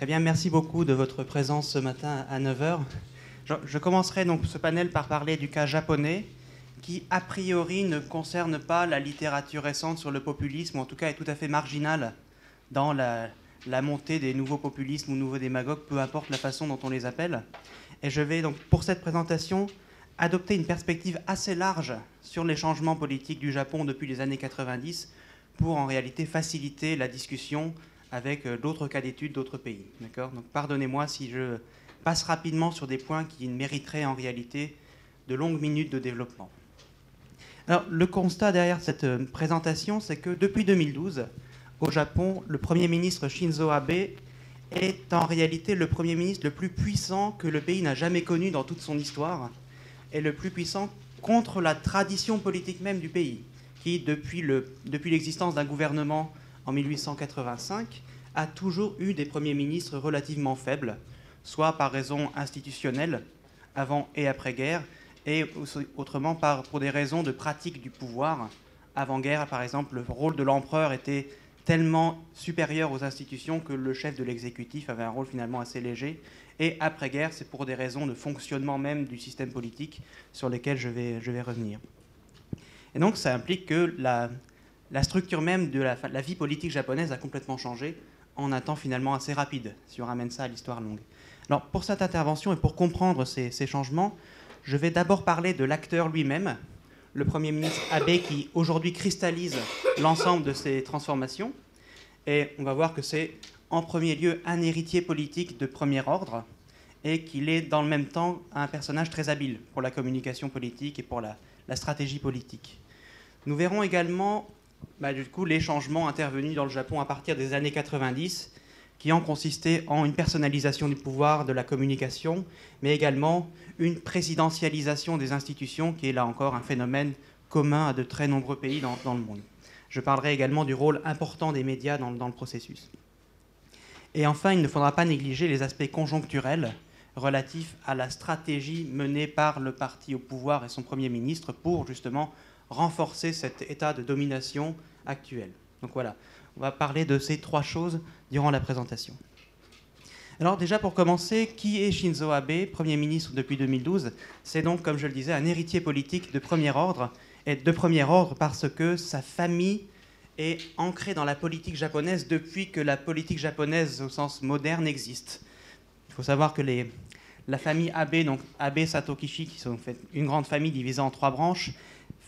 Très bien, merci beaucoup de votre présence ce matin à 9h. Je, commencerai donc ce panel par parler du cas japonais, qui a priori ne concerne pas la littérature récente sur le populisme, ou en tout cas est tout à fait marginal dans la, la montée des nouveaux populismes ou nouveaux démagogues, peu importe la façon dont on les appelle. Et je vais donc, pour cette présentation, adopter une perspective assez large sur les changements politiques du Japon depuis les années 90 pour en réalité faciliter la discussion avec euh, d'autres cas d'études d'autres pays. D'accord? Donc pardonnez-moi si je passe rapidement sur des points qui mériteraient en réalité de longues minutes de développement. Alors, le constat derrière cette euh, présentation, c'est que depuis 2012, au Japon, le Premier ministre Shinzo Abe est en réalité le Premier ministre le plus puissant que le pays n'a jamais connu dans toute son histoire, et le plus puissant contre la tradition politique même du pays, qui, depuis l'existence depuis d'un gouvernement en 1885, a toujours eu des premiers ministres relativement faibles, soit par raison institutionnelle, avant et après-guerre, et autrement pour des raisons de pratique du pouvoir. Avant-guerre, par exemple, le rôle de l'empereur était tellement supérieur aux institutions que le chef de l'exécutif avait un rôle finalement assez léger. Et après-guerre, c'est pour des raisons de fonctionnement même du système politique sur lesquelles je vais revenir. Et donc ça implique que la, la structure même de la, vie politique japonaise a complètement changé en un temps finalement assez rapide, si on ramène ça à l'histoire longue. Alors pour cette intervention et pour comprendre ces, ces changements, je vais d'abord parler de l'acteur lui-même, le Premier ministre Abe qui aujourd'hui cristallise l'ensemble de ces transformations. Et on va voir que c'est en premier lieu un héritier politique de premier ordre et qu'il est dans le même temps un personnage très habile pour la communication politique et pour la, la stratégie politique. Nous verrons également bah, du coup, les changements intervenus dans le Japon à partir des années 90 qui ont consisté en une personnalisation du pouvoir, de la communication, mais également une présidentialisation des institutions, qui est là encore un phénomène commun à de très nombreux pays dans, le monde. Je parlerai également du rôle important des médias dans, dans, le processus. Et enfin, il ne faudra pas négliger les aspects conjoncturels relatifs à la stratégie menée par le parti au pouvoir et son Premier ministre pour justement renforcer cet état de domination actuel. Donc voilà, on va parler de ces trois choses durant la présentation. Alors déjà pour commencer, qui est Shinzo Abe, Premier ministre depuis 2012 C'est donc, comme je le disais, un héritier politique de premier ordre, et de premier ordre parce que sa famille est ancrée dans la politique japonaise depuis que la politique japonaise au sens moderne existe. Il faut savoir que la famille Abe, donc Abe Satokishi, qui sont en fait une grande famille divisée en trois branches,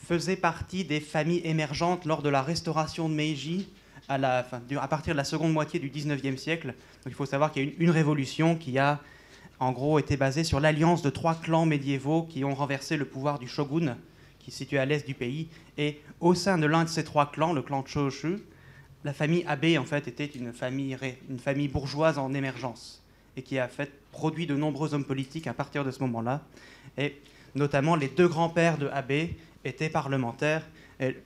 faisait partie des familles émergentes lors de la restauration de Meiji à, la, enfin, à partir de la seconde moitié du 19e siècle. Donc il faut savoir qu'il y a eu une, révolution qui a en gros été basée sur l'alliance de trois clans médiévaux qui ont renversé le pouvoir du shogun qui se situait à l'est du pays. Et au sein de l'un de ces trois clans, le clan Choshu, la famille Abe en fait était une famille, une famille bourgeoise en émergence et qui a fait produit de nombreux hommes politiques à partir de ce moment-là. Et notamment les deux grands-pères de Abe Et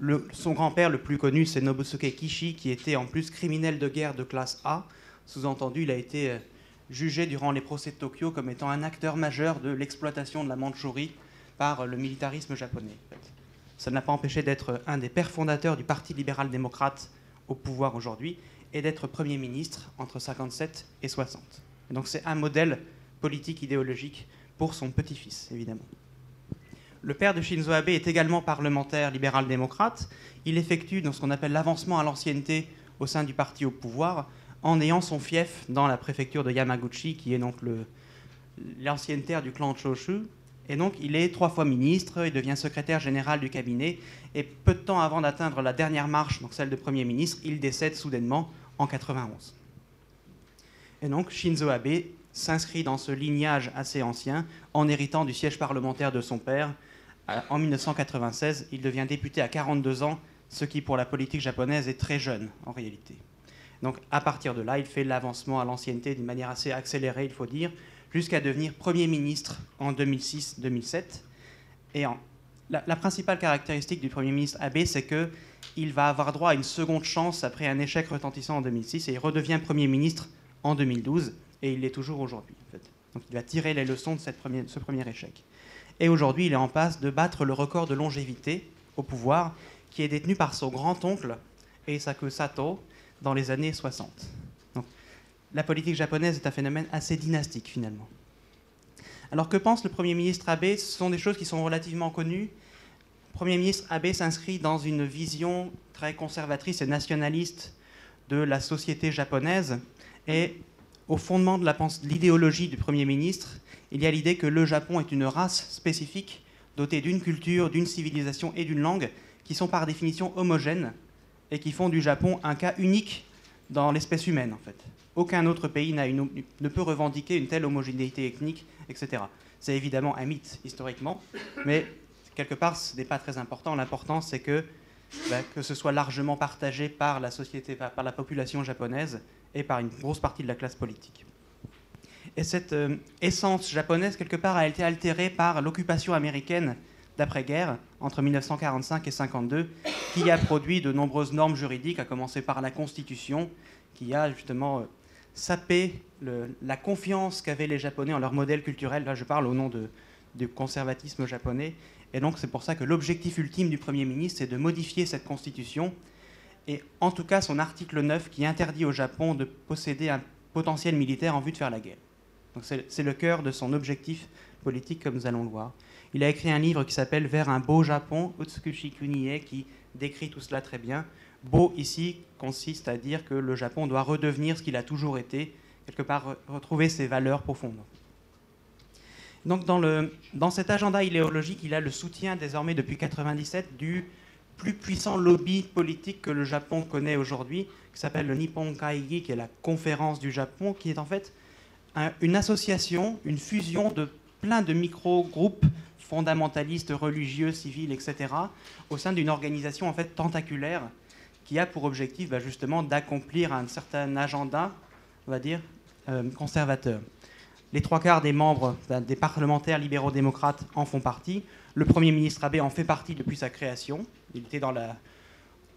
le, son grand-père le plus connu, c'est Nobusuke Kishi, qui était en plus criminel de guerre de classe A. Sous-entendu, il a été euh, jugé durant les procès de Tokyo comme étant un acteur majeur de l'exploitation de la Mandchourie par le militarisme japonais. Ça n'a pas empêché d'être un des pères fondateurs du Parti libéral-démocrate au pouvoir aujourd'hui et d'être Premier ministre entre 57 et 60. Et donc c'est un modèle politique idéologique pour son petit-fils, évidemment. Le père de Shinzo Abe est également parlementaire libéral-démocrate. Il effectue ce qu'on appelle l'avancement à l'ancienneté au sein du parti au pouvoir en ayant son fief dans la préfecture de Yamaguchi, qui est donc l'ancienne terre du clan Choshu. Et donc il est trois fois ministre, il devient secrétaire général du cabinet, et peu de temps avant d'atteindre la dernière marche, donc celle de Premier ministre, il décède soudainement en 91. Et donc Shinzo Abe s'inscrit dans ce lignage assez ancien en héritant du siège parlementaire de son père, en 1996, il devient député à 42 ans, ce qui pour la politique japonaise est très jeune en réalité. Donc à partir de là, il fait l'avancement à l'ancienneté d'une manière assez accélérée, il faut dire, jusqu'à devenir Premier ministre en 2006-2007. Et en, la, principale caractéristique du Premier ministre Abe, c'est qu'il va avoir droit à une seconde chance après un échec retentissant en 2006, et il redevient Premier ministre en 2012, et il l'est toujours aujourd'hui. Donc il va tirer les leçons de ce premier échec. Et aujourd'hui, il est en passe de battre le record de longévité au pouvoir qui est détenu par son grand-oncle Eisaku Sato dans les années 60. Donc, la politique japonaise est un phénomène assez dynastique finalement. Alors que pense le Premier ministre Abe? Ce sont des choses qui sont relativement connues. Le Premier ministre Abe s'inscrit dans une vision très conservatrice et nationaliste de la société japonaise. Et au fondement de l'idéologie du Premier ministre, il y a l'idée que le Japon est une race spécifique dotée d'une culture, d'une civilisation et d'une langue qui sont par définition homogènes et qui font du Japon un cas unique dans l'espèce humaine en fait. Aucun autre pays ne peut revendiquer une telle homogénéité ethnique, etc. C'est évidemment un mythe historiquement, mais quelque part ce n'est pas très important. L'important c'est que, bah, que ce soit largement partagé par la société, par la population japonaise et par une grosse partie de la classe politique. Et cette euh, essence japonaise, quelque part, a été altérée par l'occupation américaine d'après-guerre, entre 1945 et 1952, qui a produit de nombreuses normes juridiques, à commencer par la Constitution, qui a justement euh, sapé la confiance qu'avaient les Japonais en leur modèle culturel. Là, je parle au nom du conservatisme japonais. Et donc, c'est pour ça que l'objectif ultime du Premier ministre, c'est de modifier cette Constitution, et en tout cas son article 9 qui interdit au Japon de posséder un potentiel militaire en vue de faire la guerre. C'est le cœur de son objectif politique, comme nous allons le voir. Il a écrit un livre qui s'appelle Vers un beau Japon, Utsukushi Kunie, qui décrit tout cela très bien. Beau ici consiste à dire que le Japon doit redevenir ce qu'il a toujours été, quelque part retrouver ses valeurs profondes. Donc dans, le, dans cet agenda idéologique, il a le soutien désormais depuis 1997 du plus puissant lobby politique que le Japon connaît aujourd'hui, qui s'appelle le Nippon Kaigi, qui est la conférence du Japon, qui est en fait une association, une fusion de plein de micro-groupes fondamentalistes, religieux, civils, etc., au sein d'une organisation en fait tentaculaire qui a pour objectif bah, justement d'accomplir un certain agenda, on va dire, euh, conservateur. Les trois quarts des membres bah, des parlementaires libéraux-démocrates en font partie. Le Premier ministre Abe en fait partie depuis sa création. Il était dans la,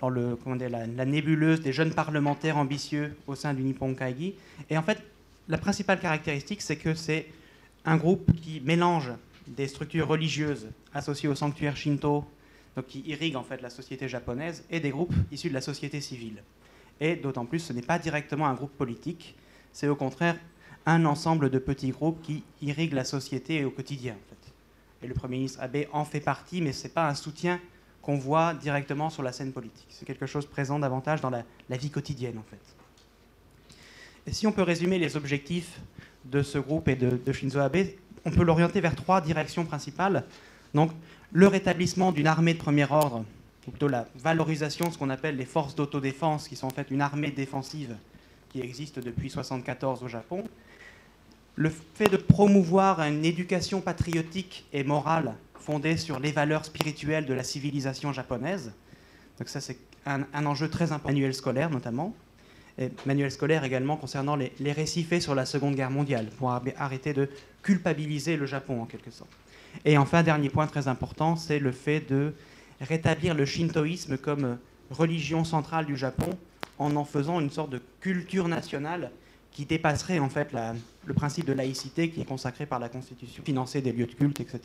dans le, la, la, nébuleuse des jeunes parlementaires ambitieux au sein du Nippon Kaigi. Et en fait, la principale caractéristique, c'est que c'est un groupe qui mélange des structures religieuses associées au sanctuaire Shinto, donc qui irriguent en fait la société japonaise, et des groupes issus de la société civile. Et d'autant plus, ce n'est pas directement un groupe politique, c'est au contraire un ensemble de petits groupes qui irriguent la société au quotidien. Et le Premier ministre Abe en fait partie, mais ce n'est pas un soutien qu'on voit directement sur la scène politique. C'est quelque chose présent davantage dans la vie quotidienne, en fait. Et si on peut résumer les objectifs de ce groupe et de, Shinzo Abe, on peut l'orienter vers trois directions principales. Donc, le rétablissement d'une armée de premier ordre, ou plutôt la valorisation de ce qu'on appelle les forces d'autodéfense, qui sont en fait une armée défensive qui existe depuis 1974 au Japon. Le fait de promouvoir une éducation patriotique et morale fondée sur les valeurs spirituelles de la civilisation japonaise. Donc ça, c'est un, enjeu très important, manuel scolaire notamment manuel scolaire également concernant les, récits faits sur la Seconde Guerre mondiale, pour arrêter de culpabiliser le Japon en quelque sorte. Et enfin, dernier point très important, c'est le fait de rétablir le shintoïsme comme religion centrale du Japon en en faisant une sorte de culture nationale qui dépasserait en fait le principe de laïcité qui est consacré par la Constitution, financer des lieux de culte, etc.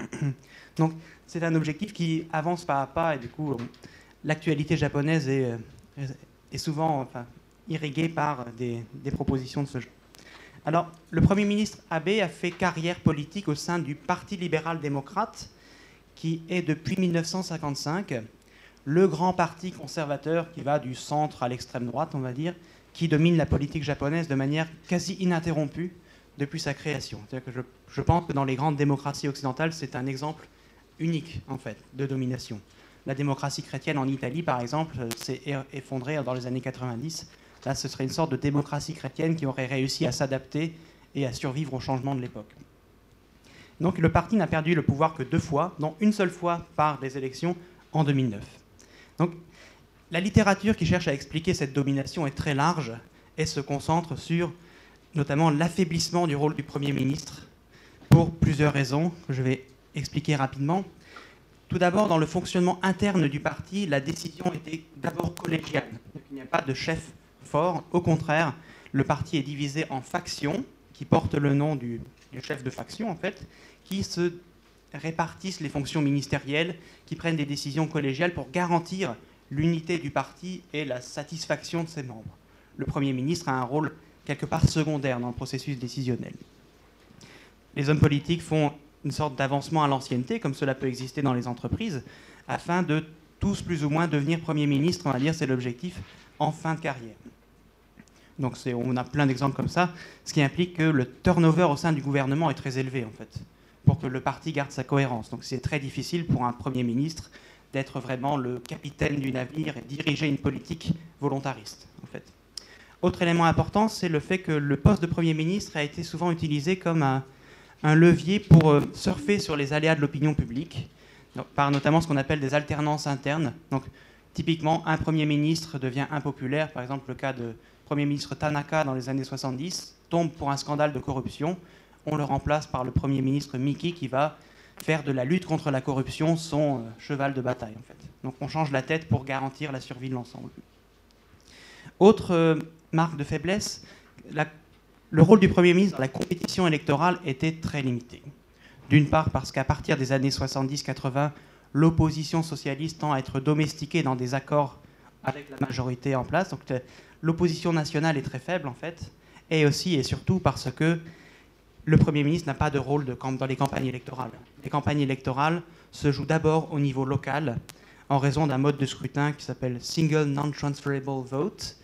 Donc c'est un objectif qui avance pas à pas et du coup l'actualité japonaise est, est souvent enfin, irrigué par des, propositions de ce genre. Alors, le Premier ministre Abe a fait carrière politique au sein du Parti libéral-démocrate, qui est depuis 1955 le grand parti conservateur qui va du centre à l'extrême droite, on va dire, qui domine la politique japonaise de manière quasi ininterrompue depuis sa création. Que je, je pense que dans les grandes démocraties occidentales, c'est un exemple unique, en fait, de domination. La démocratie chrétienne en Italie, par exemple, s'est effondrée dans les années 90. Là, ce serait une sorte de démocratie chrétienne qui aurait réussi à s'adapter et à survivre au changement de l'époque. Donc le parti n'a perdu le pouvoir que deux fois, dont une seule fois par des élections en 2009. Donc la littérature qui cherche à expliquer cette domination est très large et se concentre sur notamment l'affaiblissement du rôle du Premier ministre pour plusieurs raisons que je vais expliquer rapidement. Tout d'abord, dans le fonctionnement interne du parti, la décision était d'abord collégiale. Il n'y a pas de chef fort. Au contraire, le parti est divisé en factions qui portent le nom du, chef de faction, en fait, qui se répartissent les fonctions ministérielles, qui prennent des décisions collégiales pour garantir l'unité du parti et la satisfaction de ses membres. le Premier ministre a un rôle quelque part secondaire dans le processus décisionnel. Les hommes politiques font une sorte d'avancement à l'ancienneté, comme cela peut exister dans les entreprises, afin de tous plus ou moins devenir Premier ministre, on va dire, c'est l'objectif, en fin de carrière. Donc on a plein d'exemples comme ça, ce qui implique que le turnover au sein du gouvernement est très élevé, en fait, pour que le parti garde sa cohérence. Donc c'est très difficile pour un Premier ministre d'être vraiment le capitaine du navire et diriger une politique volontariste, en fait. Autre élément important, c'est le fait que le poste de Premier ministre a été souvent utilisé comme un, un levier pour euh, surfer sur les aléas de l'opinion publique, par notamment ce qu'on appelle des alternances internes. Donc, typiquement, un Premier ministre devient impopulaire, par exemple le cas de Premier ministre Tanaka dans les années 70, tombe pour un scandale de corruption, on le remplace par le Premier ministre Miki qui va faire de la lutte contre la corruption son euh, cheval de bataille en fait. Donc on change la tête pour garantir la survie de l'ensemble. Autre euh, marque de faiblesse, la le rôle du Premier ministre dans la compétition électorale était très limité. D'une part parce qu'à partir des années 70-80, l'opposition socialiste tend à être domestiquée dans des accords avec la majorité en place. Donc l'opposition nationale est très faible en fait. Et aussi et surtout parce que le Premier ministre n'a pas de rôle dans les campagnes électorales. Les campagnes électorales se jouent d'abord au niveau local en raison d'un mode de scrutin qui s'appelle Single Non-Transferable Vote,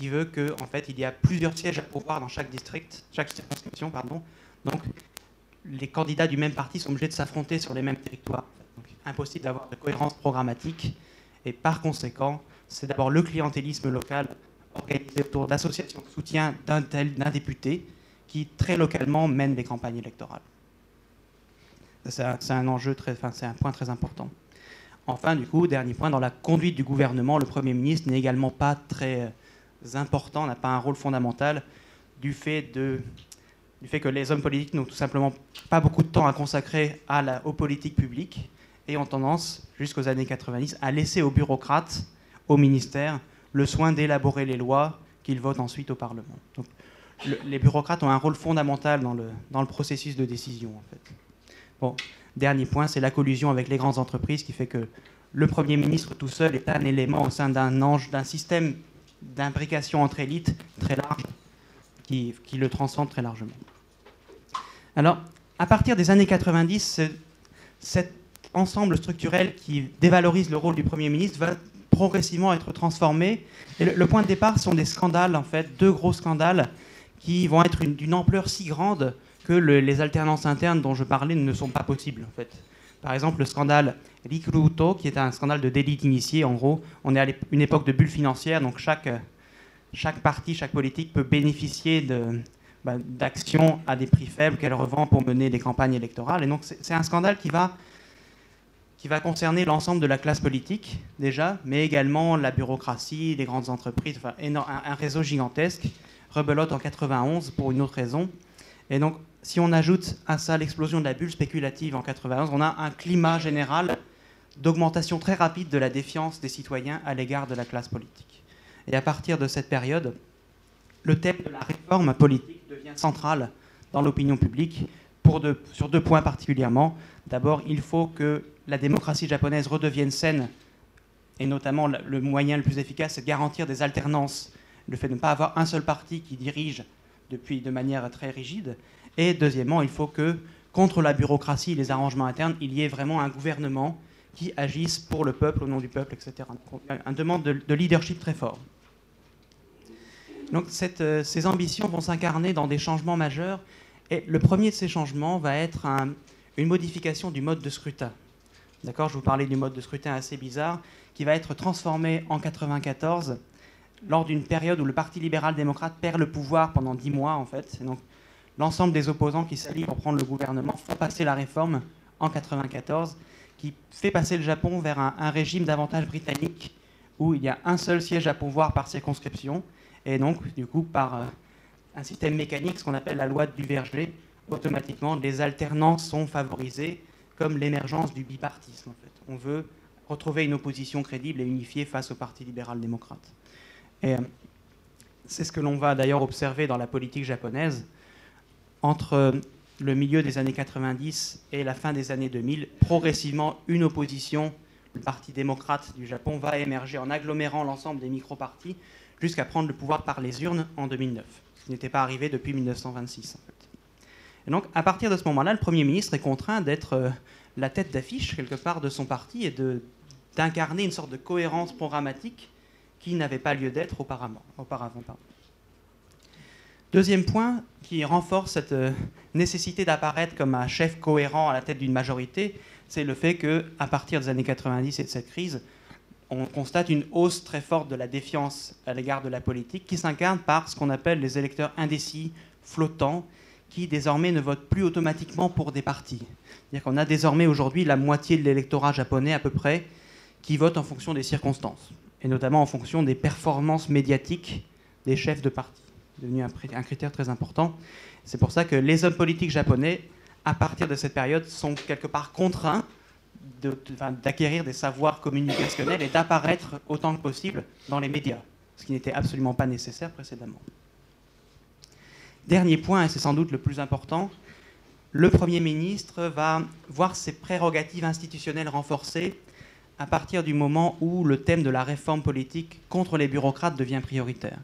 qui veut qu'en en fait, il y a plusieurs sièges à pouvoir dans chaque district, chaque circonscription, pardon. Donc, les candidats du même parti sont obligés de s'affronter sur les mêmes territoires. Donc, impossible d'avoir de cohérence programmatique. Et par conséquent, c'est d'abord le clientélisme local organisé autour d'associations de soutien d'un tel, d'un député, qui très localement mène les campagnes électorales. C'est un, enjeu très, enfin, c'est un point très important. Enfin, du coup, dernier point, dans la conduite du gouvernement, le Premier ministre n'est également pas très important, n'a pas un rôle fondamental du fait, de, du fait que les hommes politiques n'ont tout simplement pas beaucoup de temps à consacrer à la, aux politiques publiques et ont tendance, jusqu'aux années 90, à laisser aux bureaucrates, aux ministères, le soin d'élaborer les lois qu'ils votent ensuite au Parlement. Donc, les bureaucrates ont un rôle fondamental dans le, dans le processus de décision. En fait. Bon, dernier point, c'est la collusion avec les grandes entreprises qui fait que le Premier ministre tout seul est un élément au sein d'un ange, d'un système d'imbrication entre élites très large qui, le transcende très largement. Alors, à partir des années 90, cet ensemble structurel qui dévalorise le rôle du Premier ministre va progressivement être transformé. Le, point de départ sont des scandales, en fait, deux gros scandales qui vont être d'une ampleur si grande que les alternances internes dont je parlais ne sont pas possibles, en fait. Par exemple, le scandale Rikruto, qui est un scandale de délit initié. En gros, on est à une époque de bulle financière, donc chaque, chaque parti, chaque politique peut bénéficier bah, d'actions à des prix faibles qu'elle revend pour mener des campagnes électorales. Et donc, c'est, un scandale qui va, qui va concerner l'ensemble de la classe politique, déjà, mais également la bureaucratie, les grandes entreprises, enfin, un, un réseau gigantesque. Rebelote en 91 pour une autre raison. Et donc, si on ajoute à ça l'explosion de la bulle spéculative en 91, on a un climat général d'augmentation très rapide de la défiance des citoyens à l'égard de la classe politique. Et à partir de cette période, le thème de la réforme politique devient central dans l'opinion publique sur deux points particulièrement. D'abord, il faut que la démocratie japonaise redevienne saine, et notamment le moyen le plus efficace, c'est de garantir des alternances, le fait de ne pas avoir un seul parti qui dirige depuis de manière très rigide. Et deuxièmement, il faut que, contre la bureaucratie et les arrangements internes, il y ait vraiment un gouvernement qui agisse pour le peuple, au nom du peuple, etc. Un demande de, leadership très fort. Donc euh, ces ambitions vont s'incarner dans des changements majeurs. Et le premier de ces changements va être une modification du mode de scrutin. D'accord? Je vous parlais du mode de scrutin assez bizarre, qui va être transformé en 1994 lors d'une période où le Parti libéral-démocrate perd le pouvoir pendant dix mois, en fait. donc, l'ensemble des opposants qui s'allient pour prendre le gouvernement font passer la réforme en 1994, qui fait passer le Japon vers un, régime davantage britannique, où il y a un seul siège à pouvoir par circonscription, et donc, du coup, par euh, un système mécanique, ce qu'on appelle la loi du verger, automatiquement, les alternances sont favorisées, comme l'émergence du bipartisme, en fait. On veut retrouver une opposition crédible et unifiée face au Parti libéral-démocrate. Et euh, c'est ce que l'on va d'ailleurs observer dans la politique japonaise. Entre euh, le milieu des années 90 et la fin des années 2000, progressivement, une opposition, le Parti démocrate du Japon, va émerger en agglomérant l'ensemble des micro-partis jusqu'à prendre le pouvoir par les urnes en 2009, ce qui n'était pas arrivé depuis 1926. Et donc, à partir de ce moment-là, le Premier ministre est contraint d'être euh, la tête d'affiche, quelque part, de son parti et d'incarner une sorte de cohérence programmatique qui n'avait pas lieu d'être auparavant. Deuxième point qui renforce cette euh, nécessité d'apparaître comme un chef cohérent à la tête d'une majorité, c'est le fait qu'à partir des années 90 et de cette crise, on constate une hausse très forte de la défiance à l'égard de la politique qui s'incarne par ce qu'on appelle les électeurs indécis, flottants, qui désormais ne votent plus automatiquement pour des partis. C'est-à-dire qu'on a désormais aujourd'hui la moitié de l'électorat japonais à peu près qui vote en fonction des circonstances, et notamment en fonction des performances médiatiques des chefs de parti, devenu un critère très important. C'est pour ça que les hommes politiques japonais, à partir de cette période, sont quelque part contraints d'acquérir des savoirs communicationnels et d'apparaître autant que possible dans les médias, ce qui n'était absolument pas nécessaire précédemment. Dernier point, et c'est sans doute le plus important, le Premier ministre va voir ses prérogatives institutionnelles renforcées à partir du moment où le thème de la réforme politique contre les bureaucrates devient prioritaire.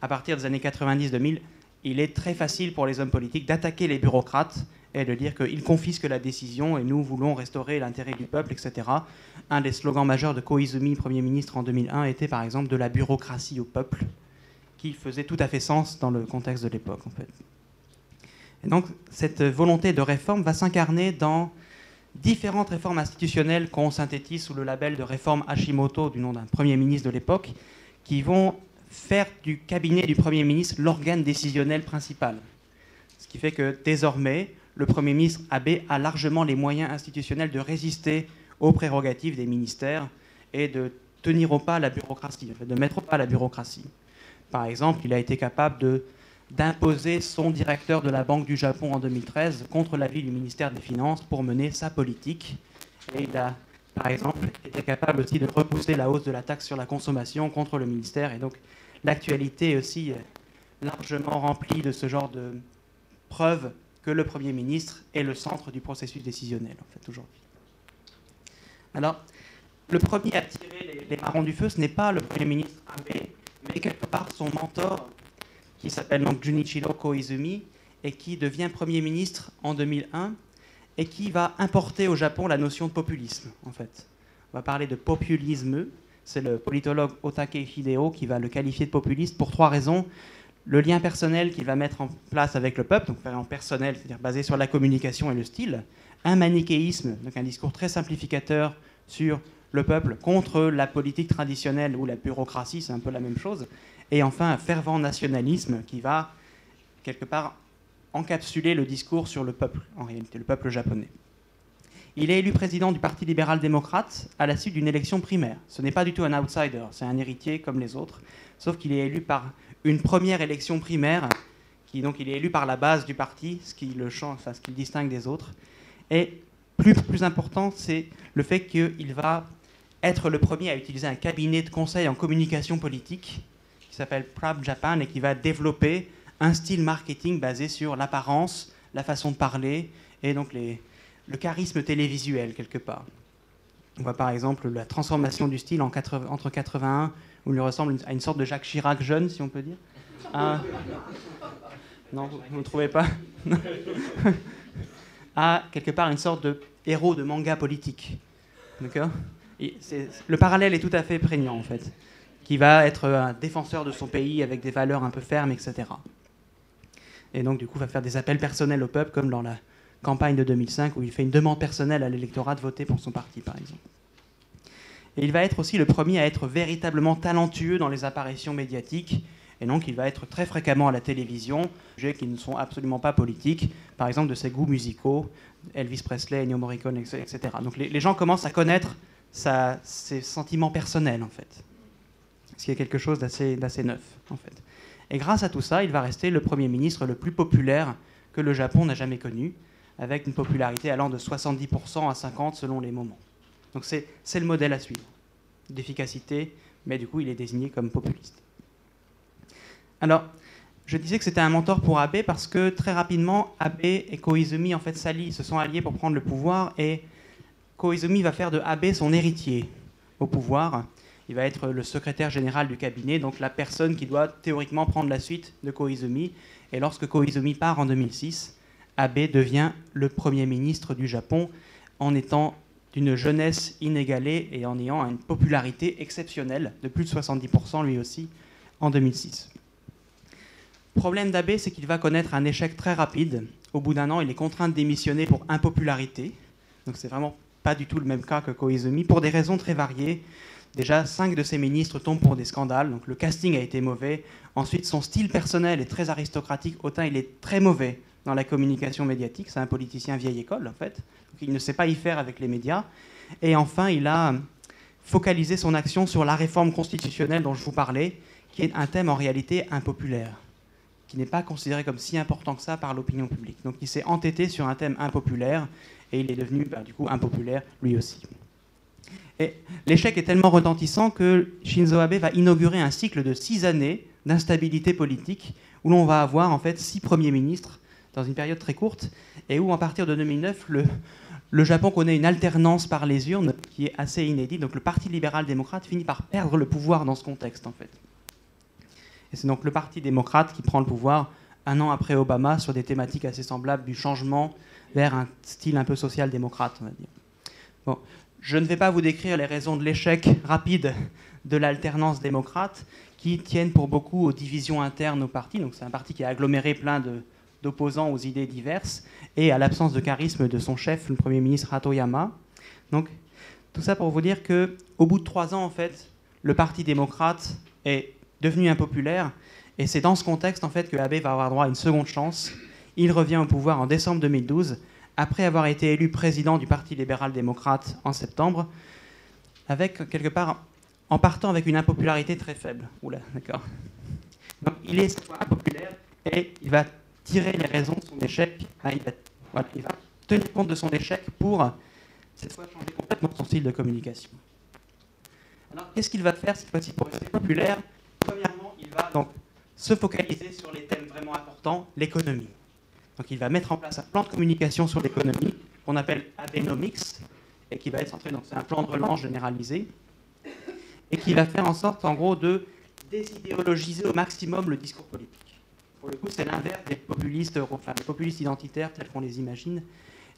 À partir des années 90-2000, il est très facile pour les hommes politiques d'attaquer les bureaucrates et de dire qu'ils confisquent la décision et nous voulons restaurer l'intérêt du peuple, etc. Un des slogans majeurs de Koizumi, Premier ministre en 2001, était par exemple de la bureaucratie au peuple, qui faisait tout à fait sens dans le contexte de l'époque. Et donc cette volonté de réforme va s'incarner dans différentes réformes institutionnelles qu'on synthétise sous le label de réforme Hashimoto du nom d'un Premier ministre de l'époque, qui vont faire du cabinet du Premier ministre l'organe décisionnel principal. Ce qui fait que désormais, le Premier ministre Abe a largement les moyens institutionnels de résister aux prérogatives des ministères et de tenir au pas la bureaucratie, de mettre au pas la bureaucratie. Par exemple, il a été capable d'imposer son directeur de la Banque du Japon en 2013 contre l'avis du ministère des Finances pour mener sa politique. Et il a, par exemple, été capable aussi de repousser la hausse de la taxe sur la consommation contre le ministère. Et donc, l'actualité est aussi largement remplie de ce genre de preuves que le Premier ministre est le centre du processus décisionnel, en fait, aujourd'hui. Alors, le premier à tirer les, marrons du feu, ce n'est pas le Premier ministre Abe, mais quelque part son mentor, qui s'appelle donc Junichiro Koizumi, et qui devient Premier ministre en 2001, et qui va importer au Japon la notion de populisme, en fait. On va parler de populisme, c'est le politologue Otake Hideo qui va le qualifier de populiste pour trois raisons. Le lien personnel qu'il va mettre en place avec le peuple, donc en personnel, c'est-à-dire basé sur la communication et le style, un manichéisme, donc un discours très simplificateur sur le peuple contre la politique traditionnelle ou la bureaucratie, c'est un peu la même chose, et enfin un fervent nationalisme qui va quelque part encapsuler le discours sur le peuple, en réalité, le peuple japonais. Il est élu président du Parti libéral-démocrate à la suite d'une élection primaire. Ce n'est pas du tout un outsider, c'est un héritier comme les autres, sauf qu'il est élu par une première élection primaire, qui donc il est élu par la base du parti, ce qui le distingue des autres. Et plus important, c'est le fait qu'il va être le premier à utiliser un cabinet de conseil en communication politique qui s'appelle Prab Japan et qui va développer un style marketing basé sur l'apparence, la façon de parler et donc le charisme télévisuel quelque part. On voit par exemple la transformation du style en entre 81 où il ressemble à une sorte de Jacques Chirac jeune, si on peut dire. Ah. Non, vous ne trouvez pas? À quelque part une sorte de héros de manga politique. D'accord? Le parallèle est tout à fait prégnant en fait. Qui va être un défenseur de son pays avec des valeurs un peu fermes, etc. Et donc du coup va faire des appels personnels au peuple, comme dans la campagne de 2005 où il fait une demande personnelle à l'électorat de voter pour son parti, par exemple. Et il va être aussi le premier à être véritablement talentueux dans les apparitions médiatiques. Et donc, il va être très fréquemment à la télévision, sujets qui ne sont absolument pas politiques, par exemple de ses goûts musicaux, Elvis Presley, Ennio Morricone, etc. Donc, les, gens commencent à connaître ses sentiments personnels, en fait. Ce qui est quelque chose d'assez neuf, en fait. Et grâce à tout ça, il va rester le Premier ministre le plus populaire que le Japon n'a jamais connu, avec une popularité allant de 70% à 50% selon les moments. Donc c'est le modèle à suivre, d'efficacité, mais du coup il est désigné comme populiste. Alors, je disais que c'était un mentor pour Abe parce que très rapidement, Abe et Koizumi en fait s'allient, se sont alliés pour prendre le pouvoir et Koizumi va faire de Abe son héritier au pouvoir. Il va être le secrétaire général du cabinet, donc la personne qui doit théoriquement prendre la suite de Koizumi. Et lorsque Koizumi part en 2006, Abe devient le Premier ministre du Japon en étant d'une jeunesse inégalée et en ayant une popularité exceptionnelle de plus de 70% lui aussi en 2006. Problème d'Abe, c'est qu'il va connaître un échec très rapide. Au bout d'un an, il est contraint de démissionner pour impopularité. Donc c'est vraiment pas du tout le même cas que Koizumi, pour des raisons très variées. Déjà, cinq de ses ministres tombent pour des scandales, donc le casting a été mauvais. Ensuite, son style personnel est très aristocratique, autant il est très mauvais dans la communication médiatique, c'est un politicien vieille école en fait, il ne sait pas y faire avec les médias. Et enfin, il a focalisé son action sur la réforme constitutionnelle dont je vous parlais, qui est un thème en réalité impopulaire, qui n'est pas considéré comme si important que ça par l'opinion publique. Donc il s'est entêté sur un thème impopulaire, et il est devenu bah, du coup impopulaire lui aussi. Et l'échec est tellement retentissant que Shinzo Abe va inaugurer un cycle de six années d'instabilité politique où l'on va avoir en fait six premiers ministres dans une période très courte et où, à partir de 2009, le, le Japon connaît une alternance par les urnes qui est assez inédite. Donc le Parti libéral-démocrate finit par perdre le pouvoir dans ce contexte en fait. Et c'est donc le Parti démocrate qui prend le pouvoir un an après Obama sur des thématiques assez semblables du changement vers un style un peu social-démocrate, on va dire. Bon, je ne vais pas vous décrire les raisons de l'échec rapide de l'alternance démocrate qui tiennent pour beaucoup aux divisions internes au parti. Donc c'est un parti qui a aggloméré plein d'opposants aux idées diverses et à l'absence de charisme de son chef, le Premier ministre Hatoyama. Donc tout ça pour vous dire que au bout de trois ans, en fait, le Parti démocrate est devenu impopulaire et c'est dans ce contexte en fait que Abe va avoir droit à une seconde chance. Il revient au pouvoir en décembre 2012 après avoir été élu président du Parti libéral-démocrate en septembre, avec quelque part en partant avec une impopularité très faible. Oula, d'accord. Donc il est impopulaire et il va tirer les raisons de son échec. il, va, tenir compte de son échec pour cette fois changer complètement son style de communication. Alors qu'est-ce qu'il va faire cette fois-ci pour rester populaire? Premièrement, il va se focaliser sur les thèmes vraiment importants, l'économie. Donc il va mettre en place un plan de communication sur l'économie qu'on appelle Abenomics et qui va être centré, donc c'est un plan de relance généralisé et qui va faire en sorte en gros de désidéologiser au maximum le discours politique. Pour le coup, c'est l'inverse des populistes, populistes identitaires tels qu'on les imagine.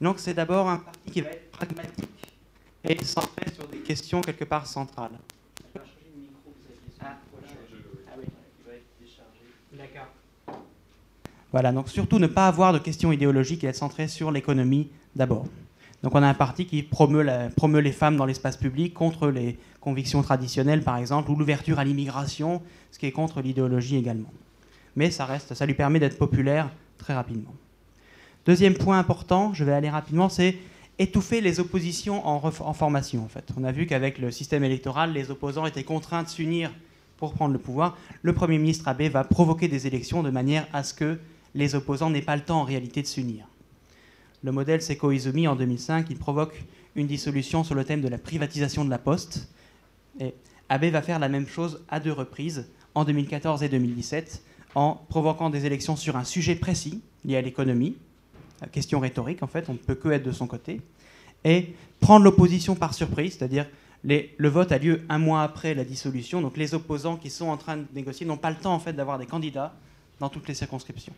Donc c'est d'abord un parti qui va être pragmatique et centré sur des questions quelque part centrales. Voilà, donc surtout ne pas avoir de questions idéologiques et être centré sur l'économie d'abord. Donc on a un parti qui promeut, les femmes dans l'espace public contre les convictions traditionnelles, par exemple, ou l'ouverture à l'immigration, ce qui est contre l'idéologie également. Mais ça reste, ça lui permet d'être populaire très rapidement. Deuxième point important, je vais aller rapidement, c'est étouffer les oppositions en, formation. En fait, on a vu qu'avec le système électoral, les opposants étaient contraints de s'unir pour prendre le pouvoir. Le Premier ministre Abe va provoquer des élections de manière à ce que les opposants n'aient pas le temps en réalité de s'unir. Le modèle, c'est Koizumi en 2005, il provoque une dissolution sur le thème de la privatisation de la poste. Et Abe va faire la même chose à deux reprises, en 2014 et 2017, en provoquant des élections sur un sujet précis lié à l'économie, question rhétorique en fait, on ne peut que être de son côté, et prendre l'opposition par surprise, c'est-à-dire le vote a lieu un mois après la dissolution, donc les opposants qui sont en train de négocier n'ont pas le temps en fait d'avoir des candidats dans toutes les circonscriptions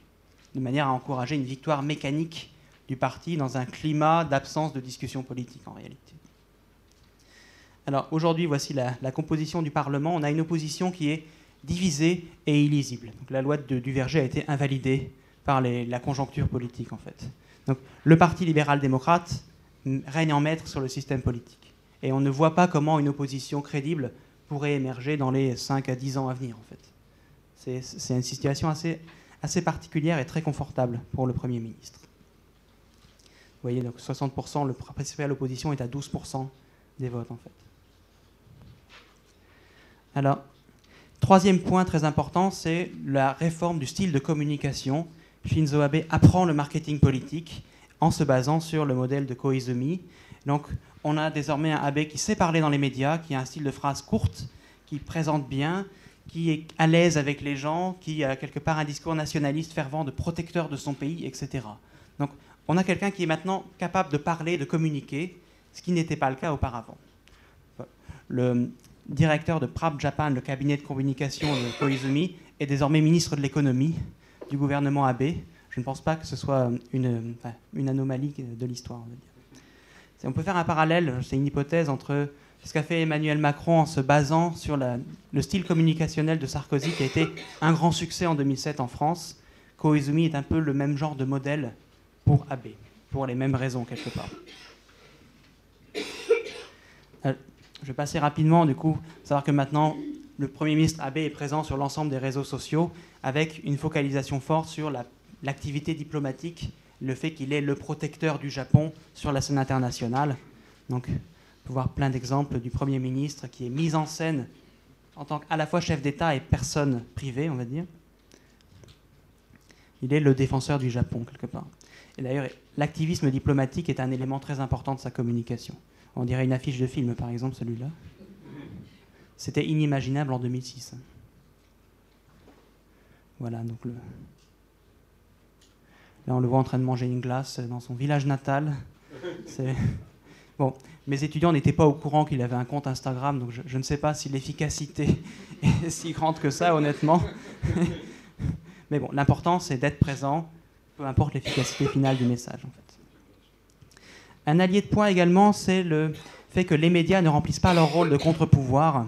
de manière à encourager une victoire mécanique du parti dans un climat d'absence de discussion politique en réalité. Alors aujourd'hui, voici la, composition du Parlement. On a une opposition qui est divisée et illisible. La loi de, du Verger a été invalidée par la conjoncture politique en fait. Donc le Parti libéral-démocrate règne en maître sur le système politique. Et on ne voit pas comment une opposition crédible pourrait émerger dans les 5 à 10 ans à venir en fait. C'est une situation assez, assez particulière et très confortable pour le Premier ministre. Vous voyez, donc 60%, le principal opposition est à 12% des votes en fait. Alors, troisième point très important, c'est la réforme du style de communication. Shinzo Abe apprend le marketing politique en se basant sur le modèle de Koizumi. Donc, on a désormais un Abe qui sait parler dans les médias, qui a un style de phrase courte, qui présente bien, qui est à l'aise avec les gens, qui a quelque part un discours nationaliste fervent de protecteur de son pays, etc. Donc on a quelqu'un qui est maintenant capable de parler, de communiquer, ce qui n'était pas le cas auparavant. Le, directeur de Prab Japan, le cabinet de communication de Koizumi, est désormais ministre de l'économie du gouvernement Abe. Je ne pense pas que ce soit une, anomalie de l'histoire. On, on peut faire un parallèle, c'est une hypothèse entre ce qu'a fait Emmanuel Macron en se basant sur le style communicationnel de Sarkozy, qui a été un grand succès en 2007 en France. Koizumi est un peu le même genre de modèle pour Abe, pour les mêmes raisons quelque part. Euh, je vais passer rapidement, du coup, savoir que maintenant, le Premier ministre Abe est présent sur l'ensemble des réseaux sociaux, avec une focalisation forte sur l'activité diplomatique, le fait qu'il est le protecteur du Japon sur la scène internationale. Donc, peut voir plein d'exemples du Premier ministre qui est mis en scène en tant qu'à la fois chef d'État et personne privée, on va dire. Il est le défenseur du Japon, quelque part. Et d'ailleurs, l'activisme diplomatique est un élément très important de sa communication. On dirait une affiche de film, par exemple, celui-là. C'était inimaginable en 2006. Voilà, donc le... Là, on le voit en train de manger une glace dans son village natal. C'est Bon, mes étudiants n'étaient pas au courant qu'il avait un compte Instagram, donc je, ne sais pas si l'efficacité est si grande que ça, honnêtement. Mais bon, l'important, c'est d'être présent, peu importe l'efficacité finale du message, en fait. Un allié de point également, c'est le fait que les médias ne remplissent pas leur rôle de contre-pouvoir.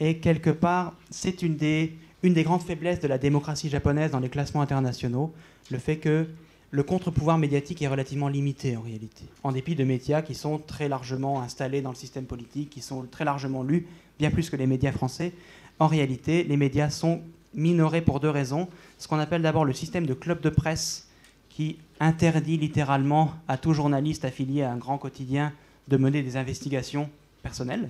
Et quelque part, c'est une des grandes faiblesses de la démocratie japonaise dans les classements internationaux, le fait que le contre-pouvoir médiatique est relativement limité en réalité, en dépit de médias qui sont très largement installés dans le système politique, qui sont très largement lus, bien plus que les médias français. En réalité, les médias sont minorés pour deux raisons. Ce qu'on appelle d'abord le système de club de presse, qui interdit littéralement à tout journaliste affilié à un grand quotidien de mener des investigations personnelles.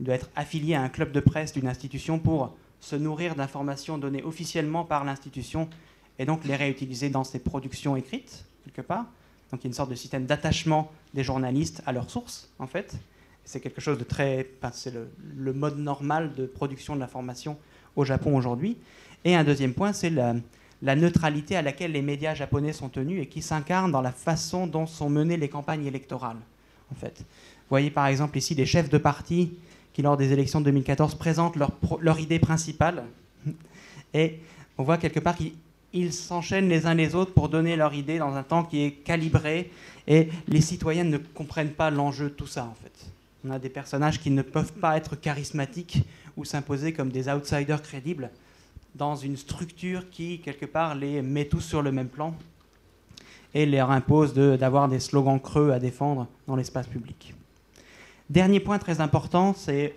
Il doit être affilié à un club de presse d'une institution pour se nourrir d'informations données officiellement par l'institution et donc les réutiliser dans ses productions écrites, quelque part. Donc il y a une sorte de système d'attachement des journalistes à leurs sources, en fait. C'est quelque chose de très. c'est le, mode normal de production de l'information au Japon aujourd'hui. Et un deuxième point, c'est la, neutralité à laquelle les médias japonais sont tenus et qui s'incarne dans la façon dont sont menées les campagnes électorales, en fait. Vous voyez par exemple ici des chefs de parti qui, lors des élections de 2014, présentent leur, leur idée principale. Et on voit quelque part qu'ils ils s'enchaînent les uns les autres pour donner leur idée dans un temps qui est calibré et les citoyens ne comprennent pas l'enjeu de tout ça en fait. On a des personnages qui ne peuvent pas être charismatiques ou s'imposer comme des outsiders crédibles dans une structure qui, quelque part, les met tous sur le même plan et leur impose d'avoir des slogans creux à défendre dans l'espace public. Dernier point très important, c'est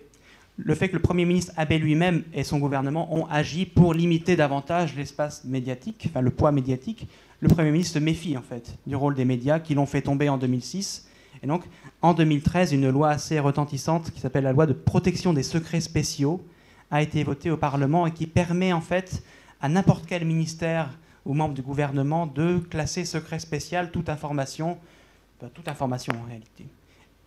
le fait que le Premier ministre Abe lui-même et son gouvernement ont agi pour limiter davantage l'espace médiatique, enfin le poids médiatique, le Premier ministre se méfie en fait du rôle des médias qui l'ont fait tomber en 2006. Et donc en 2013, une loi assez retentissante qui s'appelle la loi de protection des secrets spéciaux a été votée au Parlement et qui permet en fait à n'importe quel ministère ou membre du gouvernement de classer secret spécial toute information, toute information en réalité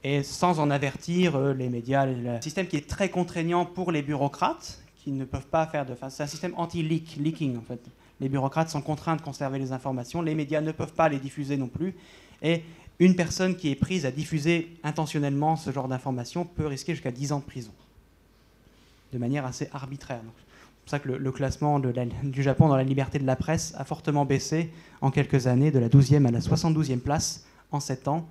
et sans en avertir euh, les médias. Un système qui est très contraignant pour les bureaucrates, qui ne peuvent pas faire de... C'est un système anti-leak, leaking en fait. Les bureaucrates sont contraints de conserver les informations, les médias ne peuvent pas les diffuser non plus. Et une personne qui est prise à diffuser intentionnellement ce genre d'informations peut risquer jusqu'à 10 ans de prison, de manière assez arbitraire. C'est pour ça que le, classement du Japon dans la liberté de la presse a fortement baissé en quelques années, de la 12e à la 72e place en 7 ans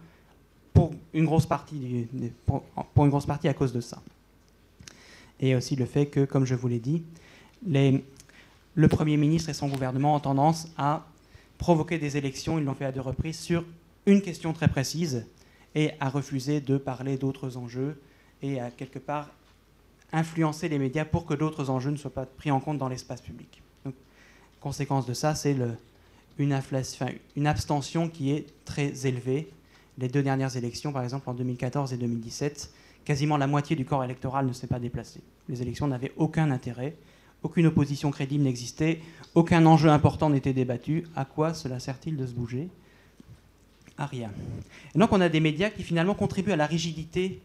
pour une grosse partie, pour, une grosse partie à cause de ça. Et aussi le fait que, comme je vous l'ai dit, le Premier ministre et son gouvernement ont tendance à provoquer des élections, ils l'ont fait à deux reprises, sur une question très précise et à refuser de parler d'autres enjeux et à quelque part influencer les médias pour que d'autres enjeux ne soient pas pris en compte dans l'espace public. Donc, conséquence de ça, c'est une abstention qui est très élevée les deux dernières élections, par exemple en 2014 et 2017, quasiment la moitié du corps électoral ne s'est pas déplacé. Les élections n'avaient aucun intérêt, aucune opposition crédible n'existait, aucun enjeu important n'était débattu. À quoi cela sert-il de se bouger? À rien. Et donc on a des médias qui finalement contribuent à la rigidité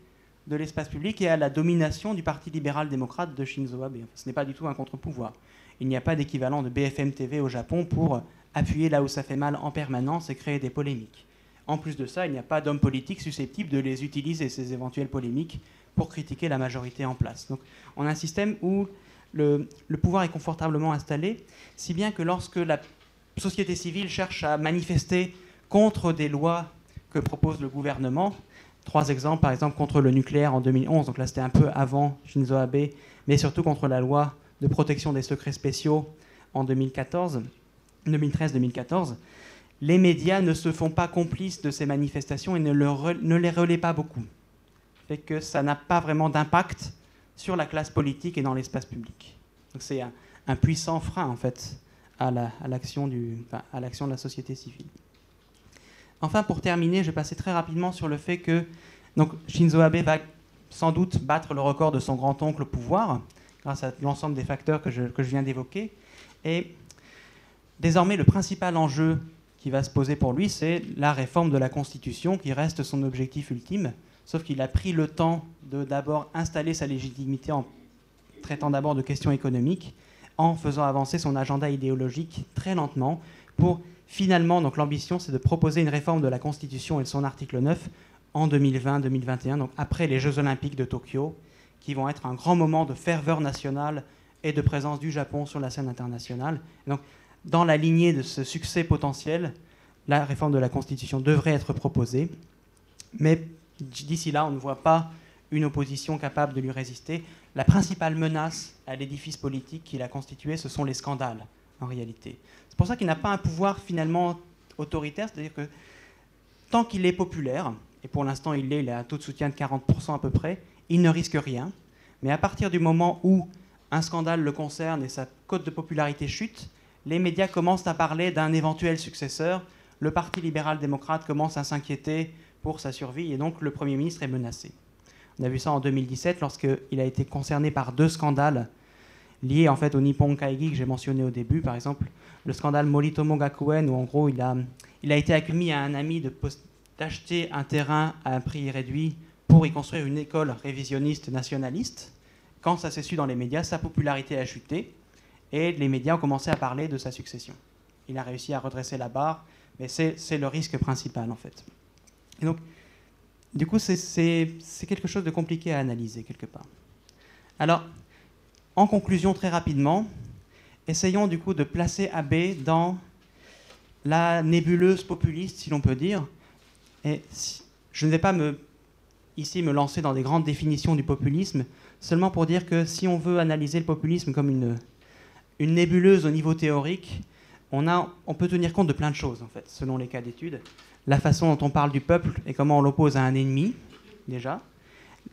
de l'espace public et à la domination du Parti libéral-démocrate de Shinzo Abe. ce n'est pas du tout un contre-pouvoir. Il n'y a pas d'équivalent de BFM TV au Japon pour appuyer là où ça fait mal en permanence et créer des polémiques En plus de ça, il n'y a pas d'homme politique susceptible de les utiliser, ces éventuelles polémiques, pour critiquer la majorité en place. Donc on a un système où le, pouvoir est confortablement installé, si bien que lorsque la société civile cherche à manifester contre des lois que propose le gouvernement, trois exemples, par exemple contre le nucléaire en 2011, donc là c'était un peu avant Shinzo Abe, mais surtout contre la loi de protection des secrets spéciaux en 2014, 2013-2014, les médias ne se font pas complices de ces manifestations et ne, les relaient pas beaucoup. Fait que ça n'a pas vraiment d'impact sur la classe politique et dans l'espace public. C'est un, puissant frein en fait à l'action de la société civile. Enfin, pour terminer, je vais passer très rapidement sur le fait que Shinzo Abe va sans doute battre le record de son grand-oncle au pouvoir, grâce à l'ensemble des facteurs que je, que je viens d'évoquer. Et désormais, le principal enjeu qui va se poser pour lui, c'est la réforme de la Constitution, qui reste son objectif ultime. Sauf qu'il a pris le temps de d'abord installer sa légitimité en traitant d'abord de questions économiques, en faisant avancer son agenda idéologique très lentement, pour finalement, donc l'ambition, c'est de proposer une réforme de la Constitution et de son article 9 en 2020-2021, donc après les Jeux Olympiques de Tokyo, qui vont être un grand moment de ferveur nationale et de présence du Japon sur la scène internationale. donc, dans la lignée de ce succès potentiel, la réforme de la Constitution devrait être proposée. Mais d'ici là, on ne voit pas une opposition capable de lui résister. La principale menace à l'édifice politique qu'il a constitué, ce sont les scandales, en réalité. C'est pour ça qu'il n'a pas un pouvoir finalement autoritaire, c'est-à-dire que tant qu'il est populaire, et pour l'instant il l'est, il a un taux de soutien de 40% à peu près, il ne risque rien. Mais à partir du moment où un scandale le concerne et sa cote de popularité chute, les médias commencent à parler d'un éventuel successeur. Le Parti libéral-démocrate commence à s'inquiéter pour sa survie et donc le Premier ministre est menacé. On a vu ça en 2017 lorsqu'il a été concerné par deux scandales liés en fait au Nippon Kaigi que j'ai mentionné au début, par exemple le scandale Moritomo Gakuen où en gros il a, il a été accumé à un ami d'acheter un terrain à un prix réduit pour y construire une école révisionniste nationaliste. Quand ça s'est su dans les médias, sa popularité a chuté et les médias ont commencé à parler de sa succession. Il a réussi à redresser la barre, mais c'est le risque principal en fait. Et donc, du coup, c'est quelque chose de compliqué à analyser quelque part. Alors, en conclusion, très rapidement, essayons du coup de placer AB dans la nébuleuse populiste, si l'on peut dire. Et je ne vais pas me, ici me lancer dans des grandes définitions du populisme, seulement pour dire que si on veut analyser le populisme comme une, une nébuleuse au niveau théorique, on, peut tenir compte de plein de choses, en fait, selon les cas d'étude. La façon dont on parle du peuple et comment on l'oppose à un ennemi, déjà.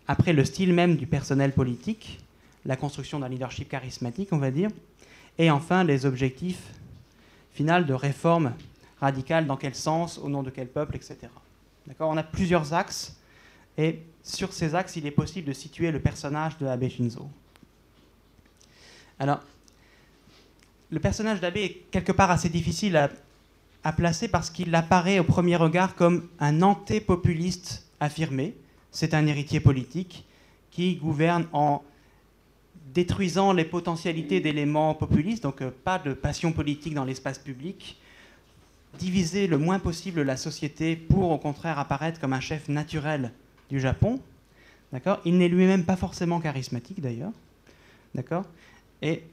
Après, le style même du personnel politique, la construction d'un leadership charismatique, on va dire. Et enfin, les objectifs finaux de réforme radicale, dans quel sens, au nom de quel peuple, etc. D'accord? On a plusieurs axes, et sur ces axes, il est possible de situer le personnage de Abe Shinzo. Alors, le personnage d'Abbé est quelque part assez difficile à, placer parce qu'il apparaît au premier regard comme un antépopuliste affirmé. C'est un héritier politique qui gouverne en détruisant les potentialités d'éléments populistes, donc euh, pas de passion politique dans l'espace public, diviser le moins possible la société pour au contraire apparaître comme un chef naturel du Japon. D'accord? Il n'est lui-même pas forcément charismatique d'ailleurs. D'accord? Et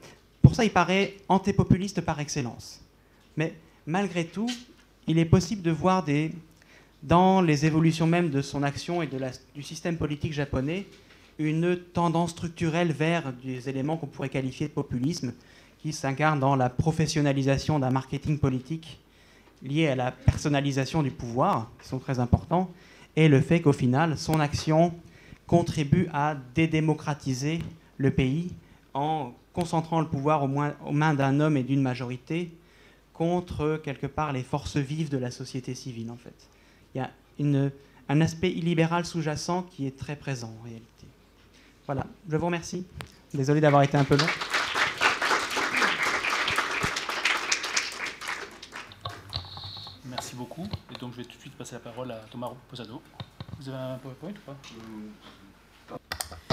pour ça, il paraît antipopuliste par excellence. Mais malgré tout, il est possible de voir dans les évolutions même de son action et de du système politique japonais une tendance structurelle vers des éléments qu'on pourrait qualifier de populisme, qui s'incarnent dans la professionnalisation d'un marketing politique lié à la personnalisation du pouvoir, qui sont très importants, et le fait qu'au final, son action contribue à dédémocratiser le pays en concentrant le pouvoir aux, mains d'un homme et d'une majorité contre, quelque part, les forces vives de la société civile, en fait. Il y a une, un aspect illibéral sous-jacent qui est très présent, en réalité. Voilà, je vous remercie. Désolé d'avoir été un peu long. Merci beaucoup. Et donc, je vais tout de suite passer la parole à Thomas Posado. Vous avez un PowerPoint ou pas?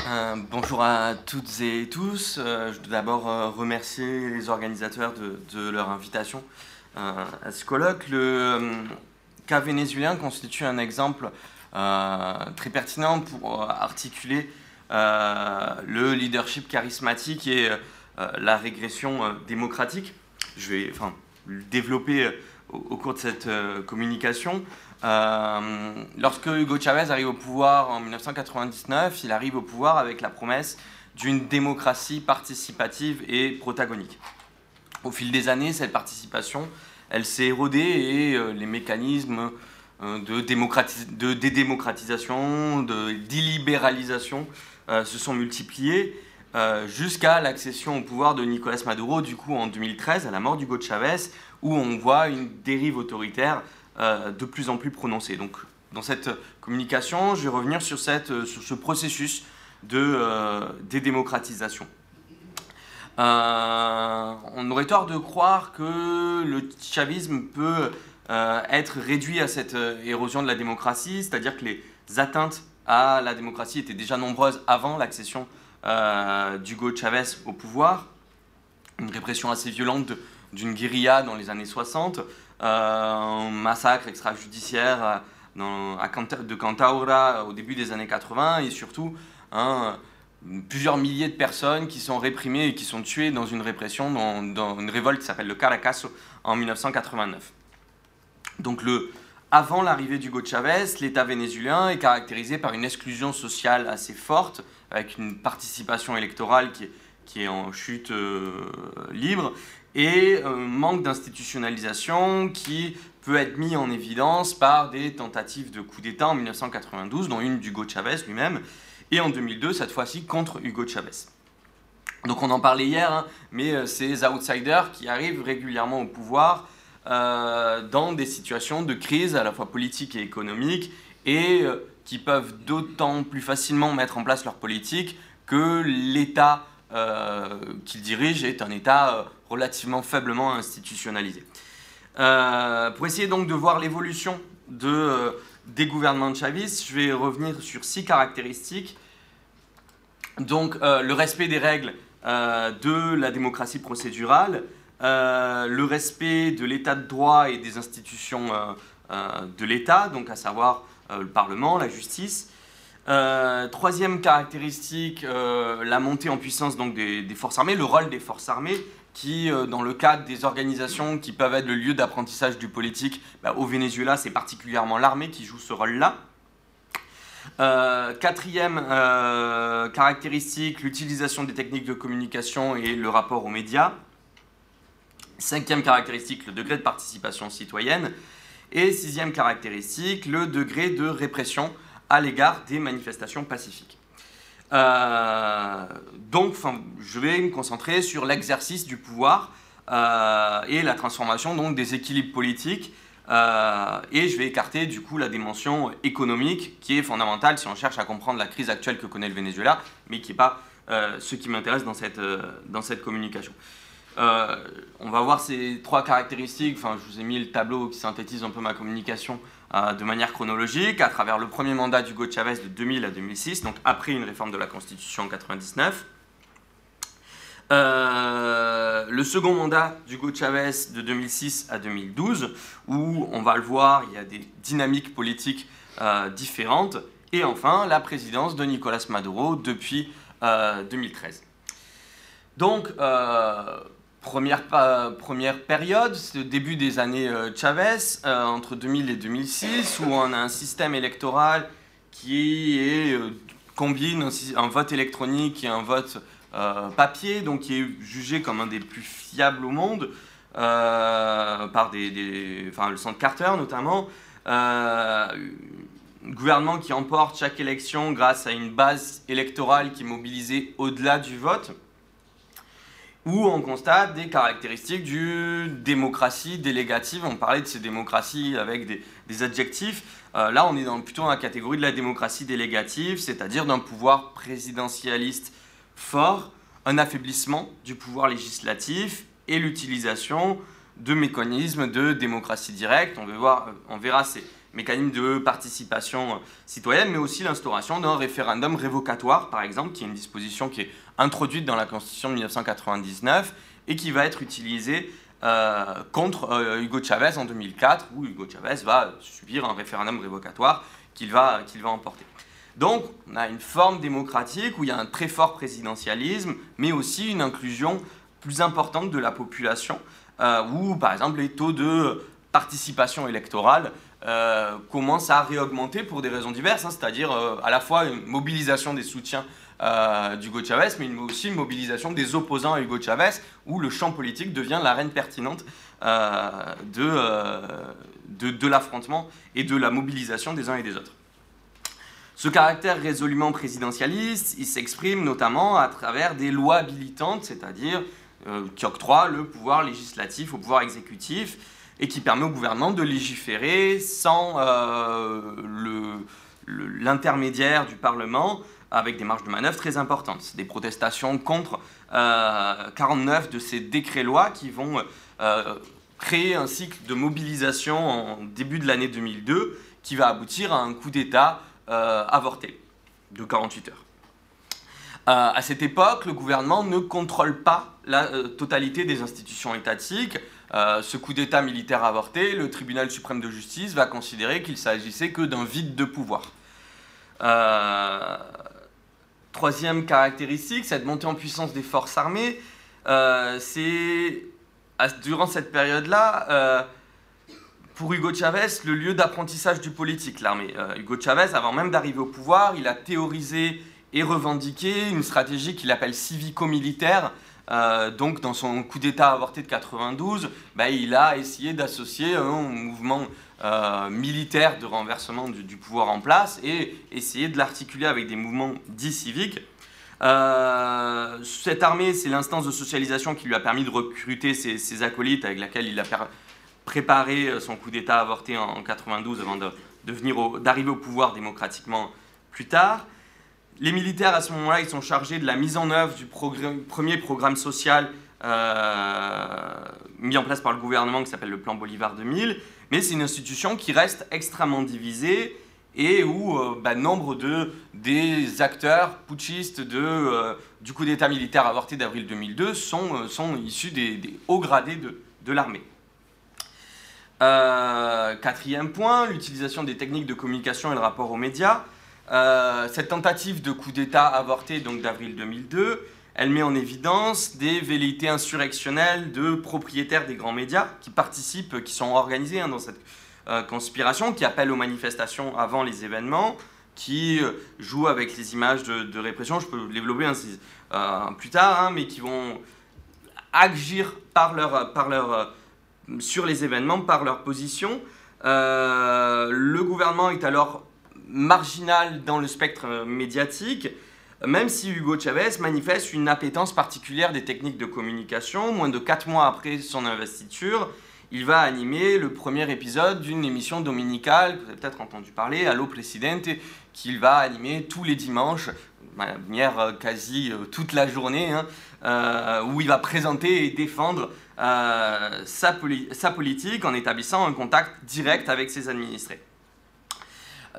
Euh, bonjour à toutes et tous. Euh, je dois d'abord euh, remercier les organisateurs de, leur invitation à ce colloque. Le, cas vénézuélien constitue un exemple très pertinent pour articuler le leadership charismatique et la régression démocratique. Je vais enfin, le développer au, cours de cette communication. Lorsque Hugo Chavez arrive au pouvoir en 1999, il arrive au pouvoir avec la promesse d'une démocratie participative et protagonique. Au fil des années, cette participation, elle s'est érodée et euh, les mécanismes euh, de, de dédémocratisation, de délibéralisation euh, se sont multipliés jusqu'à l'accession au pouvoir de Nicolas Maduro, du coup en 2013, à la mort d'Hugo Chavez, où on voit une dérive autoritaire de plus en plus prononcée. Donc, dans cette communication, je vais revenir sur, sur ce processus de dédémocratisation. Euh, on aurait tort de croire que le chavisme peut euh, être réduit à cette euh, érosion de la démocratie, c'est-à-dire que les atteintes à la démocratie étaient déjà nombreuses avant l'accession d'Hugo Chavez au pouvoir. Une répression assez violente d'une guérilla dans les années 60, un massacre extrajudiciaire dans, à de Cantaura au début des années 80 et surtout un plusieurs milliers de personnes qui sont réprimées et qui sont tuées dans une répression, dans, une révolte qui s'appelle le Caracas en 1989. Donc le, avant l'arrivée d'Hugo Chavez, l'État vénézuélien est caractérisé par une exclusion sociale assez forte, avec une participation électorale qui est, qui est en chute euh, libre, et un manque d'institutionnalisation qui peut être mis en évidence par des tentatives de coup d'État en 1992, dont une d'Hugo Chavez lui-même, et en 2002, cette fois-ci, contre Hugo Chavez. Donc on en parlait hier, hein, mais euh, ces outsiders qui arrivent régulièrement au pouvoir euh, dans des situations de crise à la fois politique et économique et euh, qui peuvent d'autant plus facilement mettre en place leur politique que l'État qu'ils dirigent est un État relativement faiblement institutionnalisé. pour essayer donc de voir l'évolution de des gouvernements de chavistes, je vais revenir sur six caractéristiques. Donc, euh, le respect des règles euh, de la démocratie procédurale, euh, le respect de l'état de droit et des institutions de l'État, donc à savoir le Parlement, la justice. troisième caractéristique, la montée en puissance des, forces armées, le rôle des forces armées, qui, euh, dans le cadre des organisations qui peuvent être le lieu d'apprentissage du politique, bah, au Venezuela, c'est particulièrement l'armée qui joue ce rôle-là. Euh, quatrième euh, caractéristique, l'utilisation des techniques de communication et le rapport aux médias. Cinquième caractéristique, le degré de participation citoyenne. Et sixième caractéristique, le degré de répression à l'égard des manifestations pacifiques. Euh, donc, je vais me concentrer sur l'exercice du pouvoir euh, et la transformation donc, des équilibres politiques. Euh, et je vais écarter du coup la dimension économique qui est fondamentale si on cherche à comprendre la crise actuelle que connaît le Venezuela, mais qui n'est pas ce qui m'intéresse dans cette, dans cette communication. on va voir ces trois caractéristiques. Enfin, je vous ai mis le tableau qui synthétise un peu ma communication euh, de manière chronologique à travers le premier mandat d'Hugo Chavez de 2000 à 2006, donc après une réforme de la Constitution en 99. Euh, le second mandat d'Hugo Chavez de 2006 à 2012, où on va le voir, il y a des dynamiques politiques euh, différentes. Et enfin, la présidence de Nicolas Maduro depuis 2013. Donc, Première, période, c'est le début des années euh, Chavez, euh, entre 2000 et 2006, où on a un système électoral qui euh, combine un, vote électronique et un vote papier, donc qui est jugé comme un des plus fiables au monde, par des, le centre Carter notamment. gouvernement qui emporte chaque élection grâce à une base électorale qui est mobilisée au-delà du vote où on constate des caractéristiques du démocratie délégative. On parlait de ces démocraties avec des, adjectifs. Euh, là, on est dans, plutôt dans la catégorie de la démocratie délégative, c'est-à-dire d'un pouvoir présidentialiste fort, un affaiblissement du pouvoir législatif et l'utilisation de mécanismes de démocratie directe. On, voir, on verra ces mécanismes de participation citoyenne, mais aussi l'instauration d'un référendum révocatoire, par exemple, qui est une disposition qui est introduite dans la Constitution de 1999 et qui va être utilisée contre Hugo Chavez en 2004, où Hugo Chavez va subir un référendum révocatoire qu'il va, qu'il va emporter. Donc, on a une forme démocratique où il y a un très fort présidentialisme, mais aussi une inclusion plus importante de la population, où par exemple les taux de participation électorale euh, commence à réaugmenter pour des raisons diverses, hein, c'est-à-dire euh, à la fois une mobilisation des soutiens euh, d'Hugo Chavez, mais aussi une mobilisation des opposants à Hugo Chavez, où le champ politique devient l'arène pertinente de, l'affrontement et de la mobilisation des uns et des autres. Ce caractère résolument présidentialiste, il s'exprime notamment à travers des lois habilitantes, c'est-à-dire qui octroient le pouvoir législatif au pouvoir exécutif, et qui permet au gouvernement de légiférer sans euh, l'intermédiaire du Parlement avec des marges de manœuvre très importantes. Des protestations contre 49 euh, de ces décrets-lois qui vont euh, créer un cycle de mobilisation en début de l'année 2002 qui va aboutir à un coup d'État avorté de 48 heures. à cette époque, le gouvernement ne contrôle pas la totalité des institutions étatiques. Euh, ce coup d'État militaire avorté, le tribunal suprême de justice va considérer qu'il s'agissait que d'un vide de pouvoir. Euh, troisième caractéristique, cette montée en puissance des forces armées, euh, c'est durant cette période-là, pour Hugo Chavez, le lieu d'apprentissage du politique, l'armée. Hugo Chavez, avant même d'arriver au pouvoir, il a théorisé et revendiqué une stratégie qu'il appelle civico-militaire, euh, donc, dans son coup d'État avorté de 92, bah, il a essayé d'associer un mouvement euh, militaire de renversement du, pouvoir en place et essayer de l'articuler avec des mouvements dits civiques. Euh, cette armée, c'est l'instance de socialisation qui lui a permis de recruter ses, acolytes avec laquelle il a préparé son coup d'État avorté en, 92 avant d'arriver au pouvoir démocratiquement plus tard. Les militaires, à ce moment-là, ils sont chargés de la mise en œuvre du premier programme social euh, mis en place par le gouvernement qui s'appelle le Plan Bolivar 2000. Mais c'est une institution qui reste extrêmement divisée et où euh, bah, nombre de, des acteurs putschistes euh, du coup d'État militaire avorté d'avril 2002 sont, issus des, hauts gradés de l'armée. quatrième point, l'utilisation des techniques de communication et le rapport aux médias. Euh, cette tentative de coup d'État avorté donc d'avril 2002, elle met en évidence des velléités insurrectionnelles de propriétaires des grands médias qui participent, qui sont organisés hein, dans cette euh, conspiration, qui appellent aux manifestations avant les événements, qui euh, jouent avec les images de, répression. Je peux développer hein, plus tard, hein, mais qui vont agir par leur, sur les événements par leur position. le gouvernement est alors marginal dans le spectre médiatique, même si Hugo Chavez manifeste une appétence particulière des techniques de communication. Moins de 4 mois après son investiture, il va animer le premier épisode d'une émission dominicale, vous avez peut-être entendu parler, Allo Presidente, qu'il va animer tous les dimanches, de manière euh, quasi euh, toute la journée, hein, euh, où il va présenter et défendre sa politique en établissant un contact direct avec ses administrés.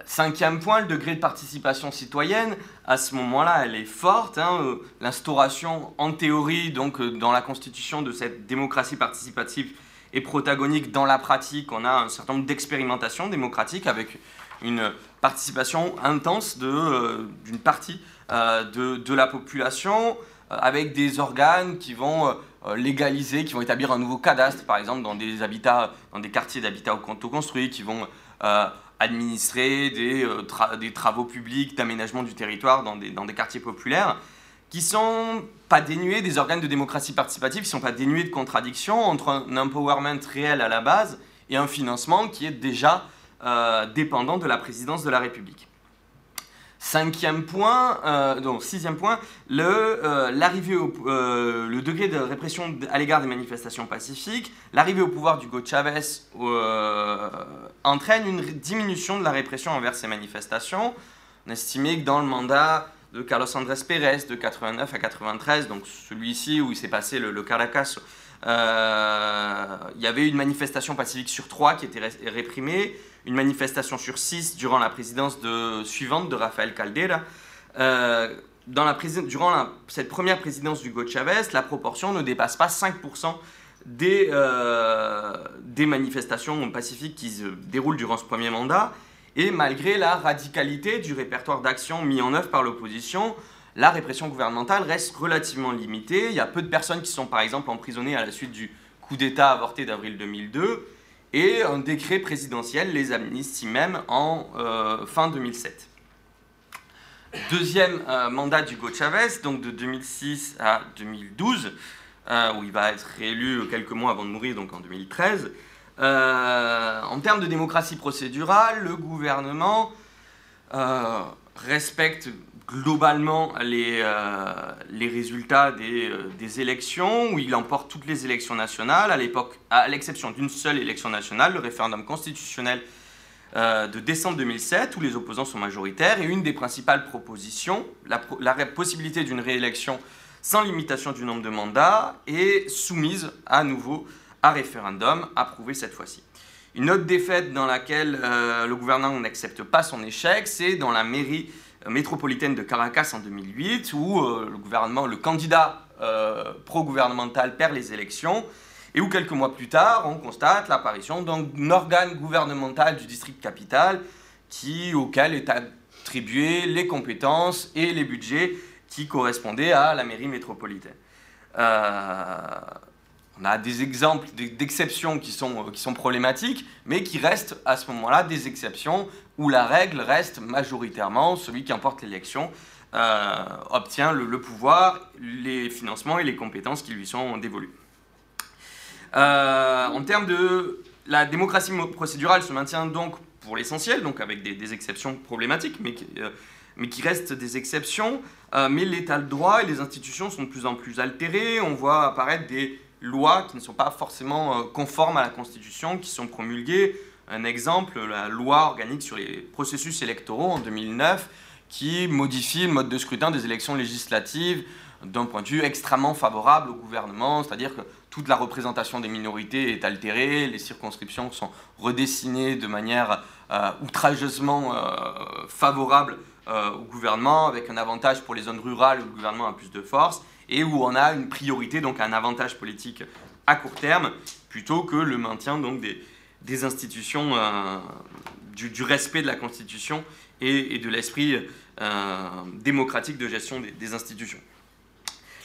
Cinquième point, le degré de participation citoyenne. À ce moment-là, elle est forte. Hein, euh, L'instauration, en théorie, donc euh, dans la constitution de cette démocratie participative est protagonique. Dans la pratique, on a un certain nombre d'expérimentations démocratiques avec une participation intense euh, d'une partie de, la population, avec des organes qui vont légaliser, qui vont établir un nouveau cadastre, par exemple, dans des habitats, dans des quartiers d'habitat auto-construits, qui vont administrer des, euh, des travaux publics d'aménagement du territoire dans des, quartiers populaires, qui sont pas dénués des organes de démocratie participative, qui sont pas dénués de contradictions entre un empowerment réel à la base et un financement qui est déjà euh, dépendant de la présidence de la République. Cinquième point, euh, sixième point, le, euh, au, euh, le degré de répression à l'égard des manifestations pacifiques, l'arrivée au pouvoir d'Hugo Chavez entraîne une diminution de la répression envers ces manifestations. On estimait que dans le mandat de Carlos Andrés Pérez de 89 à 93, donc celui-ci où il s'est passé le Caracas, il y avait une manifestation pacifique sur trois qui était réprimée une manifestation sur six durant la présidence de, suivante de Rafael Caldera. Euh, durant cette première présidence d'Hugo Chavez, la proportion ne dépasse pas 5% des, des manifestations pacifiques qui se déroulent durant ce premier mandat. Et malgré la radicalité du répertoire d'actions mis en œuvre par l'opposition, la répression gouvernementale reste relativement limitée. Il y a peu de personnes qui sont par exemple emprisonnées à la suite du coup d'État avorté d'avril 2002 et un décret présidentiel les amnistie même en euh, fin 2007. Deuxième euh, mandat d'Hugo Chavez, donc de 2006 à 2012, euh, où il va être réélu quelques mois avant de mourir, donc en 2013. en termes de démocratie procédurale, le gouvernement respecte globalement les, euh, les résultats des, euh, des, élections, où il emporte toutes les élections nationales, à l'époque, à l'exception d'une seule élection nationale, le référendum constitutionnel euh, de décembre 2007, où les opposants sont majoritaires, et une des principales propositions, la, la possibilité d'une réélection sans limitation du nombre de mandats, est soumise à nouveau à référendum, approuvé cette fois-ci. Une autre défaite dans laquelle le gouvernement n'accepte pas son échec, c'est dans la mairie métropolitaine de Caracas en 2008, où euh, le gouvernement, le candidat euh, pro-gouvernemental perd les élections, et où quelques mois plus tard, on constate l'apparition d'un organe gouvernemental du district capital qui, auquel est attribué les compétences et les budgets qui correspondaient à la mairie métropolitaine. Euh, on a des exemples d'exceptions qui sont problématiques, mais qui restent à ce moment-là des exceptions où la règle reste majoritairement celui qui emporte l'élection euh, obtient le, pouvoir, les financements et les compétences qui lui sont dévolues. Euh, en termes de la démocratie procédurale se maintient donc pour l'essentiel, donc avec des, exceptions problématiques, euh, mais qui restent des exceptions. mais l'état de droit et les institutions sont de plus en plus altérées. On voit apparaître des lois qui ne sont pas forcément conformes à la Constitution, qui sont promulguées. Un exemple, la loi organique sur les processus électoraux en 2009 qui modifie le mode de scrutin des élections législatives d'un point de vue extrêmement favorable au gouvernement, c'est-à-dire que toute la représentation des minorités est altérée, les circonscriptions sont redessinées de manière euh, outrageusement euh, favorable euh, au gouvernement, avec un avantage pour les zones rurales où le gouvernement a plus de force, et où on a une priorité, donc un avantage politique à court terme, plutôt que le maintien donc, des, des institutions, euh, du, respect de la Constitution et, de l'esprit euh, démocratique de gestion des, institutions.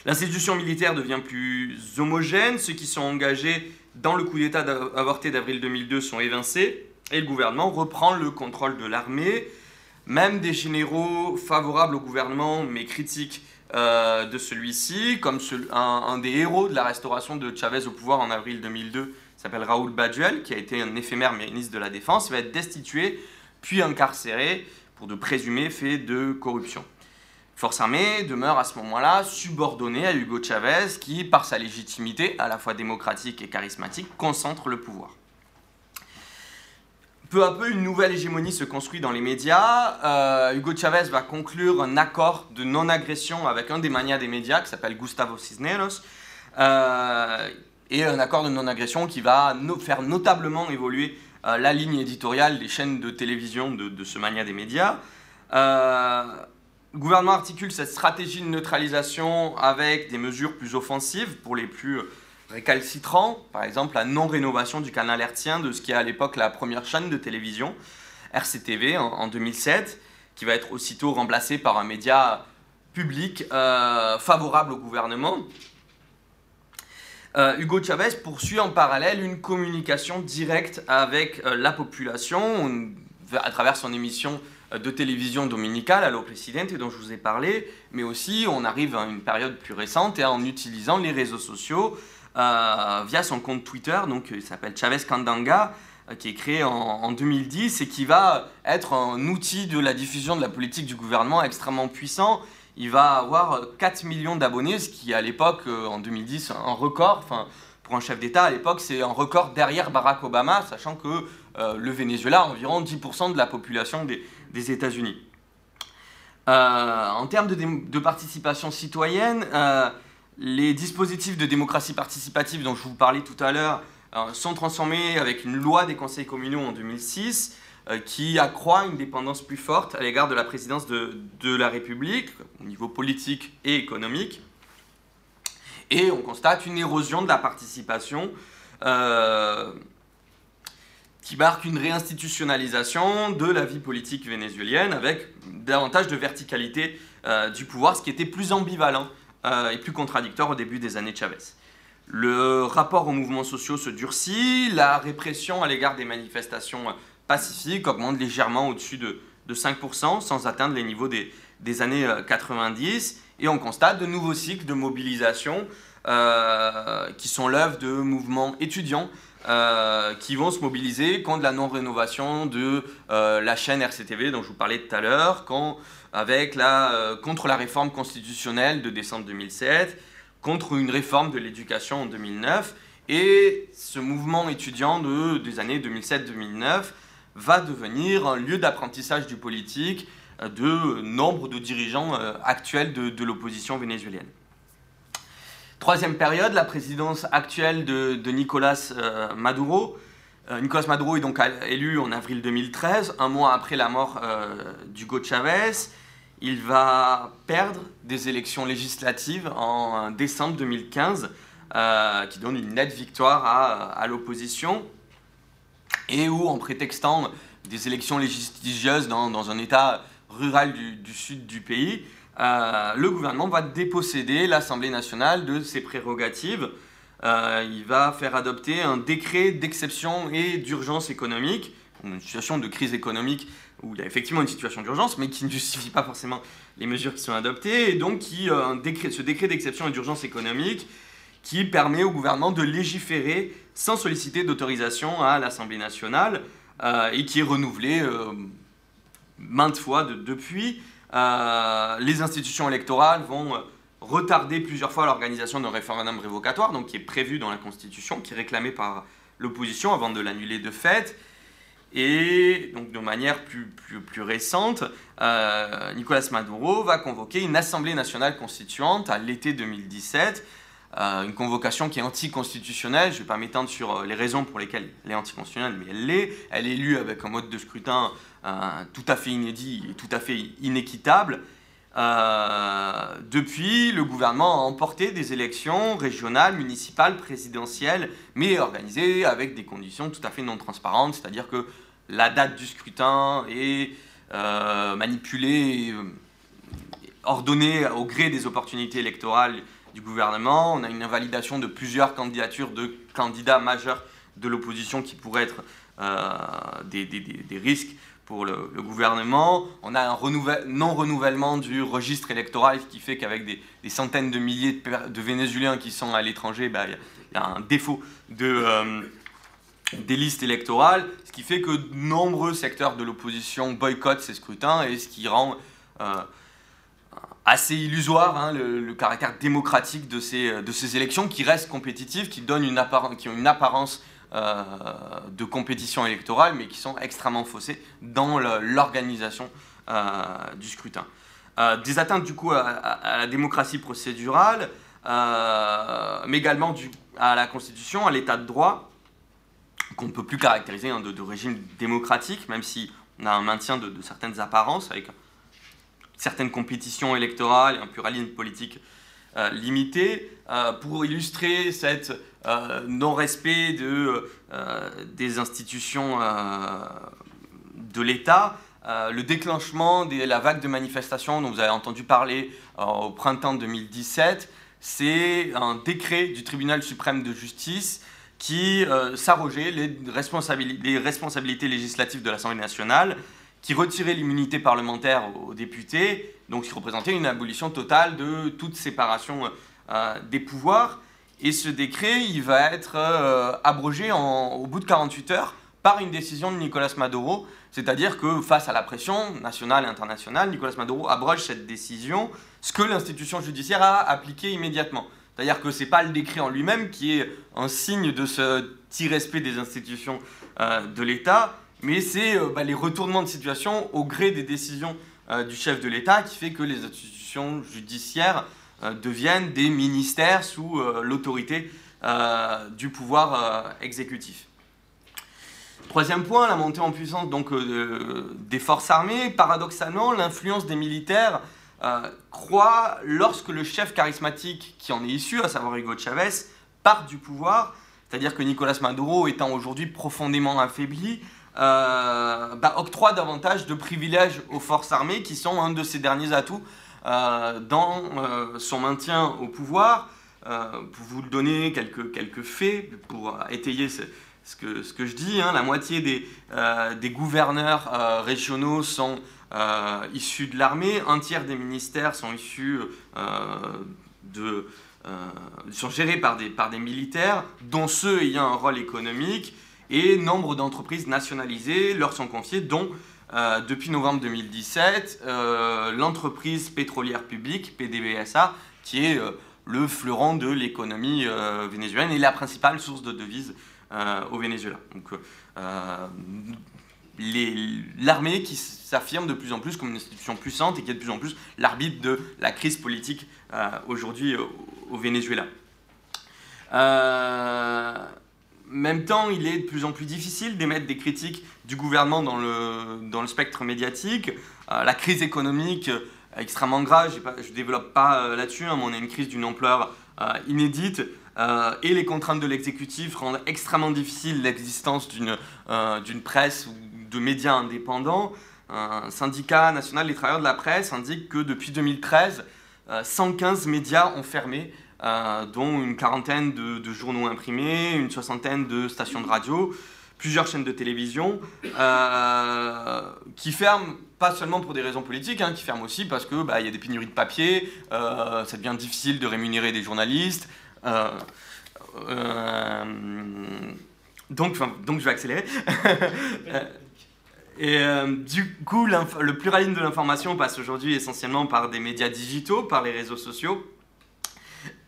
L'institution militaire devient plus homogène, ceux qui sont engagés dans le coup d'État avorté d'avril 2002 sont évincés, et le gouvernement reprend le contrôle de l'armée. Même des généraux favorables au gouvernement, mais critiques euh, de celui-ci, comme un, un, des héros de la restauration de Chavez au pouvoir en avril 2002, s'appelle Raoul Baduel, qui a été un éphémère ministre de la Défense, va être destitué puis incarcéré pour de présumés faits de corruption. Force armée demeure à ce moment-là subordonnée à Hugo Chavez, qui, par sa légitimité, à la fois démocratique et charismatique, concentre le pouvoir. Peu à peu, une nouvelle hégémonie se construit dans les médias. Euh, Hugo Chavez va conclure un accord de non-agression avec un des manias des médias, qui s'appelle Gustavo Cisneros. Euh, et un accord de non-agression qui va faire notablement évoluer euh, la ligne éditoriale des chaînes de télévision de, ce mania des médias. Euh, le gouvernement articule cette stratégie de neutralisation avec des mesures plus offensives pour les plus récalcitrants, par exemple la non-rénovation du canal hertzien de ce qui est à l'époque la première chaîne de télévision, RCTV, en, 2007, qui va être aussitôt remplacé par un média public euh, favorable au gouvernement, euh, Hugo Chavez poursuit en parallèle une communication directe avec euh, la population à travers son émission euh, de télévision dominicale, Allo Presidente, dont je vous ai parlé, mais aussi on arrive à une période plus récente et en utilisant les réseaux sociaux via son compte Twitter, donc il s'appelle Chavez Candanga, qui est créé en, en, 2010 et qui va être un outil de la diffusion de la politique du gouvernement extrêmement puissant il va avoir 4 millions d'abonnés, ce qui à l'époque, euh, en 2010, un record. Enfin, pour un chef d'État à l'époque, c'est un record derrière Barack Obama, sachant que euh, le Venezuela a environ 10% de la population des, États-Unis. Euh, en termes de, participation citoyenne, les dispositifs de démocratie participative dont je vous parlais tout à l'heure sont transformés avec une loi des conseils communaux en 2006 euh, qui accroît une dépendance plus forte à l'égard de la présidence de, la République, au niveau politique et économique. Et on constate une érosion de la participation qui marque une réinstitutionnalisation de la vie politique vénézuélienne avec davantage de verticalité du pouvoir, ce qui était plus ambivalent et plus contradictoire au début des années Chavez. Le rapport aux mouvements sociaux se durcit, la répression à l'égard des manifestations pacifiques augmente légèrement au-dessus de, 5%, sans atteindre les niveaux des, années 90, euh, et on constate de nouveaux cycles de mobilisation euh, qui sont l'œuvre de mouvements étudiants euh, qui vont se mobiliser contre la non-rénovation de la chaîne RCTV dont je vous parlais tout à l'heure, avec la, contre la réforme constitutionnelle de décembre 2007 contre une réforme de l'éducation en 2009. Et ce mouvement étudiant de, des années 2007-2009 va devenir un lieu d'apprentissage du politique euh, de nombre de dirigeants euh, actuels de, l'opposition vénézuélienne. Troisième période, la présidence actuelle de, Nicolas euh, Maduro. Nicolas Maduro est donc élu en avril 2013, un mois après la mort d'Hugo Chavez il va perdre des élections législatives en décembre 2015, euh, qui donne une nette victoire à, l'opposition, et où, en prétextant des élections législatives dans, un État rural du, sud du pays, euh, le gouvernement va déposséder l'Assemblée nationale de ses prérogatives. Euh, il va faire adopter un décret d'exception et d'urgence économique, une situation de crise économique où il y a effectivement une situation d'urgence, mais qui ne justifie pas forcément les mesures qui sont adoptées, et donc qui, euh, décret, ce décret d'exception et d'urgence économique qui permet au gouvernement de légiférer sans solliciter d'autorisation à l'Assemblée nationale, euh, et qui est renouvelé euh, maintes fois depuis. les institutions électorales vont retarder plusieurs fois l'organisation d'un référendum révocatoire, donc qui est prévu dans la Constitution, qui est réclamé par l'opposition avant de l'annuler de fait. Et donc de manière plus, plus, récente, euh, Nicolas Maduro va convoquer une Assemblée nationale constituante à l'été 2017, euh, une convocation qui est anticonstitutionnelle. Je ne vais pas m'étendre sur euh, les raisons pour lesquelles elle est anticonstitutionnelle, mais elle l'est. Elle est élue avec un mode de scrutin tout à fait inédit et tout à fait inéquitable. depuis, le gouvernement a emporté des élections régionales, municipales, présidentielles, mais organisées avec des conditions tout à fait non transparentes, c'est-à-dire que la date du scrutin est euh, manipulée, euh, ordonnée au gré des opportunités électorales du gouvernement. On a une invalidation de plusieurs candidatures de candidats majeurs de l'opposition qui pourraient être euh, des, risques pour le, gouvernement. On a un non-renouvellement du registre électoral, qui fait qu'avec des, centaines de milliers de, Vénézuéliens qui sont à l'étranger, bah, il y, a un défaut de, des listes électorales, ce qui fait que nombreux secteurs de l'opposition boycottent ces scrutins et ce qui rend euh, assez illusoire hein, le, caractère démocratique de ces, de ces élections qui restent compétitives, qui, donnent une qui ont une apparence euh, de compétition électorale, mais qui sont extrêmement faussées dans l'organisation euh, du scrutin. des atteintes du coup à, la démocratie procédurale, mais également du, à la Constitution, à l'état de droit, qu'on ne peut plus caractériser hein, de, régime démocratique, même si on a un maintien de, certaines apparences, certaines compétitions électorales et un pluralisme politique euh, limité. Euh, pour illustrer cet euh, non-respect de, des institutions de l'État, le déclenchement de la vague de manifestations dont vous avez entendu parler au printemps 2017, c'est un décret du tribunal suprême de justice qui s'arrogeait les, responsabilités législatives de l'Assemblée nationale, qui retirait l'immunité parlementaire aux députés, donc qui représentait une abolition totale de toute séparation euh, des pouvoirs. Et ce décret, il va être euh, abrogé au bout de 48 heures par une décision de Nicolas Maduro, c'est-à-dire que face à la pression nationale et internationale, Nicolas Maduro abroge cette décision, ce que l'institution judiciaire a appliqué immédiatement. C'est-à-dire que ce n'est pas le décret en lui-même qui est un signe de ce irrespect des institutions euh, de l'État, mais c'est euh, bah, les retournements de situation au gré des décisions euh, du chef de l'État qui fait que les institutions judiciaires deviennent des ministères sous l'autorité du pouvoir exécutif. Troisième point, la montée en puissance donc, des forces armées. Paradoxalement, l'influence des militaires croit, lorsque le chef charismatique qui en est issu, à savoir Hugo Chavez, part du pouvoir, c'est-à-dire que Nicolas Maduro étant aujourd'hui profondément affaibli, euh, bah, octroie davantage de privilèges aux forces armées qui sont un de ses derniers atouts euh, dans euh, son maintien au pouvoir. pour vous donner quelques, faits, pour étayer ce, que, je dis, hein, la moitié des, des gouverneurs régionaux sont issus de l'armée, un tiers des ministères sont issus de, sont gérés par des, par des militaires, dont ceux ayant un rôle économique, et nombre d'entreprises nationalisées leur sont confiées, dont euh, depuis novembre 2017 euh, l'entreprise pétrolière publique, PDVSA, qui est euh, le fleuron de l'économie vénézuélienne et la principale source de devises au Venezuela. Donc, l'armée qui s'affirme de plus en plus comme une institution puissante et qui est de plus en plus l'arbitre de la crise politique aujourd'hui au, au, Venezuela. Même temps, il est de plus en plus difficile d'émettre des critiques du gouvernement dans le, dans le spectre médiatique. Euh, la crise économique euh, extrêmement grave, je ne développe pas euh, là-dessus, hein, mais on a une crise d'une ampleur inédite. et les contraintes de l'exécutif rendent extrêmement difficile l'existence d'une presse ou de médias indépendants. Un syndicat national des travailleurs de la presse indique que depuis 2013, 115 médias ont fermé euh, dont une quarantaine de, journaux imprimés, une soixantaine de stations de radio, plusieurs chaînes de télévision, euh, qui ferment pas seulement pour des raisons politiques, hein, qui ferment aussi parce qu'il bah, y a des pénuries de papier, euh, ça devient difficile de rémunérer des journalistes. donc, donc je vais accélérer. Et du coup, le pluralisme de l'information passe aujourd'hui essentiellement par des médias digitaux, par les réseaux sociaux.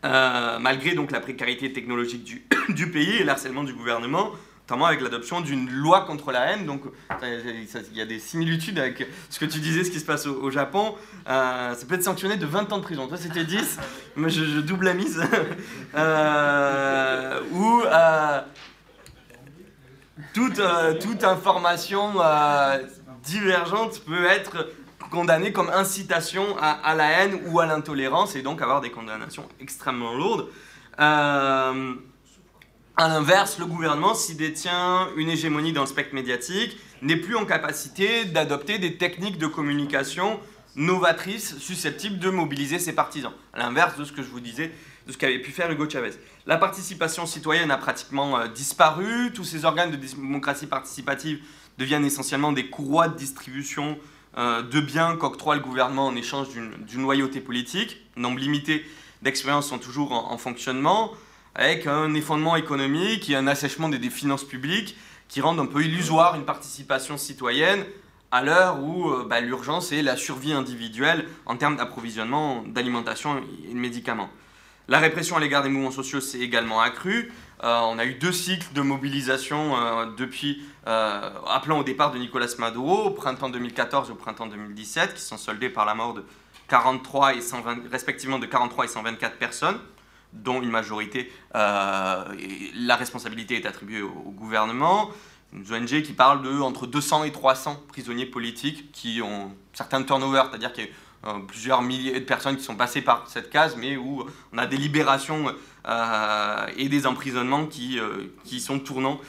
Euh, malgré donc la précarité technologique du, pays et l'harcèlement du gouvernement, notamment avec l'adoption d'une loi contre la haine. Donc, il y a des similitudes avec ce que tu disais, ce qui se passe au, Japon. Euh, ça peut être sanctionné de 20 ans de prison. Toi, c'était 10, mais je, double la mise. euh, ou toute, toute information divergente peut être condamné comme incitation à, la haine ou à l'intolérance et donc avoir des condamnations extrêmement lourdes. Euh, à l'inverse, le gouvernement, s'il détient une hégémonie dans le spectre médiatique, n'est plus en capacité d'adopter des techniques de communication novatrices susceptibles de mobiliser ses partisans. À l'inverse de ce que je vous disais, de ce qu'avait pu faire Hugo Chavez. La participation citoyenne a pratiquement euh, disparu, tous ces organes de démocratie participative deviennent essentiellement des courroies de distribution de biens qu'octroie le gouvernement en échange d'une loyauté politique. Nombre limité d'expériences sont toujours en, fonctionnement, avec un effondrement économique et un assèchement des, finances publiques qui rendent un peu illusoire une participation citoyenne à l'heure où euh, bah, l'urgence est la survie individuelle en termes d'approvisionnement, d'alimentation et de médicaments. La répression à l'égard des mouvements sociaux s'est également accrue. Euh, on a eu deux cycles de mobilisation euh, depuis, euh, appelant au départ de Nicolas Maduro au printemps 2014 et au printemps 2017, qui sont soldés par la mort de 43 et 120, respectivement de 43 et 124 personnes, dont une majorité, la responsabilité est attribuée au, gouvernement. Une ONG qui parle de entre 200 et 300 prisonniers politiques qui ont certains turnover, c'est-à-dire qu'il y a euh, plusieurs milliers de personnes qui sont passées par cette case, mais où on a des libérations euh, et des emprisonnements qui, euh, qui sont tournants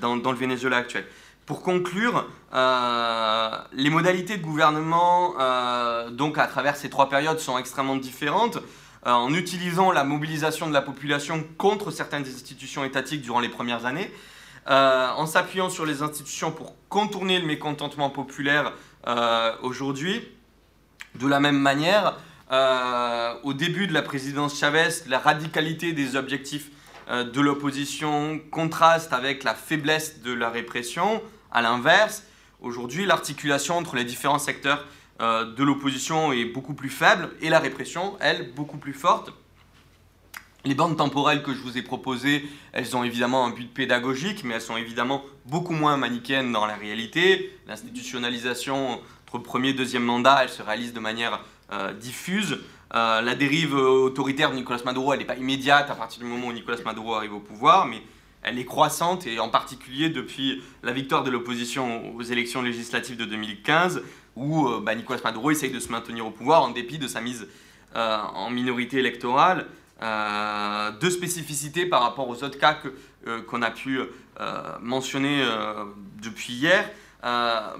dans, dans, le Venezuela actuel. Pour conclure, les modalités de gouvernement, donc à travers ces trois périodes, sont extrêmement différentes. en utilisant la mobilisation de la population contre certaines institutions étatiques durant les premières années, en s'appuyant sur les institutions pour contourner le mécontentement populaire aujourd'hui, de la même manière, euh, au début de la présidence Chavez, la radicalité des objectifs euh, de l'opposition contraste avec la faiblesse de la répression. À l'inverse, aujourd'hui, l'articulation entre les différents secteurs euh, de l'opposition est beaucoup plus faible et la répression, elle, beaucoup plus forte. Les bandes temporelles que je vous ai proposées, elles ont évidemment un but pédagogique, mais elles sont évidemment beaucoup moins manichéennes dans la réalité. L'institutionnalisation entre premier et deuxième mandat, elle se réalise de manière euh, diffuse. Euh, la dérive autoritaire de Nicolas Maduro, elle n'est pas immédiate à partir du moment où Nicolas Maduro arrive au pouvoir, mais elle est croissante et en particulier depuis la victoire de l'opposition aux élections législatives de 2015, où bah, Nicolas Maduro essaye de se maintenir au pouvoir en dépit de sa mise en minorité électorale. deux spécificités par rapport aux autres cas qu'on a pu mentionner depuis hier.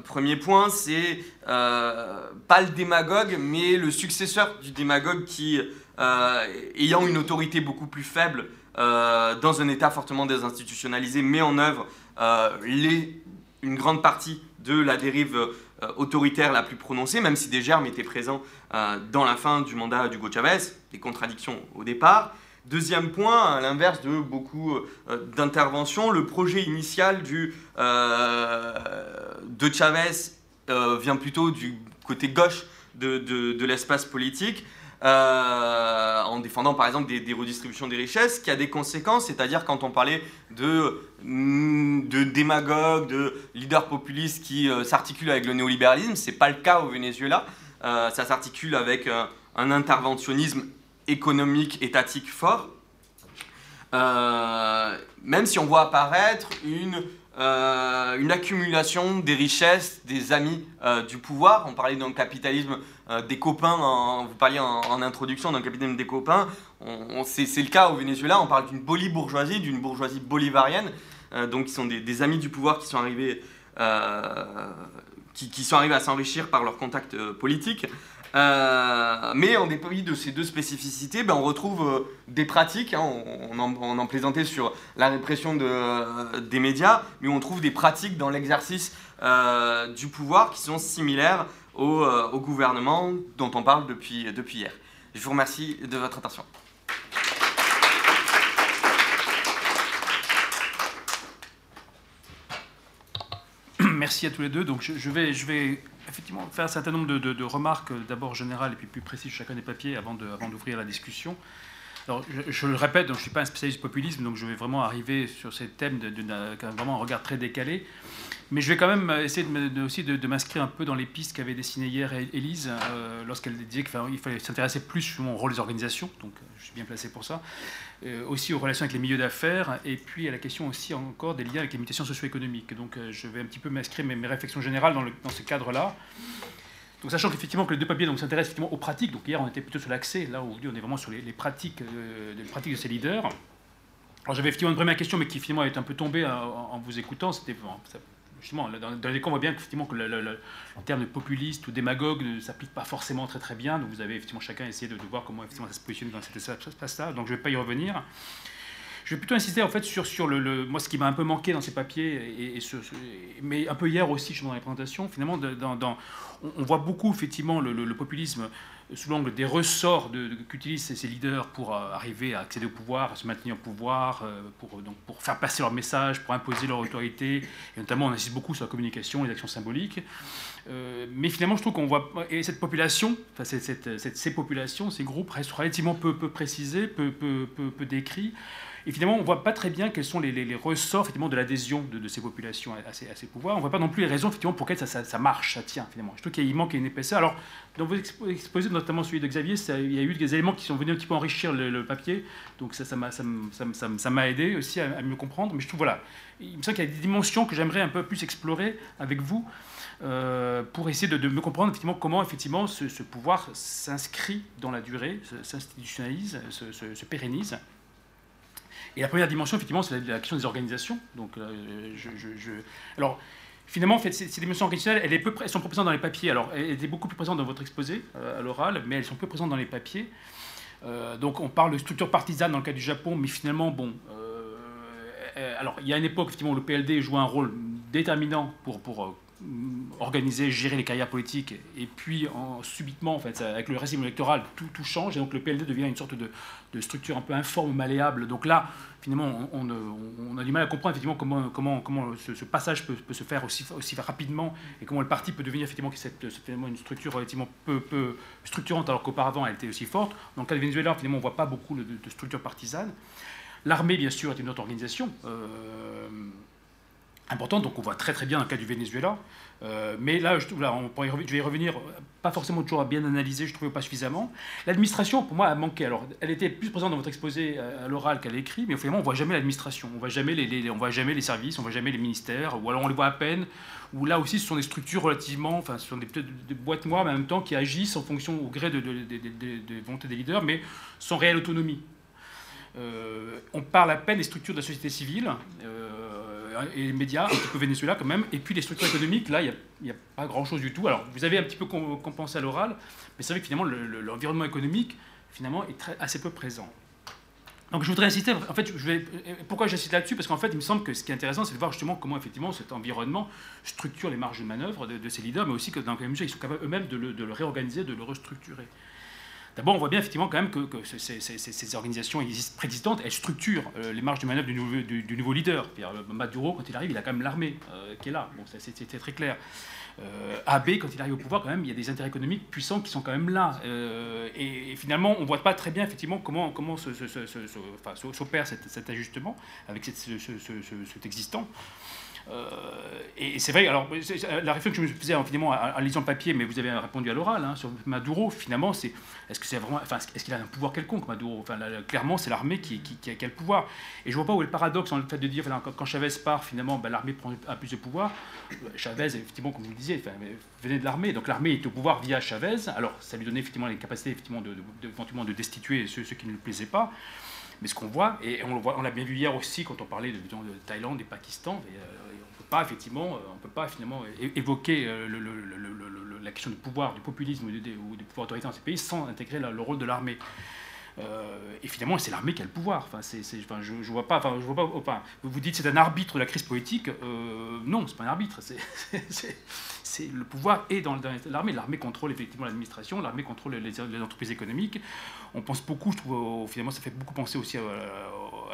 Premier point, c'est pas le démagogue, mais le successeur du démagogue qui, ayant une autorité beaucoup plus faible, euh, dans un État fortement désinstitutionnalisé, met en œuvre euh, une grande partie de la dérive euh, autoritaire la plus prononcée, même si des germes étaient présents dans la fin du mandat d'Hugo Chavez, des contradictions au départ. Deuxième point, à l'inverse de beaucoup d'interventions, le projet initial du, de Chavez vient plutôt du côté gauche de, de, l'espace politique. Euh, en défendant par exemple des, redistributions des richesses, qui a des conséquences, c'est-à-dire quand on parlait de, mm, de démagogues, de leaders populistes qui euh, s'articulent avec le néolibéralisme, ce n'est pas le cas au Venezuela, euh, ça s'articule avec un interventionnisme économique, étatique fort, même si on voit apparaître une euh, une accumulation des richesses des amis euh, du pouvoir. On parlait d'un capitalisme euh, des copains, vous parliez en, introduction d'un capitalisme des copains. c'est, le cas au Venezuela, on parle d'une bourgeoisie, d'une bourgeoisie bolivarienne, donc qui sont des, amis du pouvoir qui sont arrivés, qui, sont arrivés à s'enrichir par leurs contacts politiques. Euh, mais en dépit de ces deux spécificités, ben, on retrouve euh, des pratiques, hein, on, en, plaisantait sur la répression euh, des médias, mais on trouve des pratiques dans l'exercice du pouvoir qui sont similaires au, gouvernement dont on parle depuis, hier. Je vous remercie de votre attention. Merci à tous les deux. Donc je vais effectivement faire un certain nombre de, remarques, euh, d'abord générales et puis plus précises chacun des papiers avant d'ouvrir la discussion. Alors, je, le répète, je ne suis pas un spécialiste du populisme, donc je vais vraiment arriver sur ces thèmes d'un vraiment un regard très décalé. Mais je vais quand même essayer de, aussi de, m'inscrire un peu dans les pistes qu'avait dessinées hier Élise euh, lorsqu'elle disait qu'il fallait s'intéresser plus au rôle des organisations, donc euh, je suis bien placé pour ça, euh, aussi aux relations avec les milieux d'affaires, et puis à la question aussi encore des liens avec les mutations socio-économiques. Donc je vais un petit peu m'inscrire mes, réflexions générales dans, ce cadre-là. Donc, sachant qu'effectivement que les deux papiers s'intéressent effectivement aux pratiques. Donc hier on était plutôt sur l'accès, là aujourd'hui on est vraiment sur les, pratiques, les pratiques de ces leaders. Alors j'avais effectivement une première question, mais qui finalement est un peu tombée en, vous écoutant. C'était justement, dans, les cas, on voit bien qu'effectivement, que le, terme de populiste ou démagogue ne s'applique pas forcément très très bien. Donc vous avez effectivement chacun essayé de, voir comment effectivement ça se positionne dans cette espace-là. Donc je ne vais pas y revenir. Je vais plutôt insister en fait sur, sur le, moi ce qui m'a un peu manqué dans ces papiers, et, ce, mais un peu hier aussi dans les présentations, finalement, dans, on, voit beaucoup effectivement le populisme sous l'angle des ressorts qu'utilisent ces, leaders pour euh, arriver à accéder au pouvoir, à se maintenir au pouvoir, euh, pour, donc, pour faire passer leur message, pour imposer leur autorité. Et notamment, on insiste beaucoup sur la communication, les actions symboliques. Euh, mais finalement, je trouve qu'on voit. Et cette population, enfin, cette, ces populations, ces groupes restent relativement peu, peu précisés, peu, peu, peu décrits. Et finalement, on ne voit pas très bien quels sont les, ressorts effectivement, de l'adhésion de, ces populations à ces, à pouvoirs. On ne voit pas non plus les raisons effectivement, pour lesquelles ça, marche, ça tient finalement. Je trouve qu'il manque une épaisseur. Alors, dans vos exposés, notamment celui de Xavier, il y a eu des éléments qui sont venus un petit peu enrichir le, papier. Donc ça, ça m'a aidé aussi à, mieux comprendre. Mais je trouve, voilà, il me semble qu'il y a des dimensions que j'aimerais un peu plus explorer avec vous. Euh, pour essayer de, me comprendre effectivement comment effectivement ce, pouvoir s'inscrit dans la durée, s'institutionnalise, se, se, pérennise. Et la première dimension, effectivement, c'est la, question des organisations. Donc, euh, Alors, finalement, en fait, ces, dimensions organisationnelles, elles, elles, sont peu présentes dans les papiers. Alors, elles étaient beaucoup plus présentes dans votre exposé euh, à l'oral, mais elles sont peu présentes dans les papiers. Euh, donc, on parle de structure partisane dans le cas du Japon, mais finalement, bon. alors, il y a une époque, effectivement, où le PLD jouait un rôle déterminant pour, pour organiser, gérer les carrières politiques. Et puis, en, subitement, en fait, avec le régime électoral, tout, change. Et donc, le PLD devient une sorte de, structure un peu informe, malléable. Donc là, finalement, on, a du mal à comprendre effectivement comment, ce, passage peut, se faire aussi, rapidement et comment le parti peut devenir effectivement une structure relativement peu, structurante alors qu'auparavant elle était aussi forte. Dans le cas de Venezuela, finalement, on ne voit pas beaucoup de, de structures partisanes. L'armée, bien sûr, est une autre organisation. Euh, important. Donc on voit très très bien dans le cas du Venezuela. Euh, mais là, je, là on je vais y revenir, pas forcément toujours à bien analyser, je trouvais pas suffisamment. L'administration, pour moi, a manqué. Alors, elle était plus présente dans votre exposé à l'oral qu'à l'écrit, mais finalement, on voit jamais l'administration, on voit jamais les, on voit jamais les services, on voit jamais les ministères, ou alors on les voit à peine, ou là aussi, ce sont des structures relativement, enfin, ce sont des, des boîtes noires, mais en même temps qui agissent en fonction, au gré de, des volontés des leaders, mais sans réelle autonomie. Euh, on parle à peine des structures de la société civile. Euh, et les médias, un petit peu Venezuela quand même, et puis les structures économiques, là, il n'y a, pas grand-chose du tout. Alors, vous avez un petit peu compensé à l'oral, mais c'est vrai que finalement, l'environnement économique, finalement, est assez peu présent. Donc je voudrais insister, en fait, je vais, pourquoi j'insiste là-dessus? Parce qu'en fait, il me semble que ce qui est intéressant, c'est de voir justement comment effectivement cet environnement structure les marges de manœuvre de, ces leaders, mais aussi que dans quelle mesure ils sont capables eux-mêmes de le réorganiser, de le restructurer. D'abord, on voit bien effectivement quand même que, ces, organisations existent, préexistantes, elles structurent euh, les marges de manœuvre du nouveau, du, nouveau leader. Maduro, quand il arrive, il a quand même l'armée euh, qui est là. C'était très clair. Euh, AB, quand il arrive au pouvoir, quand même, il y a des intérêts économiques puissants qui sont quand même là. Et, finalement, on ne voit pas très bien effectivement comment, comment s'opère cet, ajustement avec cet existant. Euh, et c'est vrai, alors la réflexion que je me faisais finalement en, lisant le papier, mais vous avez répondu à l'oral hein, sur Maduro, finalement, c'est est-ce que c'est enfin, est-ce qu'il a un pouvoir quelconque, Maduro? Enfin, clairement, c'est l'armée qui, a, le pouvoir. Et je vois pas où est le paradoxe en le fait de dire, quand, Chavez part, finalement, ben, l'armée prend un plus de pouvoir. Chavez, effectivement, comme vous le disiez, venait de l'armée, donc l'armée est au pouvoir via Chavez. Alors, ça lui donnait effectivement les capacités, effectivement, de, éventuellement de destituer ceux, qui ne lui plaisaient pas. Mais ce qu'on voit, et on l'a bien vu hier aussi quand on parlait de, de Thaïlande et Pakistan, euh, effectivement, euh, on peut pas finalement évoquer euh, la question du pouvoir, du populisme ou du, pouvoir autoritaire dans ces pays sans intégrer le rôle de l'armée. Euh, et finalement, c'est l'armée qui a le pouvoir. Enfin, enfin, je, vois pas. Enfin, je vois pas. Enfin, vous dites c'est un arbitre de la crise politique. Non, c'est pas un arbitre. C'est, le pouvoir est dans, l'armée. L'armée contrôle effectivement l'administration. L'armée contrôle les, entreprises économiques. On pense beaucoup. Je trouve finalement, ça fait beaucoup penser aussi à,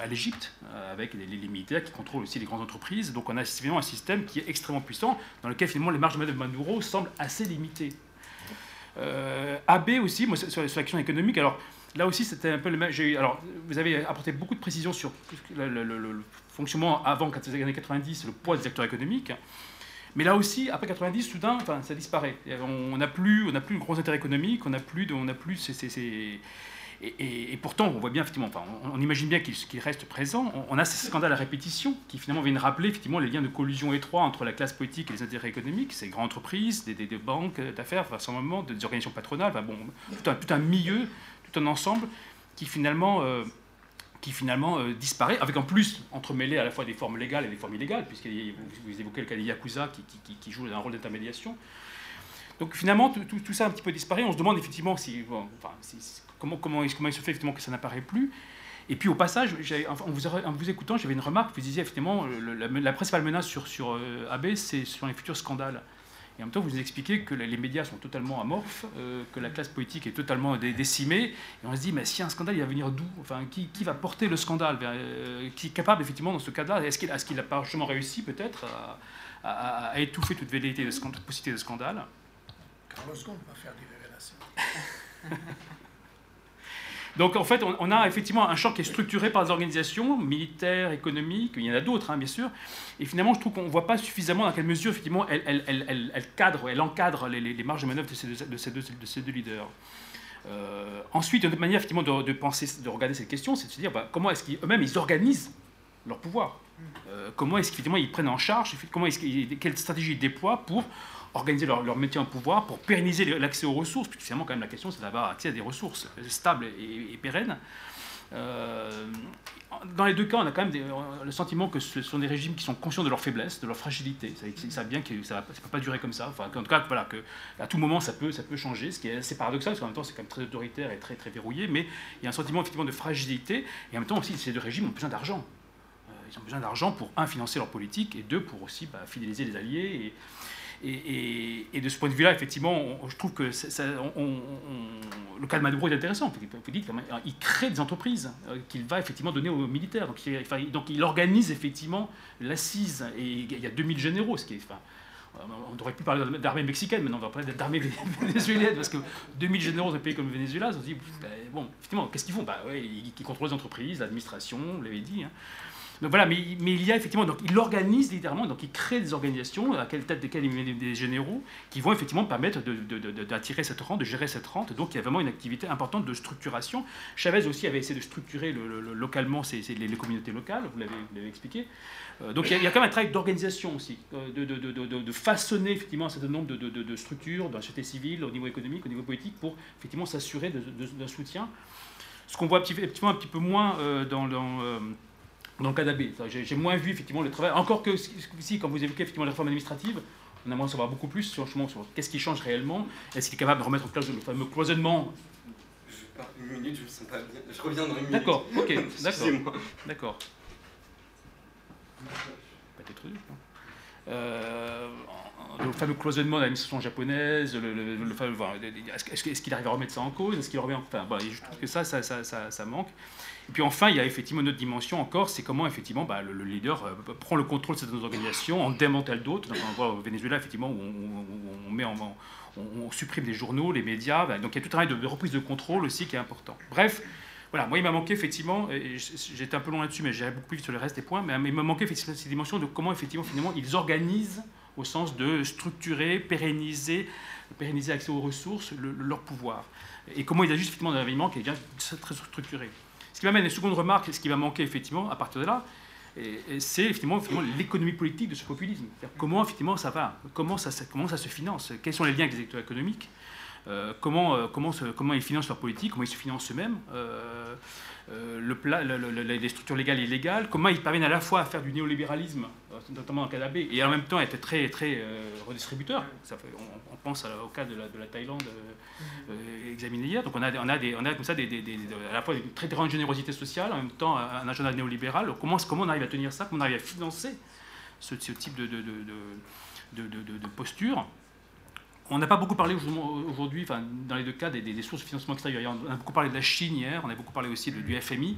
l'Égypte avec les, militaires qui contrôlent aussi les grandes entreprises. Donc, on a finalement un système qui est extrêmement puissant dans lequel finalement les marges de manœuvre de Maduro semblent assez limitées. Euh, AB aussi, moi, sur, sur l'action économique. Alors, Là aussi, c'était un peu le même. Alors, vous avez apporté beaucoup de précisions sur le, fonctionnement avant les années 90, le poids des acteurs économiques. Mais là aussi, après 90, soudain, enfin, ça disparaît. On n'a plus, on plus de gros intérêts économiques, on n'a plus, on a plus ces, et, pourtant, on voit bien, effectivement, enfin, on, imagine bien qu'il reste présent. On, a ces scandales à répétition qui finalement viennent rappeler effectivement les liens de collusion étroits entre la classe politique et les intérêts économiques, ces grandes entreprises, des, banques d'affaires, enfin, des organisations patronales, enfin, bon, tout un, tout milieu tout un ensemble qui finalement, euh, qui finalement euh, disparaît, avec en plus entremêlé à la fois des formes légales et des formes illégales, puisque vous, évoquez le cas des Yakuza qui, qui, joue un rôle d'intermédiation. Donc finalement, tout, tout, ça a un petit peu disparu. On se demande effectivement si, comment, comment, comment il se fait effectivement que ça n'apparaît plus. Et puis au passage, en, vous, en vous écoutant, j'avais une remarque. Vous disiez effectivement, la, principale menace sur, sur euh, AB, c'est sur les futurs scandales. Et en même temps, vous expliquez que les médias sont totalement amorphes, euh, que la classe politique est totalement décimée. Et on se dit, mais si un scandale, il va venir d'où? Enfin, qui, va porter le scandale? Euh, Qui est capable, effectivement, dans ce cas-là Est-ce qu'il est a pas justement réussi, peut-être, à, étouffer toute velléité de, toute possibilité de scandale? Carlos Ghosn va faire des révélations. Donc en fait, on, a effectivement un champ qui est structuré par des organisations militaires, économiques, il y en a d'autres, hein, bien sûr. Et finalement, je trouve qu'on ne voit pas suffisamment dans quelle mesure, effectivement, elle, cadre, elle encadre les, marges de manœuvre de ces deux, leaders. Euh, ensuite, une autre manière effectivement de, penser, de regarder cette question, c'est de se dire bah, comment est-ce qu'eux-mêmes ils organisent leur pouvoir? Euh, comment est-ce qu'effectivement ils prennent en charge, comment quelle stratégie ils déploient pour organiser leur, métier en pouvoir, pour pérenniser l'accès aux ressources, puisque finalement, quand même, la question, c'est d'avoir accès à des ressources stables et, pérennes. Euh, dans les deux cas, on a quand même le sentiment que ce sont des régimes qui sont conscients de leur faiblesse, de leur fragilité. Ils savent bien que ça ne peut pas durer comme ça. Enfin, en tout cas, voilà, que à tout moment, ça peut, changer, ce qui est assez paradoxal, parce qu'en même temps, c'est quand même très autoritaire et très, très verrouillé, mais il y a un sentiment effectivement de fragilité, et en même temps aussi, ces deux régimes ont besoin d'argent. Euh, ils ont besoin d'argent pour, un, financer leur politique, et deux, pour aussi bah, fidéliser les alliés. Et, de ce point de vue-là, effectivement, je trouve que le cas de Maduro est intéressant. Vous dites il crée des entreprises euh, qu'il va effectivement donner aux militaires. Donc il, organise effectivement l'assise. Et il y a 2000 généraux, ce qui. Enfin, on aurait pu parler d'armée mexicaine, mais non, on va parler d'armée vénézuélienne, parce que 2000 généraux dans un pays comme le Venezuela, on se dit, ben, bon, effectivement, qu'est-ce qu'ils font? Bah, ouais, ils, contrôlent les entreprises, l'administration, vous l'avez dit. Hein. Donc voilà, mais, il y a effectivement, donc il organise littéralement, donc il crée des organisations à quelle tête desquelles il met des généraux qui vont effectivement permettre d'attirer cette rente, de gérer cette rente. Donc il y a vraiment une activité importante de structuration. Chavez aussi avait essayé de structurer le, localement les, communautés locales, vous l'avez expliqué. Euh, donc il y, a, quand même un travail d'organisation aussi, euh, de, façonner effectivement un certain nombre de, structures, d'un société civile, au niveau économique, au niveau politique, pour effectivement s'assurer d'un soutien. Ce qu'on voit effectivement un petit peu moins euh, dans, dans dans le cas d'AB. J'ai moins vu effectivement le travail. Encore que si, quand vous évoquez effectivement les réformes administratives, on aimerait en savoir beaucoup plus sur, sur qu'est-ce qui change réellement. Est-ce qu'il est capable de remettre en place le fameux cloisonnement? Je pars une minute, je me sens pas bien. Je reviens dans une minute. D'accord, ok, d'accord. D'accord. Pas trop dur, euh, le fameux cloisonnement de l'administration japonaise, le, le, est-ce qu'il arrive à remettre ça en cause? Est-ce qu'il revient enfin, Je trouve que ça, ça, ça, ça manque. Et puis enfin, il y a effectivement une autre dimension encore, c'est comment effectivement bah, le, leader euh, prend le contrôle de certaines organisations, en démantèle d'autres. On voit au Venezuela effectivement où on, met en, on, supprime des journaux, les médias. Bah, donc il y a tout un travail de, reprise de contrôle aussi qui est important. Bref, voilà, moi il m'a manqué effectivement, j'étais un peu long là-dessus, mais j'irai beaucoup plus vite sur le reste des points, mais il m'a manqué effectivement cette dimension de comment effectivement finalement ils organisent au sens de structurer, pérenniser, pérenniser accès aux ressources, leur pouvoir. Et comment ils agissent effectivement dans un qui est déjà très structuré. Ce qui m'amène à une seconde remarque, ce qui va manquer effectivement à partir de là, c'est effectivement, l'économie politique de ce populisme. Comment effectivement ça va comment ça, se finance Quels sont les liens avec les acteurs économiques euh, comment, euh, comment, ils financent leur politique, comment ils se financent eux-mêmes, euh, le les structures légales et illégales, comment ils parviennent à la fois à faire du néolibéralisme, notamment dans le cas et en même temps être très, très redistributeurs. on, pense au cas de la, de la Thaïlande examiné hier. Donc on a, on a, comme ça à la fois une très grande générosité sociale, en même temps un agenda néolibéral. Comment, comment on arrive à tenir ça? Comment on arrive à financer ce, type de posture? On n'a pas beaucoup parlé aujourd'hui, dans les deux cas, des, sources de financement extérieur. On a beaucoup parlé de la Chine hier, on a beaucoup parlé aussi du FMI.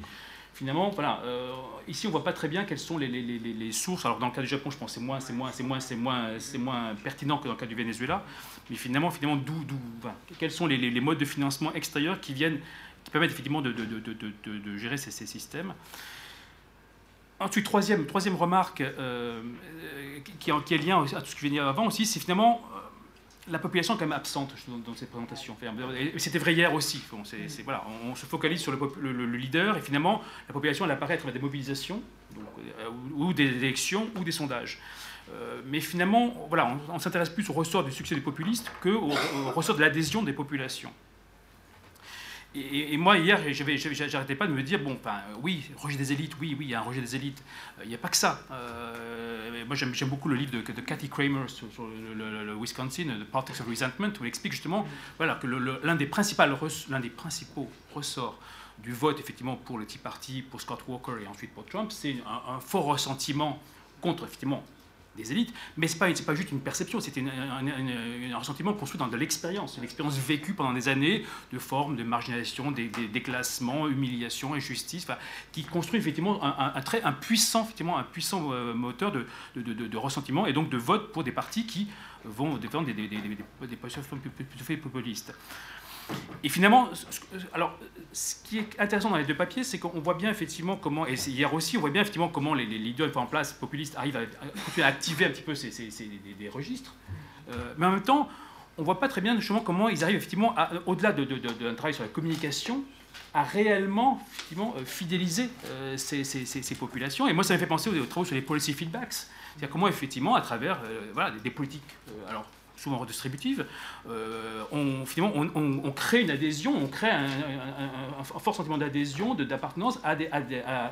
Finalement, euh, ici on voit pas très bien quelles sont les, sources. Alors dans le cas du Japon, je pense que c'est moins, pertinent que dans le cas du Venezuela. Mais finalement, finalement, d'où, quels sont les, modes de financement extérieurs qui permettent effectivement de, de, gérer ces, systèmes. Ensuite, troisième, remarque euh, qui, qui, est liée à tout ce qui venait avant aussi, c'est finalement la population est quand même absente dans, ces présentations. Et c'était vrai hier aussi. voilà, on, se focalise sur le, leader et finalement, la population elle apparaît à travers des mobilisations, euh, ou, des élections, ou des sondages. Euh, mais finalement, voilà, on, s'intéresse plus au ressort du succès des populistes qu'au au ressort de l'adhésion des populations. Et, moi, hier, j'arrêtais pas de me dire, bon, ben, oui, rejet des élites, oui, oui, il y a un rejet des élites. Euh, il n'y a pas que ça. Euh, moi, j'aime beaucoup le livre de, de Cathy Kramer sur, le, Wisconsin, The Politics of Resentment, où il explique justement voilà, que l'un des, principaux ressorts du vote, effectivement, pour le Tea Party, pour Scott Walker et ensuite pour Trump, c'est un, fort ressentiment contre, effectivement, des élites, mais ce n'est pas, pas juste une perception, c'était un ressentiment construit dans de l'expérience, une expérience vécue pendant des années de formes de marginalisation, des, déclassements, humiliation, injustice, qui construit effectivement un, très un puissant, effectivement, un puissant euh, moteur de, de, de, ressentiment et donc de vote pour des partis qui vont défendre des, des, des, des positions populistes. Et finalement, alors, ce qui est intéressant dans les deux papiers, c'est qu'on voit bien effectivement comment, et hier aussi, on voit bien effectivement comment les, leaders en place populistes arrivent à, activer un petit peu ces, des, registres. Euh, mais en même temps, on voit pas très bien justement comment ils arrivent effectivement, au-delà d'un travail sur la communication, à réellement effectivement, euh, fidéliser euh, ces, populations. Et moi, ça m'a fait penser aux, travaux sur les policy feedbacks. C'est-à-dire comment effectivement, à travers voilà, des, politiques, souvent redistributive, euh, on, finalement, on, crée une adhésion, on crée un, fort sentiment d'adhésion, d'appartenance à,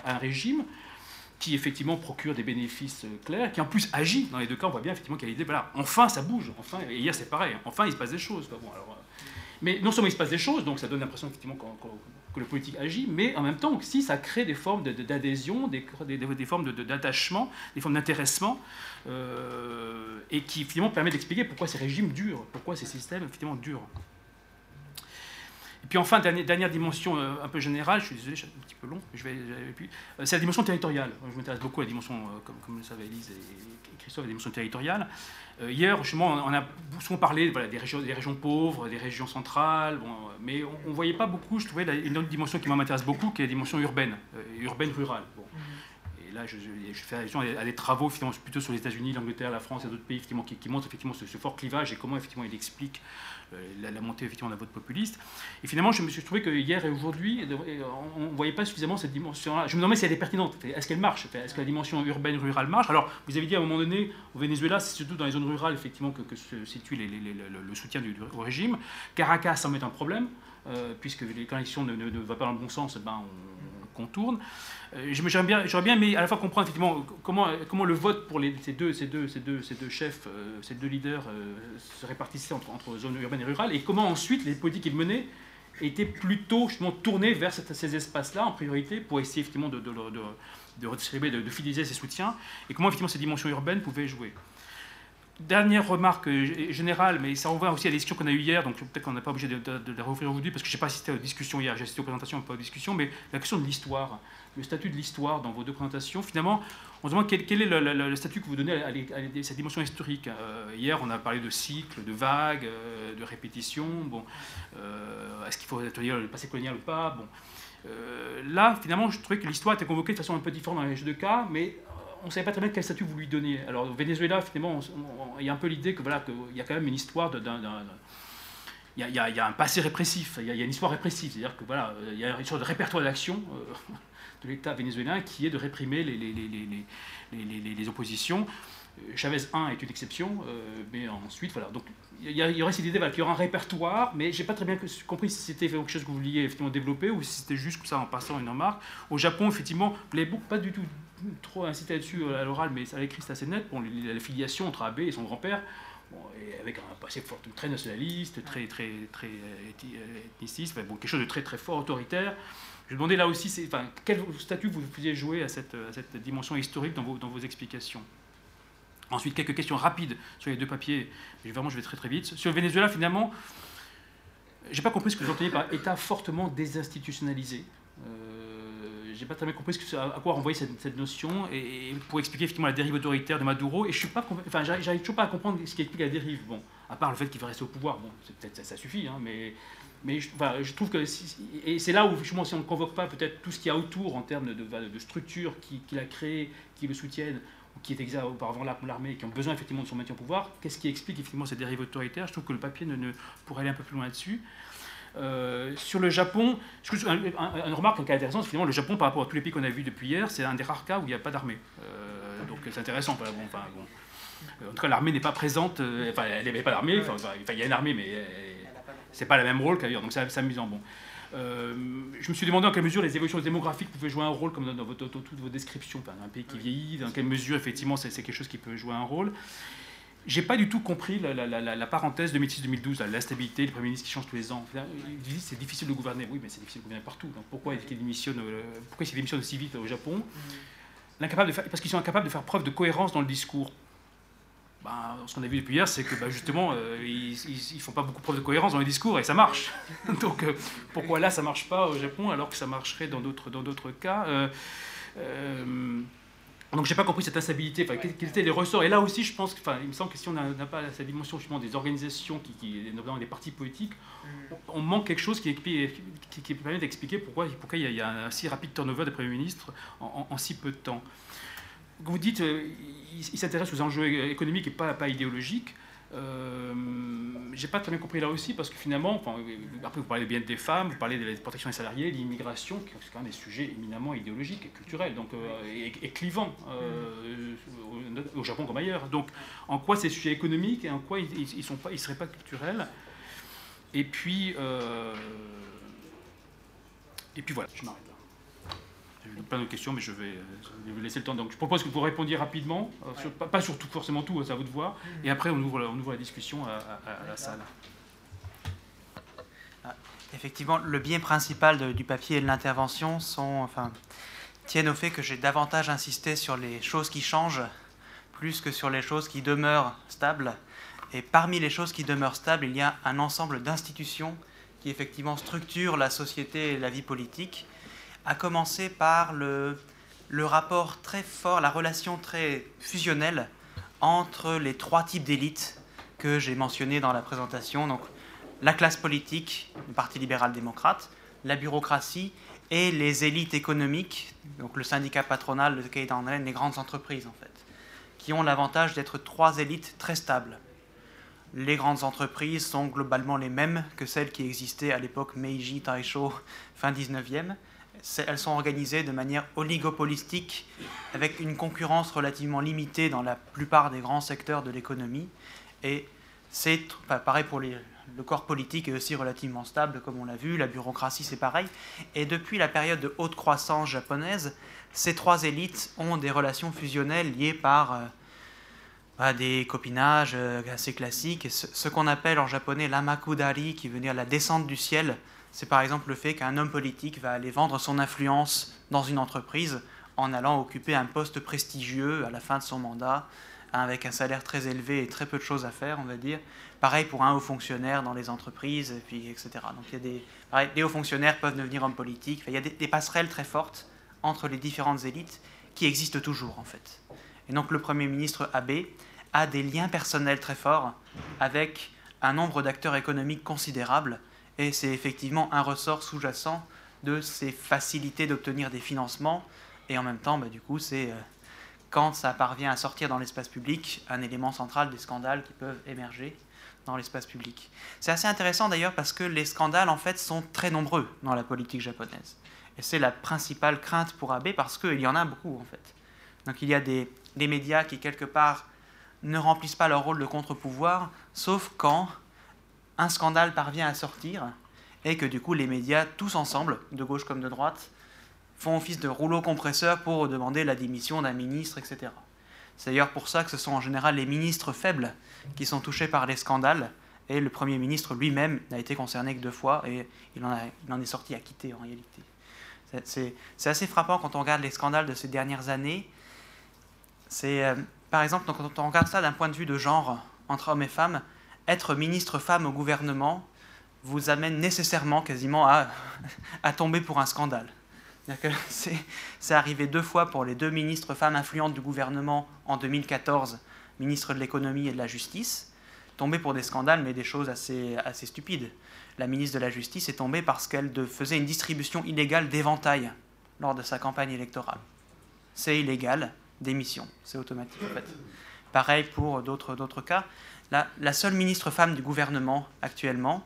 un régime qui effectivement procure des bénéfices euh, clairs, qui en plus agit. Dans les deux cas, on voit bien effectivement qu'il y a l'idée, voilà, enfin ça bouge, enfin, et hier c'est pareil, enfin il se passe des choses. Bon, alors, euh, mais non seulement il se passe des choses, donc ça donne l'impression effectivement que le politique agit, mais en même temps aussi ça crée des formes d'adhésion, des, formes d'attachement, des formes d'intéressement, euh, et qui finalement permettent d'expliquer pourquoi ces régimes durent, pourquoi ces systèmes effectivement durent. Et puis enfin, dernière, dimension euh, un peu générale, je suis désolé, je suis un petit peu long, je vais, euh, c'est la dimension territoriale. Je m'intéresse beaucoup à la dimension, comme, le savait Elise et, Christophe, la dimension territoriale. Hier, justement, on a souvent parlé voilà, des, régions, des régions pauvres, des régions centrales, bon, mais on ne voyait pas beaucoup, je trouvais, une autre dimension qui m'intéresse beaucoup, qui est la dimension urbaine, urbaine-rurale. Bon. et là je, fais allusion à des travaux finalement, plutôt sur les États-Unis, l'Angleterre, la France et d'autres pays effectivement, qui, qui, montrent effectivement ce, fort clivage et comment effectivement il explique euh, la, montée effectivement d'un vote populiste. Et finalement, je me suis trouvé que hier et aujourd'hui, on ne voyait pas suffisamment cette dimension-là. Je me demandais si elle est pertinente. Est-ce qu'elle marche? Est-ce que la dimension urbaine-rurale marche? Alors, vous avez dit à un moment donné, au Venezuela, c'est surtout dans les zones rurales effectivement que, se situe le, soutien du, régime. Caracas semble être un problème. Euh, puisque les connexions ne, ne, vont pas dans le bon sens, ben on, contourne. Euh, j'aimerais bien, bien à la fois comprendre effectivement comment, le vote pour ces, deux, ces, deux, ces, deux, ces deux chefs, euh, ces deux leaders se répartissait entre, entre zones urbaines et rurales, et comment ensuite les politiques qu'ils menaient étaient plutôt justement tournées vers ces espaces-là en priorité pour essayer effectivement de, redistribuer, de, fidéliser ces soutiens, et comment effectivement ces dimensions urbaines pouvaient jouer. Dernière remarque euh, générale, mais ça renvoie aussi à la discussion qu'on a eue hier, donc peut-être qu'on n'est pas obligé de, la rouvrir aujourd'hui, parce que je n'ai pas assisté aux discussions hier, j'ai assisté aux présentations, pas aux discussions, mais la question de l'histoire, le statut de l'histoire dans vos deux présentations, finalement, on se demande quel, est le, statut que vous donnez à, cette dimension historique. Euh, hier, on a parlé de cycle, de vagues, euh, de répétition, bon, est-ce qu'il faut étudier le passé colonial ou pas? Bon. là, finalement, je trouvais que l'histoire était convoquée de façon un peu différente dans les jeux de cas, mais on ne savait pas très bien quel statut vous lui donniez. Alors au Venezuela, finalement, il y a un peu l'idée que voilà qu'il y a quand même une histoire d'un il y, a, un passé répressif, il y, a, une histoire répressive, c'est-à-dire que voilà, il y a une sorte de répertoire d'action euh, de l'État vénézuélien qui est de réprimer les, les, les, oppositions. Chavez 1 est une exception, euh, mais ensuite, voilà. Donc, il y, aurait cette idée qu'il y aura un répertoire, mais j'ai pas très bien compris si c'était quelque chose que vous vouliez effectivement développer ou si c'était juste ça en passant une remarque. Au Japon, effectivement, vous l'avez pas du tout trop incité là-dessus à l'oral, mais à l'écrit c'est assez net. Bon, la filiation entre Abe et son grand-père, avec un passé fort, très nationaliste, très, très, très ethniciste, bon, quelque chose de très, très fort, autoritaire. Je demandais là aussi, quel statut vous faisiez jouer à cette, dimension historique dans vos, explications? Ensuite, quelques questions rapides sur les deux papiers. Vraiment, je vais très très vite. Sur le Venezuela, finalement, j'ai pas compris ce que vous entendez par État fortement désinstitutionnalisé. Euh, j'ai pas très bien compris à quoi renvoyer cette, notion et, pour expliquer effectivement la dérive autoritaire de Maduro. Et je suis pas, enfin, j'arrive toujours pas à comprendre ce qui explique la dérive. Bon, à part le fait qu'il va rester au pouvoir, bon, peut-être ça, suffit, hein, mais mais je, trouve que et c'est là où justement si on ne convoque pas peut-être tout ce qu'il y a autour en termes de, de, structures qu'il qui a créées, qui le soutiennent, qui est exercé auparavant l'armée, qui ont besoin effectivement de son maintien au pouvoir, qu'est-ce qui explique effectivement ces dérives autoritaires Je trouve que le papier ne, pourrait aller un peu plus loin là-dessus. Euh, sur le Japon, je, un, un, remarque qui est intéressante, finalement, le Japon, par rapport à tous les pays qu'on a vus depuis hier, c'est un des rares cas où il n'y a pas d'armée. Euh, donc c'est intéressant. Enfin, bon. En tout cas, l'armée n'est pas présente. Euh, enfin, elle pas d'armée. Enfin, il y a une armée, mais c'est pas le même rôle qu'ailleurs. Donc c'est amusant. Bon. Euh, je me suis demandé en quelle mesure les évolutions démographiques pouvaient jouer un rôle, comme dans, toutes vos descriptions. un pays qui vieillit, dans quelle mesure, effectivement, c'est quelque chose qui peut jouer un rôle. J'ai pas du tout compris la, parenthèse de 2006-2012, l'instabilité, le Premier ministre qui change tous les ans. C'est difficile de gouverner. Oui, mais c'est difficile de gouverner partout. Donc pourquoi est-ce qu'il démissionne, euh, pourquoi aussi vite au Japon? Mm. L'incapable de faire, Parce qu'ils sont incapables de faire preuve de cohérence dans le discours. Ben, ce qu'on a vu depuis hier, c'est que ben, justement, euh, ils ne font pas beaucoup preuve de cohérence dans les discours et ça marche. Donc euh, pourquoi là ça marche pas au Japon alors que ça marcherait dans d'autres dans d'autres cas euh, euh donc j'ai pas compris cette instabilité, enfin, quels étaient les ressorts? Et là aussi, je pense, enfin, il me semble que si on n'a pas cette dimension justement des organisations, qui, qui, notamment des partis politiques, mm. on, manque quelque chose qui, qui, qui permet d'expliquer pourquoi, pourquoi il, y a, un si rapide turnover des premiers ministres en si peu de temps vous dites euh, il, s'intéresse aux enjeux économiques et pas, pas idéologiques. Euh, j'ai pas très bien compris là aussi parce que finalement, enfin, après vous parlez bien des femmes, vous parlez de la protection des salariés, l'immigration, qui sont quand même des sujets éminemment idéologiques et culturels, donc euh, et, clivants euh, au, Japon comme ailleurs. Donc, en quoi ces sujets économiques et en quoi ils, ils, sont pas, ils seraient pas culturels? Et puis, et puis voilà, je m'arrête plein de questions, mais je vais, vous laisser le temps. Donc, je propose que vous répondiez rapidement, euh, pas, sur tout, forcément tout, c'est à vous de voir, mm. et après on ouvre, on ouvre la discussion à, la salle. Ah, effectivement, le bien principal du papier et de l'intervention sont, enfin, tiennent au fait que j'ai davantage insisté sur les choses qui changent plus que sur les choses qui demeurent stables. Et parmi les choses qui demeurent stables, il y a un ensemble d'institutions qui effectivement structurent la société et la vie politique à commencer par le, rapport très fort, la relation très fusionnelle entre les trois types d'élites que j'ai mentionnés dans la présentation. Donc, la classe politique, le Parti libéral-démocrate, la bureaucratie et les élites économiques, donc le syndicat patronal, le Keidanren, les grandes entreprises en fait, qui ont l'avantage d'être trois élites très stables. Les grandes entreprises sont globalement les mêmes que celles qui existaient à l'époque Meiji, Taisho, fin 19e. Elles sont organisées de manière oligopolistique, avec une concurrence relativement limitée dans la plupart des grands secteurs de l'économie. Et c'est pareil pour le corps politique est aussi relativement stable, comme on l'a vu, la bureaucratie c'est pareil. Et depuis la période de haute croissance japonaise, ces trois élites ont des relations fusionnelles liées par euh, bah, des copinages euh, assez classiques. ce, qu'on appelle en japonais l'amakudari, qui veut dire la descente du ciel, c'est par exemple le fait qu'un homme politique va aller vendre son influence dans une entreprise en allant occuper un poste prestigieux à la fin de son mandat, avec un salaire très élevé et très peu de choses à faire, on va dire. Pareil pour un haut fonctionnaire dans les entreprises, puis, etc. Donc il y a des, pareil, hauts fonctionnaires peuvent devenir hommes politiques. il y a des, passerelles très fortes entre les différentes élites qui existent toujours en fait. Et donc le Premier ministre Abe a des liens personnels très forts avec un nombre d'acteurs économiques considérables, et c'est effectivement un ressort sous-jacent de ces facilités d'obtenir des financements, et en même temps, bah, du coup, c'est euh, quand ça parvient à sortir dans l'espace public, un élément central des scandales qui peuvent émerger dans l'espace public. C'est assez intéressant d'ailleurs parce que les scandales en fait sont très nombreux dans la politique japonaise. Et c'est la principale crainte pour Abe parce qu'il y en a beaucoup en fait. Donc il y a des, des médias qui quelque part ne remplissent pas leur rôle de contre-pouvoir, sauf quand un scandale parvient à sortir et que du coup les médias, tous ensemble, de gauche comme de droite, font office de rouleau compresseur pour demander la démission d'un ministre, etc. C'est d'ailleurs pour ça que ce sont en général les ministres faibles qui sont touchés par les scandales. Et le Premier ministre lui-même n'a été concerné que deux fois et il en, est sorti acquitté en réalité. C'est assez frappant quand on regarde les scandales de ces dernières années. C'est, euh, par exemple, quand on regarde ça d'un point de vue de genre entre hommes et femmes, être ministre femme au gouvernement vous amène nécessairement quasiment à, tomber pour un scandale. C'est arrivé deux fois pour les deux ministres femmes influentes du gouvernement en 2014, ministre de l'économie et de la justice, tombées pour des scandales, mais des choses assez stupides. La ministre de la Justice est tombée parce qu'elle faisait une distribution illégale d'éventails lors de sa campagne électorale. C'est illégal, démission, c'est automatique en fait. Pareil pour d'autres cas. La, seule ministre femme du gouvernement actuellement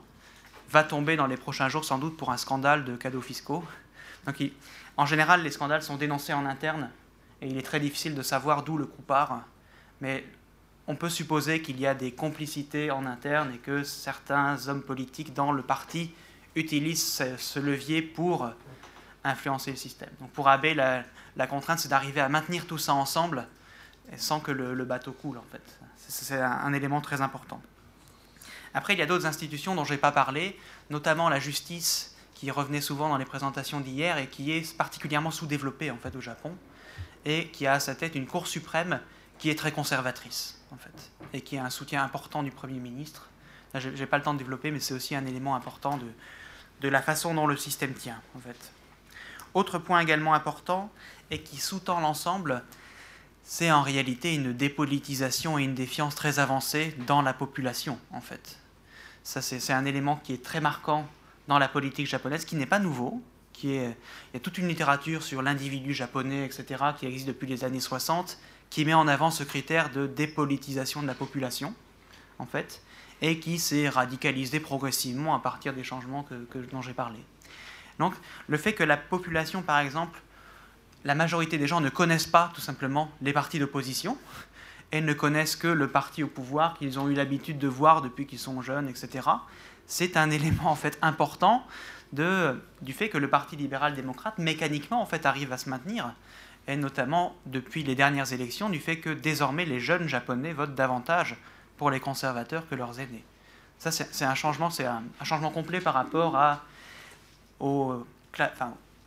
va tomber dans les prochains jours sans doute pour un scandale de cadeaux fiscaux en général, les scandales sont dénoncés en interne et il est très difficile de savoir d'où le coup part. Mais on peut supposer qu'il y a des complicités en interne et que certains hommes politiques dans le parti utilisent ce, levier pour influencer le système. Pour Abe, la, contrainte, c'est d'arriver à maintenir tout ça ensemble sans que le, bateau coule, en fait. C'est un, élément très important. Après, il y a d'autres institutions dont je n'ai pas parlé, notamment la justice qui revenait souvent dans les présentations d'hier et qui est particulièrement sous-développée en fait au Japon et qui a à sa tête une Cour suprême qui est très conservatrice en fait et qui a un soutien important du Premier ministre. Je n'ai pas le temps de développer, mais c'est aussi un élément important de, de la façon dont le système tient en fait. Autre point également important et qui sous-tend l'ensemble, c'est en réalité une dépolitisation et une défiance très avancée dans la population en fait. Ça c'est un élément qui est très marquant dans la politique japonaise, qui n'est pas nouveau, qui est, il y a toute une littérature sur l'individu japonais, etc., qui existe depuis les années 60, qui met en avant ce critère de dépolitisation de la population, en fait, et qui s'est radicalisé progressivement à partir des changements que, dont j'ai parlé. Donc, le fait que la population, par exemple, la majorité des gens ne connaissent pas tout simplement les partis d'opposition, et ne connaissent que le parti au pouvoir qu'ils ont eu l'habitude de voir depuis qu'ils sont jeunes, etc c'est un élément en fait important du fait que le Parti libéral-démocrate mécaniquement en fait arrive à se maintenir, et notamment depuis les dernières élections du fait que désormais les jeunes japonais votent davantage pour les conservateurs que leurs aînés. Ça c'est un changement, c'est un, changement complet par rapport à, au,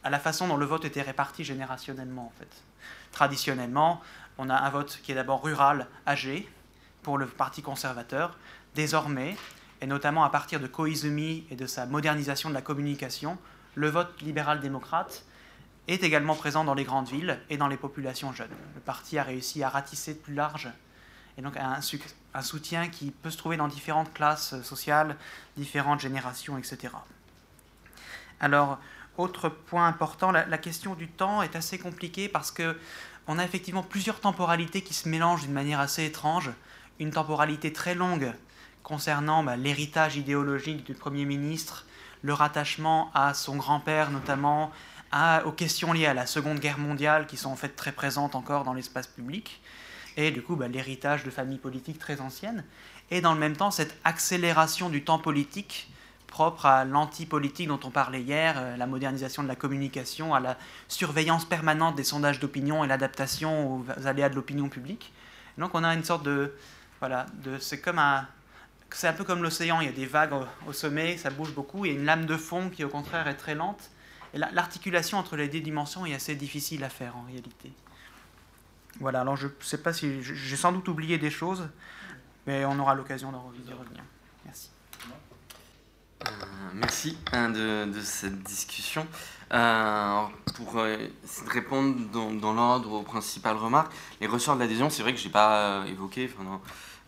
à la façon dont le vote était réparti générationnellement en fait. Traditionnellement, on a un vote qui est d'abord rural, âgé, pour le Parti conservateur. Désormais, et notamment à partir de Koizumi et de sa modernisation de la communication, le vote libéral-démocrate est également présent dans les grandes villes et dans les populations jeunes. Le parti a réussi à ratisser plus large et donc un, un soutien qui peut se trouver dans différentes classes sociales, différentes générations, etc. Alors, autre point important, la, question du temps est assez compliquée parce que on a effectivement plusieurs temporalités qui se mélangent d'une manière assez étrange. Une temporalité très longue concernant bah, l'héritage idéologique du Premier ministre, le rattachement à son grand-père notamment, aux questions liées à la Seconde Guerre mondiale qui sont en fait très présentes encore dans l'espace public, et du coup bah, l'héritage de familles politiques très anciennes, et dans le même temps cette accélération du temps politique propre à l'anti-politique dont on parlait hier, euh, la modernisation de la communication, à la surveillance permanente des sondages d'opinion et l'adaptation aux aléas de l'opinion publique. Donc on a une sorte de... Voilà, c'est comme un... C'est un peu comme l'océan, il y a des vagues au, sommet, ça bouge beaucoup, il y a une lame de fond qui au contraire est très lente. Et l'articulation entre les deux dimensions est assez difficile à faire en réalité. Voilà, alors je ne sais pas si... J'ai sans doute oublié des choses, mais on aura l'occasion d'y revenir. Merci. Euh, merci hein, de, cette discussion. Euh, pour euh, répondre dans, l'ordre aux principales remarques, les ressorts de l'adhésion, c'est vrai que je n'ai pas évoqué dans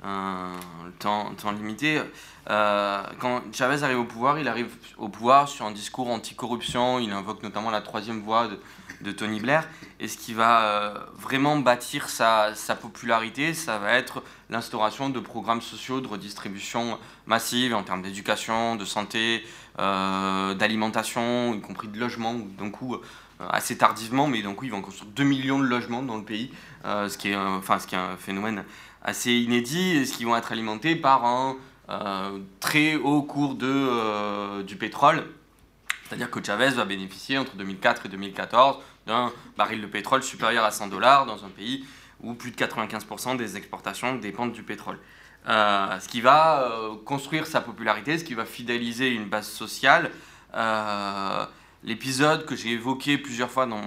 le temps, temps limité. quand Chavez arrive au pouvoir, il arrive au pouvoir sur un discours anticorruption, il invoque notamment la troisième voie de, de Tony Blair. Et ce qui va euh, vraiment bâtir sa, popularité, ça va être l'instauration de programmes sociaux de redistribution massive en termes d'éducation, de santé, euh, d'alimentation, y compris de logement. D'un coup, euh, assez tardivement, mais coup, ils vont construire 2 millions de logements dans le pays, ce, qui est, un phénomène assez inédit, et ce qui vont être alimentés par un très haut cours du pétrole c'est-à-dire que Chavez va bénéficier entre 2004 et 2014 d'un baril de pétrole supérieur à 100 dollars dans un pays où plus de 95% des exportations dépendent du pétrole. Euh, ce qui va euh, construire sa popularité, ce qui va fidéliser une base sociale. Euh, l'épisode que j'ai évoqué plusieurs fois dans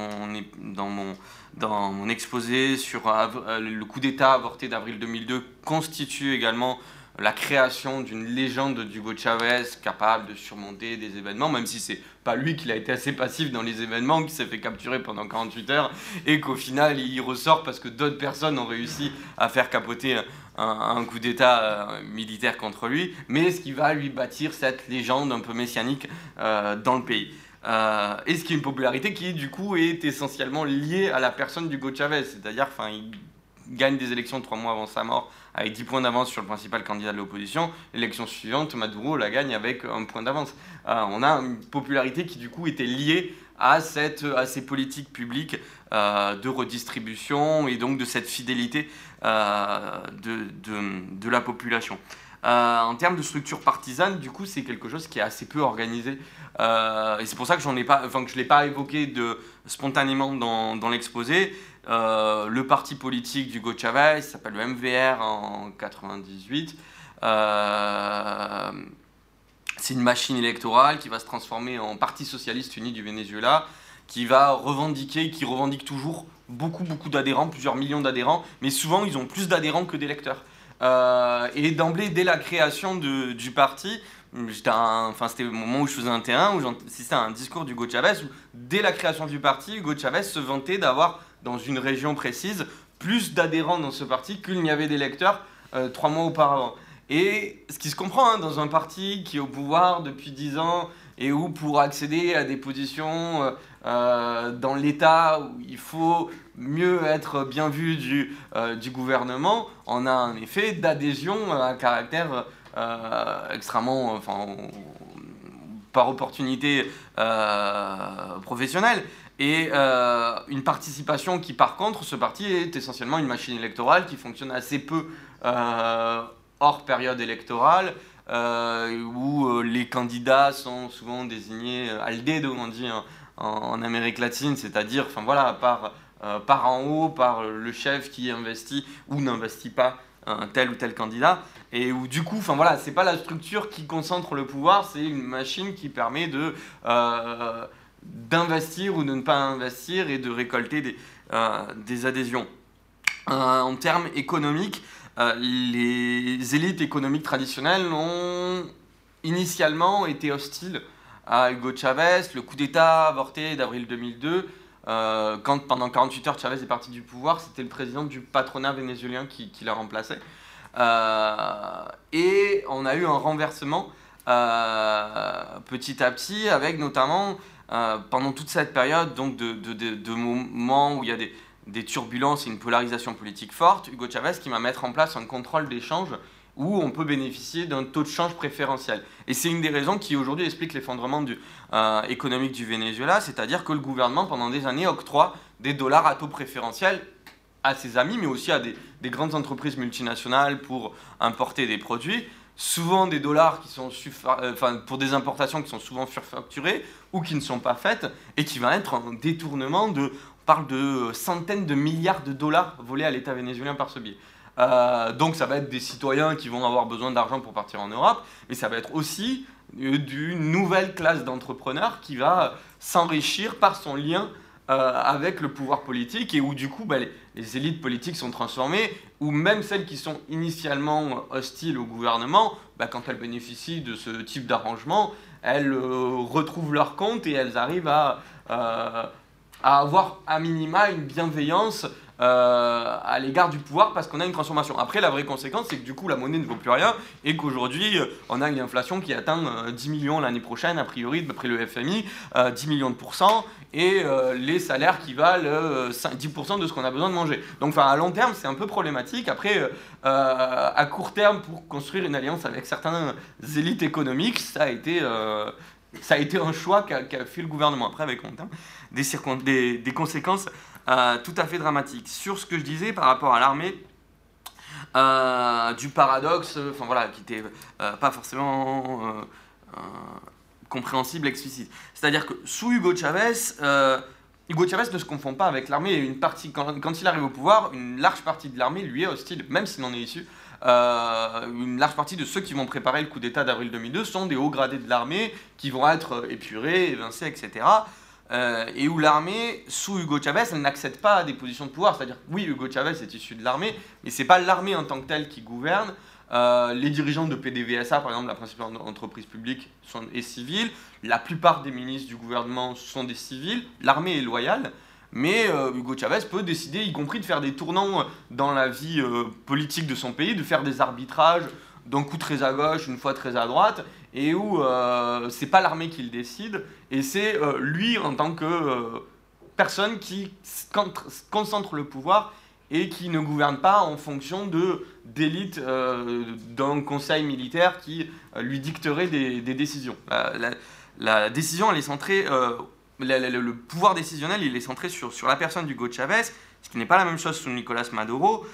mon, exposé sur le coup d'État avorté d'avril 2002 constitue également la création d'une légende d'Hugo Chavez capable de surmonter des événements, même si c'est pas lui qui a été assez passif dans les événements, qui s'est fait capturer pendant 48 heures et qu'au final il ressort parce que d'autres personnes ont réussi à faire capoter un, coup d'État euh, militaire contre lui, mais ce qui va lui bâtir cette légende un peu messianique euh, dans le pays? Euh, et ce qui est une popularité qui du coup est essentiellement liée à la personne d'Hugo Chavez, c'est-à-dire enfin il gagne des élections trois mois avant sa mort avec 10 points d'avance sur le principal candidat de l'opposition. L'élection suivante, Maduro la gagne avec un point d'avance. Euh, on a une popularité qui du coup était liée à, cette, à ces politiques publiques euh, de redistribution et donc de cette fidélité euh, de, de, la population. en termes de structure partisane, du coup, c'est quelque chose qui est assez peu organisé. et c'est pour ça que, ai pas, enfin, je ne l'ai pas évoqué de, spontanément dans, dans l'exposé. Euh, le parti politique d'Hugo Chavez s'appelle le MVR en 98. Euh, c'est une machine électorale qui va se transformer en Parti socialiste uni du Venezuela, qui va revendiquer, qui revendique toujours beaucoup, beaucoup d'adhérents, plusieurs millions d'adhérents, mais souvent ils ont plus d'adhérents que d'électeurs. Euh, et d'emblée, dès la création du parti, enfin, c'était le moment où je faisais un terrain, où c'était un discours d'Hugo Chavez, où dès la création du parti, Hugo Chavez se vantait d'avoir dans une région précise, plus d'adhérents dans ce parti qu'il n'y avait d'électeurs euh, trois mois auparavant. Et ce qui se comprend hein, dans un parti qui est au pouvoir depuis dix ans et où pour accéder à des positions euh, euh, dans l'État où il faut mieux être bien vu du, gouvernement, on a un effet d'adhésion à caractère extrêmement, enfin, par opportunité professionnelle et euh, une participation qui, par contre, ce parti est essentiellement une machine électorale qui fonctionne assez peu euh, hors période électorale, euh, où les candidats sont souvent désignés al dedo, on dit en, Amérique latine, c'est-à-dire, enfin voilà, par, par en haut, par le chef qui investit ou n'investit pas un tel ou tel candidat. Et où du coup enfin voilà c'est pas la structure qui concentre le pouvoir c'est une machine qui permet de d'investir ou de ne pas investir et de récolter des, euh, adhésions. Euh, en termes économiques, euh, les élites économiques traditionnelles ont initialement été hostiles à Hugo Chavez. Le coup d'État avorté d'avril 2002, quand pendant 48 heures Chavez est parti du pouvoir, c'était le président du patronat vénézuélien qui, qui l'a remplacé. et on a eu un renversement petit à petit avec notamment pendant toute cette période donc de, moments où il y a des, des turbulences et une polarisation politique forte, Hugo Chavez qui va mettre en place un contrôle d'échange où on peut bénéficier d'un taux de change préférentiel. Et c'est une des raisons qui aujourd'hui explique l'effondrement euh, économique du Venezuela, c'est-à-dire que le gouvernement pendant des années octroie des dollars à taux préférentiel à ses amis, mais aussi à des, grandes entreprises multinationales pour importer des produits, souvent des dollars qui sont euh, pour des importations qui sont souvent surfacturées ou qui ne sont pas faites, et qui va être un détournement de, on parle de centaines de milliards de dollars volés à l'État vénézuélien par ce biais. Euh, donc ça va être des citoyens qui vont avoir besoin d'argent pour partir en Europe, mais ça va être aussi euh, d'une nouvelle classe d'entrepreneurs qui va s'enrichir par son lien euh, avec le pouvoir politique et où du coup bah, les, élites politiques sont transformées, ou même celles qui sont initialement hostiles au gouvernement, bah, quand elles bénéficient de ce type d'arrangement, elles retrouvent leur compte et elles arrivent à avoir à minima une bienveillance euh, à l'égard du pouvoir parce qu'on a une transformation. Après, la vraie conséquence, c'est que du coup, la monnaie ne vaut plus rien et qu'aujourd'hui, euh, on a une inflation qui atteint 10 euh, millions l'année prochaine, a priori, d'après le FMI, 10 millions de pourcents, et les salaires qui valent 10% de ce qu'on a besoin de manger. Donc, à long terme, c'est un peu problématique. Après, à court terme, pour construire une alliance avec certaines élites économiques, ça a été ça a été un choix qu'a fait le gouvernement. Après, avec long terme, des, des, des conséquences euh, tout à fait dramatique. Sur ce que je disais par rapport à l'armée, euh, du paradoxe, enfin voilà, qui n'était euh, pas forcément compréhensible, explicite. C'est-à-dire que sous Hugo Chavez, Hugo Chavez ne se confond pas avec l'armée. Une partie, quand, il arrive au pouvoir, une large partie de l'armée lui est hostile, même s'il en est issu. une large partie de ceux qui vont préparer le coup d'État d'avril 2002 sont des hauts gradés de l'armée qui vont être épurés, évincés, etc. Euh, et où l'armée, sous Hugo Chavez, elle n'accède pas à des positions de pouvoir. C'est-à-dire, oui, Hugo Chavez est issu de l'armée, mais c'est pas l'armée en tant que telle qui gouverne. Euh, les dirigeants de PDVSA, par exemple, la principale entreprise publique, sont, est civile. La plupart des ministres du gouvernement sont des civils. L'armée est loyale. Mais euh, Hugo Chavez peut décider, y compris de faire des tournants dans la vie politique de son pays, de faire des arbitrages d'un coup très à gauche, une fois très à droite, et où euh, c'est pas l'armée qui le décide, et c'est euh, lui en tant que euh, personne qui concentre le pouvoir et qui ne gouverne pas en fonction de d'élite d'un conseil militaire qui lui dicterait des, décisions. La, décision, elle est centrée, le pouvoir décisionnel, il est centré sur, sur la personne d'Hugo Chavez, ce qui n'est pas la même chose sous Nicolas Maduro.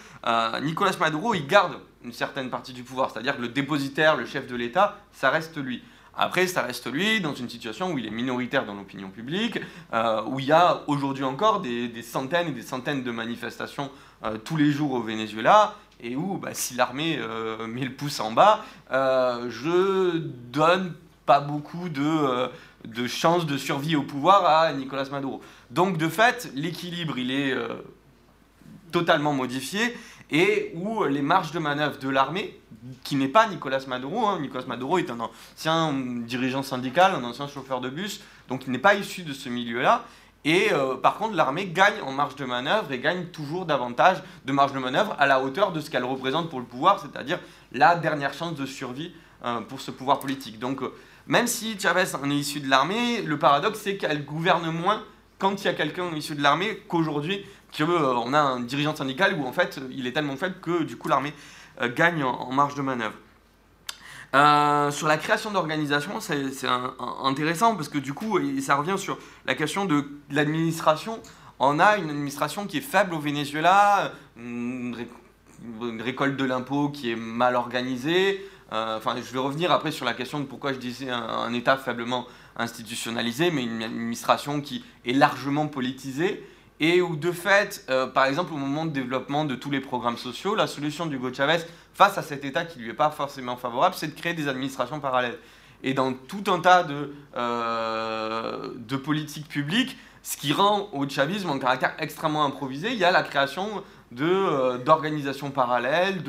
Nicolas Maduro, il garde une certaine partie du pouvoir. C'est-à-dire que le dépositaire, le chef de l'État, ça reste lui. Après, ça reste lui dans une situation où il est minoritaire dans l'opinion publique, euh, où il y a aujourd'hui encore des, centaines et des centaines de manifestations euh, tous les jours au Venezuela, et où bah, si l'armée euh, met le pouce en bas, je donne pas beaucoup de, de chances de survie au pouvoir à Nicolas Maduro. Donc de fait, l'équilibre, il est totalement modifié et où les marges de manœuvre de l'armée, qui n'est pas Nicolas Maduro, hein, Nicolas Maduro est un ancien dirigeant syndical, un ancien chauffeur de bus, donc il n'est pas issu de ce milieu-là. Et euh, par contre, l'armée gagne en marge de manœuvre et gagne toujours davantage de marge de manœuvre à la hauteur de ce qu'elle représente pour le pouvoir, c'est-à-dire la dernière chance de survie euh, pour ce pouvoir politique. Donc, euh, même si Chavez en est issu de l'armée, le paradoxe c'est qu'elle gouverne moins quand il y a quelqu'un issu de l'armée qu'aujourd'hui euh, on a un dirigeant syndical où en fait il est tellement faible que du coup l'armée euh, gagne en, marge de manœuvre. Euh, sur la création d'organisation, c'est intéressant parce que du coup, ça revient sur la question de l'administration. On a une administration qui est faible au Venezuela, une, récolte de l'impôt qui est mal organisée. enfin, je vais revenir après sur la question de pourquoi je disais un État faiblement institutionnalisé, mais une administration qui est largement politisée et où de fait, euh, par exemple au moment de développement de tous les programmes sociaux, la solution d'Hugo Chavez face à cet État qui lui est pas forcément favorable, c'est de créer des administrations parallèles. Et dans tout un tas de, euh, de politiques publiques, ce qui rend au chavisme un caractère extrêmement improvisé, il y a la création euh, d'organisations parallèles,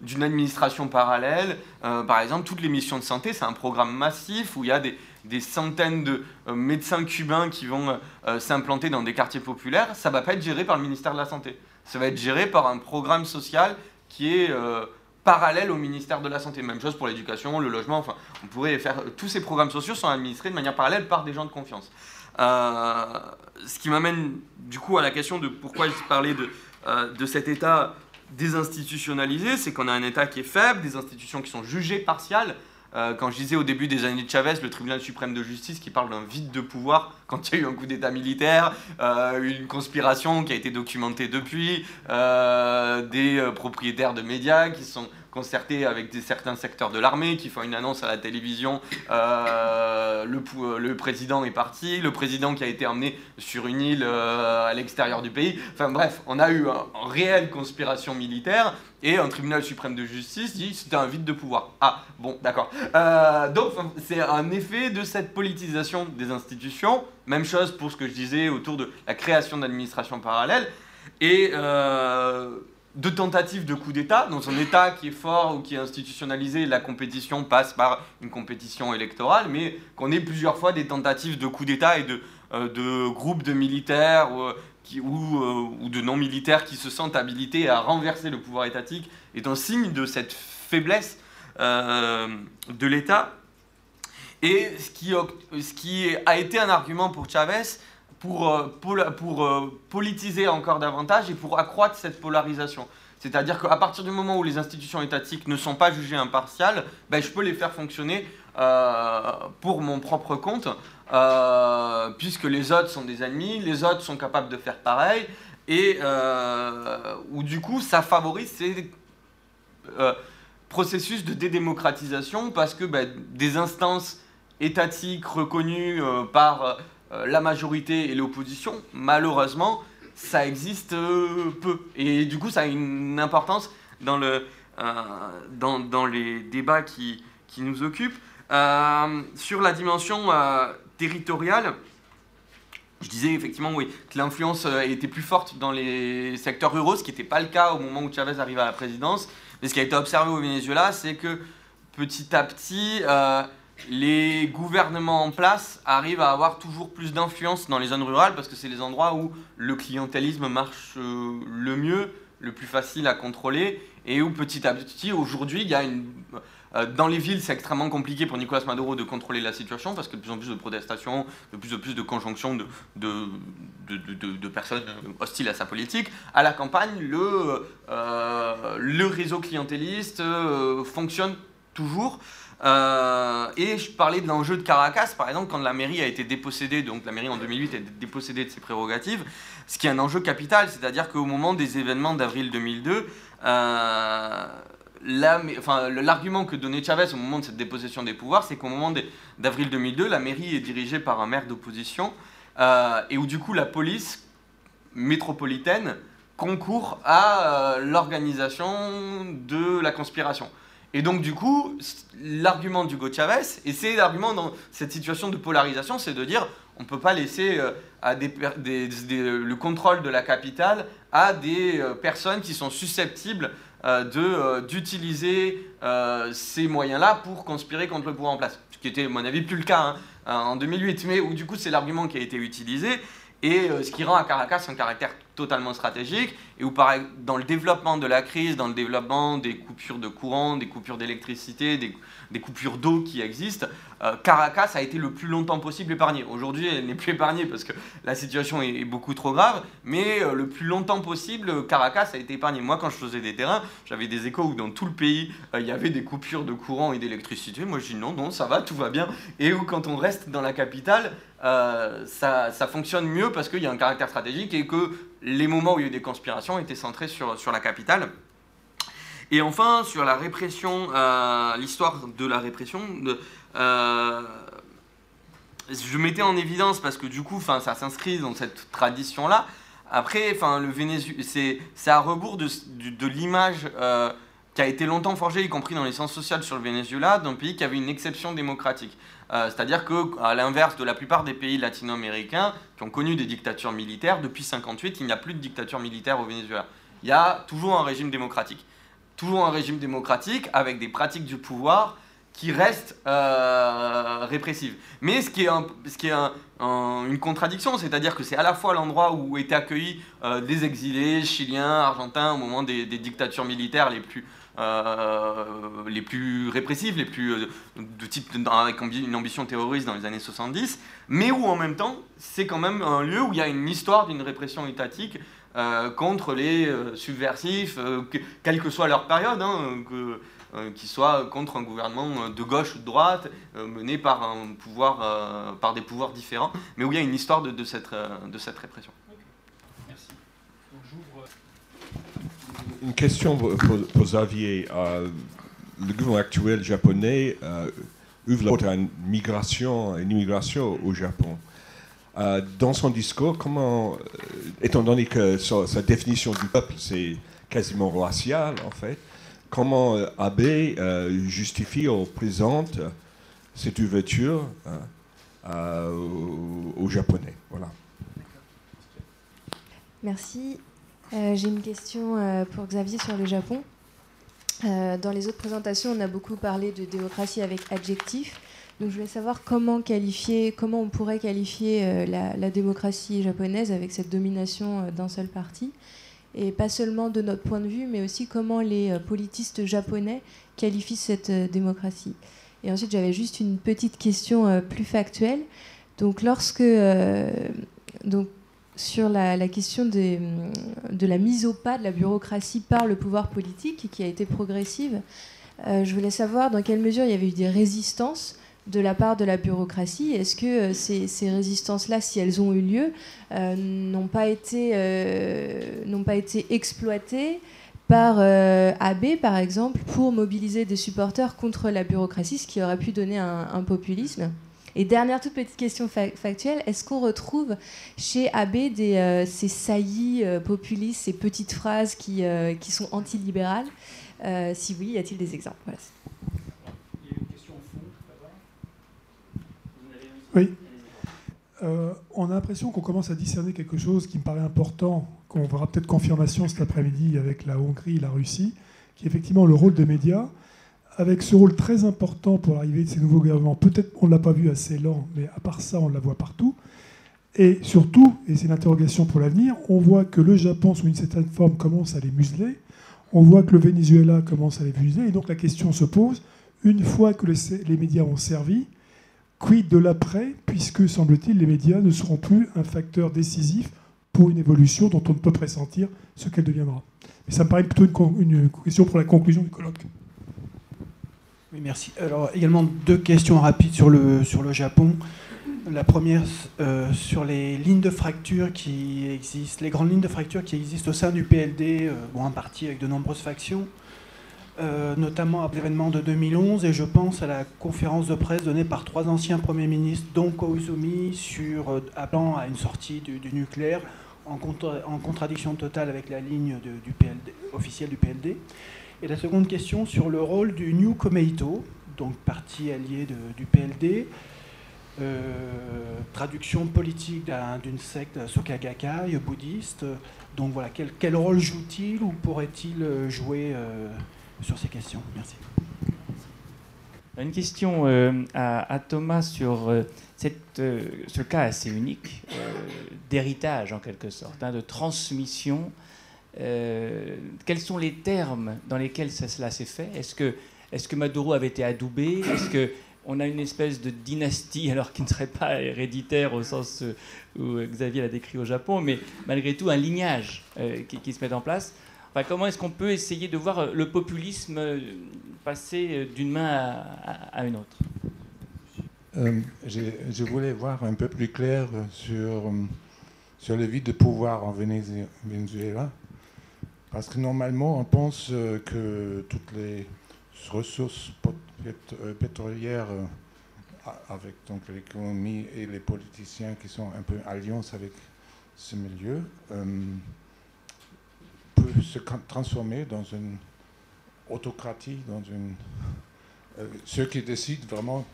d'une administration parallèle. par exemple, toutes les missions de santé, c'est un programme massif où il y a des, des centaines de euh, médecins cubains qui vont euh, euh, s'implanter dans des quartiers populaires, ça ne va pas être géré par le ministère de la Santé. Ça va être géré par un programme social qui est parallèle au ministère de la Santé. Même chose pour l'éducation, le logement, enfin, on pourrait faire. Tous ces programmes sociaux sont administrés de manière parallèle par des gens de confiance. Ce qui m'amène du coup à la question de pourquoi je parlais de, de cet État désinstitutionnalisé, c'est qu'on a un État qui est faible, des institutions qui sont jugées partiales. Euh, quand je disais au début des années de Chavez, le tribunal suprême de justice qui parle d'un vide de pouvoir, quand il y a eu un coup d'État militaire, euh, une conspiration qui a été documentée depuis, euh, des propriétaires de médias qui sont concertés avec des, certains secteurs de l'armée, qui font une annonce à la télévision, le, le, président est parti, le président qui a été emmené sur une île à l'extérieur du pays. Enfin bref, on a eu une réelle conspiration militaire et un tribunal suprême de justice dit c'était un vide de pouvoir. Ah, bon, d'accord. Euh, donc, c'est un effet de cette politisation des institutions. Même chose pour ce que je disais autour de la création d'administrations parallèles. Et euh, de tentatives de coup d'État. Dans un État qui est fort ou qui est institutionnalisé, la compétition passe par une compétition électorale, mais qu'on ait plusieurs fois des tentatives de coup d'État et de, euh, groupes de militaires ou, euh, ou, de non-militaires qui se sentent habilités à renverser le pouvoir étatique est un signe de cette faiblesse euh, de l'État. Et ce qui, a été un argument pour Chavez pour, euh, pour, pour politiser encore davantage et pour accroître cette polarisation. C'est-à-dire qu'à partir du moment où les institutions étatiques ne sont pas jugées impartiales, ben, je peux les faire fonctionner pour mon propre compte euh, puisque les autres sont des ennemis, les autres sont capables de faire pareil, et euh, où du coup ça favorise ces euh, processus de dédémocratisation parce que ben, des instances étatiques reconnues par la majorité et l'opposition, malheureusement, ça existe peu. Et du coup, ça a une importance dans, le, dans, dans les débats qui, qui nous occupent. sur la dimension territoriale, je disais effectivement oui, que l'influence euh, était plus forte dans les secteurs ruraux, ce qui n'était pas le cas au moment où Chavez arrive à la présidence. Mais ce qui a été observé au Venezuela, c'est que petit à petit, euh, les gouvernements en place arrivent à avoir toujours plus d'influence dans les zones rurales parce que c'est les endroits où le clientélisme marche euh, le mieux, le plus facile à contrôler et où petit à petit, aujourd'hui, il y a une euh, dans les villes, c'est extrêmement compliqué pour Nicolas Maduro de contrôler la situation parce que de plus en plus de protestations, de plus en plus de conjonctions de, de, personnes hostiles à sa politique. À la campagne, le, euh, le réseau clientéliste fonctionne toujours. Et je parlais de l'enjeu de Caracas, par exemple, quand la mairie a été dépossédée, donc la mairie en 2008 a été dépossédée de ses prérogatives, ce qui est un enjeu capital, c'est-à-dire qu'au moment des événements d'avril 2002, l'argument que donnait Chavez au moment de cette dépossession des pouvoirs, c'est qu'au moment d'avril 2002, la mairie est dirigée par un maire d'opposition euh, et où du coup la police métropolitaine concourt à euh, l'organisation de la conspiration. Et donc du coup, l'argument d'Hugo Chavez, et c'est l'argument dans cette situation de polarisation, c'est de dire on ne peut pas laisser euh, le contrôle de la capitale à des personnes qui sont susceptibles euh, euh, d'utiliser euh, ces moyens-là pour conspirer contre le pouvoir en place. Ce qui était, à mon avis, plus le cas hein, en 2008, mais où du coup c'est l'argument qui a été utilisé, et ce qui rend à Caracas un caractère totalement stratégique, et où dans le développement de la crise, dans le développement des coupures de courant, des coupures d'électricité, des, coupures d'eau qui existent, euh, Caracas a été le plus longtemps possible épargnée. Aujourd'hui, elle n'est plus épargnée parce que la situation est, beaucoup trop grave, mais euh, le plus longtemps possible, Caracas a été épargnée. Moi, quand je faisais des terrains, j'avais des échos où dans tout le pays, euh, il y avait des coupures de courant et d'électricité. Moi, je dis non, non, ça va, tout va bien. Et où quand on reste dans la capitale, ça, fonctionne mieux parce qu'il y a un caractère stratégique et que les moments où il y a eu des conspirations étaient centrés sur, sur la capitale. Et enfin, sur la répression, euh, l'histoire de la répression, euh, je mettais en évidence parce que du coup, ça s'inscrit dans cette tradition-là. Après, le Venezuela, c'est à rebours de, de, l'image euh, qui a été longtemps forgée, y compris dans les sciences sociales sur le Venezuela, d'un pays qui avait une exception démocratique. C'est-à-dire qu'à l'inverse de la plupart des pays latino-américains qui ont connu des dictatures militaires, depuis 1958, il n'y a plus de dictature militaire au Venezuela. Il y a toujours un régime démocratique toujours un régime démocratique avec des pratiques du pouvoir qui restent euh, répressives. Mais ce qui est, ce qui est une contradiction, c'est-à-dire que c'est à la fois l'endroit où étaient accueillis euh, des exilés chiliens, argentins au moment des, dictatures militaires les plus, les plus répressives, les plus de type avec une ambition terroriste dans les années 70, mais où en même temps c'est quand même un lieu où il y a une histoire d'une répression étatique contre les subversifs, quelle que soit leur période. Hein, que, euh, qui contre un gouvernement de gauche ou de droite, euh, mené par, un pouvoir, euh, par des pouvoirs différents, mais où il y a une histoire de cette, de cette répression. Merci. Une question pour, Xavier. le gouvernement actuel japonais ouvre la une migration, une immigration au Japon. dans son discours, comment, étant donné que sa définition du peuple, c'est quasiment racial en fait, comment euh, euh, justifie ou présente cette ouverture euh, aux, Japonais? Voilà. Merci. J'ai une question pour Xavier sur le Japon. dans les autres présentations, on a beaucoup parlé de démocratie avec adjectif. Donc je voulais savoir comment qualifier, comment on pourrait qualifier la, la, démocratie japonaise avec cette domination d'un seul parti et pas seulement de notre point de vue, mais aussi comment les euh, politistes japonais qualifient cette euh, démocratie. Et ensuite, j'avais juste une petite question euh, plus factuelle. Donc, lorsque, donc, sur la, question de, la mise au pas de la bureaucratie par le pouvoir politique, qui a été progressive, je voulais savoir dans quelle mesure il y avait eu des résistances de la part de la bureaucratie. Est-ce que euh, ces, résistances-là, si elles ont eu lieu, euh, n'ont pas, euh, pas été exploitées par AB, par exemple, pour mobiliser des supporters contre la bureaucratie, ce qui aurait pu donner un, populisme? Et dernière toute petite question factuelle, est-ce qu'on retrouve chez AB des, ces saillies populistes, ces petites phrases qui, qui sont antilibérales? Si oui, y a-t-il des exemples? Oui. Euh, on a l'impression qu'on commence à discerner quelque chose qui me paraît important, qu'on verra peut-être confirmation cet après-midi avec la Hongrie et la Russie, qui est effectivement le rôle des médias, avec ce rôle très important pour l'arrivée de ces nouveaux gouvernements. Peut-être on ne l'a pas vu assez lent, mais à part ça, on la voit partout. Et surtout, et c'est l'interrogation pour l'avenir, on voit que le Japon, sous une certaine forme, commence à les museler. On voit que le Venezuela commence à les museler. Et donc la question se pose, une fois que les médias ont servi, Quid de l'après, puisque, semble-t-il, les médias ne seront plus un facteur décisif pour une évolution dont on ne peut pressentir ce qu'elle deviendra. Mais ça me paraît plutôt une, question pour la conclusion du colloque. Merci. Alors, également deux questions rapides sur le, sur le Japon. La première euh, sur les lignes de fracture qui existent, les grandes lignes de fracture qui existent au sein du PLD, euh, bon, un parti avec de nombreuses factions. Euh, notamment à l'événement de 2011, et je pense à la conférence de presse donnée par trois anciens premiers ministres, dont Koizumi, sur, appelant à une sortie du, nucléaire, en, en, contradiction totale avec la ligne du PLD, officielle du PLD. Et la seconde question sur le rôle du New Komeito, donc parti allié du PLD, euh, traduction politique d'une secte Sokagakai bouddhiste. Donc voilà, quel, quel rôle joue-t-il ou pourrait-il jouer sur ces questions? Merci. Une question euh, à, Thomas sur euh, cette, euh, ce cas assez unique d'héritage en quelque sorte, hein, de transmission. Quels sont les termes dans lesquels cela s'est fait? Est-ce que, est Maduro avait été adoubé? Est-ce que on a une espèce de dynastie, alors qui ne serait pas héréditaire au sens où Xavier l'a décrit au Japon, mais malgré tout un lignage qui, qui, se met en place. Comment est-ce qu'on peut essayer de voir euh, le populisme euh, passer euh, d'une main à, une autre? Je, voulais voir un peu plus clair sur le vide de pouvoir en Venezuela. Parce que normalement, on pense que toutes les ressources pétrolières avec donc l'économie et les politiciens qui sont un peu en alliance avec ce milieu, se transformer dans une autocratie, dans une. Euh, ceux qui décident vraiment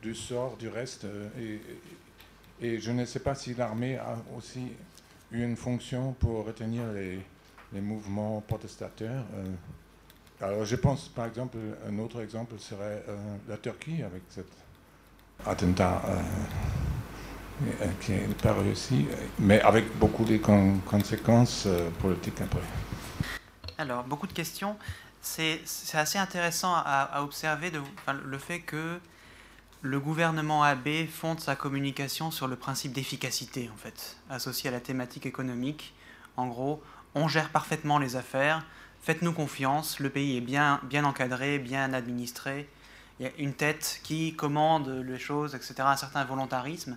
du sort du reste. Euh, et, et, je ne sais pas si l'armée a aussi eu une fonction pour retenir les, les mouvements protestateurs. Euh. alors je pense par exemple, un autre exemple serait la Turquie avec cet attentat qui n'est pas réussi, mais avec beaucoup de conséquences politiques après. Alors, beaucoup de questions. c'est assez intéressant à, observer le fait que le gouvernement AB fonde sa communication sur le principe d'efficacité, en fait, associé à la thématique économique. En gros, on gère parfaitement les affaires, faites-nous confiance, le pays est bien, encadré, bien administré, il y a une tête qui commande les choses, etc., un certain volontarisme.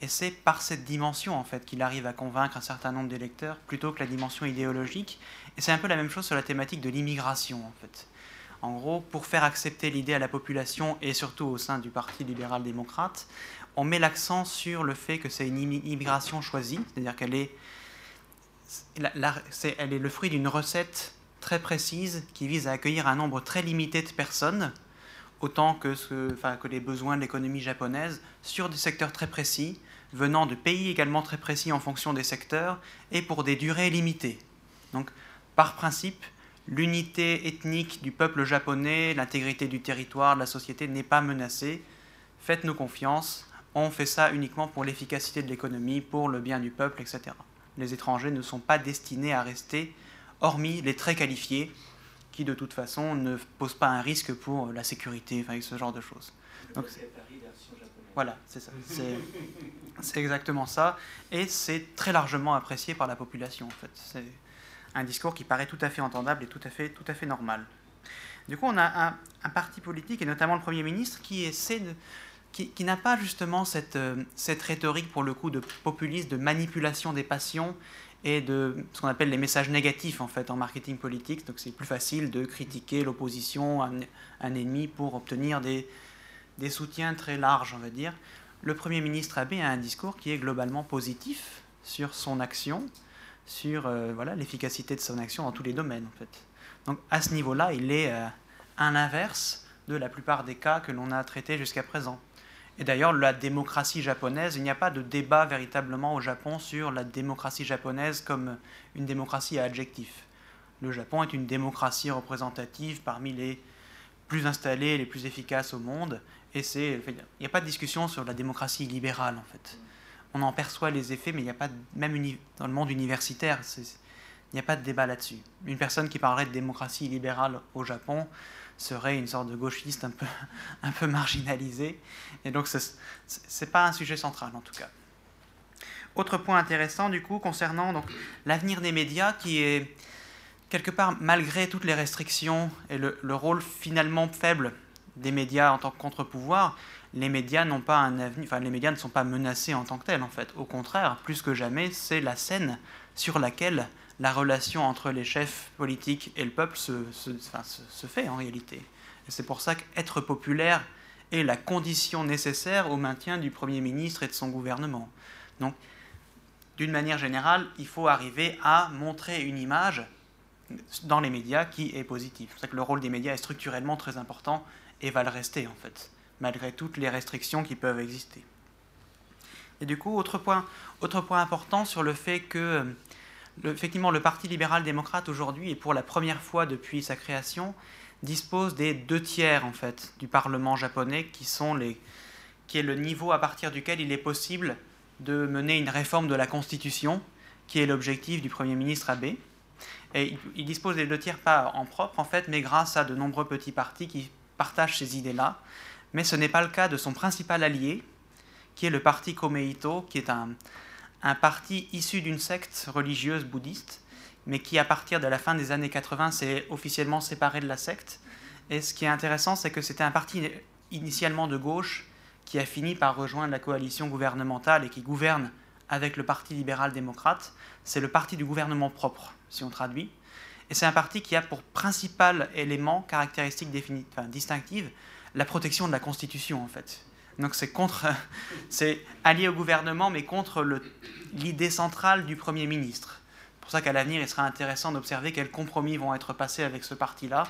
Et c'est par cette dimension, en fait, qu'il arrive à convaincre un certain nombre d'électeurs, plutôt que la dimension idéologique. Et c'est un peu la même chose sur la thématique de l'immigration, en fait. En gros, pour faire accepter l'idée à la population, et surtout au sein du Parti libéral-démocrate, on met l'accent sur le fait que c'est une immigration choisie, c'est-à-dire qu'elle est, elle est le fruit d'une recette très précise qui vise à accueillir un nombre très limité de personnes, autant que, que les besoins de l'économie japonaise, sur des secteurs très précis, venant de pays également très précis en fonction des secteurs, et pour des durées limitées. Donc, par principe, l'unité ethnique du peuple japonais, l'intégrité du territoire, de la société n'est pas menacée. Faites-nous confiance, on fait ça uniquement pour l'efficacité de l'économie, pour le bien du peuple, etc. Les étrangers ne sont pas destinés à rester hormis les très qualifiés, qui de toute façon ne posent pas un risque pour la sécurité, enfin, ce genre de choses. Donc, voilà, c'est ça. C'est exactement ça. Et c'est très largement apprécié par la population, en fait. C'est un discours qui paraît tout à fait entendable et tout à fait, tout à fait normal. Du coup, on a un, parti politique, et notamment le Premier ministre, qui essaie de, qui, n'a pas justement cette, euh, cette rhétorique, pour le coup, de populisme, de manipulation des passions et de ce qu'on appelle les messages négatifs en fait en marketing politique. Donc c'est plus facile de critiquer l'opposition, un, ennemi pour obtenir des, des, soutiens très larges, on va dire. Le Premier ministre Abe a un discours qui est globalement positif sur son action, sur euh, voilà l'efficacité de son action dans tous les domaines en fait. Donc à ce niveau-là, il est euh, à l'inverse de la plupart des cas que l'on a traités jusqu'à présent. Et d'ailleurs, la démocratie japonaise, il n'y a pas de débat véritablement au Japon sur la démocratie japonaise comme une démocratie à adjectif. Le Japon est une démocratie représentative parmi les plus installées, les plus efficaces au monde. Et c'est, il n'y a pas de discussion sur la démocratie libérale en fait. On en perçoit les effets, mais il n'y a pas, même dans le monde universitaire, il n'y a pas de débat là-dessus. Une personne qui parlerait de démocratie libérale au Japon, serait une sorte de gauchiste un peu, un peu marginalisé. Et donc, ce n'est pas un sujet central, en tout cas. Autre point intéressant, du coup, concernant l'avenir des médias, qui est quelque part, malgré toutes les restrictions et le, le rôle finalement faible des médias en tant que contre-pouvoir, les médias n'ont pas un avenir, enfin les médias ne sont pas menacés en tant que tels en fait. Au contraire, plus que jamais, c'est la scène sur laquelle la relation entre les chefs politiques et le peuple se, se, fait en réalité. C'est pour ça qu'être populaire est la condition nécessaire au maintien du Premier ministre et de son gouvernement. Donc, d'une manière générale, il faut arriver à montrer une image dans les médias qui est positive. C'est pour ça que le rôle des médias est structurellement très important et va le rester en fait, malgré toutes les restrictions qui peuvent exister. Et du coup, autre point, autre point important sur le fait que effectivement, le Parti libéral-démocrate aujourd'hui, et pour la première fois depuis sa création, dispose des deux tiers en fait du Parlement japonais, qui sont les, qui est le niveau à partir duquel il est possible de mener une réforme de la Constitution, qui est l'objectif du Premier ministre Abe. Et il dispose des deux tiers pas en propre en fait, mais grâce à de nombreux petits partis qui partagent ces idées-là. Mais ce n'est pas le cas de son principal allié, qui est le parti Komeito, qui est un, un parti issu d'une secte religieuse bouddhiste, mais qui à partir de la fin des années 80 s'est officiellement séparé de la secte. Et ce qui est intéressant, c'est que c'était un parti initialement de gauche qui a fini par rejoindre la coalition gouvernementale et qui gouverne avec le Parti libéral-démocrate. C'est le parti du gouvernement propre, si on traduit. Et c'est un parti qui a pour principal élément, caractéristique distinctive, la protection de la Constitution, en fait. Donc c'est contre, c'est allié au gouvernement, mais contre l'idée centrale du Premier ministre. C'est pour ça qu'à l'avenir, il sera intéressant d'observer quels compromis vont être passés avec ce parti-là.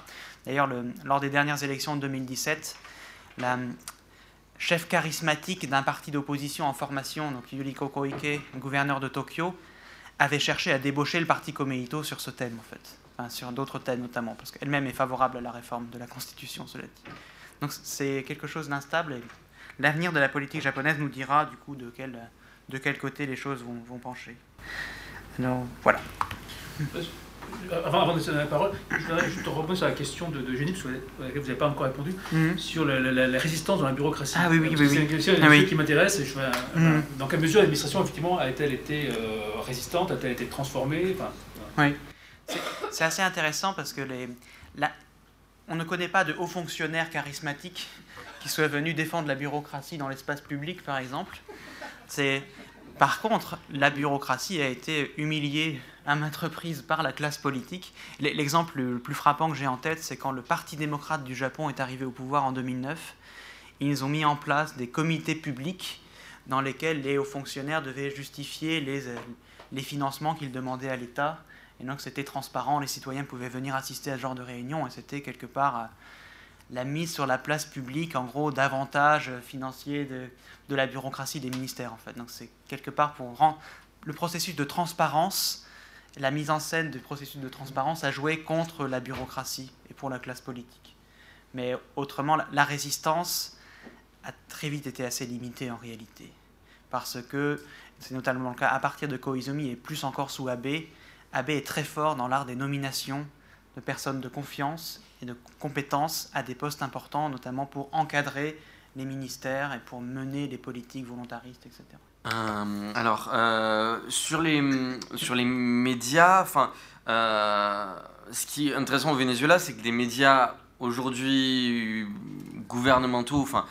D'ailleurs, lors des dernières élections de 2017, la chef charismatique d'un parti d'opposition en formation, donc Yuriko Koike, gouverneur de Tokyo, avait cherché à débaucher le parti Komeito sur ce thème, en fait. Enfin, sur d'autres thèmes notamment, parce qu'elle-même est favorable à la réforme de la Constitution, cela dit. Donc c'est quelque chose d'instable l'avenir de la politique japonaise nous dira du coup de quel, de quel côté les choses vont, vont pencher. Alors voilà. avant, de donner la parole, je voudrais juste reprendre sur la question de, de Génie, parce que vous n'avez pas encore répondu, Mhm. sur la, la- la résistance dans la bureaucratie. Ah oui, oui, Parce oui, C'est oui. une question Ah oui. qui m'intéresse. Mhm. voilà. Dans quelle mesure l'administration, effectivement, a-t-elle été euh, résistante, a-t-elle été transformée enfin, voilà. Oui. C'est- C'est assez intéressant parce que les, la- on ne connaît pas de hauts fonctionnaires charismatiques qui soient venus défendre la bureaucratie dans l'espace public, par exemple. C'est, par contre, la bureaucratie a été humiliée à maintes reprises par la classe politique. L'exemple le plus frappant que j'ai en tête, c'est quand le Parti démocrate du Japon est arrivé au pouvoir en 2009. Ils ont mis en place des comités publics dans lesquels les hauts fonctionnaires devaient justifier les, euh, les financements qu'ils demandaient à l'État. Et donc c'était transparent, les citoyens pouvaient venir assister à ce genre de réunion et c'était quelque part euh, la mise sur la place publique, en gros, d'avantages financiers de, de la bureaucratie des ministères, en fait. Donc c'est quelque part pour rendre le processus de transparence, la mise en scène du processus de transparence a joué contre la bureaucratie et pour la classe politique. Mais autrement, la, la résistance a très vite été assez limitée en réalité. Parce que, c'est notamment le cas à partir de Koizumi et plus encore sous Abe, Abe est très fort dans l'art des nominations de personnes de confiance et de compétences à des postes importants, notamment pour encadrer les ministères et pour mener les politiques volontaristes, etc. Euh, alors, euh, sur, les, sur les médias, enfin, euh, ce qui est intéressant au Venezuela, c'est que les médias aujourd'hui gouvernementaux, enfin,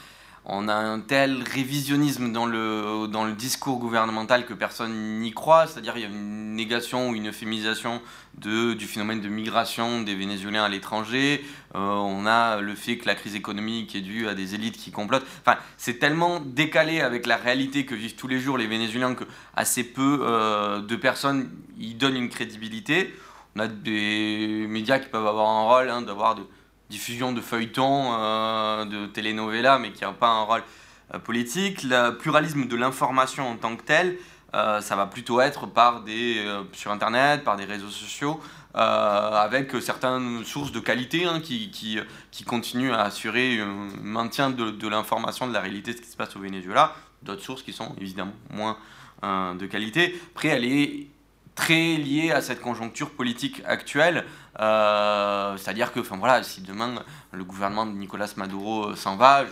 on a un tel révisionnisme dans le, dans le discours gouvernemental que personne n'y croit, c'est-à-dire il y a une négation ou une euphémisation du phénomène de migration des Vénézuéliens à l'étranger, Euh, on a le fait que la crise économique est due à des élites qui complotent, enfin c'est tellement décalé avec la réalité que vivent tous les jours les Vénézuéliens que assez peu euh, de personnes y donnent une crédibilité. On a des médias qui peuvent avoir un rôle hein, d'avoir de diffusion de feuilletons, euh, de telenovelas, mais qui n'ont pas un rôle euh, politique. Le pluralisme de l'information en tant que tel, euh, ça va plutôt être par des, sur Internet, par des réseaux sociaux, avec certaines sources de qualité hein, qui, qui, qui continuent à assurer un maintien de, de l'information, de la réalité de ce qui se passe au Venezuela. D'autres sources qui sont évidemment moins de qualité. Après, elle est très liée à cette conjoncture politique actuelle. Euh, C'est-à-dire que, enfin voilà, si demain le gouvernement de Nicolas Maduro euh, s'en va,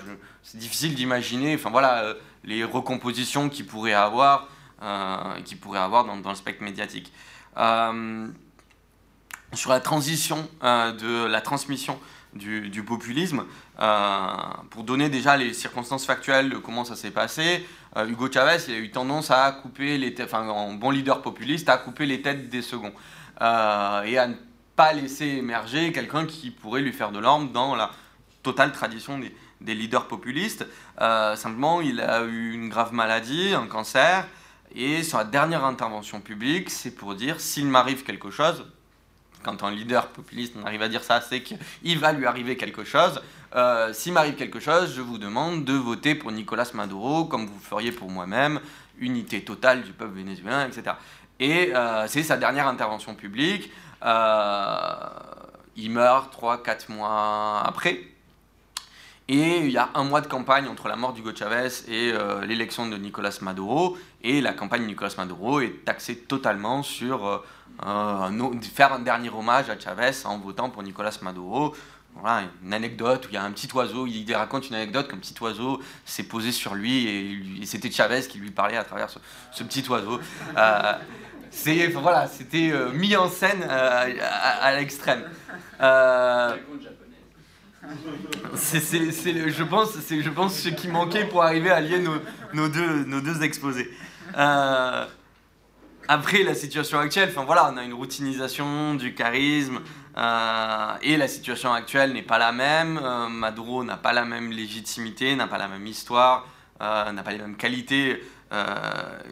c'est difficile d'imaginer, enfin voilà, euh, les recompositions qu'il pourrait avoir, pourrait avoir dans, le spectre médiatique. Sur la transition de la transmission du, populisme, pour donner déjà les circonstances factuelles de comment ça s'est passé, Hugo Chavez il a eu tendance à couper les têtes, enfin en bon leader populiste, à couper les têtes des seconds et pas laisser émerger quelqu'un qui pourrait lui faire de l'ombre dans la totale tradition des, leaders populistes. Euh, simplement, il a eu une grave maladie, un cancer, et la dernière intervention publique, c'est pour dire s'il m'arrive quelque chose, quand un leader populiste arrive à dire ça, c'est qu'il va lui arriver quelque chose. Euh, S'il m'arrive quelque chose, je vous demande de voter pour Nicolas Maduro, comme vous feriez pour moi-même, unité totale du peuple vénézuélien, etc. Et euh, c'est sa dernière intervention publique. Euh, il meurt 3-4 mois après. Et il y a un mois de campagne entre la mort d'Hugo Chavez et euh, l'élection de Nicolas Maduro. Et la campagne de Nicolas Maduro est axée totalement sur euh, faire un dernier hommage à Chavez en votant pour Nicolas Maduro. Voilà, une anecdote où il y a un petit oiseau, il raconte une anecdote qu'un petit oiseau s'est posé sur lui et, c'était Chavez qui lui parlait à travers ce, petit oiseau. C'est, voilà, c'était euh, mis en scène euh, à, l'extrême. Euh, c'est, je, pense, c'est, je pense ce qui manquait pour arriver à lier nos, nos deux, nos deux exposés. Euh, après, la situation actuelle, enfin voilà, on a une routinisation du charisme et la situation actuelle n'est pas la même. Maduro n'a pas la même légitimité, n'a pas la même histoire, n'a pas les mêmes qualités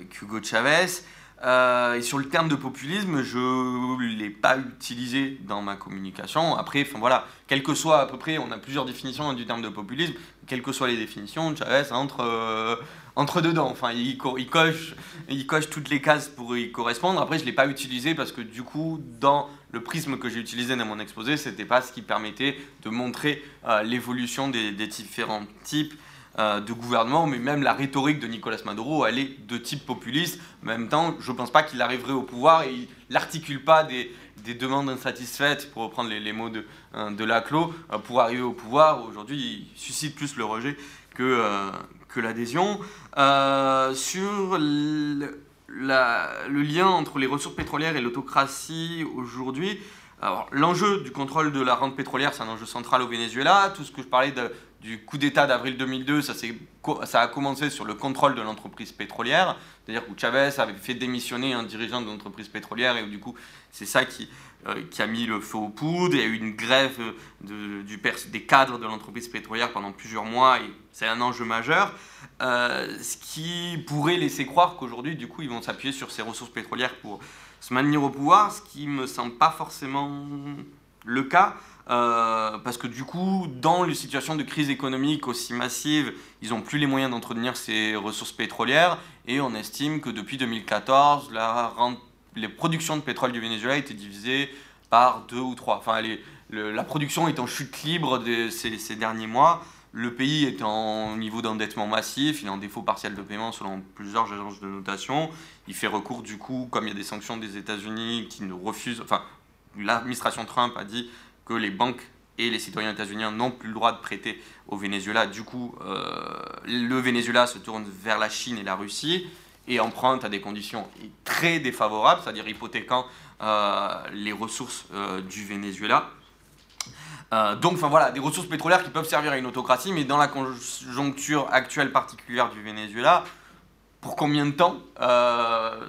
qu'Hugo Chavez. Euh, et sur le terme de populisme, je ne l'ai pas utilisé dans ma communication. Après, enfin voilà, quel que soit à peu près, on a plusieurs définitions du terme de populisme, quelles que soient les définitions, Chavez entre, euh, entre dedans. Enfin, il, co- il coche, il coche toutes les cases pour y correspondre. Après, je ne l'ai pas utilisé parce que du coup, dans le prisme que j'ai utilisé dans mon exposé, c'était pas ce qui permettait de montrer euh, l'évolution des différents types euh, de gouvernement, mais même la rhétorique de Nicolas Maduro, elle est de type populiste. En même temps, je ne pense pas qu'il arriverait au pouvoir et il n'articule pas des, des demandes insatisfaites, pour reprendre les, mots de, de Laclos, pour arriver au pouvoir. Aujourd'hui, il suscite plus le rejet que, que l'adhésion. sur le, le lien entre les ressources pétrolières et l'autocratie aujourd'hui, l'enjeu du contrôle de la rente pétrolière, c'est un enjeu central au Venezuela. Tout ce que je parlais du coup d'État d'avril 2002, ça, a commencé sur le contrôle de l'entreprise pétrolière. C'est-à-dire que Chavez avait fait démissionner un dirigeant de l'entreprise pétrolière et du coup, c'est ça qui, euh, a mis le feu aux poudres. Il y a eu une grève du des cadres de l'entreprise pétrolière pendant plusieurs mois et c'est un enjeu majeur. Euh, ce qui pourrait laisser croire qu'aujourd'hui, du coup, ils vont s'appuyer sur ces ressources pétrolières pour se maintenir au pouvoir, ce qui me semble pas forcément le cas. Euh, parce que du coup, dans les situations de crise économique aussi massive, ils n'ont plus les moyens d'entretenir ces ressources pétrolières et on estime que depuis 2014, la, les productions de pétrole du Venezuela étaient divisées par deux ou trois. Enfin, la production est en chute libre ces, ces, derniers mois. Le pays est en niveau d'endettement massif, il est en défaut partiel de paiement selon plusieurs agences de notation. Il fait recours du coup, comme il y a des sanctions des États-Unis qui ne refusent, enfin, l'administration Trump a dit que les banques et les citoyens états-uniens n'ont plus le droit de prêter au Venezuela. Du coup, euh, le Venezuela se tourne vers la Chine et la Russie et emprunte à des conditions très défavorables, c'est-à-dire hypothéquant euh, les ressources euh, du Venezuela. donc, enfin voilà, des ressources pétrolières qui peuvent servir à une autocratie, mais dans la conjoncture actuelle particulière du Venezuela, pour combien de temps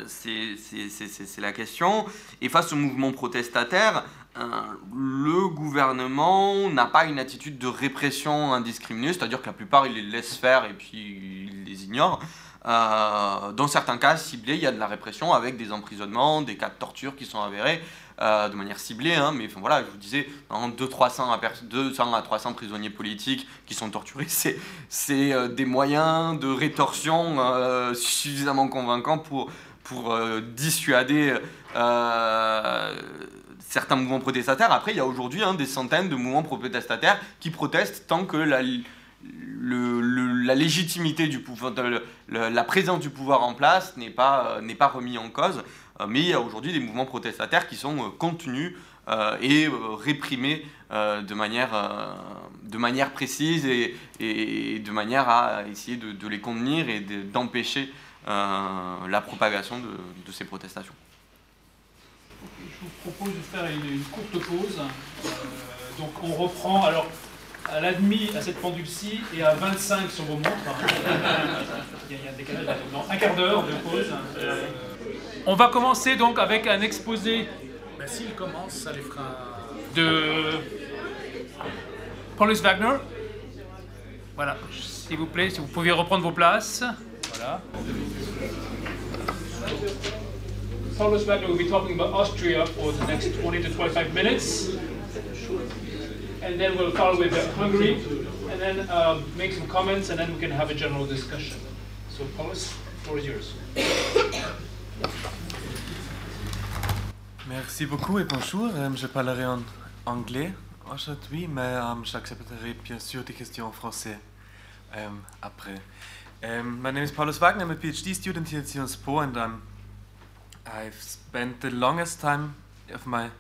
C'est la question. Et face au mouvement protestataire, le gouvernement n'a pas une attitude de répression indiscriminée, c'est-à-dire que la plupart, il les laisse faire et puis il les ignore. Euh, dans certains cas ciblés, il y a de la répression avec des emprisonnements, des cas de torture qui sont avérés euh, de manière ciblée. Hein, mais voilà, je vous disais, 200, à 200 à 300 prisonniers politiques qui sont torturés, c'est euh, des moyens de rétorsion suffisamment convaincants pour dissuader certains mouvements protestataires. Après, il y a aujourd'hui hein, des centaines de mouvements protestataires qui protestent tant que la, légitimité du pouvoir, la présence du pouvoir en place n'est pas, n'est pas remis en cause. Euh, mais il y a aujourd'hui des mouvements protestataires qui sont euh, contenus euh, et réprimés de, manière, précise et, de manière à essayer de, les contenir et d'empêcher la propagation de ces protestations je vous propose de faire une, courte pause. Euh, donc on reprend alors à l'admi à cette pendule-ci et à 25 sur vos montres. Il y a un décalage, un quart d'heure de pause. Euh, on va commencer donc avec un exposé. Ben, S'il commence, ça les fera. De Paulus Wagner. Voilà, s'il vous plaît, si vous pouviez reprendre vos places. Voilà. Paulus Wagner will be talking about Austria for the next 20 to 25 minutes. And then we'll follow with Hungary, and then uh, make some comments, and then we can have a general discussion. So, Paulus, the floor is yours. Merci beaucoup et bonjour. Um, je parlerai en anglais aujourd'hui, mais um, j'accepterai bien sûr des questions en français um, après. Um, my name is Paulus Wagner. I'm a PhD student here at Sions Po, and I'm I've spent the longest time of my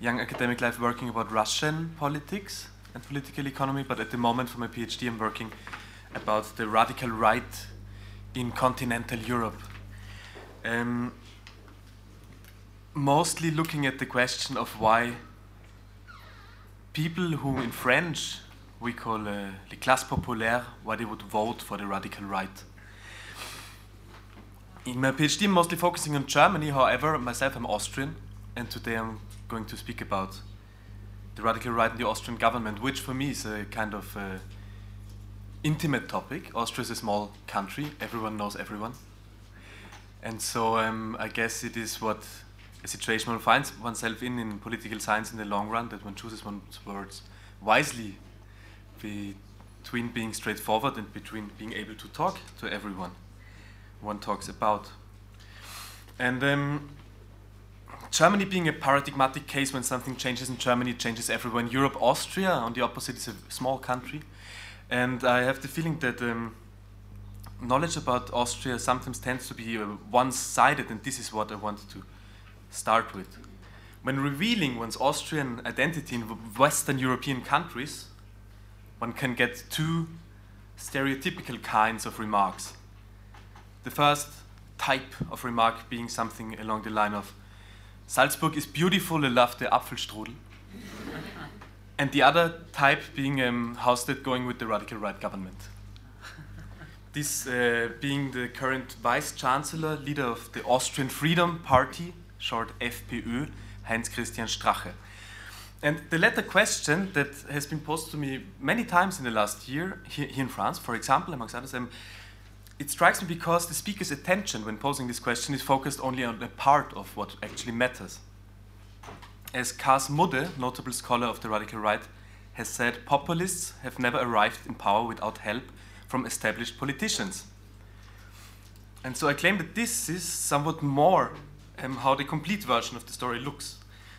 young academic life working about Russian politics and political economy, but at the moment for my PhD I'm working about the radical right in continental Europe. Um, mostly looking at the question of why people who in French we call uh, les classes populaires, why they would vote for the radical right. In my PhD, I'm mostly focusing on Germany. However, myself, I'm Austrian, and today I'm going to speak about the radical right in the Austrian government, which for me is a kind of uh, intimate topic. Austria is a small country; everyone knows everyone, and so um, I guess it is what a situation one finds oneself in in political science in the long run that one chooses one's words wisely between being straightforward and between being able to talk to everyone one talks about. And um, Germany being a paradigmatic case when something changes in Germany, it changes everywhere. In Europe, Austria, on the opposite, is a small country. And I have the feeling that um, knowledge about Austria sometimes tends to be uh, one sided, and this is what I wanted to start with. when revealing one's Austrian identity in Western European countries, one can get two stereotypical kinds of remarks. The first type of remark being something along the line of Salzburg is beautiful, I love the Apfelstrudel. and the other type being um, how's that going with the radical right government? this uh, being the current vice chancellor, leader of the Austrian Freedom Party, short FPÖ, Heinz Christian Strache. And the latter question that has been posed to me many times in the last year here, here in France, for example, amongst others, um, it strikes me because the speaker's attention when posing this question is focused only on a part of what actually matters. As Kars Mudde, notable scholar of the radical right, has said, populists have never arrived in power without help from established politicians. And so I claim that this is somewhat more um, how the complete version of the story looks.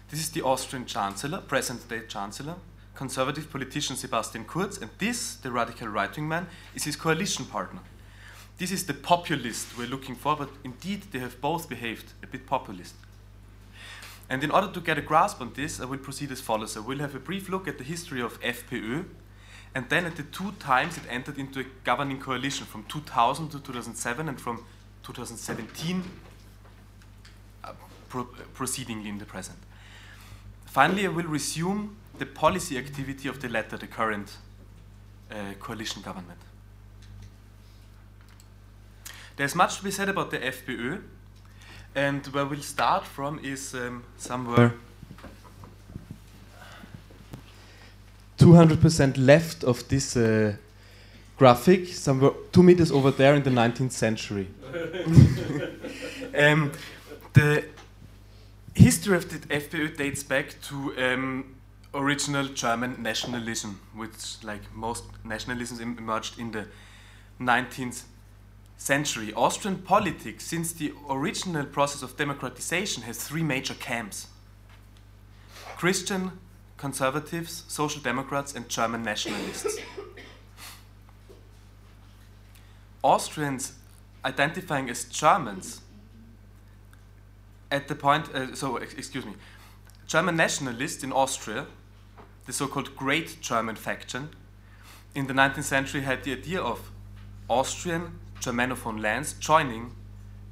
This is the Austrian Chancellor, present day Chancellor, conservative politician Sebastian Kurz, and this, the radical right wing man, is his coalition partner. This is the populist we're looking for, but indeed they have both behaved a bit populist. And in order to get a grasp on this, I will proceed as follows. I will have a brief look at the history of FPÖ, and then at the two times it entered into a governing coalition from 2000 to 2007 and from 2017 uh, pro in the present. Finally, I will resume the policy activity of the latter, the current uh, coalition government. There's much to be said about the FPÖ, and where we'll start from is um, somewhere 200% left of this uh, graphic, somewhere two meters over there in the 19th century. um, the history of the FPÖ dates back to um, original German nationalism, which, like most nationalisms, emerged in the 19th century, Austrian politics, since the original process of democratization, has three major camps Christian conservatives, social democrats, and German nationalists. Austrians identifying as Germans at the point, uh, so excuse me, German nationalists in Austria, the so called Great German faction, in the 19th century had the idea of Austrian Germanophone lands joining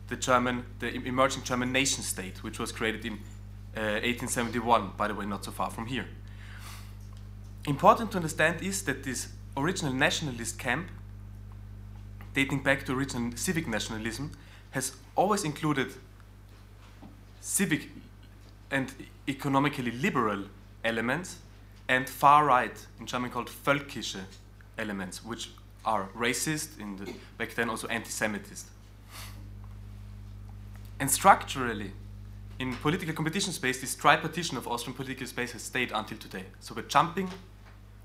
the German, the emerging German nation state, which was created in uh, 1871, by the way, not so far from here. Important to understand is that this original nationalist camp, dating back to original civic nationalism, has always included civic and economically liberal elements and far right, in German called völkische elements, which are racist, in the, back then also anti-Semitist. And structurally, in political competition space, this tripartition of Austrian political space has stayed until today. So we're jumping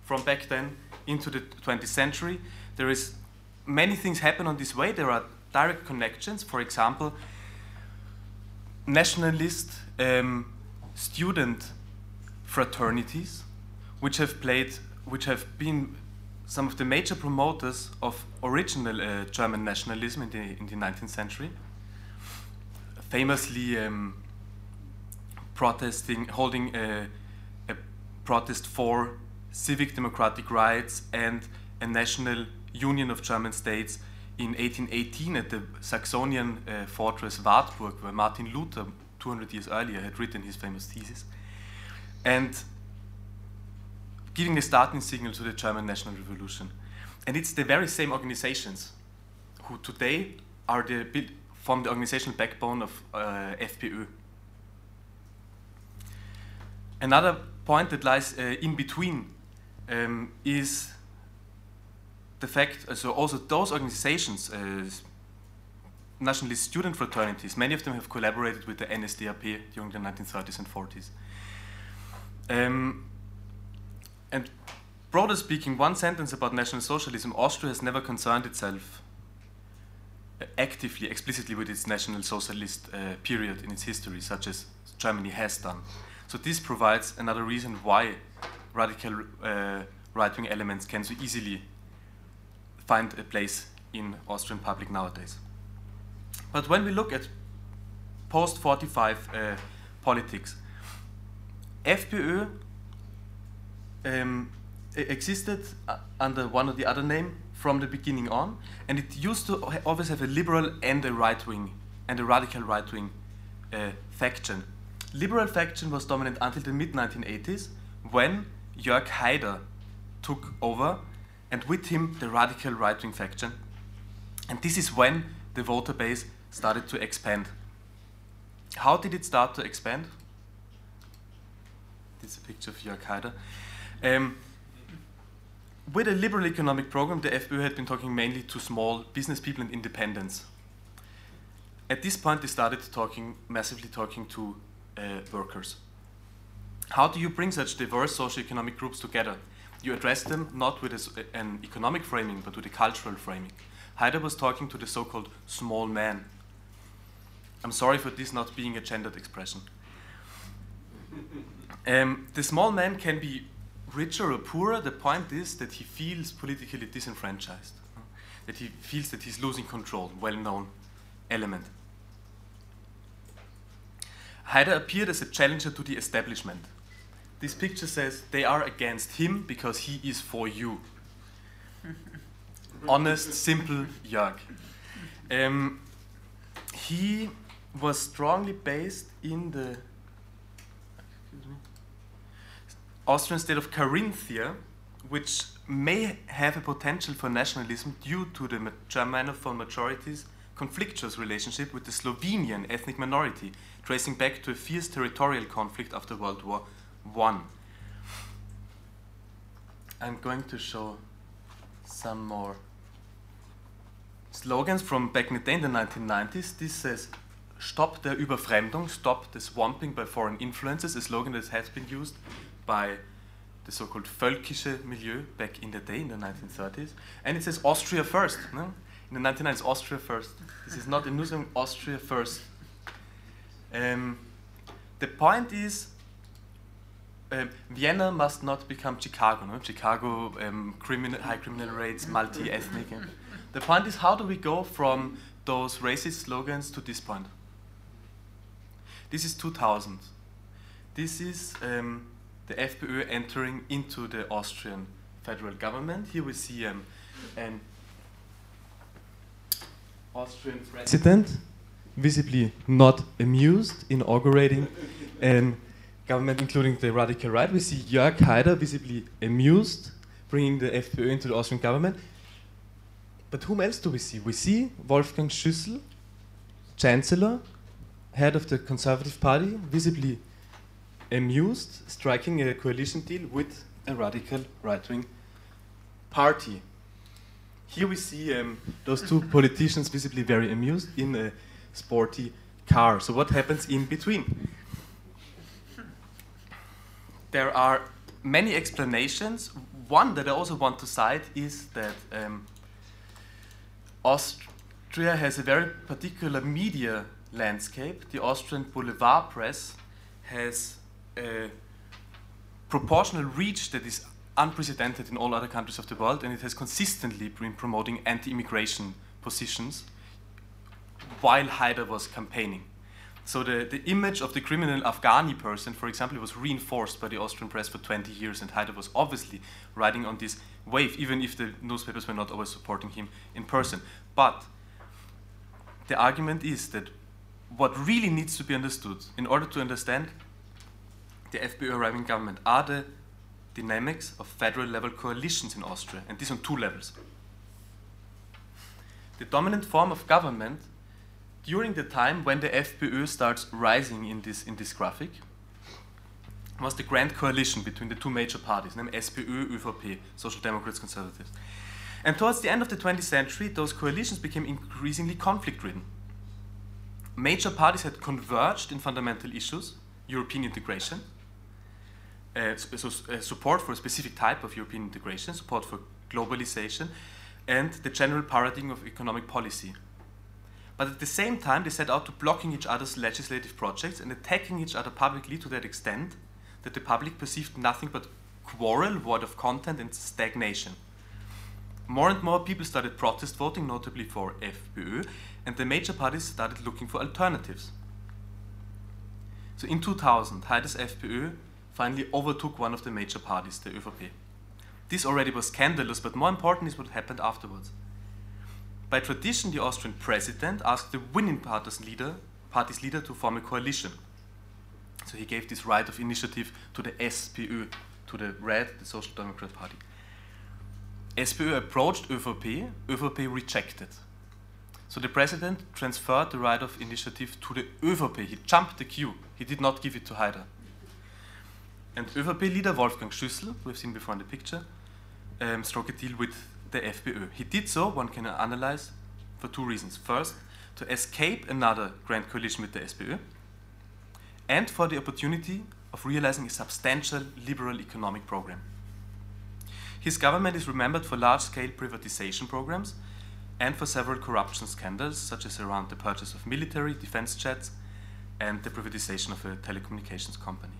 from back then into the 20th century. There is many things happen on this way. There are direct connections. For example, nationalist um, student fraternities, which have played, which have been some of the major promoters of original uh, German nationalism in the, in the 19th century, famously um, protesting, holding a, a, protest for civic democratic rights and a national union of German states in 1818 at the Saxonian uh, fortress Wartburg, where Martin Luther, 200 years earlier, had written his famous thesis. And giving the starting signal to the German National Revolution. And it's the very same organizations who today are the form the organizational backbone of uh, FPÖ. Another point that lies uh, in between um, is the fact, uh, so also those organizations, uh, nationalist student fraternities, many of them have collaborated with the NSDAP during the 1930s and 40s. Um, and broader speaking, one sentence about National Socialism Austria has never concerned itself uh, actively, explicitly with its National Socialist uh, period in its history, such as Germany has done. So, this provides another reason why radical uh, right wing elements can so easily find a place in Austrian public nowadays. But when we look at post 45 uh, politics, FPÖ um, existed uh, under one or the other name from the beginning on, and it used to always have a liberal and a right wing, and a radical right wing uh, faction. Liberal faction was dominant until the mid 1980s when Jörg Haider took over, and with him the radical right wing faction. And this is when the voter base started to expand. How did it start to expand? This is a picture of Jörg Haider. Um, with a liberal economic program, the FPÖ had been talking mainly to small business people and independents. At this point, they started talking massively talking to uh, workers. How do you bring such diverse socioeconomic groups together? You address them not with a an economic framing, but with a cultural framing. Haider was talking to the so-called small man. I'm sorry for this not being a gendered expression. Um, the small man can be richer or poorer. The point is that he feels politically disenfranchised, that he feels that he's losing control. Well-known element. Haider appeared as a challenger to the establishment. This picture says they are against him because he is for you. Honest, simple Jörg. Um, he was strongly based in the excuse me, Austrian state of Carinthia, which may have a potential for nationalism due to the Germanophone majority's conflictuous relationship with the Slovenian ethnic minority, tracing back to a fierce territorial conflict after World War I. I'm going to show some more slogans from back in the day in the 1990s. This says, Stop der Überfremdung, stop the swamping by foreign influences, a slogan that has been used by the so-called völkische milieu back in the day, in the 1930s. And it says Austria first. No? In the 1990s, Austria first. This is not a new song, Austria first. Um, the point is, um, Vienna must not become Chicago. No? Chicago, um, criminal, high criminal rates, multi-ethnic. and- the point is, how do we go from those racist slogans to this point? This is 2000. This is um, the FPÖ entering into the Austrian federal government. Here we see um, an Austrian president visibly not amused, inaugurating a government including the radical right. We see Jörg Haider visibly amused, bringing the FPÖ into the Austrian government. But whom else do we see? We see Wolfgang Schüssel, chancellor, head of the Conservative Party, visibly amused, striking a coalition deal with a radical right wing party. Here we see um, those two politicians visibly very amused in a sporty car. So, what happens in between? There are many explanations. One that I also want to cite is that um, Austria has a very particular media landscape. The Austrian boulevard press has a proportional reach that is unprecedented in all other countries of the world, and it has consistently been promoting anti immigration positions while Haider was campaigning. So the, the image of the criminal Afghani person, for example, was reinforced by the Austrian press for 20 years, and Haider was obviously riding on this wave, even if the newspapers were not always supporting him in person. But the argument is that what really needs to be understood in order to understand the FPÖ arriving government are the dynamics of federal level coalitions in Austria, and this on two levels. The dominant form of government during the time when the FPÖ starts rising in this, in this graphic was the grand coalition between the two major parties, named SPÖ, ÖVP, Social Democrats, Conservatives. And towards the end of the 20th century, those coalitions became increasingly conflict ridden. Major parties had converged in fundamental issues, European integration, so, uh, support for a specific type of European integration, support for globalization, and the general paradigm of economic policy. But at the same time, they set out to blocking each other's legislative projects and attacking each other publicly to that extent that the public perceived nothing but quarrel, void of content, and stagnation. More and more people started protest voting, notably for FPÖ, and the major parties started looking for alternatives. So in 2000, Haider's FPÖ finally overtook one of the major parties, the ÖVP. This already was scandalous, but more important is what happened afterwards. By tradition, the Austrian president asked the winning party's leader, party's leader to form a coalition. So he gave this right of initiative to the SPÖ, to the Red, the Social Democrat Party. SPÖ approached ÖVP, ÖVP rejected. So the president transferred the right of initiative to the ÖVP. He jumped the queue. He did not give it to Haider. And ÖVP leader Wolfgang Schüssel, we've seen before in the picture, um, struck a deal with the FPÖ. He did so, one can analyze, for two reasons. First, to escape another grand coalition with the SPÖ, and for the opportunity of realizing a substantial liberal economic program. His government is remembered for large scale privatization programs and for several corruption scandals, such as around the purchase of military defense jets and the privatization of a telecommunications company.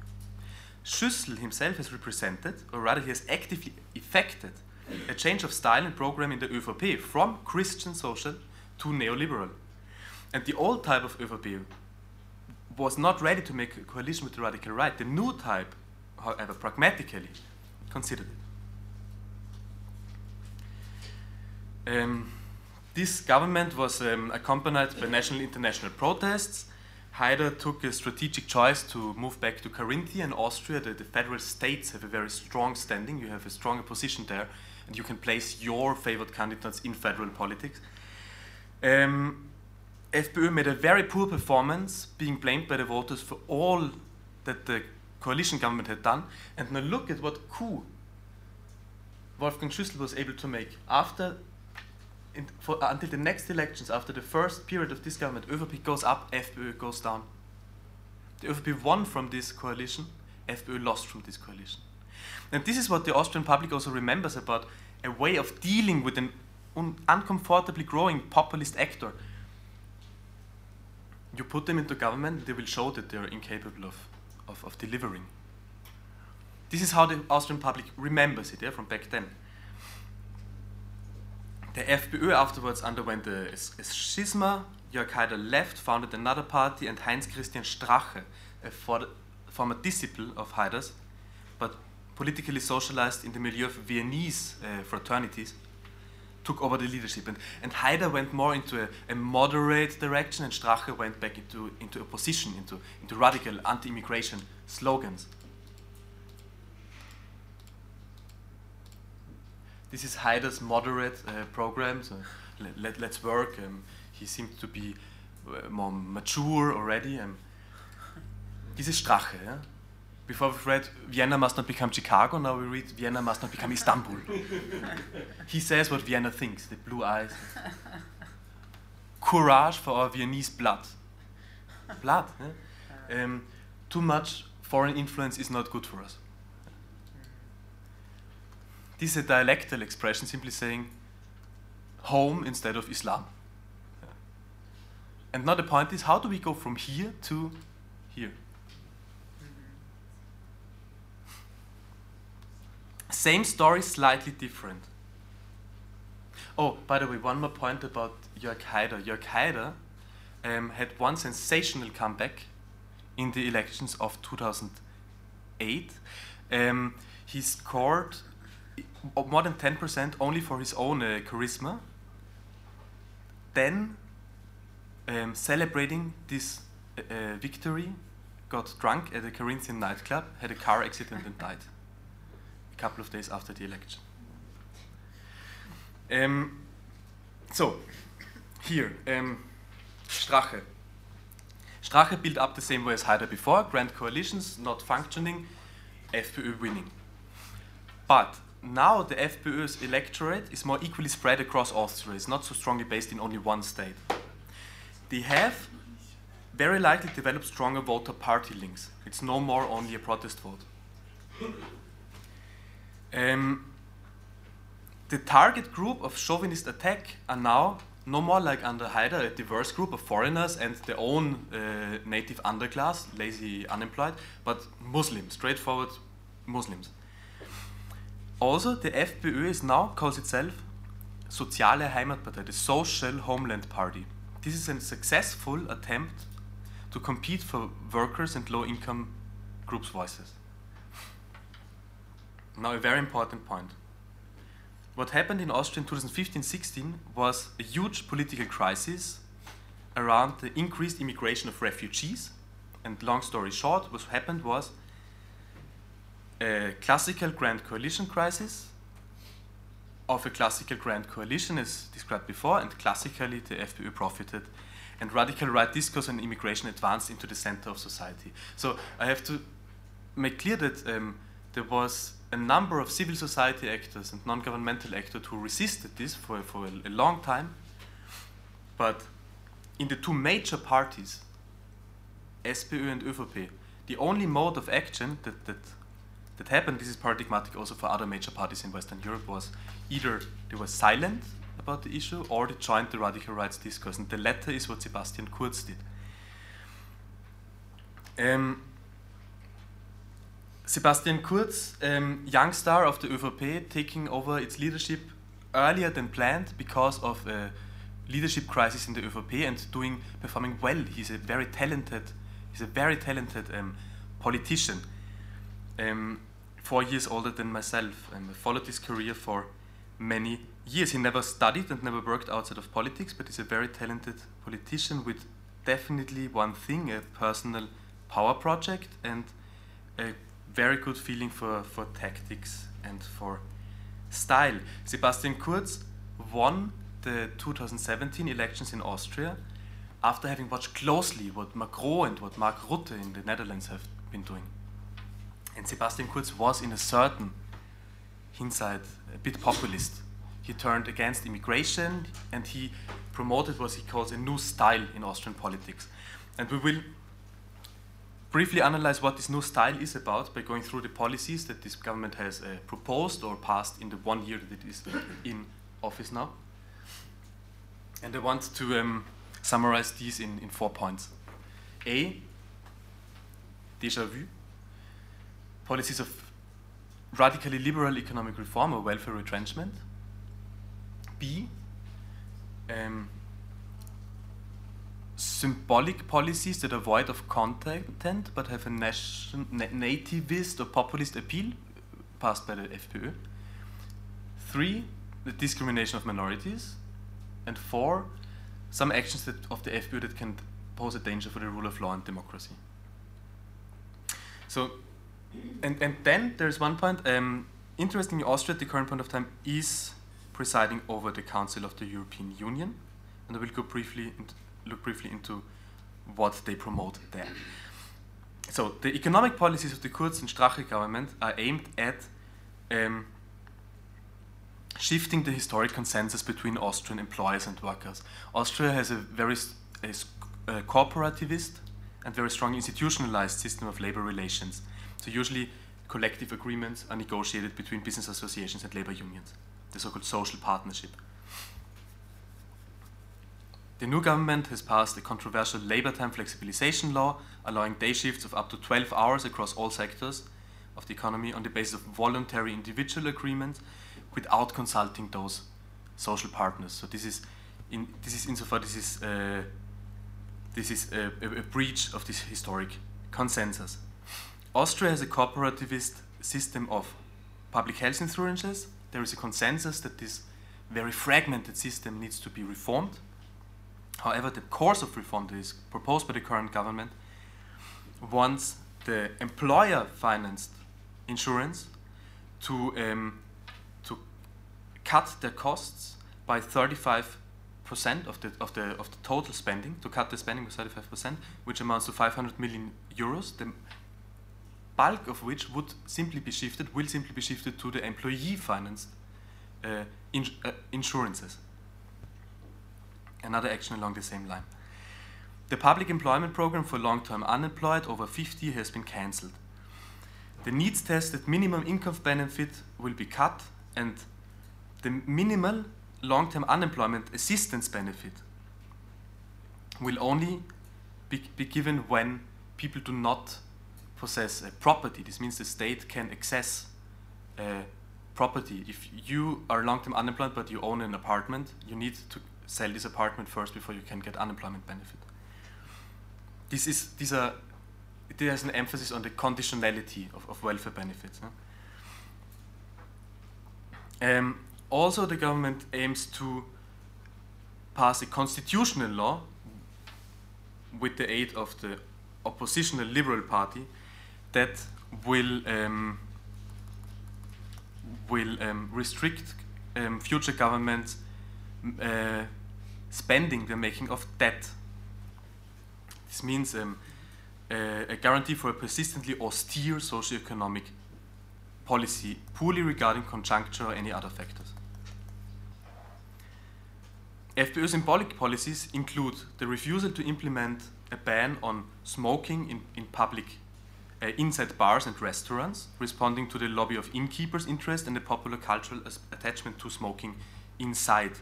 Schüssel himself has represented, or rather, he has actively effected, a change of style and program in the ÖVP from Christian social to neoliberal. And the old type of ÖVP was not ready to make a coalition with the radical right. The new type, however, pragmatically considered it. Um, this government was um, accompanied by national international protests. Haider took a strategic choice to move back to Carinthia in Austria. The, the, federal states have a very strong standing. You have a stronger position there, and you can place your favored candidates in federal politics. Um, FPÖ made a very poor performance, being blamed by the voters for all that the coalition government had done. And now look at what coup Wolfgang Schüssel was able to make after for, uh, until the next elections, after the first period of this government, ÖVP goes up, FPÖ goes down. The ÖVP won from this coalition, FPÖ lost from this coalition. And this is what the Austrian public also remembers about a way of dealing with an un uncomfortably growing populist actor. You put them into government, they will show that they are incapable of, of, of delivering. This is how the Austrian public remembers it yeah, from back then. The FPÖ afterwards underwent a, a schisma. Jörg Haider left, founded another party, and Heinz Christian Strache, a for, former disciple of Haider's, but politically socialized in the milieu of Viennese uh, fraternities, took over the leadership. And, and Haider went more into a, a, moderate direction, and Strache went back into, into opposition, into, into radical anti immigration slogans. This is Haider's moderate uh, program. So let, let, us work. Um, he seems to be uh, more mature already. Um, this is Strache. Yeah? Before we read Vienna must not become Chicago, now we read Vienna must not become Istanbul. he says what Vienna thinks, the blue eyes. Courage for our Viennese blood. Blood. Yeah? Um, too much foreign influence is not good for us. This is a dialectal expression simply saying home instead of Islam. And now the point is how do we go from here to here? Same story, slightly different. Oh, by the way, one more point about Jörg Haider. Jörg Haider um, had one sensational comeback in the elections of 2008. Um, he scored more than 10% only for his own uh, charisma. Then, um, celebrating this uh, uh, victory, got drunk at a Corinthian nightclub, had a car accident, and died a couple of days after the election. Um, so, here, um, Strache. Strache built up the same way as Haider before, grand coalitions not functioning, FPÖ winning. But now the FPÖ's electorate is more equally spread across Austria. It's not so strongly based in only one state. They have very likely developed stronger voter party links. It's no more only a protest vote. Um, the target group of chauvinist attack are now no more like under Haider, a diverse group of foreigners and their own uh, native underclass, lazy unemployed, but Muslims, straightforward Muslims. Also, the FPÖ is now calls itself Soziale Heimatpartei, the Social Homeland Party. This is a successful attempt to compete for workers and low-income groups' voices. Now, a very important point. What happened in Austria in 2015 16 was a huge political crisis around the increased immigration of refugees. And long story short, what happened was a classical grand coalition crisis of a classical grand coalition, as described before, and classically the FPÖ profited. And radical right discourse on immigration advanced into the center of society. So I have to make clear that um, there was a number of civil society actors and non-governmental actors who resisted this for, for a, a long time. But in the two major parties, SPÖ and ÖVP, the only mode of action that, that, that happened, this is paradigmatic also for other major parties in Western Europe, was either they were silent about the issue or they joined the radical rights discourse. And the latter is what Sebastian Kurz did. Um, Sebastian Kurz, um, young star of the ÖVP, taking over its leadership earlier than planned because of a leadership crisis in the ÖVP and doing performing well. He's a very talented, he's a very talented um, politician. Um, four years older than myself, and I followed his career for many years. He never studied and never worked outside of politics, but he's a very talented politician with definitely one thing: a personal power project and a very good feeling for, for tactics and for style. Sebastian Kurz won the 2017 elections in Austria after having watched closely what Macron and what Mark Rutte in the Netherlands have been doing. And Sebastian Kurz was, in a certain hindsight, a bit populist. He turned against immigration and he promoted what he calls a new style in Austrian politics. And we will briefly analyze what this new style is about by going through the policies that this government has uh, proposed or passed in the one year that it is in office now. And I want to um, summarize these in, in four points. A, déjà vu, policies of radically liberal economic reform or welfare retrenchment. B, um, symbolic policies that are void of content but have a nation, na nativist or populist appeal passed by the FPÖ. Three, the discrimination of minorities. And four, some actions that, of the FPÖ that can pose a danger for the rule of law and democracy. So, and, and then there's one point. Um, interestingly, Austria at the current point of time is presiding over the Council of the European Union. And I will go briefly look briefly into what they promote there. So, the economic policies of the Kurz and Strache government are aimed at um, shifting the historic consensus between Austrian employers and workers. Austria has a very a, a corporativist and very strong institutionalized system of labor relations. So, usually, collective agreements are negotiated between business associations and labor unions, the so called social partnership. The new government has passed a controversial labor time flexibilization law, allowing day shifts of up to 12 hours across all sectors of the economy on the basis of voluntary individual agreements without consulting those social partners. So this is, in, this is insofar this is, uh, this is a, a, a breach of this historic consensus. Austria has a cooperativist system of public health insurances. There is a consensus that this very fragmented system needs to be reformed However, the course of reform that is proposed by the current government wants the employer financed insurance to, um, to cut their costs by 35 percent of the, of, the, of the total spending, to cut the spending by 35 percent, which amounts to 500 million euros, the bulk of which would simply be shifted, will simply be shifted to the employee financed uh, uh, insurances another action along the same line. The public employment program for long term unemployed over 50 has been cancelled. The needs tested minimum income benefit will be cut, and the minimal long term unemployment assistance benefit will only be, be given when people do not possess a property. This means the state can access a property. If you are long term unemployed but you own an apartment, you need to sell this apartment first before you can get unemployment benefit. This is these are there's an emphasis on the conditionality of, of welfare benefits. Um, also, the government aims to pass a constitutional law with the aid of the oppositional Liberal Party that will um, will um, restrict um, future governments uh, spending the making of debt. This means um, uh, a guarantee for a persistently austere socio-economic policy, poorly regarding conjuncture or any other factors. FPÖ symbolic policies include the refusal to implement a ban on smoking in, in public uh, inside bars and restaurants, responding to the lobby of innkeepers' interest and the popular cultural attachment to smoking inside.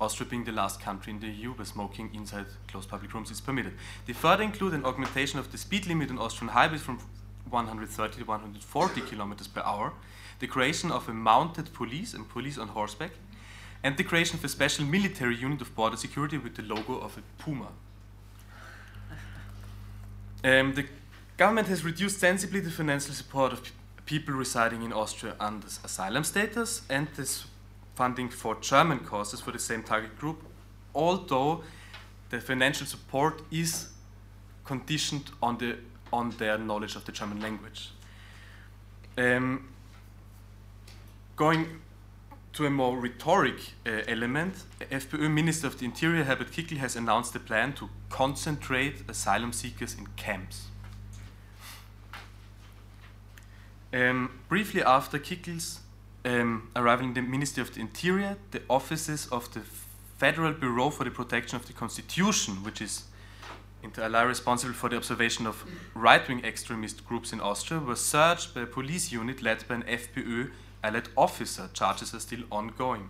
Austria being the last country in the EU where smoking inside closed public rooms is permitted. They further include an augmentation of the speed limit on Austrian highways from 130 to 140 kilometers per hour, the creation of a mounted police and police on horseback, and the creation of a special military unit of border security with the logo of a puma. Um, the government has reduced sensibly the financial support of people residing in Austria under asylum status and this funding for German causes for the same target group, although the financial support is conditioned on, the, on their knowledge of the German language. Um, going to a more rhetoric uh, element, FPÖ Minister of the Interior Herbert Kickl has announced a plan to concentrate asylum seekers in camps. Um, briefly after Kickl's um, arrival in the Ministry of the Interior, the offices of the Federal Bureau for the Protection of the Constitution, which is inter alia responsible for the observation of right-wing extremist groups in Austria, were searched by a police unit led by an FPÖ allied officer. Charges are still ongoing.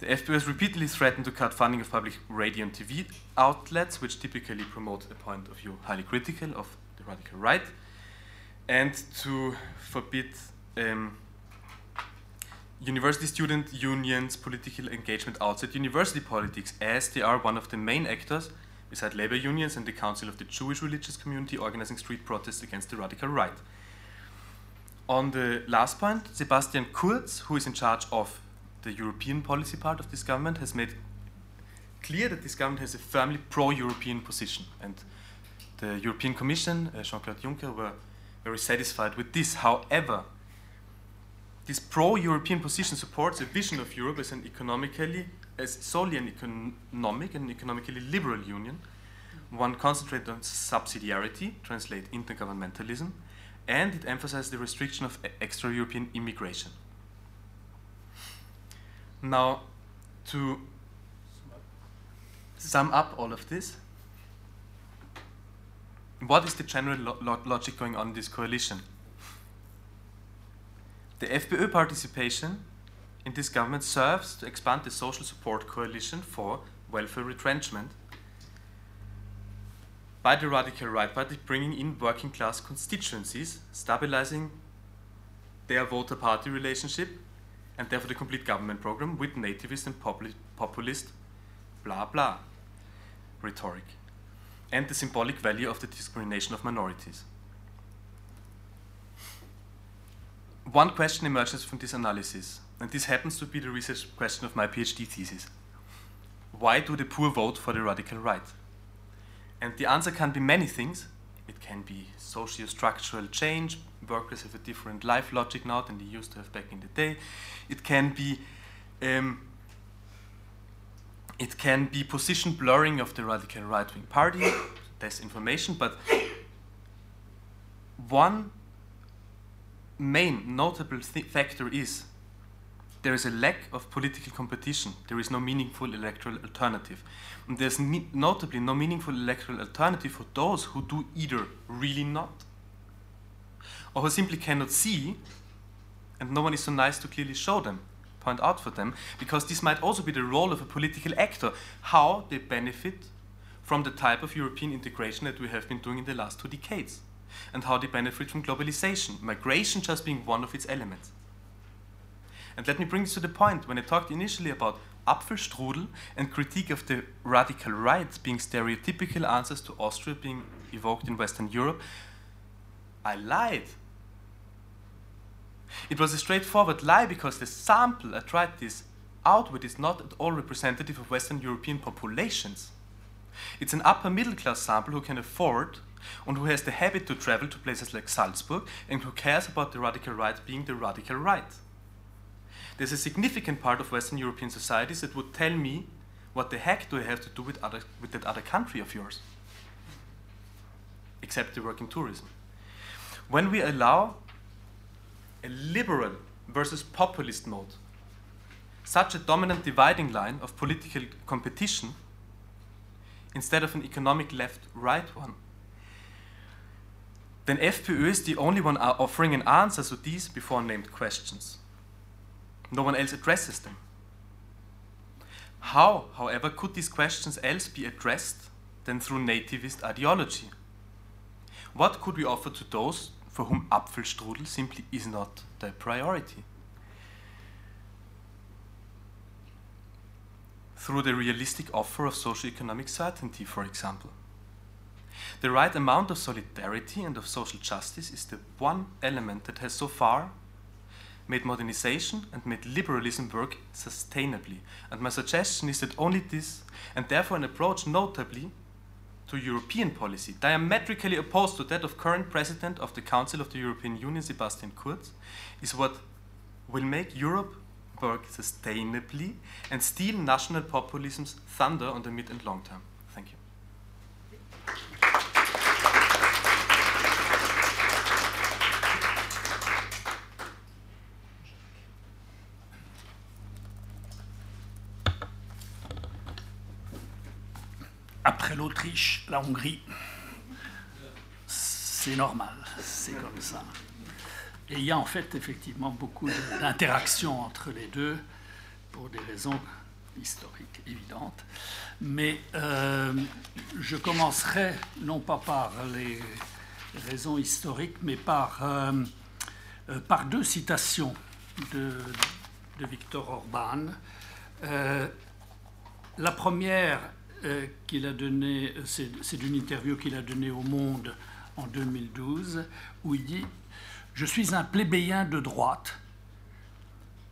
The FPÖ has repeatedly threatened to cut funding of public radio and TV outlets, which typically promote a point of view highly critical of the radical right, and to forbid um, university student unions' political engagement outside university politics, as they are one of the main actors, beside labor unions and the Council of the Jewish Religious Community, organizing street protests against the radical right. On the last point, Sebastian Kurz, who is in charge of the European policy part of this government, has made clear that this government has a firmly pro-European position, and the European Commission, uh, Jean-Claude Juncker, were very satisfied with this. However, this pro-European position supports a vision of Europe as an economically, as solely an economic and economically liberal union, one concentrated on subsidiarity, translate intergovernmentalism, and it emphasizes the restriction of extra-European immigration. Now, to sum up all of this, what is the general lo- lo- logic going on in this coalition? The FPÖ participation in this government serves to expand the social support coalition for welfare retrenchment by the radical right party, bringing in working class constituencies, stabilizing their voter party relationship, and therefore the complete government program with nativist and populi- populist blah blah rhetoric, and the symbolic value of the discrimination of minorities. One question emerges from this analysis, and this happens to be the research question of my PhD thesis. Why do the poor vote for the radical right? And the answer can be many things. It can be socio-structural change. Workers have a different life logic now than they used to have back in the day. It can be um, it can be position blurring of the radical right-wing party, disinformation, but one main notable factor is there is a lack of political competition. There is no meaningful electoral alternative. And there's notably no meaningful electoral alternative for those who do either really not or who simply cannot see, and no one is so nice to clearly show them, point out for them, because this might also be the role of a political actor, how they benefit from the type of European integration that we have been doing in the last two decades, and how they benefit from globalization, migration just being one of its elements. And let me bring this to the point. When I talked initially about Apfelstrudel and critique of the radical right being stereotypical answers to Austria being evoked in Western Europe, I lied. It was a straightforward lie because the sample I tried this out with is not at all representative of Western European populations. It's an upper middle class sample who can afford and who has the habit to travel to places like Salzburg and who cares about the radical right being the radical right. There's a significant part of Western European societies that would tell me what the heck do I have to do with, other, with that other country of yours? Except to work in tourism. When we allow a liberal versus populist mode, such a dominant dividing line of political competition, instead of an economic left right one, then FPÖ is the only one offering an answer to these before named questions. No one else addresses them. How, however, could these questions else be addressed than through nativist ideology? What could we offer to those for whom Apfelstrudel simply is not their priority? Through the realistic offer of socio-economic certainty, for example. The right amount of solidarity and of social justice is the one element that has so far made modernization and made liberalism work sustainably. And my suggestion is that only this, and therefore an approach notably to European policy, diametrically opposed to that of current President of the Council of the European Union, Sebastian Kurz, is what will make Europe work sustainably and steal national populism's thunder on the mid and long term. La Hongrie, c'est normal, c'est comme ça. Et il y a en fait effectivement beaucoup d'interactions entre les deux pour des raisons historiques évidentes. Mais euh, je commencerai non pas par les raisons historiques, mais par, euh, euh, par deux citations de, de Victor Orban. la première qu'il a donnée, c'est d'une interview qu'il a donnée au Monde en 2012, où il dit Je suis un plébéien de droite.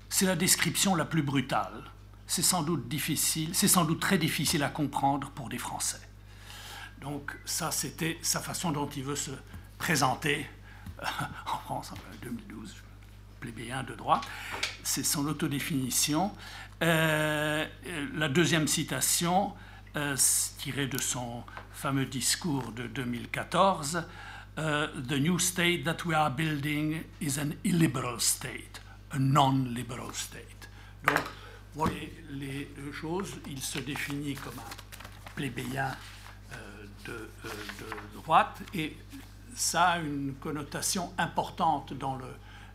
C'est la description la plus brutale. C'est sans doute difficile, c'est sans doute très difficile à comprendre pour des Français. Donc ça, c'était sa façon dont il veut se présenter en France en 2012, plébéien de droite. C'est son autodéfinition. Euh, la deuxième citation, euh, tirée de son fameux discours de 2014, uh, The new state that we are building is an illiberal state, a non-liberal state. Donc, voyez les deux choses. Il se définit comme un plébéien euh, de, euh, de, droite et ça a une connotation importante dans le,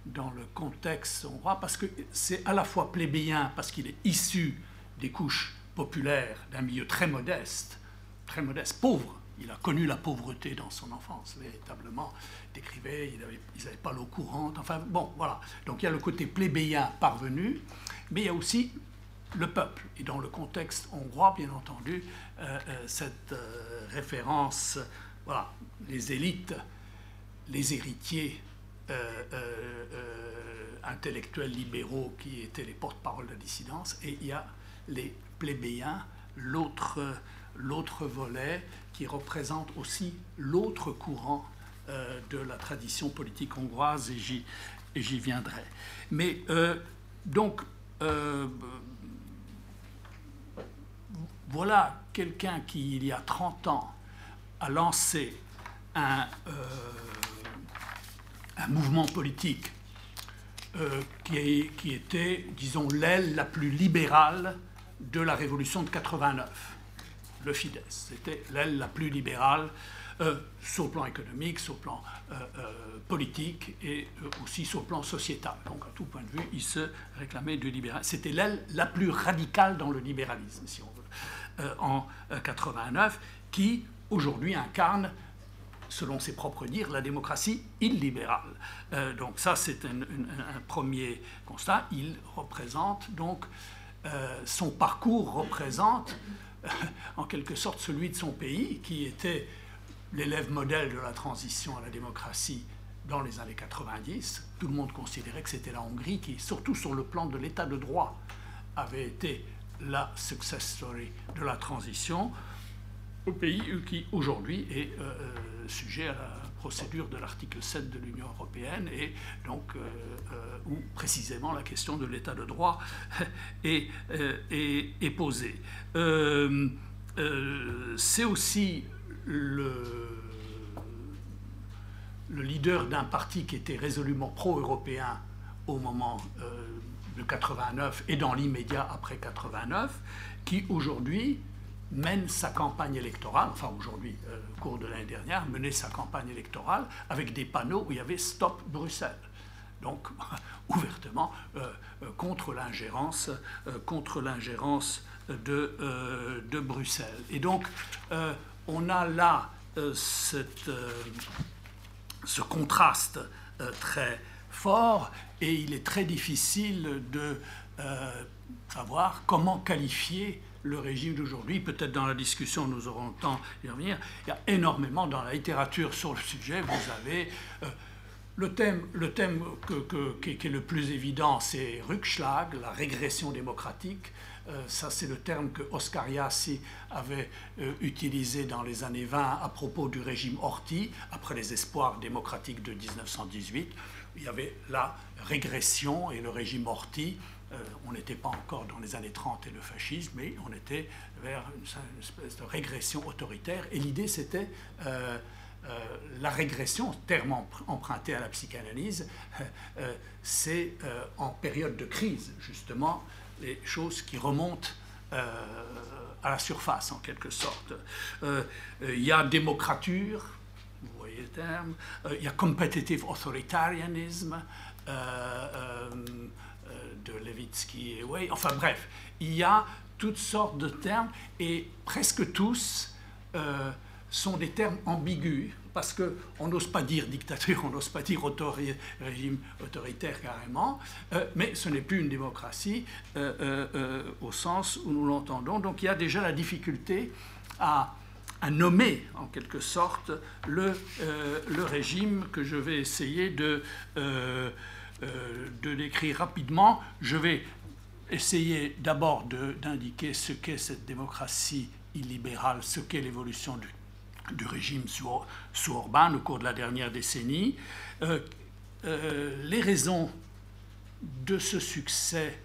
dans le contexte hongrois parce que c'est à la fois plébéien parce qu'il est issu des couches populaires d'un milieu très modeste, très modeste, pauvre, il a connu la pauvreté dans son enfance, véritablement. Décrivait, ils n'avaient pas l'eau courante. Enfin, bon, voilà. Donc il y a le côté plébéien parvenu, mais il y a aussi le peuple. Et dans le contexte hongrois, bien entendu, euh, euh, cette euh, référence, voilà, les élites, les héritiers intellectuels libéraux qui étaient les porte-parole de la dissidence, et il y a les plébéiens, l'autre volet qui représente aussi l'autre courant euh, de la tradition politique hongroise, et j'y viendrai. Mais euh, donc, euh, voilà quelqu'un qui, il y a 30 ans, a lancé un, un mouvement politique qui, qui était, disons, l'aile la plus libérale de la révolution de 89 le Fidesz. C'était l'aile la plus libérale euh, sur le plan économique, sur le plan euh, euh, politique et aussi sur le plan sociétal. Donc à tout point de vue, il se réclamait du libéralisme. C'était l'aile la plus radicale dans le libéralisme, si on veut, en 89, qui aujourd'hui incarne selon ses propres dires, la démocratie illibérale. donc ça, c'est un, un, premier constat. Il représente donc, son parcours représente en quelque sorte celui de son pays, qui était l'élève modèle de la transition à la démocratie dans les années 90, tout le monde considérait que c'était la Hongrie qui, surtout sur le plan de l'état de droit, avait été la success story de la transition au pays qui aujourd'hui est euh, euh, sujet à la procédure de l'article 7 de l'Union européenne et donc euh, où précisément la question de l'état de droit est, est posée. C'est aussi le le leader d'un parti qui était résolument pro-européen au moment euh, de 89 et dans l'immédiat après 89, qui aujourd'hui mène sa campagne électorale, enfin aujourd'hui, euh, au cours de l'année dernière, menait sa campagne électorale avec des panneaux où il y avait Stop Bruxelles. Donc, ouvertement, euh, contre l'ingérence, contre l'ingérence de, de, Bruxelles. Et donc, on a là ce contraste euh, très fort et il est très difficile de euh, savoir comment qualifier le régime d'aujourd'hui. Peut-être dans la discussion, nous aurons le temps d'y revenir. Il y a énormément dans la littérature sur le sujet. Vous avez euh, le thème, le thème qui, est le plus évident, c'est Rückschlag, la régression démocratique. Euh, ça, c'est le terme que Oscar Yassi avait euh, utilisé dans les années 20 à propos du régime Horthy, après les espoirs démocratiques de 1918. Il y avait la régression et le régime Horthy. Euh, on n'était pas encore dans les années 30 et le fascisme, mais on était vers une, espèce de régression autoritaire. Et l'idée, c'était la régression, terme emprunté à la psychanalyse, c'est en période de crise, justement, les choses qui remontent euh, à la surface, en quelque sorte. Euh, il y a démocrature, vous voyez le terme, euh, il y a competitive authoritarianism de Levitsky et Way, enfin bref, il y a toutes sortes de termes et presque tous sont des termes ambigus parce qu'on n'ose pas dire dictature, on n'ose pas dire régime autoritaire carrément, euh, mais ce n'est plus une démocratie euh, euh, au sens où nous l'entendons. Donc il y a déjà la difficulté à, nommer en quelque sorte le, régime que je vais essayer de, de décrire rapidement. Je vais essayer d'abord d'indiquer ce qu'est cette démocratie illibérale, ce qu'est l'évolution du du régime sous, Orban au cours de la dernière décennie. Euh, euh, les raisons de ce succès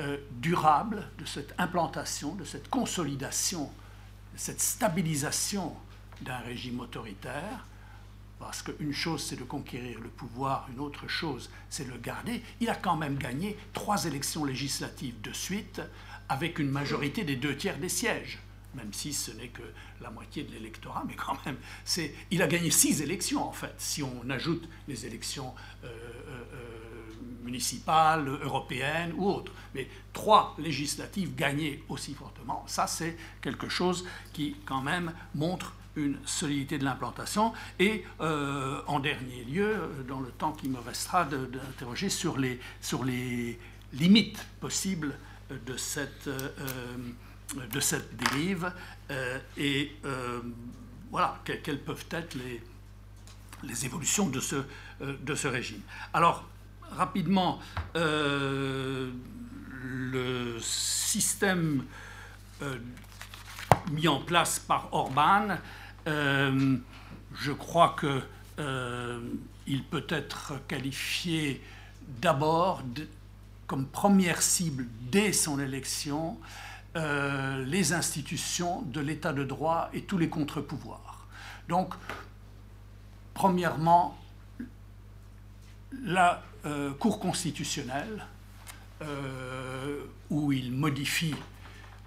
euh, durable, de cette implantation, de cette consolidation, de cette stabilisation d'un régime autoritaire, parce qu'une chose c'est de conquérir le pouvoir, une autre chose c'est de le garder, il a quand même gagné trois élections législatives de suite avec une majorité des deux tiers des sièges même si ce n'est que la moitié de l'électorat, mais quand même, c'est, il a gagné six élections en fait, si on ajoute les élections euh, euh, euh, municipales, européennes ou autres. Mais trois législatives gagnées aussi fortement, ça c'est quelque chose qui quand même montre une solidité de l'implantation. Et en dernier lieu, dans le temps qui me restera, d'interroger sur les, sur les limites possibles de cette de cette dérive euh, et euh, voilà, quelles peuvent être les, les évolutions de ce, euh, de ce régime. Alors, rapidement, le système mis en place par Orban, je crois que il peut être qualifié d'abord comme première cible dès son élection euh, les institutions de l'état de droit et tous les contre-pouvoirs. Donc, premièrement, la euh, Cour constitutionnelle, euh, où il modifie,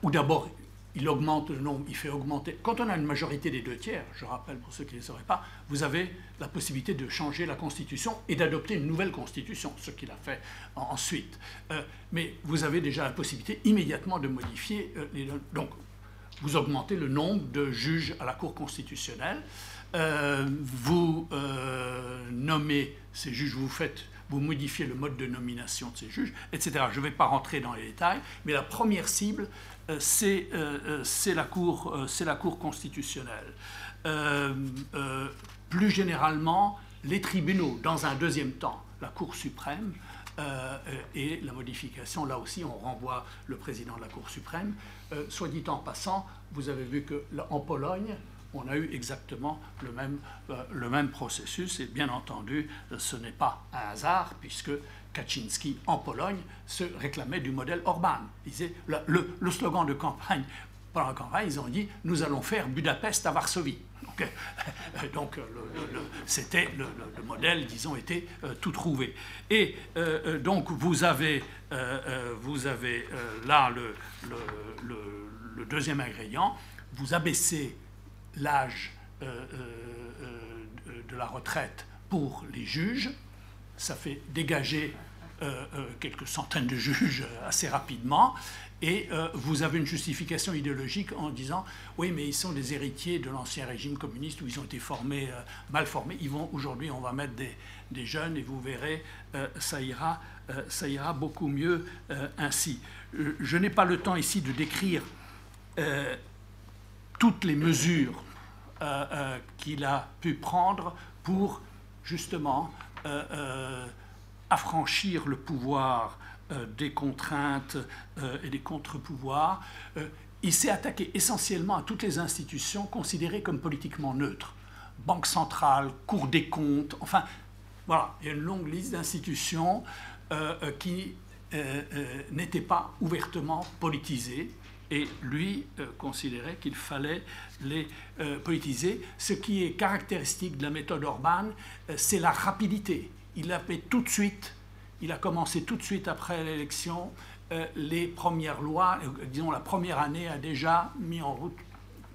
ou d'abord il augmente le nombre, il fait augmenter. Quand on a une majorité des deux tiers, je rappelle pour ceux qui ne le sauraient pas, vous avez la possibilité de changer la Constitution et d'adopter une nouvelle Constitution, ce qu'il a fait ensuite. Euh, mais vous avez déjà la possibilité immédiatement de modifier euh. Donc, vous augmentez le nombre de juges à la Cour constitutionnelle, euh, vous nommez ces juges, vous faites vous modifiez le mode de nomination de ces juges, etc. Je ne vais pas rentrer dans les détails, mais la première cible, c'est euh, euh, la, cour, la Cour constitutionnelle. plus généralement, les tribunaux, dans un deuxième temps, la Cour suprême, euh, et la modification, là aussi, on renvoie le président de la Cour suprême. soit dit en passant, vous avez vu qu'en Pologne, on a eu exactement le même, le même processus, et bien entendu, ce n'est pas un hasard, puisque Kaczynski en Pologne se réclamait du modèle Orban. Il le, le, slogan de campagne pendant la campagne, ils ont dit nous allons faire Budapest à Varsovie. Donc, euh, c'était le, modèle, disons, était euh, tout trouvé. Et euh, donc vous avez, vous avez là le, le, deuxième ingrédient, vous abaissez l'âge de la retraite pour les juges, ça fait dégager euh, euh, quelques centaines de juges assez rapidement, et euh, vous avez une justification idéologique en disant oui, mais ils sont des héritiers de l'ancien régime communiste où ils ont été formés, mal formés. Ils vont aujourd'hui, on va mettre des, des, jeunes et vous verrez, ça ira, ça ira beaucoup mieux ainsi. je n'ai pas le temps ici de décrire toutes les mesures qu'il a pu prendre pour justement affranchir le pouvoir euh, des contraintes euh, et des contre-pouvoirs, euh, il s'est attaqué essentiellement à toutes les institutions considérées comme politiquement neutres. Banque centrale, Cour des comptes, enfin, voilà, il y a une longue liste d'institutions qui n'étaient pas ouvertement politisées. Et lui considérait qu'il fallait les politiser. Ce qui est caractéristique de la méthode Orban, c'est la rapidité il a fait tout de suite, il a commencé tout de suite après l'élection, euh, les premières lois, euh, disons la première année a déjà mis en route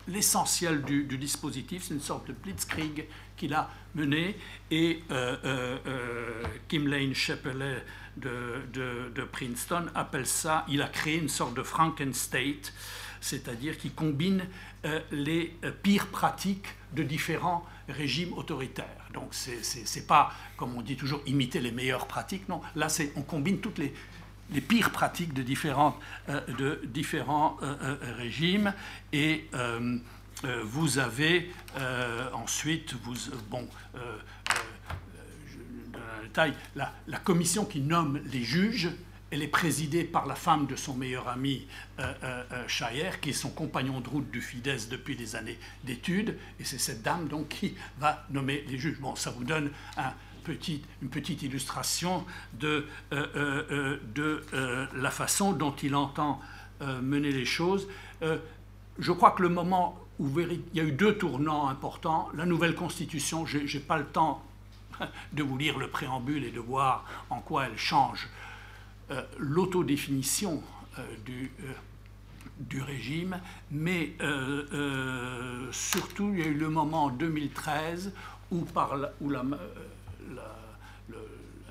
l'essentiel du, dispositif, c'est une sorte de blitzkrieg qu'il a mené, et euh, Kim Lane Chapelet de, de, Princeton appelle ça, il a créé une sorte de Franken-State, c'est-à-dire qui combine les pires pratiques de différents régimes autoritaires. Donc c'est pas, comme on dit toujours, imiter les meilleures pratiques. Non, là c'est on combine toutes les, les pires pratiques de, euh, de différents euh, euh, régimes et vous avez ensuite, vous, bon, détail, la, la, commission qui nomme les juges elle est présidée par la femme de son meilleur ami euh, euh, euh qui est son compagnon de route du Fidesz depuis des années d'études. Et c'est cette dame donc qui va nommer les juges. Bon, ça vous donne une petite illustration de, euh, de la façon dont il entend mener les choses. je crois que le moment où il y a eu deux tournants importants, la nouvelle constitution, je n'ai pas le temps de vous lire le préambule et de voir en quoi elle change l'autodéfinition euh, du, euh, du régime, mais surtout il y a eu le moment en 2013 où, par un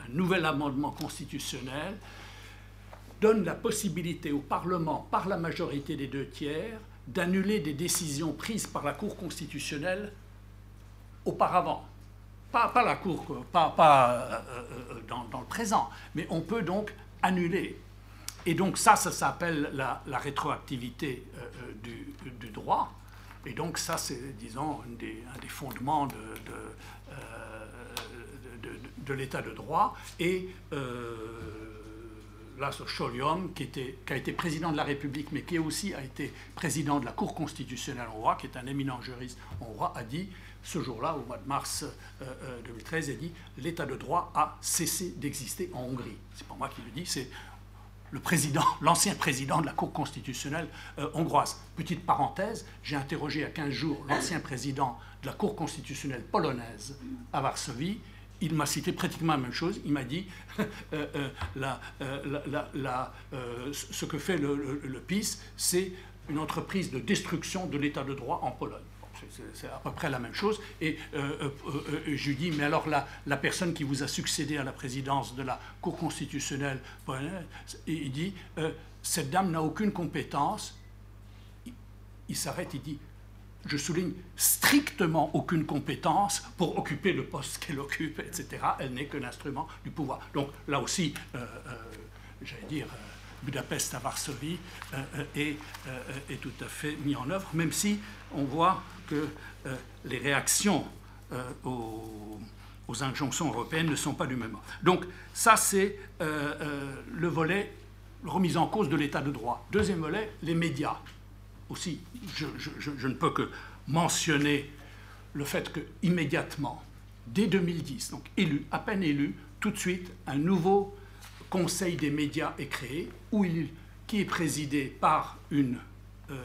nouvel amendement constitutionnel donne la possibilité au Parlement, par la majorité des deux tiers, d'annuler des décisions prises par la Cour constitutionnelle auparavant. Pas, pas la Cour, pas, pas dans, dans, le présent, mais on peut donc annulé. Et donc ça, ça s'appelle la, rétroactivité euh, euh, du, droit. Et donc ça, c'est, disons, un des, fondements de, de, euh, de, l'état de droit. Et là, ce Schollium, qui, était, qui a été président de la République, mais qui aussi a été président de la Cour constitutionnelle hongroise, qui est un éminent juriste hongrois, a dit ce jour-là, au mois de mars 2013, il a dit l'état de droit a cessé d'exister en Hongrie. C'est pas moi qui le dis, c'est le président, l'ancien président de la Cour constitutionnelle euh, hongroise. Petite parenthèse, j'ai interrogé à 15 jours l'ancien président de la Cour constitutionnelle polonaise à Varsovie. Il m'a cité pratiquement la même chose. Il m'a dit euh, euh, ce que fait le PIS, c'est une entreprise de destruction de l'état de droit en Pologne c'est à peu près la même chose. Et euh, euh, euh, je lui dis, mais alors la, la, personne qui vous a succédé à la présidence de la Cour constitutionnelle, il dit, cette dame n'a aucune compétence. Il, s'arrête, il dit, je souligne strictement aucune compétence pour occuper le poste qu'elle occupe, etc. Elle n'est qu'un instrument du pouvoir. Donc là aussi, j'allais dire, Budapest à Varsovie est, est, tout à fait mis en œuvre, même si on voit que euh, les réactions euh, au, aux injonctions européennes ne sont pas du même ordre. Donc ça, c'est le volet remise en cause de l'état de droit. Deuxième volet, les médias. Aussi, je, je ne peux que mentionner le fait que immédiatement, dès 2010, donc élu, à peine élu, tout de suite, un nouveau Conseil des médias est créé, qui est présidé par une euh,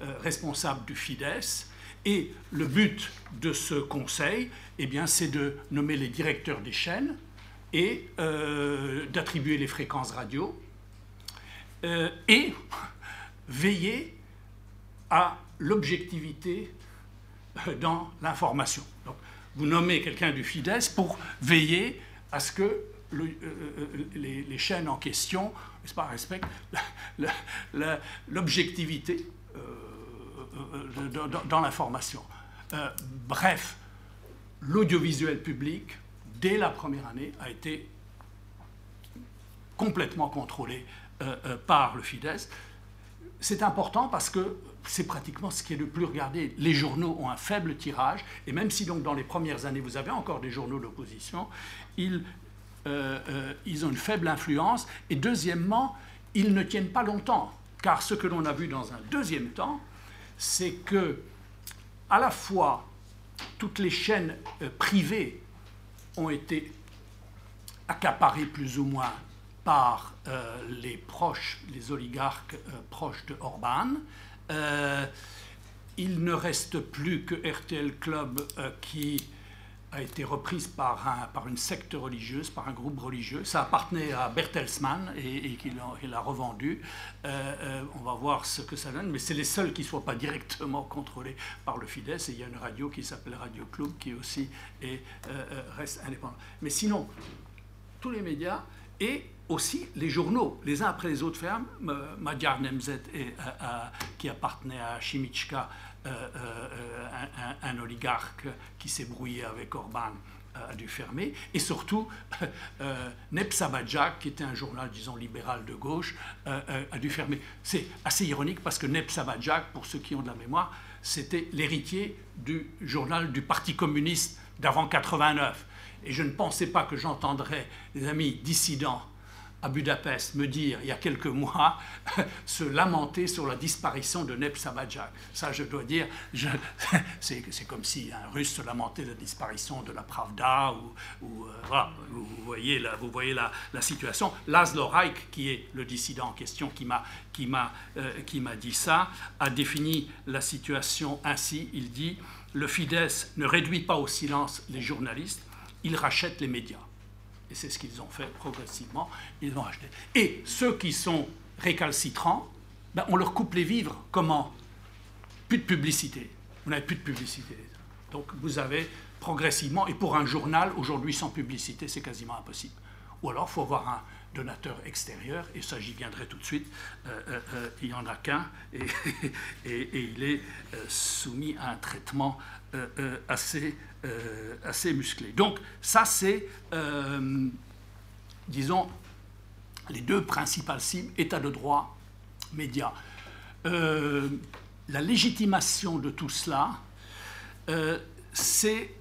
euh, responsable du FIDES. Et le but de ce conseil, eh bien, c'est de nommer les directeurs des chaînes et euh, d'attribuer les fréquences radio et veiller à l'objectivité dans l'information. Donc, vous nommez quelqu'un du FIDES pour veiller à ce que euh, euh, les, chaînes en question pas, respectent l'objectivité euh, dans, l'information. bref, l'audiovisuel public, dès la première année, a été complètement contrôlé par le FIDES. C'est important parce que c'est pratiquement ce qui est le plus regardé. Les journaux ont un faible tirage, et même si donc dans les premières années vous avez encore des journaux d'opposition, ils, euh, euh, ils ont une faible influence, et deuxièmement, ils ne tiennent pas longtemps, car ce que l'on a vu dans un deuxième temps, c'est que à la fois toutes les chaînes euh, privées ont été accaparées plus ou moins par les proches, les oligarques proches de Orban, il ne reste plus que RTL Club qui a été reprise par, un, par une secte religieuse, par un groupe religieux. Ça appartenait à Bertelsmann et, et qu'il l'a revendu. Euh, on va voir ce que ça donne, mais c'est les seuls qui ne soient pas directement contrôlés par le Fidesz. Et il y a une radio qui s'appelle Radio Club qui aussi est, reste indépendante. Mais sinon, tous les médias et aussi les journaux, les uns après les autres ferment. Euh, Magyar Nemzet, et, euh, euh, qui appartenait à Chimichka, un, oligarque qui s'est brouillé avec Orban, a dû fermer. Et surtout, Nepsabadjak, qui était un journal, disons, libéral de gauche, a dû fermer. C'est assez ironique parce que Nepsabadjak, pour ceux qui ont de la mémoire, c'était l'héritier du journal du Parti communiste d'avant 89. Et je ne pensais pas que j'entendrais des amis dissidents à Budapest me dire, il y a quelques mois, se lamenter sur la disparition de Neb Sabadjak. Ça, je dois dire, c'est comme si un Russe se lamentait de la disparition de la Pravda, ou, euh, vous voyez, la, vous voyez la, la situation. Laszlo Reich, qui est le dissident en question, qui m'a qui m'a euh, dit ça, a défini la situation ainsi. Il dit, le Fidesz ne réduit pas au silence les journalistes, il rachète les médias. Et c'est ce qu'ils ont fait progressivement. Ils ont acheté. Et ceux qui sont récalcitrants, ben, on leur coupe les vivres. Comment? Plus de publicité. Vous n'avez plus de publicité. Donc vous avez progressivement, et pour un journal, aujourd'hui sans publicité, c'est quasiment impossible. Ou alors il faut avoir un donateur extérieur, et ça j'y viendrai tout de suite, euh, euh, euh, il n'y en a qu'un, et, et, il est soumis à un traitement assez euh, assez musclé. Donc ça, c'est, euh, disons, les deux principales cibles, État de droit, médias. Euh, la légitimation de tout cela, c'est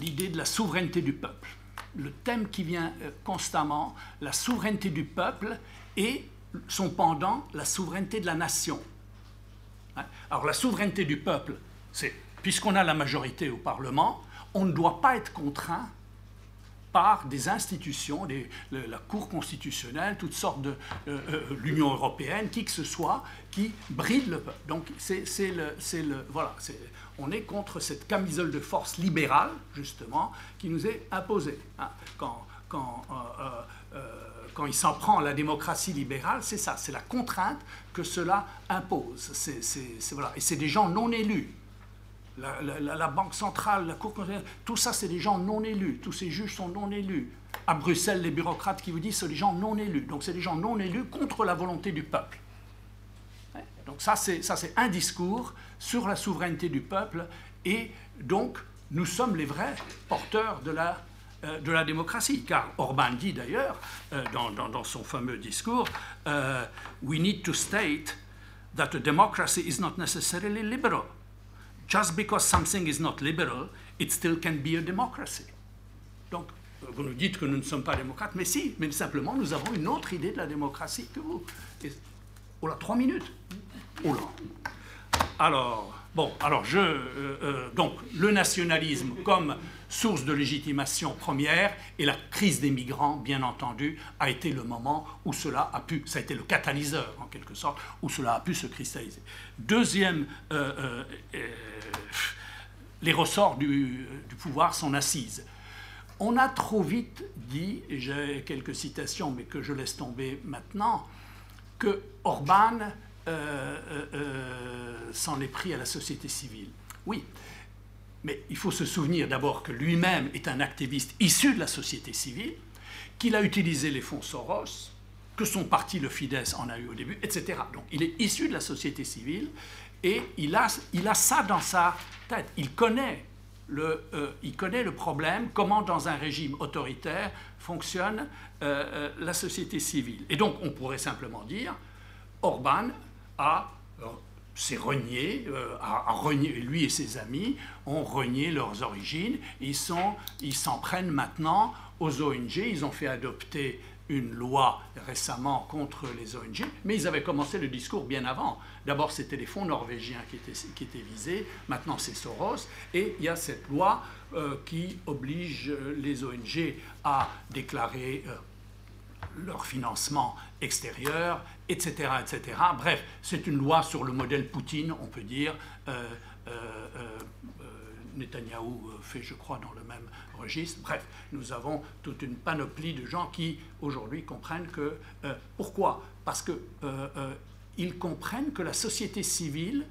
l'idée de la souveraineté du peuple. Le thème qui vient constamment, la souveraineté du peuple et son pendant, la souveraineté de la nation. Hein? Alors la souveraineté du peuple, c'est puisqu'on a la majorité au Parlement, on ne doit pas être contraint par des institutions, la Cour constitutionnelle, toutes sortes de euh, euh, l'Union européenne, qui que ce soit, qui bride le peuple. Donc c'est le, le, voilà, on est contre cette camisole de force libérale justement qui nous est imposée. Hein. Quand, euh, il s'en prend à la démocratie libérale, c'est ça, c'est la contrainte que cela impose. voilà. Et c'est des gens non élus la, Banque centrale, la Cour constitutionnelle, tout ça, c'est des gens non élus. Tous ces juges sont non élus. À Bruxelles, les bureaucrates qui vous disent, c'est des gens non élus. Donc, c'est des gens non élus contre la volonté du peuple. Donc, ça, c'est un discours sur la souveraineté du peuple. Et donc, nous sommes les vrais porteurs de la, euh, de la démocratie. Car Orban dit d'ailleurs, euh, dans, dans, son fameux discours, euh, We need to state that a democracy is not necessarily liberal just because something is not liberal, it still can be a democracy. Donc, vous nous dites que nous ne sommes pas démocrates, mais si, mais simplement nous avons une autre idée de la démocratie que vous. Et, oh là, trois minutes. Oh là. Alors, bon, alors je. Euh, euh, donc, le nationalisme comme source de légitimation première et la crise des migrants, bien entendu, a été le moment où cela a pu, ça a été le catalyseur en quelque sorte, où cela a pu se cristalliser. Deuxième, euh, les ressorts du, pouvoir sont assises. On a trop vite dit, et j'ai quelques citations, mais que je laisse tomber maintenant, que Orban euh, euh, euh, s'en est pris à la société civile. Oui, mais il faut se souvenir d'abord que lui-même est un activiste issu de la société civile, qu'il a utilisé les fonds Soros, que son parti, le Fidesz, en a eu au début, etc. Donc il est issu de la société civile et il a, il a ça dans sa tête. Il connaît le, euh, il connaît le problème, comment dans un régime autoritaire fonctionne euh, euh, la société civile. Et donc on pourrait simplement dire, Orban a s'est renié, a, renié, lui et ses amis ont renié leurs origines, ils s'en ils prennent maintenant aux ONG, ils ont fait adopter une loi récemment contre les ONG, mais ils avaient commencé le discours bien avant. D'abord, c'était les fonds norvégiens qui étaient, visés, maintenant c'est Soros, et il y a cette loi euh, qui oblige euh, les ONG à déclarer euh, leur financement extérieur, etc. etc. Bref, c'est une loi sur le modèle Poutine, on peut dire. Netanyahou fait, je crois, dans le même registre. Bref, nous avons toute une panoplie de gens qui, aujourd'hui, comprennent que... pourquoi? Parce que ils comprennent que la société civile,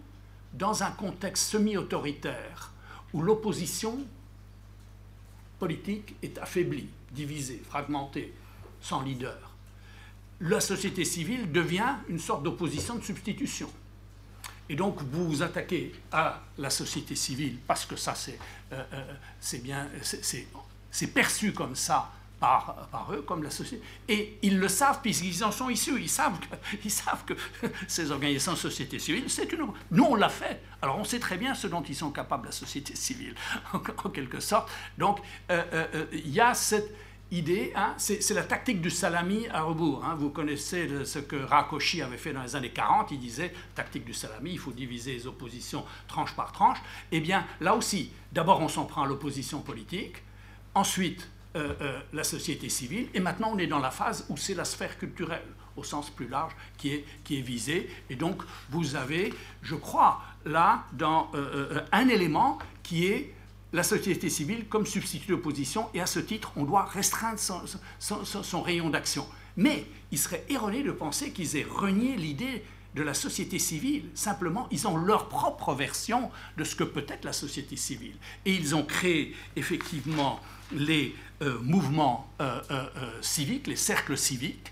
dans un contexte semi-autoritaire, où l'opposition politique est affaiblie, divisée, fragmentée, sans leader, la société civile devient une sorte d'opposition de substitution. Et donc vous vous attaquez à la société civile parce que ça c'est euh, euh, bien, c'est perçu comme ça par, eux comme la société. Et ils le savent puisqu'ils en sont issus. Ils savent que, savent que ces organisations de société civile, c'est une... Nous, on l'a fait. Alors on sait très bien ce dont ils sont capables, la société civile, en, quelque sorte. Donc euh, il y a cette idée, hein, c'est la tactique du salami à rebours. Hein. Vous connaissez ce que Rakoshi avait fait dans les années 40, il disait, tactique du salami, il faut diviser les oppositions tranche par tranche. Eh bien, là aussi, d'abord on s'en prend à l'opposition politique, ensuite euh, euh, la société civile. Et maintenant, on est dans la phase où c'est la sphère culturelle, au sens plus large, qui est, qui est visée. Et donc, vous avez, je crois, là, dans, euh, un élément qui est la société civile comme substitut d'opposition. Et à ce titre, on doit restreindre son, rayon d'action. Mais il serait erroné de penser qu'ils aient renié l'idée de la société civile. Simplement, ils ont leur propre version de ce que peut être la société civile. Et ils ont créé effectivement les euh, mouvements euh, euh, civiques, les cercles civiques,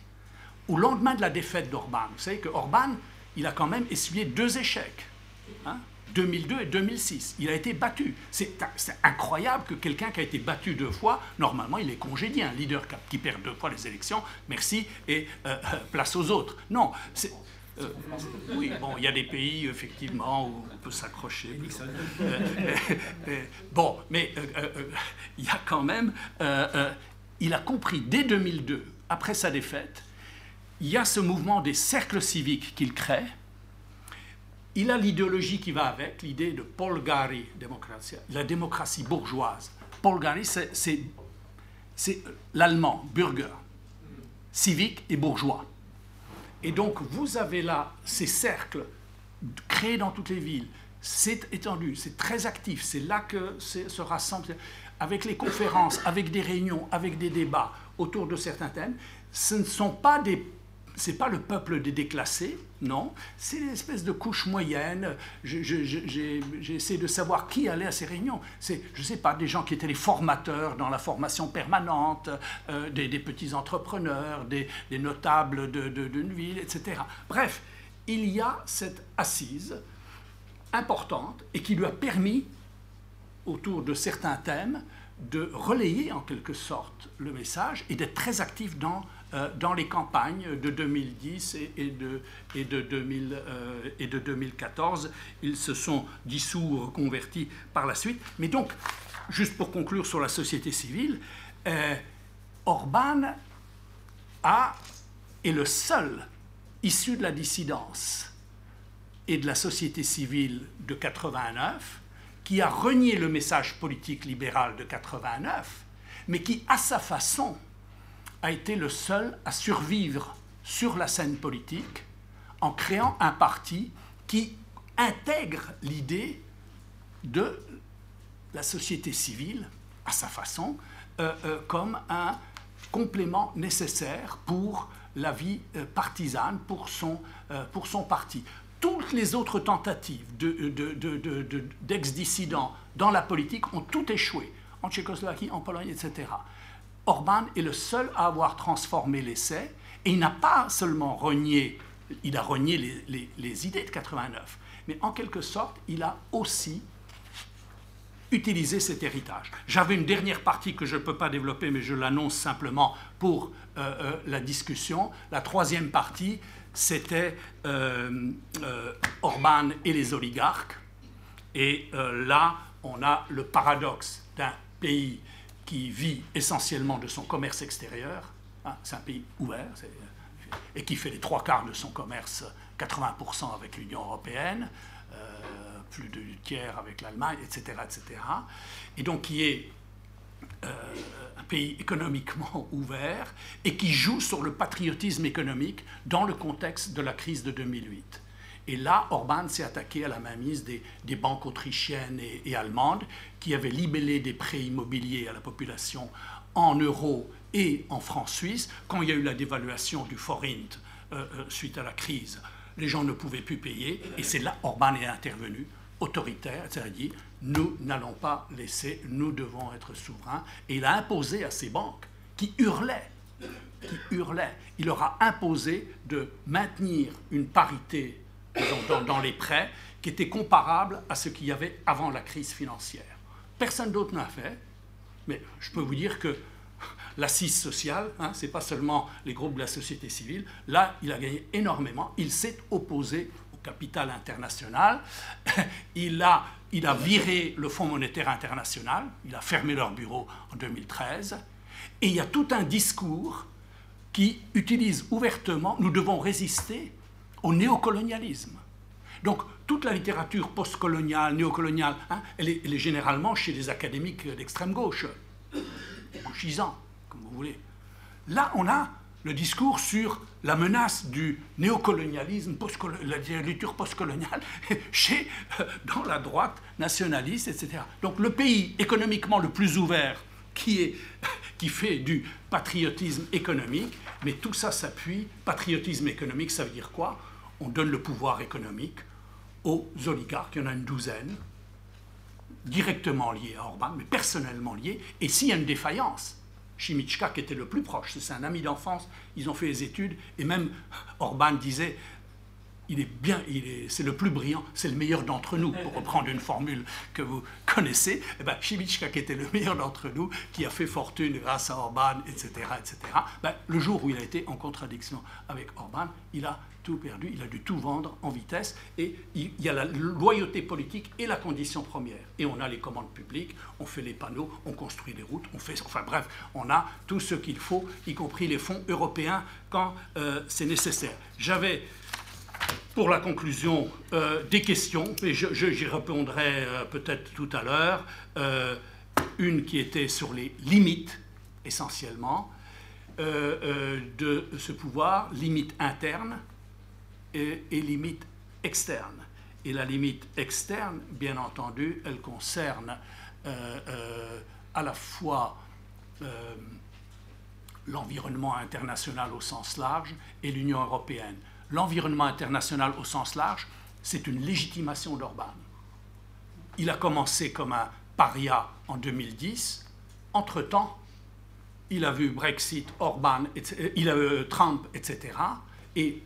au lendemain de la défaite d'Orban. Vous savez que Orban, il a quand même essuyé deux échecs. 2002 hein, et 2006. Il a été battu. C'est incroyable que quelqu'un qui a été battu deux fois, normalement, il est congédié. Un leader qui perd deux fois les élections, merci, et place aux autres. Non, euh, oui, bon, il y a des pays, effectivement, où on peut s'accrocher. Euh, euh, bon, mais il y a quand même. il a compris dès 2002, après sa défaite, il y a ce mouvement des cercles civiques qu'il crée. Il a l'idéologie qui va avec, l'idée de Paul Gary, démocratie, la démocratie bourgeoise. Paul Gary, c'est l'allemand, Bürger, civique et bourgeois. Et donc, vous avez là ces cercles créés dans toutes les villes. C'est étendu, c'est très actif. C'est là que se rassemble, avec les conférences, avec des réunions, avec des débats autour de certains thèmes. Ce ne sont pas des c'est pas le peuple des déclassés, non, c'est une espèce de couche moyenne. J'ai essayé de savoir qui allait à ces réunions. C'est, je sais pas, des gens qui étaient les formateurs dans la formation permanente, euh, des, petits entrepreneurs, des, notables d'une de, ville, etc. Bref, il y a cette assise importante et qui lui a permis, autour de certains thèmes, de relayer en quelque sorte le message et d'être très actif dans dans les campagnes de 2010 et, de, et, de 2000, euh, et de 2014. Ils se sont dissous ou reconvertis par la suite. Mais donc, juste pour conclure sur la société civile, euh, Orban a, est le seul issu de la dissidence et de la société civile de 89 qui a renié le message politique libéral de 89, mais qui, à sa façon, a été le seul à survivre sur la scène politique en créant un parti qui intègre l'idée de la société civile, à sa façon, euh, euh, comme un complément nécessaire pour la vie euh, partisane, pour son, pour son parti. Toutes les autres tentatives d'ex-dissidents de, dans la politique ont tout échoué, en Tchécoslovaquie, en Pologne, etc. Orban est le seul à avoir transformé l'essai, et il n'a pas seulement renié, il a renié les, idées de 89, mais en quelque sorte, il a aussi utiliser cet héritage. J'avais une dernière partie que je ne peux pas développer, mais je l'annonce simplement pour euh, euh, la discussion. La troisième partie, c'était euh, Orban et les oligarques. Et là, on a le paradoxe d'un pays qui vit essentiellement de son commerce extérieur. Hein, c'est un pays ouvert et qui fait les trois quarts de son commerce, 80% avec l'Union européenne plus de tiers avec l'Allemagne, etc., etc. Et donc qui est euh, un pays économiquement ouvert et qui joue sur le patriotisme économique dans le contexte de la crise de 2008. Et là, Orban s'est attaqué à la mainmise des, des banques autrichiennes et, allemandes qui avaient libellé des prêts immobiliers à la population en euros et en francs suisses quand il y a eu la dévaluation du forint euh, euh, suite à la crise. Les gens ne pouvaient plus payer et c'est là Orban est intervenu autoritaire, c'est-à-dire nous n'allons pas laisser, nous devons être souverains. Et il a imposé à ces banques qui hurlaient, qui hurlaient, il leur a imposé de maintenir une parité dans, les prêts qui était comparable à ce qu'il y avait avant la crise financière. Personne d'autre n'a fait, mais je peux vous dire que l'assise sociale, hein, ce n'est pas seulement les groupes de la société civile, là, il a gagné énormément, il s'est opposé capital international. Il a, il a viré le Fonds monétaire international, il a fermé leur bureau en 2013. Et il y a tout un discours qui utilise ouvertement, nous devons résister au néocolonialisme. Donc toute la littérature postcoloniale, néocoloniale, hein, elle, est, elle, est, généralement chez les académiques d'extrême gauche, gisant, comme vous voulez. Là, on a le discours sur la menace du néocolonialisme, la littérature postcoloniale, chez, euh, dans la droite nationaliste, etc. Donc le pays économiquement le plus ouvert qui, est, qui fait du patriotisme économique, mais tout ça s'appuie, patriotisme économique, ça veut dire quoi? On donne le pouvoir économique aux oligarques, il y en a une douzaine, directement liés à Orban, mais personnellement liés, et s'il y a une défaillance, Chimichka, qui était le plus proche, c'est un ami d'enfance, ils ont fait les études, et même Orban disait il est bien, c'est le plus brillant, c'est le meilleur d'entre nous, pour reprendre une formule que vous connaissez. Eh ben, était le meilleur d'entre nous, qui a fait fortune grâce à Orban, etc., etc. Ben, le jour où il a été en contradiction avec Orban, il a tout perdu, il a dû tout vendre en vitesse, et il y a la loyauté politique et la condition première. Et on a les commandes publiques, on fait les panneaux, on construit des routes, on fait, enfin bref, on a tout ce qu'il faut, y compris les fonds européens quand euh, c'est nécessaire. J'avais pour la conclusion euh, des questions, et j'y répondrai euh, peut-être tout à l'heure, une qui était sur les limites essentiellement de ce pouvoir, limites internes et, limite externe. Et la limite externe, bien entendu, elle concerne euh, euh, à la fois euh, l'environnement international au sens large et l'Union européenne. L'environnement international au sens large, c'est une légitimation d'Orban. Il a commencé comme un paria en 2010. Entre-temps, il a vu Brexit, Orban, il a eu Trump, etc. Et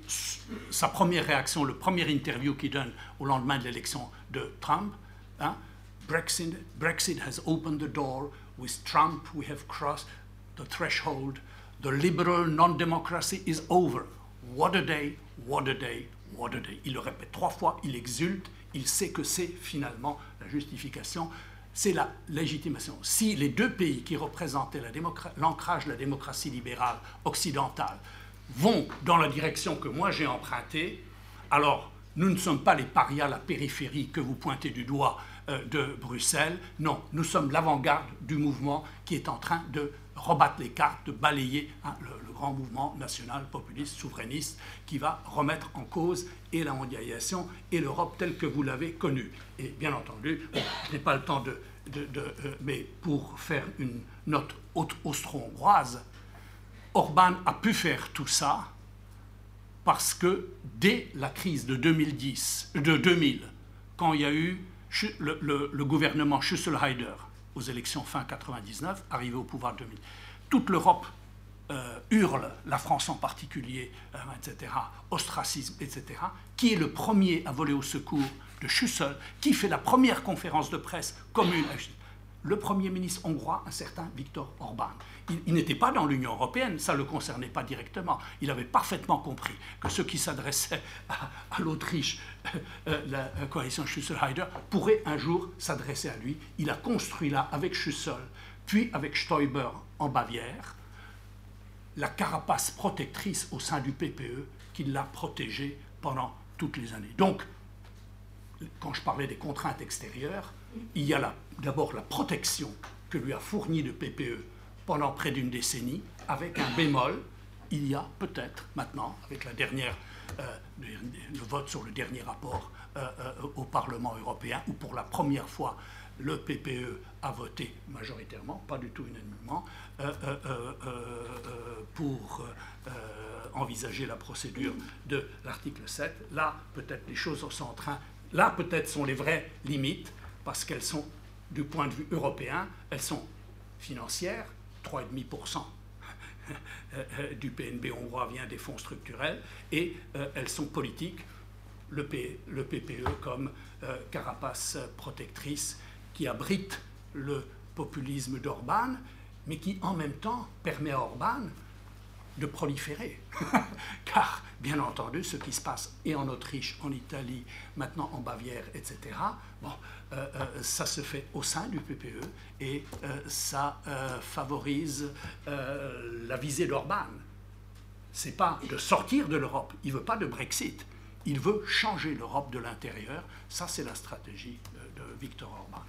sa première réaction, le premier interview qu'il donne au lendemain de l'élection de Trump, hein, Brexit, Brexit has opened the door. With Trump, we have crossed the threshold. The liberal non-democracy is over. What a day, what a day, what a day. Il le répète trois fois, il exulte, il sait que c'est finalement la justification. c'est la légitimation. Si les deux pays qui représentaient l'ancrage de la démocratie libérale occidentale vont dans la direction que moi j'ai empruntée, alors nous ne sommes pas les parias, la périphérie que vous pointez du doigt euh, de Bruxelles. Non, nous sommes l'avant-garde du mouvement qui est en train de rebattre les cartes, de balayer hein, le, grand mouvement national, populiste, souverainiste, qui va remettre en cause et la mondialisation et l'Europe telle que vous l'avez connue. Et bien entendu, je n'ai pas le temps de... Euh, mais pour faire une note austro-hongroise, Orban a pu faire tout ça parce que dès la crise de 2010, de 2000, quand il y a eu le, gouvernement Schüsselheider aux élections fin 99, arrivé au pouvoir 2000, toute l'Europe euh, hurle, la France en particulier, euh, etc., ostracisme, etc., qui est le premier à voler au secours de Schüssel, qui fait la première conférence de presse commune le Premier ministre hongrois, un certain Viktor Orban. Il, n'était pas dans l'Union européenne, ça ne le concernait pas directement. Il avait parfaitement compris que ceux qui s'adressaient à, l'Autriche, euh, la coalition Schüssel-Heider, pourraient un jour s'adresser à lui. Il a construit là, avec Schüssel, puis avec Stoiber en Bavière, la carapace protectrice au sein du PPE qui l'a protégé pendant toutes les années. Donc, quand je parlais des contraintes extérieures, il y a d'abord la protection que lui a fournie le PPE pendant près d'une décennie, avec un bémol, il y a peut-être maintenant, avec la dernière, euh, le vote sur le dernier rapport euh, euh, au Parlement européen, où pour la première fois le PPE a voté majoritairement, pas du tout unanimement, pour envisager la procédure de l'article 7. Là, peut-être les choses sont en train, là peut-être sont les vraies limites, parce qu'elles sont, du point de vue européen, elles sont financières, 3,5% du PNB hongrois vient des fonds structurels, et euh, elles sont politiques, le, PPE e comme euh, carapace protectrice qui abrite le populisme d'Orban, mais qui en même temps permet à Orban de proliférer. Car, bien entendu, ce qui se passe et en Autriche, en Italie, maintenant en Bavière, etc., bon, euh, euh, ça se fait au sein du PPE et euh, ça favorise la visée d'Orban. C'est pas de sortir de l'Europe, il veut pas de Brexit, il veut changer l'Europe de l'intérieur. Ça, c'est la stratégie de Viktor Orban.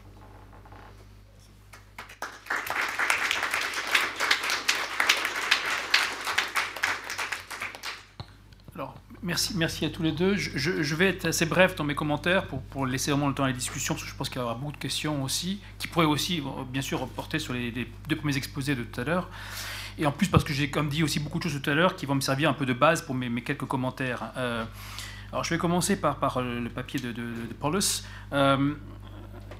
Alors, merci, merci à tous les deux. Je, vais être assez bref dans mes commentaires pour, laisser vraiment le temps à la discussion, parce que je pense qu'il y aura beaucoup de questions aussi, qui pourraient aussi, bien sûr, porter sur les, deux premiers exposés de tout à l'heure. Et en plus, parce que j'ai, comme dit, aussi beaucoup de choses tout à l'heure qui vont me servir un peu de base pour mes, quelques commentaires. Euh, alors, je vais commencer par, euh, le papier de, Paulus. Euh,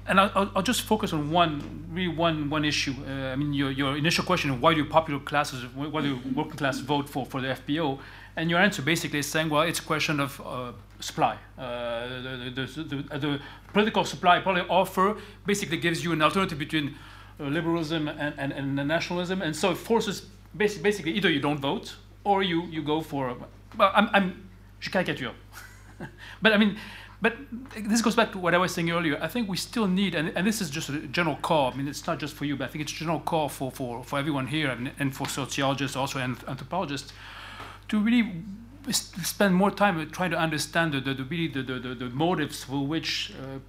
and I'll, just focus on one, really one, one issue. Uh, I mean, your, your initial question: Why do popular classes, why do working class vote for for the FPO? And your answer basically is saying, well, it's a question of uh, supply. Uh, the, the, the, the, political supply, political offer, basically gives you an alternative between uh, liberalism and, and, and, nationalism. And so it forces, basically, either you don't vote or you, you go for, well, I'm, I'm je caricature. but I mean, but this goes back to what I was saying earlier. I think we still need, and, and this is just a general call. I mean, it's not just for you, but I think it's a general call for, for, for everyone here and, and for sociologists also and anthropologists to really spend more time trying to understand the, the, the really the, the, the, motives for which uh,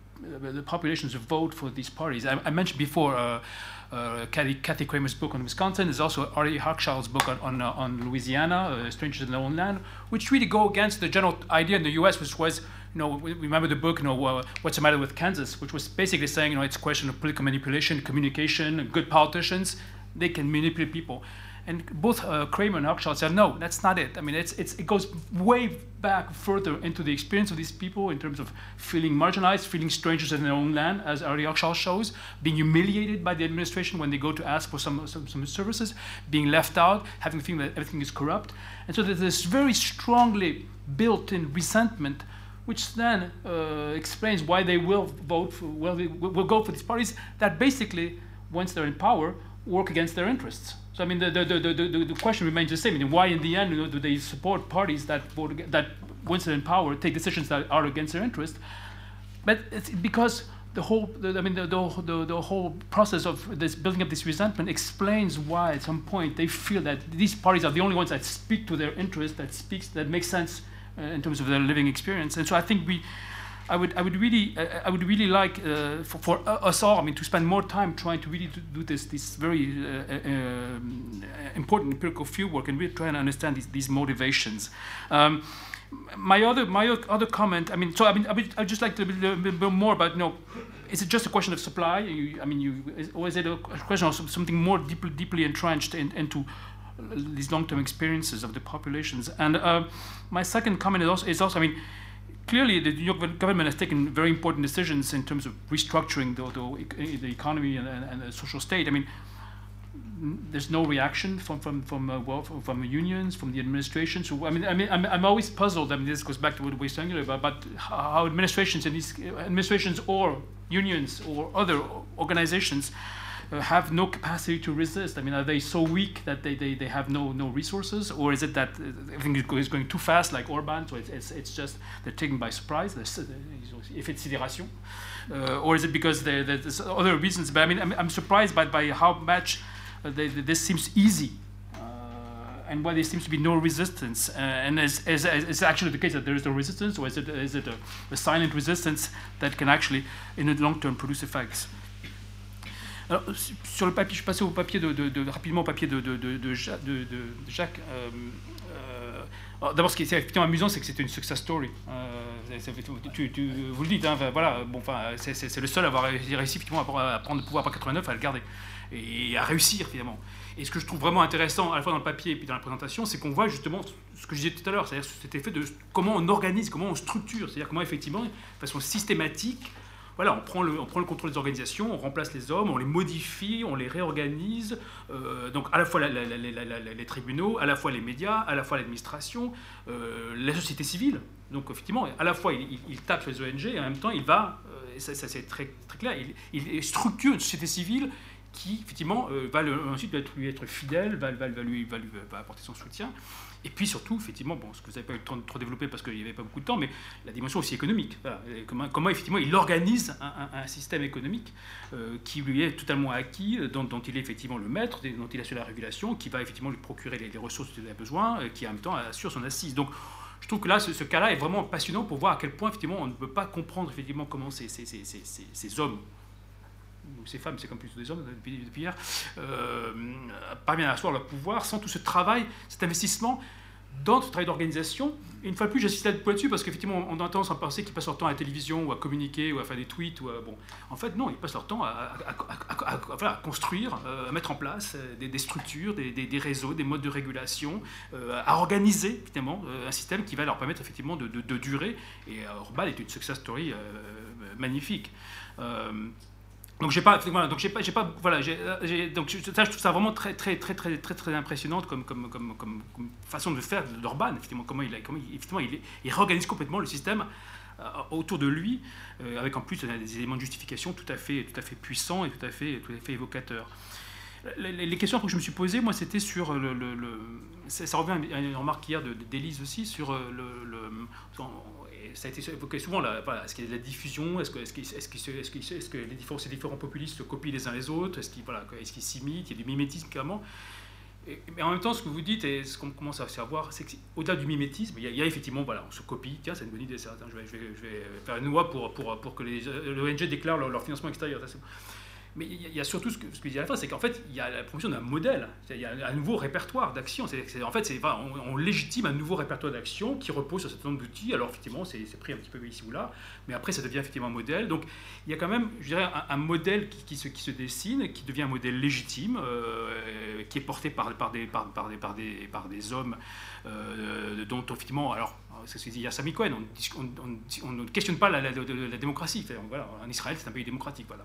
the populations vote for these parties. I, I mentioned before uh, uh, Kathy, Kathy, Kramer's book on Wisconsin. There's also Ari Hochschild's book on, on, uh, on Louisiana, uh, Strangers in Their Own Land, which really go against the general idea in the U.S., which was, you know, remember the book, you know, uh, What's the Matter with Kansas, which was basically saying, you know, it's a question of political manipulation, communication, good politicians, they can manipulate people. And both uh, Kramer and Hochschild said, no, that's not it. I mean, it's, it's, it goes way back further into the experience of these people in terms of feeling marginalized, feeling strangers in their own land, as Ari Hochschild shows, being humiliated by the administration when they go to ask for some, some, some services, being left out, having the feeling that everything is corrupt. And so there's this very strongly built in resentment which then uh, explains why they will vote for, well, they will go for these parties that basically, once they're in power, work against their interests. So I mean, the, the, the, the, the question remains the same. I mean, why in the end you know, do they support parties that that once they're in power take decisions that are against their interest? But it's because the whole, the, I mean, the, the, the, whole process of this building up this resentment explains why at some point they feel that these parties are the only ones that speak to their interest, that speaks, that makes sense uh, in terms of their living experience. And so I think we, I would, I would really, uh, I would really like uh, for, for, us all, I mean, to spend more time trying to really do this, this very uh, uh, um, important empirical fieldwork and really trying to understand these, these motivations. Um, my other my other comment. I mean, so I mean, I would I'd just like to a bit more about you know, is it just a question of supply? You, I mean, you or is it a question of something more deeply deeply entrenched in, into these long-term experiences of the populations? And uh, my second comment is also, is also I mean. Clearly, the New York government has taken very important decisions in terms of restructuring the, the, the economy and, and, the social state. I mean, there's no reaction from from from uh, well, from, from, unions, from the administration. So I mean, I mean, I'm, I'm always puzzled. I mean, this goes back to what we were saying earlier about, about how administrations and these administrations or unions or other organizations have no capacity to resist. I mean, are they so weak that they, they, they have no no resources, or is it that uh, everything is going too fast, like Orban? So it's, it's, it's just they're taken by surprise. Effet de sidération. Uh, or is it because there's other reasons? But I mean, I'm, I'm surprised by, by how much they, this seems easy uh, and why there seems to be no resistance. Uh, and is, is, is actually the case that there is no resistance, or is it, is it a, a silent resistance that can actually, in the long term, produce effects? Alors, sur le papier, je passé au papier de, de, de rapidement au papier de, Jacques. Euh, euh, D'abord, ce qui est effectivement amusant, c'est que c'était une success story. Euh, tu, vous le dites, hein, voilà, bon, c'est le seul à avoir réussi effectivement à, prendre le pouvoir par 89, à le garder et à réussir finalement. Et ce que je trouve vraiment intéressant, à la fois dans le papier et puis dans la présentation, c'est qu'on voit justement ce que je disais tout à l'heure, c'est-à-dire cet effet de comment on organise, comment on structure, c'est-à-dire comment effectivement, de façon systématique, voilà, on prend, le, contrôle des organisations, on remplace les hommes, on les modifie, on les réorganise. Euh, donc à la fois les tribunaux, à la fois les médias, à la fois l'administration, euh, la société civile. Donc effectivement, à la fois il, tape les ONG et en même temps il va, euh, ça, c'est très, clair, il, il, structure une société civile qui effectivement va ensuite lui être fidèle, va, lui, apporter son soutien. Et puis surtout, effectivement, bon, ce que vous n'avez pas eu le temps de trop développer parce qu'il n'y avait pas beaucoup de temps, mais la dimension aussi économique. Comment, effectivement il organise un, système économique euh, qui lui est totalement acquis, dont, dont, il est effectivement le maître, dont il assure la régulation, qui va effectivement lui procurer les, ressources dont il a besoin, euh, qui en même temps assure son assise. Donc je trouve que là, ce, cas-là est vraiment passionnant pour voir à quel point effectivement on ne peut pas comprendre effectivement comment ces hommes ou ces femmes, c'est comme plutôt des hommes depuis, depuis hier, euh, parviennent à asseoir leur pouvoir sans tout ce travail, cet investissement dans ce travail d'organisation. Et une fois de plus, j'insiste là-dessus parce qu'effectivement, on a tendance à penser qu'ils passent leur temps à la télévision ou à communiquer ou à faire des tweets. Ou bon. En fait, non, ils passent leur temps à, à, construire, euh, à mettre en place euh, des, structures, des, réseaux, des modes de régulation, à organiser finalement un système qui va leur permettre effectivement de durer. Et Orban est une success story magnifique. Donc j'ai pas, voilà, donc j'ai pas, voilà, donc ça, je trouve ça vraiment très, très, très, très, très, très impressionnante comme, façon de faire d'Orban, effectivement, comment il, comment il, il, réorganise complètement le système euh, autour de lui, euh, avec en plus des éléments de justification tout à fait, tout à fait puissants et tout à fait, tout à fait évocateurs. Les, questions que je me suis posées, moi, c'était sur le, ça, revient à une remarque hier d'Élise aussi sur euh, le, ça a été évoqué souvent, est-ce qu'il y a de la diffusion Est-ce que, les différents, ces différents populistes se copient les uns les autres Est-ce qu'ils voilà, est s'imitent Il y a du mimétisme clairement. mais en même temps, ce que vous dites et ce qu'on commence à savoir, c'est qu'au-delà du mimétisme, il y, a, effectivement, voilà, on se copie. Tiens, c'est une bonne idée, ça. je, vais, je, vais, vais, faire une loi pour, pour, pour que les ONG déclarent leur, financement extérieur. Mais il y, a surtout ce que, ce que je dis à la fin, c'est qu'en fait, il y a la promotion d'un modèle, il y a un nouveau répertoire d'action. En fait, on, légitime un nouveau répertoire d'action qui repose sur un certain d'outils. Alors, effectivement, c'est pris un petit peu ici ou là, mais après, ça devient effectivement un modèle. Donc, il y a quand même, je dirais, un, modèle qui, se, dessine, qui devient un modèle légitime, euh, qui est porté par, des, hommes euh, dont, effectivement, alors, c'est ce que dit Sami Cohen, on, ne questionne pas la, démocratie. En Israël, c'est un pays démocratique. Voilà.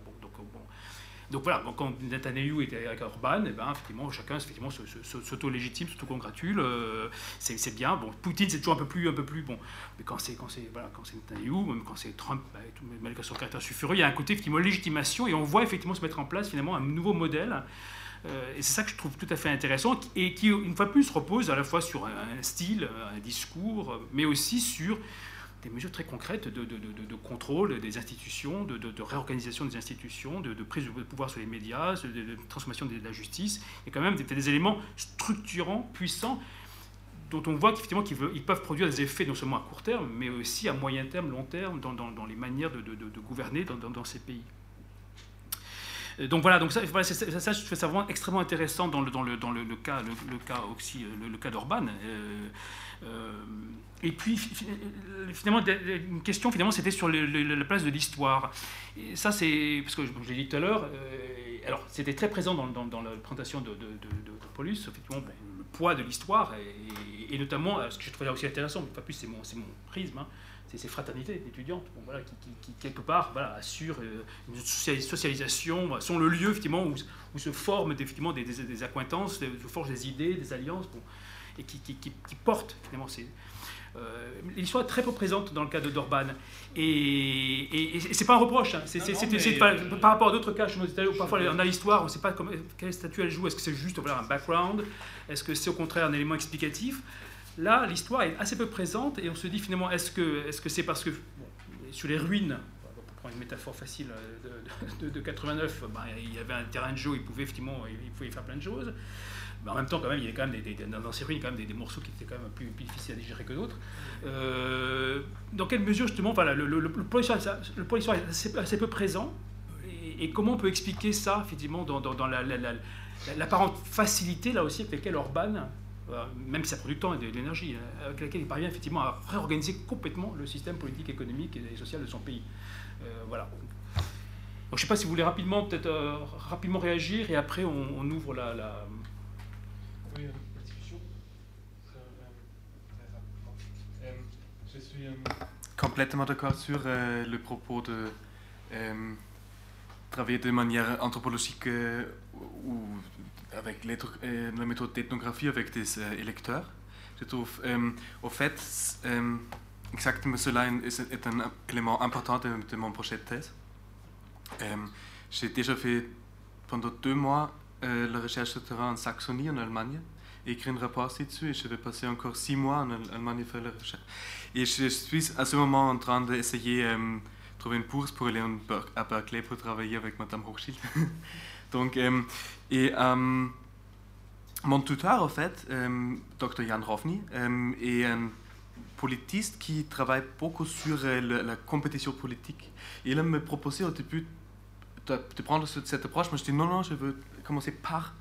Donc, voilà, quand Netanyahu était avec Orban, eh ben, effectivement, chacun effectivement, s'auto-légitime, s'auto-congratule. Euh, c'est bien. Bon, Poutine, c'est toujours un peu plus, un peu plus bon. Mais quand c'est voilà, Netanyahu, même quand c'est Trump, bah, malgré son caractère sulfureux, il y a un côté effectivement légitimation et on voit effectivement se mettre en place finalement un nouveau modèle. Euh, et c'est ça que je trouve tout à fait intéressant et qui, une fois de plus, repose à la fois sur un style, un discours, mais aussi sur des mesures très concrètes de, contrôle des institutions, de, réorganisation des institutions, de, prise de pouvoir sur les médias, de, transformation de la justice. Il y a quand même des, éléments structurants, puissants, dont on voit qu'effectivement qu'ils peuvent produire des effets non seulement à court terme, mais aussi à moyen terme, long terme, dans, les manières de, gouverner dans, ces pays. Donc voilà, donc ça, ça, ça, je trouve ça vraiment extrêmement intéressant dans le, dans le, dans le, cas, le, cas le, cas d'Orban. Euh, euh, et puis, finalement, une question, finalement, c'était sur la place de l'histoire. Et ça, c'est, parce que je, l'ai dit tout à l'heure, euh, alors c'était très présent dans, la présentation de, Paulus, effectivement, le poids de l'histoire, et, notamment, ce que je trouvais aussi intéressant, mais pas plus, c'est mon, mon prisme, hein, c'est ces fraternités étudiantes, voilà, qui, quelque part voilà, assurent une socialisation, sont le lieu effectivement où, se forment effectivement des, des, accointances, se forgent des idées, des alliances, bon, et qui, portent finalement ces, euh, l'histoire est très peu présente dans le cas de Dorban. Et, et, c'est pas un reproche, hein. c'est, euh, par rapport à d'autres cas, je me disais, parfois on a l'histoire, on ne sait pas quel statut elle joue, est-ce que c'est juste voilà, un background, est-ce que c'est au contraire un élément explicatif Là, l'histoire est assez peu présente et on se dit finalement, est-ce que c'est -ce c'est parce que sur les ruines, pour prendre une métaphore facile euh, de, 89, bah, il y avait un terrain de jeu, il pouvait effectivement il pouvait faire plein de choses. Mais en même temps, quand même, il y a quand même dans ces ruines quand même des, morceaux qui étaient quand même plus, difficiles à digérer que d'autres. Euh, dans quelle mesure, justement, voilà, le, le, le, le est assez, peu présent et, comment on peut expliquer ça, effectivement, dans, dans, l'apparente facilité, là aussi, avec laquelle Orban, euh, même si ça produit du temps et de, l'énergie, euh, avec laquelle il parvient effectivement à réorganiser complètement le système politique, économique et social de son pays. voilà. Donc, je ne sais pas si vous voulez rapidement, peut-être rapidement réagir et après on, ouvre la, la suis complètement d'accord sur euh, le propos de euh, travailler de manière anthropologique euh, ou avec la méthode d'ethnographie avec des électeurs. Je trouve, au fait, exactement cela est, un élément important de, mon projet de thèse. J'ai déjà fait pendant deux mois euh, la recherche de terrain en Saxonie, en Allemagne, écrit un rapport dessus, et je vais passer encore six mois en Allemagne la recherche. Et je suis à ce moment en train d'essayer de euh, trouver une bourse pour aller à Berkeley pour travailler avec Madame Hochschild. Donc, euh, et mon tuteur, en fait, Dr. Jan Rovny, est un politiste qui travaille beaucoup sur la, compétition politique. il me proposé au début de, de prendre cette approche, mais je dis non, non, je veux commencer par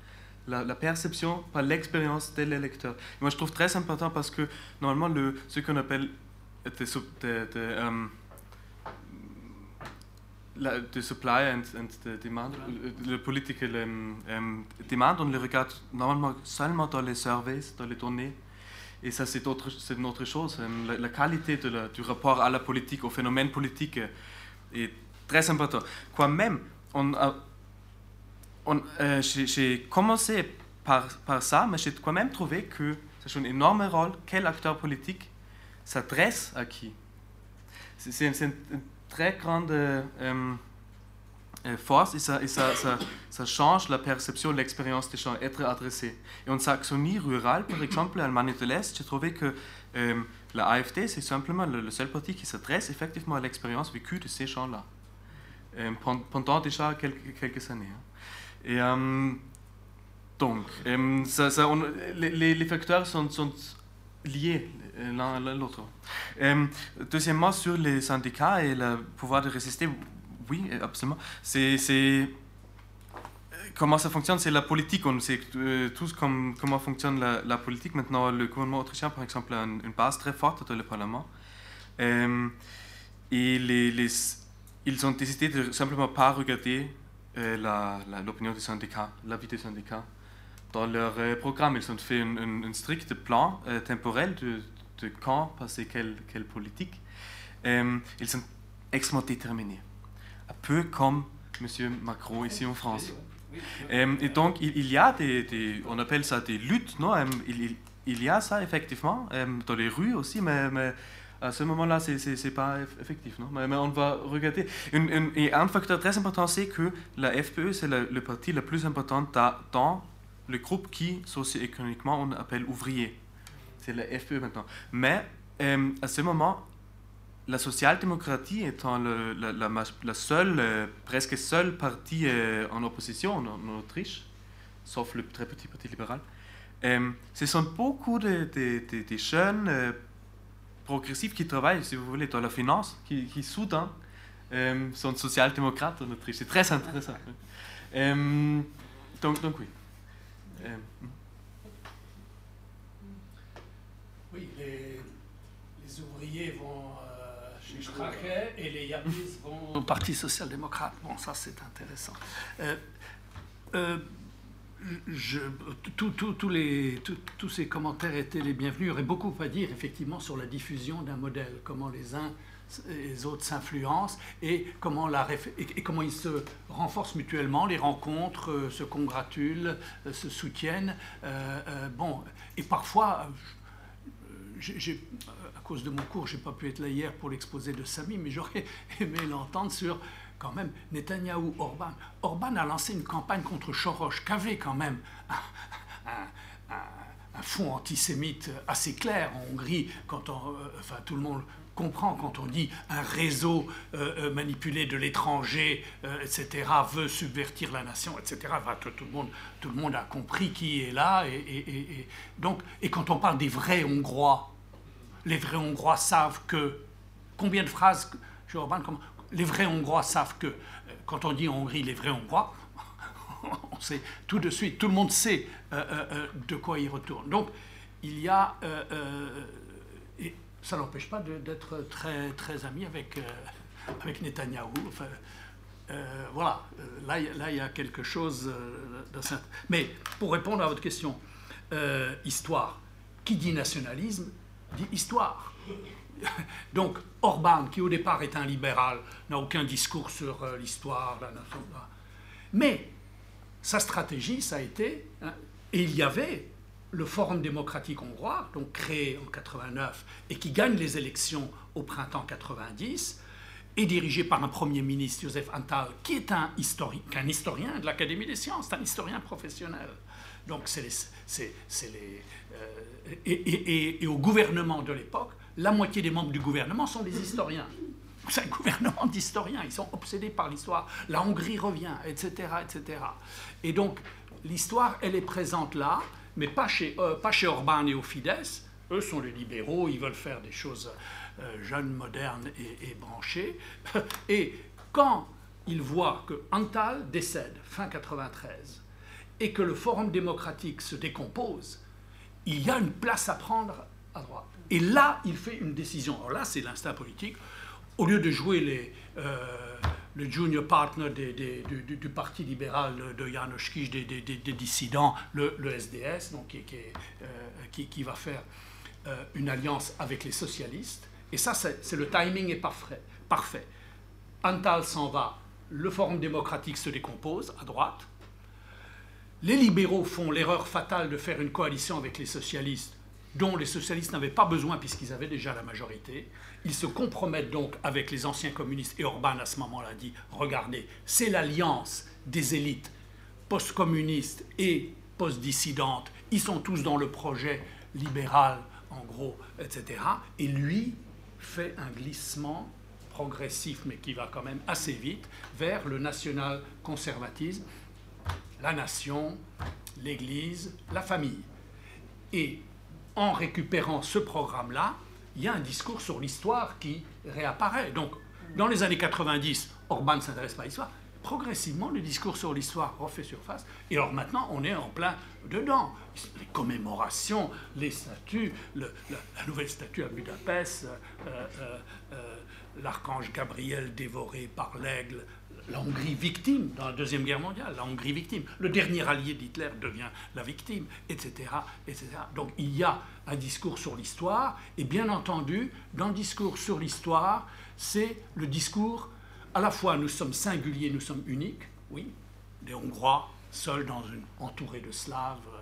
la, perception, par l'expérience de l'électeur. Moi, je trouve très important parce que normalement, le, ce qu'on appelle de, um, la, supply and, and the demand, le, le political um, um, demand, on le regarde normalement seulement dans les surveys, dans les données. Et ça, c'est une autre chose. La, la qualité du rapport à la politique, au phénomène politique, est très important. Quoi même, on a euh, j'ai commencé par, ça, mais j'ai quand même trouvé que ça joue un énorme rôle. Quel acteur politique s'adresse à qui? C'est une, très grande euh, euh, force et, ça, change la perception, l'expérience des gens être adressés. Et en Saxonie rurale, par exemple, en Allemagne de l'Est, j'ai trouvé que la AFD, c'est simplement le, seul parti qui s'adresse effectivement à l'expérience vécue de ces gens-là, pendant déjà quelques, quelques années. Hein. Et euh, donc, euh, ça, les, facteurs sont, liés l'un à l'autre. Euh, deuxièmement, sur les syndicats et le pouvoir de résister, oui, absolument. C'est comment ça fonctionne, c'est la politique. On sait tous comme, comment fonctionne la, politique. Maintenant, le gouvernement autrichien, par exemple, a une, base très forte dans le Parlement. et ils ont décidé de simplement pas regarder l'opinion des syndicats, l'avis des syndicats. Dans leur euh, programme, ils ont fait un, strict plan euh, temporel de, quand passer quelle, quelle politique. Euh, ils sont extrêmement déterminés, un peu comme M. Macron ici en France. et donc, il, y a des, on appelle ça des luttes, non? Il, y a ça effectivement, dans les rues aussi, mais à ce moment-là, ce n'est pas effectif. Non? Mais, on va regarder. et un facteur très important, c'est que la FPE, c'est le, parti le plus important dans le groupe qui, socio-économiquement, on appelle ouvrier. C'est la FPE maintenant. Mais euh, à ce moment, la social-démocratie étant le- la, seule, euh, presque seule parti euh, en opposition en, Autriche, sauf le très petit parti libéral, ce sont beaucoup de- de jeunes progressifs qui travaillent, si vous voulez, dans la finance, qui, qui soudain euh, sont social-démocrates en Autriche. C'est très intéressant. Euh, donc, donc oui. Euh, Oui, les, les ouvriers vont euh, chez Strache et les Yabis vont au Parti social-démocrate. Bon, ça c'est intéressant. Tous ces commentaires étaient les bienvenus. Il y aurait beaucoup à dire effectivement sur la diffusion d'un modèle, comment les uns et les autres s'influencent et comment, ils se renforcent mutuellement, les rencontres, euh, se congratulent, euh, se soutiennent. Euh, bon, et parfois, à cause de mon cours, j'ai pas pu être là hier pour l'exposé de Samy, mais j'aurais aimé l'entendre sur quand même Netanyahou, Orban. Orban a lancé une campagne contre Soros, qu'avait quand même un, un- fond antisémite assez clair en Hongrie, quand on, euh, enfin tout le monde comprend quand on dit un réseau euh, euh, manipulé de l'étranger, etc., veut subvertir la nation, etc. Enfin, tout, le monde, tout le monde a compris qui est là. Et, donc, et quand on parle des vrais Hongrois, les vrais Hongrois savent que. Combien de phrases, Orban, les vrais Hongrois savent que. euh, Quand on dit Hongrie les vrais Hongrois, on sait tout de suite, tout le monde sait euh, euh, de quoi il retourne. Donc, il y a. et ça n'empêche pas de- d'être très, très ami avec, avec Netanyahou. Voilà, là, là, il y a quelque chose d'assez. Mais pour répondre à votre question, histoire. Qui dit nationalisme dit histoire. Donc, Orban, qui au départ est un libéral, n'a aucun discours sur euh, l'histoire, la nation. Mais sa stratégie, ça a été, hein, et il y avait le Forum démocratique hongrois, donc créé en 89 et qui gagne les élections au printemps 90, et dirigé par un Premier ministre, Joseph Antal, qui est un, histori- un historien de l'Académie des sciences, un historien professionnel. Donc, c'est les. euh, et au gouvernement de l'époque, la moitié des membres du gouvernement sont des historiens. C'est un gouvernement d'historiens, ils sont obsédés par l'histoire. La Hongrie revient, etc. etc. Et donc, l'histoire, elle est présente là, mais pas chez, euh, Orban et au Fidesz. Eux sont les libéraux, ils veulent faire des choses euh, jeunes, modernes et, et branchées. Et quand ils voient que Antal décède fin 93 et que le Forum démocratique se décompose, il y a une place à prendre à droite. Et là, il fait une décision. Alors là, c'est l'instinct politique. Au lieu de jouer euh, le junior partner du, Parti libéral de Janos Kish, des, dissidents, le, le SDS, donc, euh, qui- va faire euh, une alliance avec les socialistes. Et ça, c'est le timing est parfait. parfait. Antal s'en va, le Forum démocratique se décompose à droite, les libéraux font l'erreur fatale de faire une coalition avec les socialistes, dont les socialistes n'avaient pas besoin puisqu'ils avaient déjà la majorité. Ils se compromettent donc avec les anciens communistes et Orban à ce moment-là dit, regardez, c'est l'alliance des élites post-communistes et post-dissidentes. Ils sont tous dans le projet libéral, en gros, etc. Et lui fait un glissement progressif, mais qui va quand même assez vite, vers le national-conservatisme la nation, l'Église, la famille. Et en récupérant ce programme-là, il y a un discours sur l'histoire qui réapparaît. Donc, dans les années 90, Orban ne s'intéresse pas à l'histoire. Progressivement, le discours sur l'histoire refait surface. Et alors maintenant, on est en plein dedans. Les commémorations, les statues, la nouvelle statue à Budapest, euh, euh, euh, l'archange Gabriel dévoré par l'aigle, la Hongrie victime dans la Deuxième Guerre mondiale, la Hongrie victime. Le dernier allié d'Hitler devient la victime, etc., etc. Donc il y a un discours sur l'histoire, et bien entendu, dans le discours sur l'histoire, c'est le discours, à la fois nous sommes singuliers, nous sommes uniques, oui, des Hongrois, seuls dans une, entourés de Slaves euh,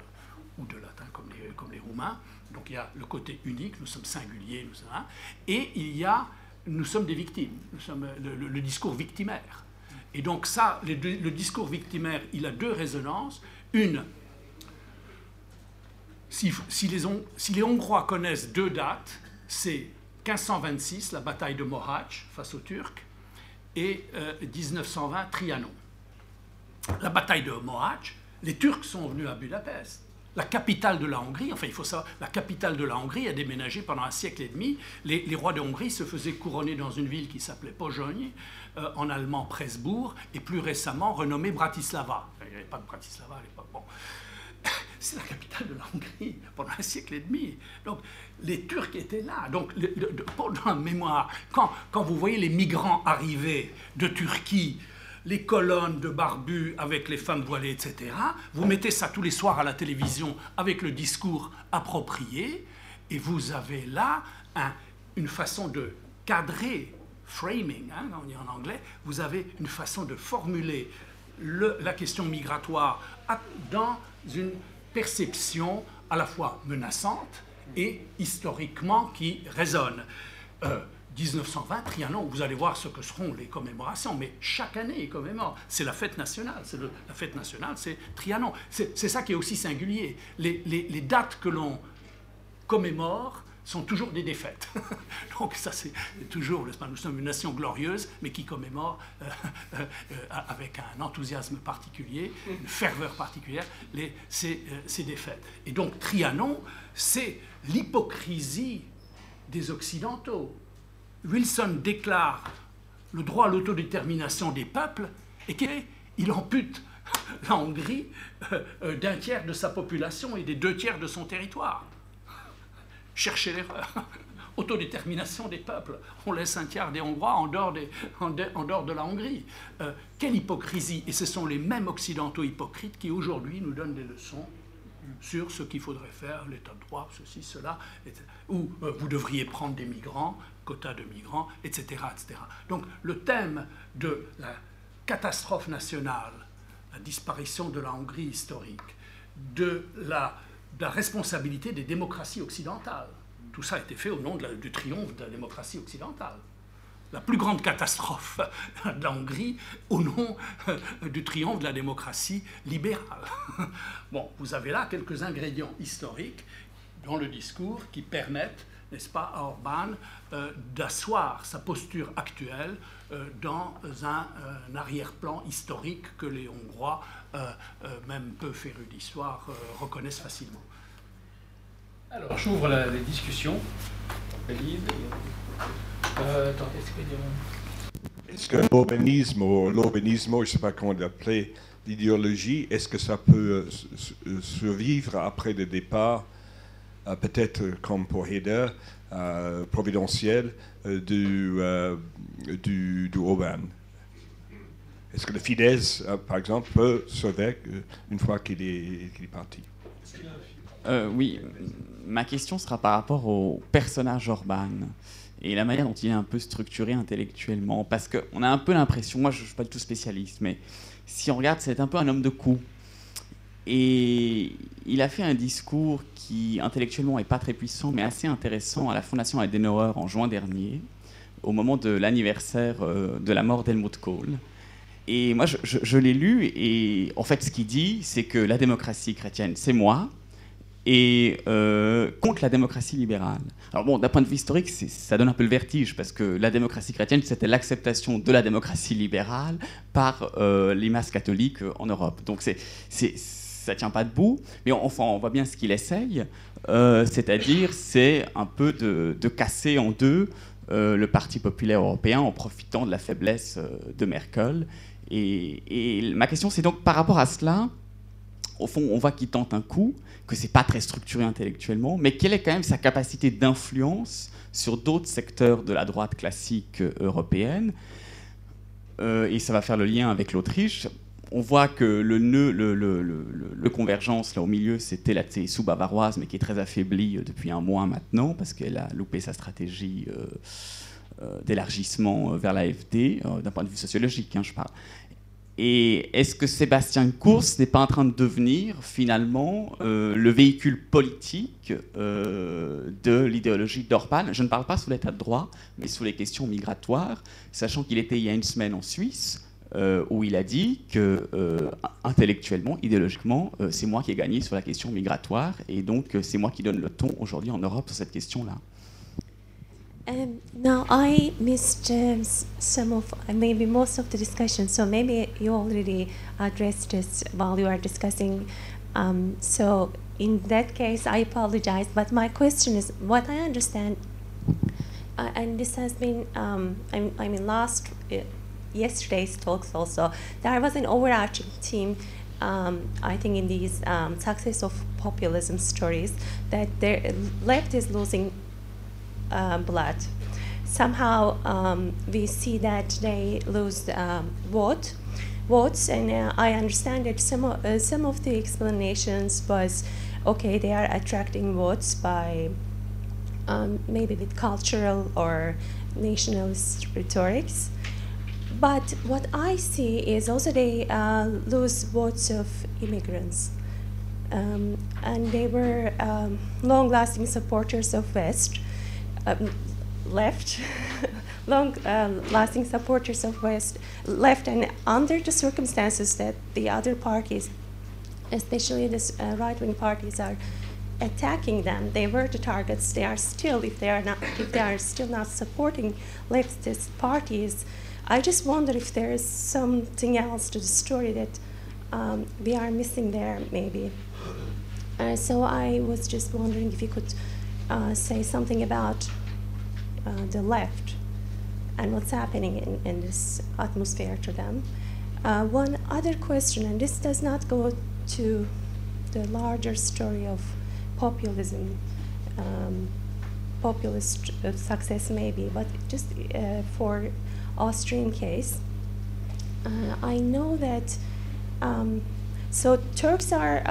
ou de Latins comme les, comme les Roumains. Donc il y a le côté unique, nous sommes singuliers, nous sommes. Et il y a, nous sommes des victimes, nous sommes le- le discours victimaire. Et donc ça, le, discours victimaire, il a deux résonances. Une, si, les, Hongrois connaissent deux dates, c'est 1526, la bataille de Mohacs face aux Turcs, et 1920, Trianon. La bataille de Mohacs, les Turcs sont venus à Budapest la capitale de la Hongrie, enfin il faut savoir, la capitale de la Hongrie a déménagé pendant un siècle et demi. Les, rois de Hongrie se faisaient couronner dans une ville qui s'appelait Pozsony, euh, en allemand Presbourg, et plus récemment renommée Bratislava. Il n'y avait pas de Bratislava à l'époque. Bon. C'est la capitale de la Hongrie pendant un siècle et demi. Donc les Turcs étaient là. Donc pour dans mémoire, quand, quand vous voyez les migrants arriver de Turquie, les colonnes de barbus avec les femmes voilées, etc. Vous mettez ça tous les soirs à la télévision avec le discours approprié, et vous avez là une façon de cadrer, framing, hein, on dit en anglais, vous avez une façon de formuler la question migratoire dans une perception à la fois menaçante et historiquement qui résonne. Euh, 1920, Trianon, vous allez voir ce que seront les commémorations, mais chaque année commémore. C'est la fête nationale. C'est la fête nationale, c'est Trianon. C'est ça qui est aussi singulier. Les, dates que l'on commémore sont toujours des défaites. Donc ça c'est toujours, nous sommes une nation glorieuse, mais qui commémore euh, euh, euh, avec un enthousiasme particulier, une ferveur particulière, ces, défaites. Et donc Trianon, c'est l'hypocrisie des Occidentaux Wilson déclare le droit à l'autodétermination des peuples et qu'il ampute la Hongrie d'un tiers de sa population et des deux tiers de son territoire. Cherchez l'erreur. Autodétermination des peuples. On laisse un tiers des Hongrois en dehors, de, la Hongrie. Euh, quelle hypocrisie Et ce sont les mêmes occidentaux hypocrites qui aujourd'hui nous donnent des leçons sur ce qu'il faudrait faire, l'état de droit, ceci, cela, ou vous devriez prendre des migrants, quotas de migrants, etc., etc. Donc le thème de la catastrophe nationale, la disparition de la Hongrie historique, de la, responsabilité des démocraties occidentales, tout ça a été fait au nom du triomphe de la démocratie occidentale. La plus grande catastrophe de la Hongrie au nom du triomphe de la démocratie libérale. Bon, vous avez là quelques ingrédients historiques dans le discours qui permettent n'est-ce pas, à Orban euh, d'asseoir sa posture actuelle euh, dans un, arrière-plan historique que les Hongrois, même peu férus d'histoire, reconnaissent facilement. Alors, j'ouvre les discussions. Est-ce que l'urbanisme ou l'urbanisme, je ne sais pas comment l'appeler, l'idéologie, est-ce que ça peut survivre après le départ euh, peut-être comme pour Heder, euh, providentiel euh, du, du, du Est-ce que le Fidesz, par exemple, peut sauver une fois qu'il est, parti? Oui, ma question sera par rapport au personnage Orban et la manière dont il est un peu structuré intellectuellement. Parce qu'on a un peu l'impression, moi je ne suis pas du tout spécialiste, mais si on regarde, c'est un peu un homme de coup. Et il a fait un discours qui intellectuellement est pas très puissant, mais assez intéressant à la Fondation Adenauer en juin dernier, au moment de l'anniversaire euh, de la mort d'Helmut Kohl. Et moi, je, l'ai lu, et en fait, ce qu'il dit, c'est que la démocratie chrétienne, c'est moi, et euh, contre la démocratie libérale. Alors bon, d'un point de vue historique, ça donne un peu le vertige, parce que la démocratie chrétienne, c'était l'acceptation de la démocratie libérale par euh, les masses catholiques en Europe. Donc c'est ça tient pas debout, mais enfin, on voit bien ce qu'il essaye, euh, c'est-à-dire c'est un peu de, casser en deux euh, le Parti populaire européen en profitant de la faiblesse euh, de Merkel. Et, ma question, c'est donc par rapport à cela, au fond, on voit qu'il tente un coup, que c'est pas très structuré intellectuellement, mais quelle est quand même sa capacité d'influence sur d'autres secteurs de la droite classique européenne et ça va faire le lien avec l'Autriche on voit que le nœud, le, convergence là au milieu, c'était la TSU bavaroise, mais qui est très affaiblie euh, depuis un mois maintenant, parce qu'elle a loupé sa stratégie euh, euh, d'élargissement vers l'AFD, d'un point de vue sociologique, hein, je parle. Et est-ce que Sébastien Kurz n'est pas en train de devenir finalement le véhicule politique de l'idéologie d'Orban? Je ne parle pas sous l'état de droit, mais sous les questions migratoires, sachant qu'il était il y a une semaine en Suisse, euh, où il a dit que euh, intellectuellement, idéologiquement, euh, c'est moi qui ai gagné sur la question migratoire, et donc c'est moi qui donne le ton aujourd'hui en Europe sur cette question-là. Um, now I missed um, some of uh, maybe most of the discussion, so maybe you already addressed this while you are discussing. Um, so in that case, I apologize. But my question is, what I understand, uh, and this has been, um, I, I mean, last uh, yesterday's talks also, there was an overarching theme. Um, I think in these um, success of populism stories, that the left is losing uh, blood. Somehow um, we see that they lose um, vote, votes, and uh, I understand that some of, uh, some of the explanations was, okay, they are attracting votes by um, maybe with cultural or nationalist rhetorics. But what I see is also they uh, lose votes of immigrants. Um, and they were um, long-lasting supporters of West, um, left, long-lasting supporters of West, left, and under the circumstances that the other parties, especially the uh, right-wing parties, are attacking them, they were the targets. They are still, if they are not, if they are still not supporting leftist parties, I just wonder if there is something else to the story that um, we are missing there, maybe. Uh, so I was just wondering if you could uh, say something about uh, the left and what's happening in, in this atmosphere to them. Uh, one other question, and this does not go to the larger story of populism, um, populist uh, success maybe, but just uh, for Austrian case, I know that um, so Turks are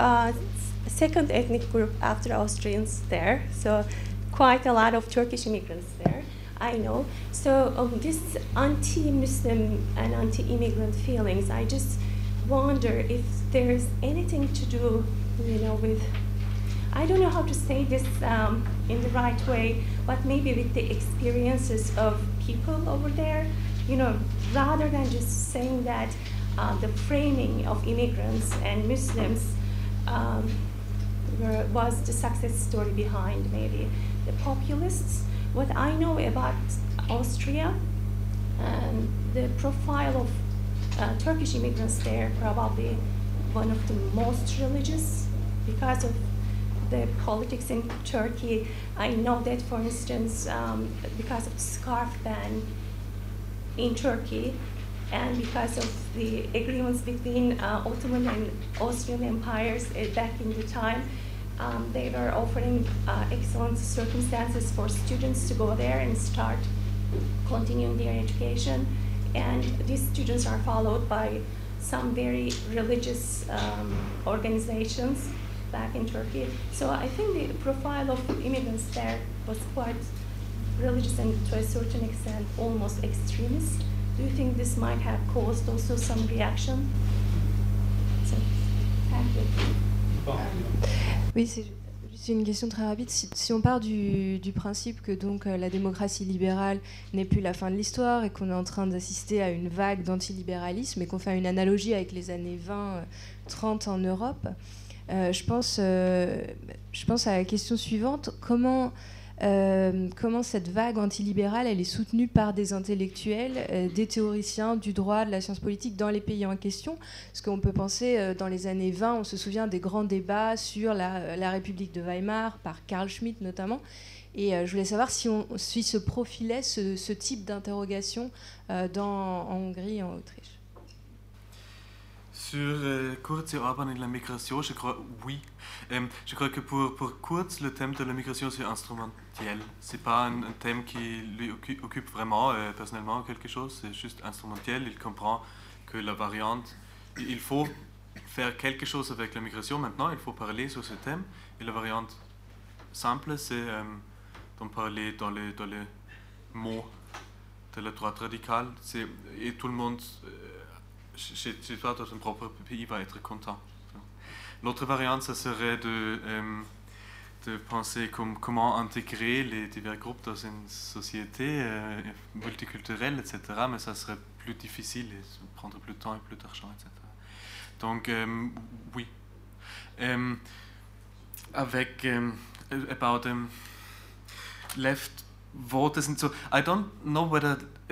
second ethnic group after Austrians there. So quite a lot of Turkish immigrants there. I know. So um, this anti-Muslim and anti-immigrant feelings, I just wonder if there's anything to do, you know, with I don't know how to say this um, in the right way, but maybe with the experiences of people over there, you know, rather than just saying that uh, the framing of immigrants and Muslims um, were, was the success story behind maybe the populists. What I know about Austria and the profile of uh, Turkish immigrants there, probably one of the most religious because of the politics in Turkey. I know that, for instance, um, because of the scarf ban in Turkey, and because of the agreements between uh, Ottoman and Austrian empires uh, back in the time, um, they were offering uh, excellent circumstances for students to go there and start continuing their education. And these students are followed by some very religious um, organizations back in Turkey. So I think the profile of immigrants there was quite religious and to a certain extent almost extremist. Do you think this might have caused also some reaction? So, thank you. Oui, c'est une question très rapide. Si, on part du, principe que donc euh, la démocratie libérale n'est plus la fin de l'histoire et qu'on est en train d'assister à une vague d'antilibéralisme et qu'on fait une analogie avec les années 20-30 en Europe, euh, je, pense, euh, je pense à la question suivante. Comment euh, comment cette vague antilibérale elle est soutenue par des intellectuels, euh, des théoriciens du droit, de la science politique dans les pays en question? Parce qu'on peut penser, euh, dans les années 20, on se souvient des grands débats sur la, la République de Weimar, par Karl Schmitt notamment. Et je voulais savoir si, on, si se profilait ce, ce type d'interrogation en Hongrie et en Autriche. Sur euh, Kurz et Orban et la migration, je crois oui. Euh, je crois que pour, pour Kurz, le thème de la migration, c'est instrumentel. Ce n'est pas un, thème qui lui occupe, occupe vraiment euh, personnellement quelque chose, c'est juste instrumentel. Il comprend que la variante, il faut faire quelque chose avec la migration maintenant, il faut parler sur ce thème. Et la variante simple, c'est euh, d'en parler dans les, dans les mots de la droite radicale. Et tout le monde chez, chez toi, dans ton propre pays, va être content. L'autre variante, ça serait de, euh, de penser comme, comment intégrer les divers groupes dans une société euh, multiculturelle, etc. Mais ça serait plus difficile et ça prendrait plus de temps et plus d'argent, etc. Donc, euh, oui. avec about um, left voters, and so I don't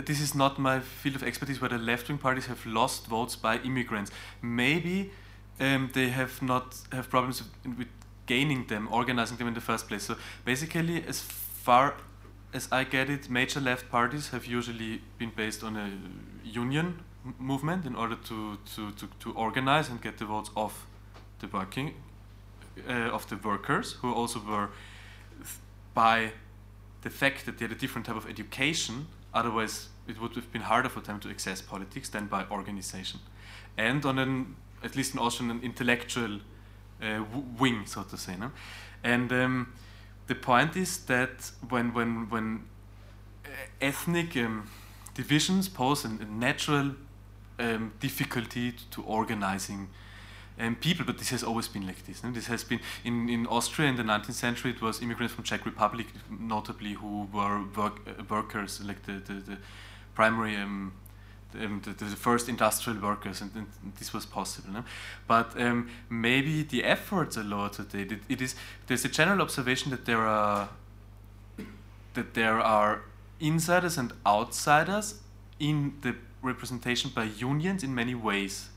this is not my field of expertise. Whether left-wing parties have lost votes by immigrants, maybe um, they have not have problems with, with gaining them, organizing them in the first place. So basically, as far as I get it, major left parties have usually been based on a union movement in order to, to, to, to organize and get the votes of the working uh, of the workers who also were by the fact that they had a different type of education otherwise it would have been harder for them to access politics than by organization and on an at least in Austria an intellectual uh, wing so to say no? and um, the point is that when when when uh, ethnic um, divisions pose a, a natural um, difficulty to organizing um, people, but this has always been like this. No? This has been in, in Austria in the 19th century. It was immigrants from Czech Republic, notably, who were work, uh, workers, like the the, the primary. Um, um, the, the, first industrial workers, and, and, this was possible. No? But um, maybe the efforts a lot today. It, it is there's a general observation that there are that there are insiders and outsiders in the representation by unions in many ways,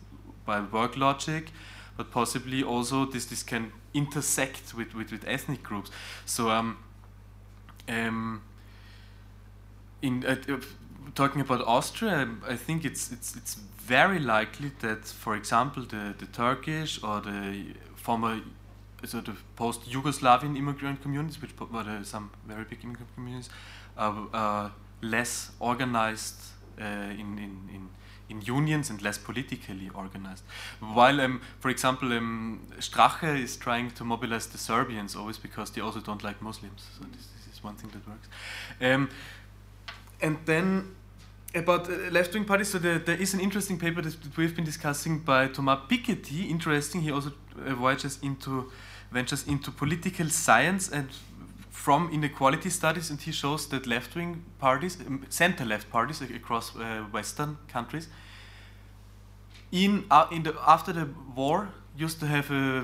by work logic, but possibly also this this can intersect with with, with ethnic groups. So um, um, in uh, talking about Austria, I think it's it's it's very likely that, for example, the the Turkish or the former so the post-Yugoslavian immigrant communities, which were the, some very big immigrant communities, are uh, less organized uh, in, in, in, in unions and less politically organized. While, um, for example, um, Strache is trying to mobilize the Serbians always because they also don't like Muslims. So this, this is one thing that works. Um, and then about uh, left-wing parties, so there, there is an interesting paper that we've been discussing by Thomas Piketty. Interesting, he also uh, voyages into ventures into political science and from inequality studies, and he shows that left-wing parties, um, center-left parties across uh, Western countries, in uh, in the after the war used to have a,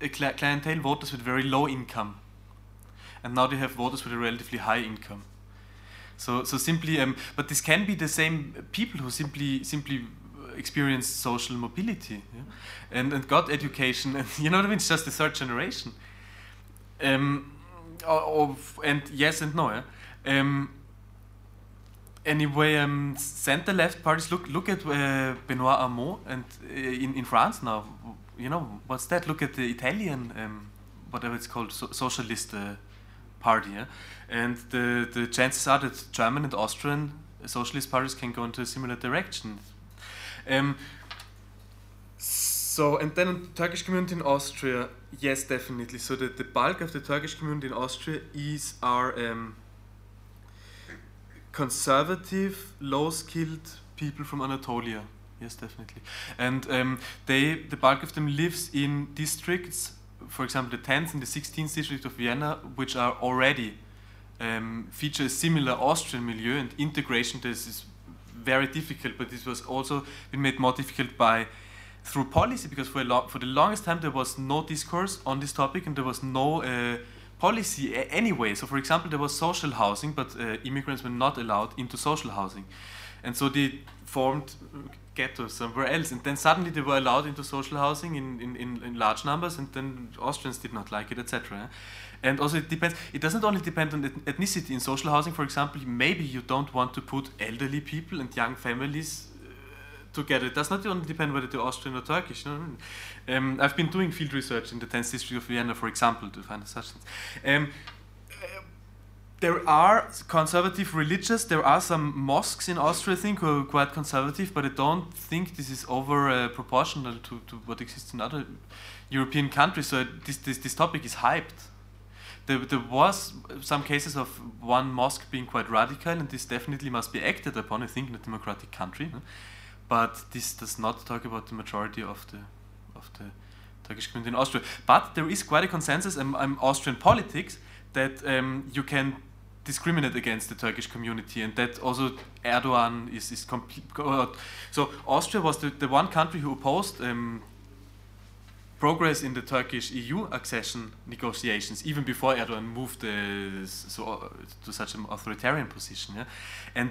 a clientele voters with very low income, and now they have voters with a relatively high income. So, so simply, um, but this can be the same people who simply simply experience social mobility yeah? and, and got education, and you know what I mean? It's just the third generation. Um, of, and yes and no. Yeah? Um, anyway, um, center left parties look look at uh, Benoit Hamon and uh, in in France now. You know what's that? Look at the Italian, um, whatever it's called, so socialist uh, party. Yeah? And the, the chances are that German and Austrian socialist parties can go into a similar direction. Um, so, and then Turkish community in Austria, yes, definitely. So the, the bulk of the Turkish community in Austria is our um, conservative, low-skilled people from Anatolia. Yes, definitely. And um, they, the bulk of them lives in districts, for example, the 10th and the 16th district of Vienna, which are already um, feature a similar Austrian milieu and integration this is very difficult, but this was also been made more difficult by through policy because for, lo- for the longest time there was no discourse on this topic and there was no uh, policy a- anyway. So, for example, there was social housing, but uh, immigrants were not allowed into social housing, and so they formed ghettos somewhere else, and then suddenly they were allowed into social housing in, in, in, in large numbers, and then Austrians did not like it, etc. And also, it depends. It doesn't only depend on ethnicity. In social housing, for example, maybe you don't want to put elderly people and young families uh, together. It does not only depend whether they're Austrian or Turkish. Um, I've been doing field research in the 10th district of Vienna, for example, to find such things. Um, there are conservative religious, there are some mosques in Austria, I think, who are quite conservative, but I don't think this is over uh, proportional to, to what exists in other European countries. So this, this, this topic is hyped there, there was some cases of one mosque being quite radical, and this definitely must be acted upon, I think, in a democratic country. But this does not talk about the majority of the of the Turkish community in Austria. But there is quite a consensus in, in Austrian politics that um, you can discriminate against the Turkish community, and that also Erdogan is is complete. So Austria was the, the one country who opposed um, progress in the Turkish EU accession negotiations, even before Erdogan moved uh, so, uh, to such an authoritarian position. Yeah? And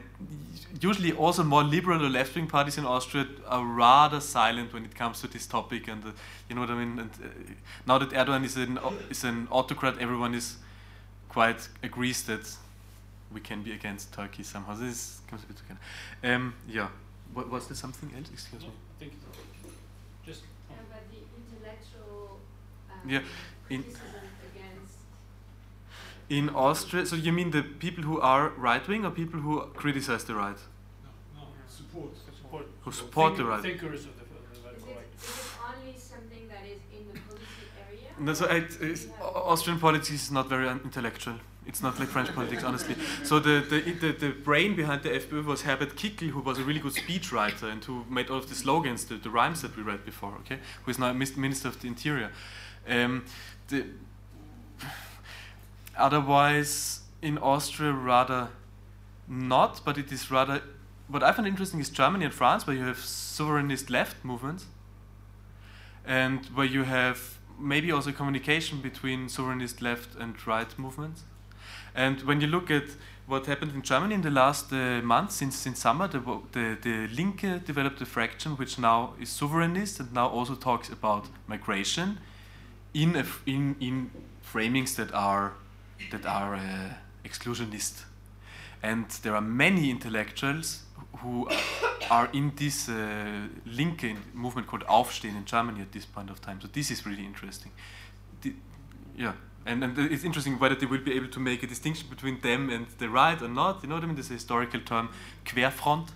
usually, also more liberal or left wing parties in Austria are rather silent when it comes to this topic. And uh, you know what I mean? And uh, now that Erdogan is an, is an autocrat, everyone is quite agrees that we can be against Turkey somehow. This comes a bit together. Um, yeah. What, was there something else? Excuse me. Just yeah, in in Austria. So you mean the people who are right wing or people who criticize the right? No, no, support, support. Who support Think, the right? Thinkers of the, of the Is it, is it only something that is in the policy area? No, so it, it's, Austrian politics is not very un- intellectual. It's not like French politics, honestly. So the, the, the, the brain behind the FPÖ was Herbert Kickl, who was a really good speechwriter and who made all of the slogans, the, the rhymes that we read before, okay? Who is now Minister of the Interior. Um, the, otherwise, in Austria, rather not, but it is rather. What I find interesting is Germany and France, where you have sovereignist left movements, and where you have maybe also communication between sovereignist left and right movements. And when you look at what happened in Germany in the last uh, month, since since summer, the, the the Linke developed a fraction which now is sovereignist and now also talks about migration in a, in in framings that are that are uh, exclusionist. And there are many intellectuals who are in this uh, Linke movement called Aufstehen in Germany at this point of time. So this is really interesting. The, yeah, and, and it's interesting whether they will be able to make a distinction between them and the right or not. You know what I mean? There's historical term, Querfront.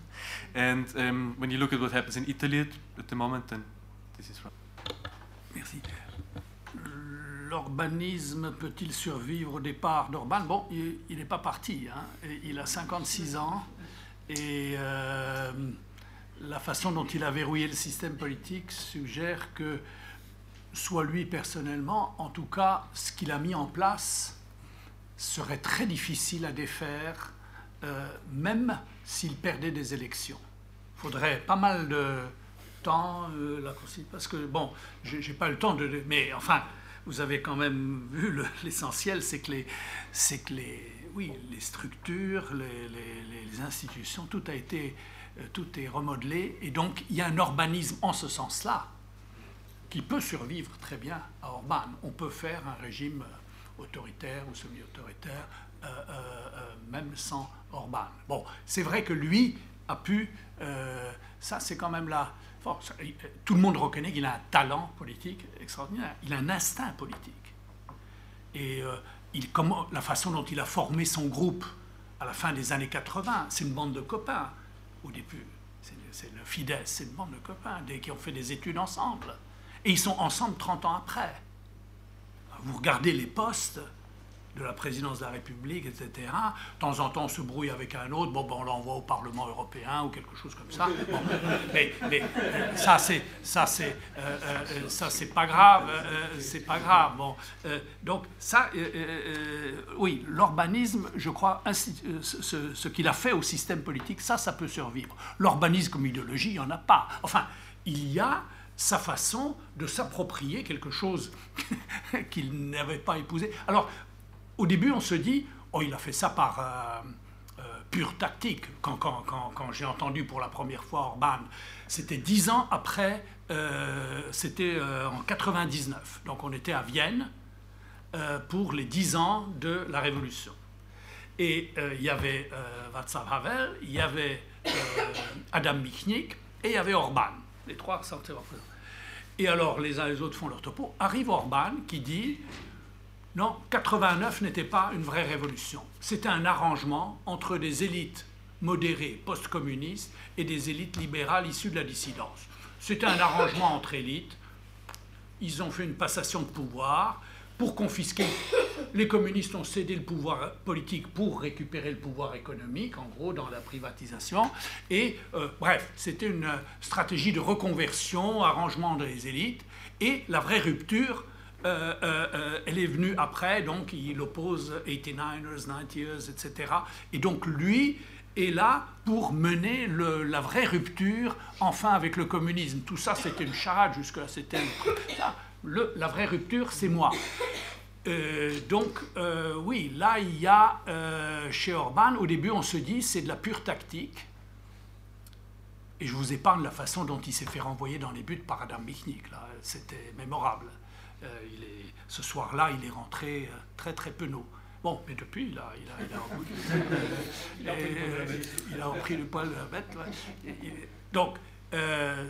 And um, when you look at what happens in Italy at, at the moment, then this is right. Merci. L'urbanisme peut-il survivre au départ d'Orban? Bon, il n'est pas parti. Hein. Il a 56 ans et euh, la façon dont il a verrouillé le système politique suggère que, soit lui personnellement, en tout cas, ce qu'il a mis en place serait très difficile à défaire, euh, même s'il perdait des élections. Il faudrait pas mal de temps, euh, la, parce que, bon, j'ai pas le temps de... Mais enfin, vous avez quand même vu l'essentiel, c'est que les, que les, oui, les structures, les, institutions, tout a été, euh, tout est remodelé, et donc il y a un urbanisme en ce sens-là qui peut survivre très bien à Orban. On peut faire un régime autoritaire ou semi-autoritaire, euh, euh, euh, même sans Orban. Bon, c'est vrai que lui a pu, euh, ça c'est quand même là. Tout le monde reconnaît qu'il a un talent politique extraordinaire, il a un instinct politique. Et euh, la façon dont il a formé son groupe à la fin des années 80, c'est une bande de copains. Au début, c'est le Fidesz, c'est une bande de copains des, qui ont fait des études ensemble. Et ils sont ensemble 30 ans après. Vous regardez les postes de la présidence de la République, etc. De temps en temps, on se brouille avec un autre, bon, ben, on l'envoie au Parlement européen ou quelque chose comme ça. Mais, mais, ça, c'est ça, c'est euh, euh, ça, c'est pas grave, euh, c'est pas grave. Bon, donc ça, oui, l'urbanisme, je crois, ce, ce qu'il a fait au système politique, ça, ça peut survivre. L'urbanisme comme idéologie, il n'y en a pas. Enfin, il y a sa façon de s'approprier quelque chose qu'il n'avait pas épousé. Alors, au début, on se dit, oh, il a fait ça par euh, euh, pure tactique. Quand, quand, quand, j'ai entendu pour la première fois Orban, c'était dix ans après, euh, c'était en 99. Donc on était à Vienne pour les dix ans de la Révolution. Et il y avait Václav Havel, il y avait Adam Michnik et il y avait Orban. Les trois représentants. Et alors, les uns et les autres font leur topo. Arrive Orban qui dit non, 89 n'était pas une vraie révolution. C'était un arrangement entre des élites modérées post-communistes et des élites libérales issues de la dissidence. C'était un arrangement entre élites. Ils ont fait une passation de pouvoir pour confisquer. Les communistes ont cédé le pouvoir politique pour récupérer le pouvoir économique, en gros, dans la privatisation. Et euh, bref, c'était une stratégie de reconversion, arrangement des élites. Et la vraie rupture, euh, euh, elle est venue après, donc il oppose 89ers, 90ers, etc. Et donc lui est là pour mener la vraie rupture, enfin, avec le communisme. Tout ça, c'était une charade jusque-là. C'était le- la vraie rupture, c'est moi. Euh, donc, euh, oui, là, il y a euh, chez Orban, au début, on se dit c'est de la pure tactique. Et je vous épargne la façon dont il s'est fait renvoyer dans les buts par Adam Michnik. Là, c'était mémorable. Il est, ce soir-là, il est rentré très très penaud. Bon, mais depuis, il a, il a, il a, euh, il a repris le poil de la bête. ouais. Donc, euh,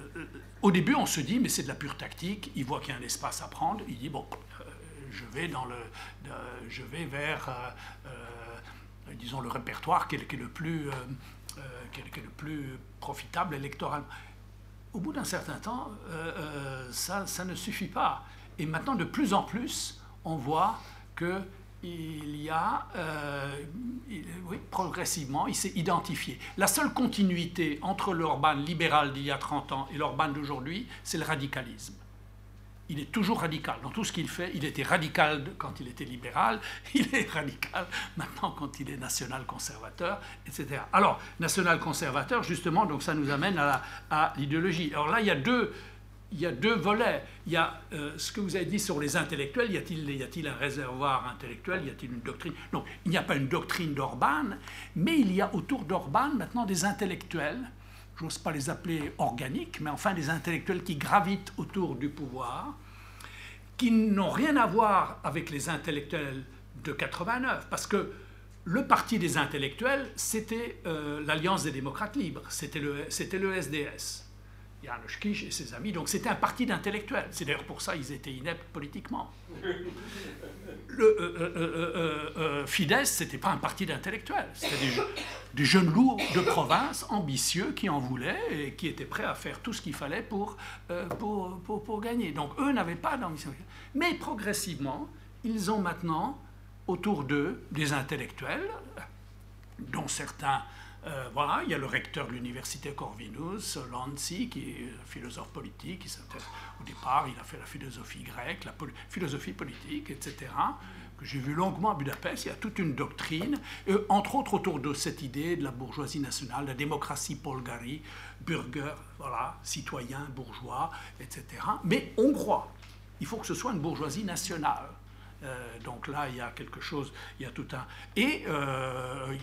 au début, on se dit, mais c'est de la pure tactique. Il voit qu'il y a un espace à prendre. Il dit, bon, euh, je vais dans le, je vais vers, euh, disons, le répertoire qui est, qui est le plus, qui est- le plus profitable électoralement. Au bout d'un certain temps, ça, ça ne suffit pas. Et maintenant, de plus en plus, on voit que il y a, euh, oui, progressivement, il s'est identifié. La seule continuité entre l'Orban libéral d'il y a 30 ans et l'Orban d'aujourd'hui, c'est le radicalisme. Il est toujours radical. Dans tout ce qu'il fait, il était radical quand il était libéral, il est radical maintenant quand il est national-conservateur, etc. Alors, national-conservateur, justement, donc ça nous amène à l'idéologie. Alors là, il y a deux, il y a deux volets. Il y a euh, ce que vous avez dit sur les intellectuels. Y a-t-il un réservoir intellectuel? Y a-t-il une doctrine? Non, il n'y a pas une doctrine d'Orban, mais il y a autour d'Orban maintenant des intellectuels. J'ose pas les appeler organiques, mais enfin des intellectuels qui gravitent autour du pouvoir, qui n'ont rien à voir avec les intellectuels de 89, parce que le parti des intellectuels, c'était euh, l'Alliance des démocrates libres, c'était le, c'était le SDS. Janusz Kish et ses amis, donc c'était un parti d'intellectuels. C'est d'ailleurs pour ça qu'ils étaient ineptes politiquement. Le euh, euh, euh, euh, euh, c'était pas un parti d'intellectuels, c'était des, je- des jeunes lourds de province, ambitieux, qui en voulaient et qui étaient prêts à faire tout ce qu'il fallait pour, euh, pour, pour, pour gagner. Donc eux n'avaient pas d'ambition. Mais progressivement, ils ont maintenant autour d'eux des intellectuels, dont certains, euh, voilà, il y a le recteur de l'université Corvinus, Lanzi, qui est philosophe politique, qui au départ, il a fait la philosophie grecque, la philosophie politique, etc., que j'ai vu longuement à Budapest, il y a toute une doctrine, euh, entre autres autour de cette idée de la bourgeoisie nationale, la démocratie polgari, burger, voilà, citoyen, bourgeois, etc. Mais hongrois. Il faut que ce soit une bourgeoisie nationale. Euh, donc là, il y a quelque chose, il y a tout un... Et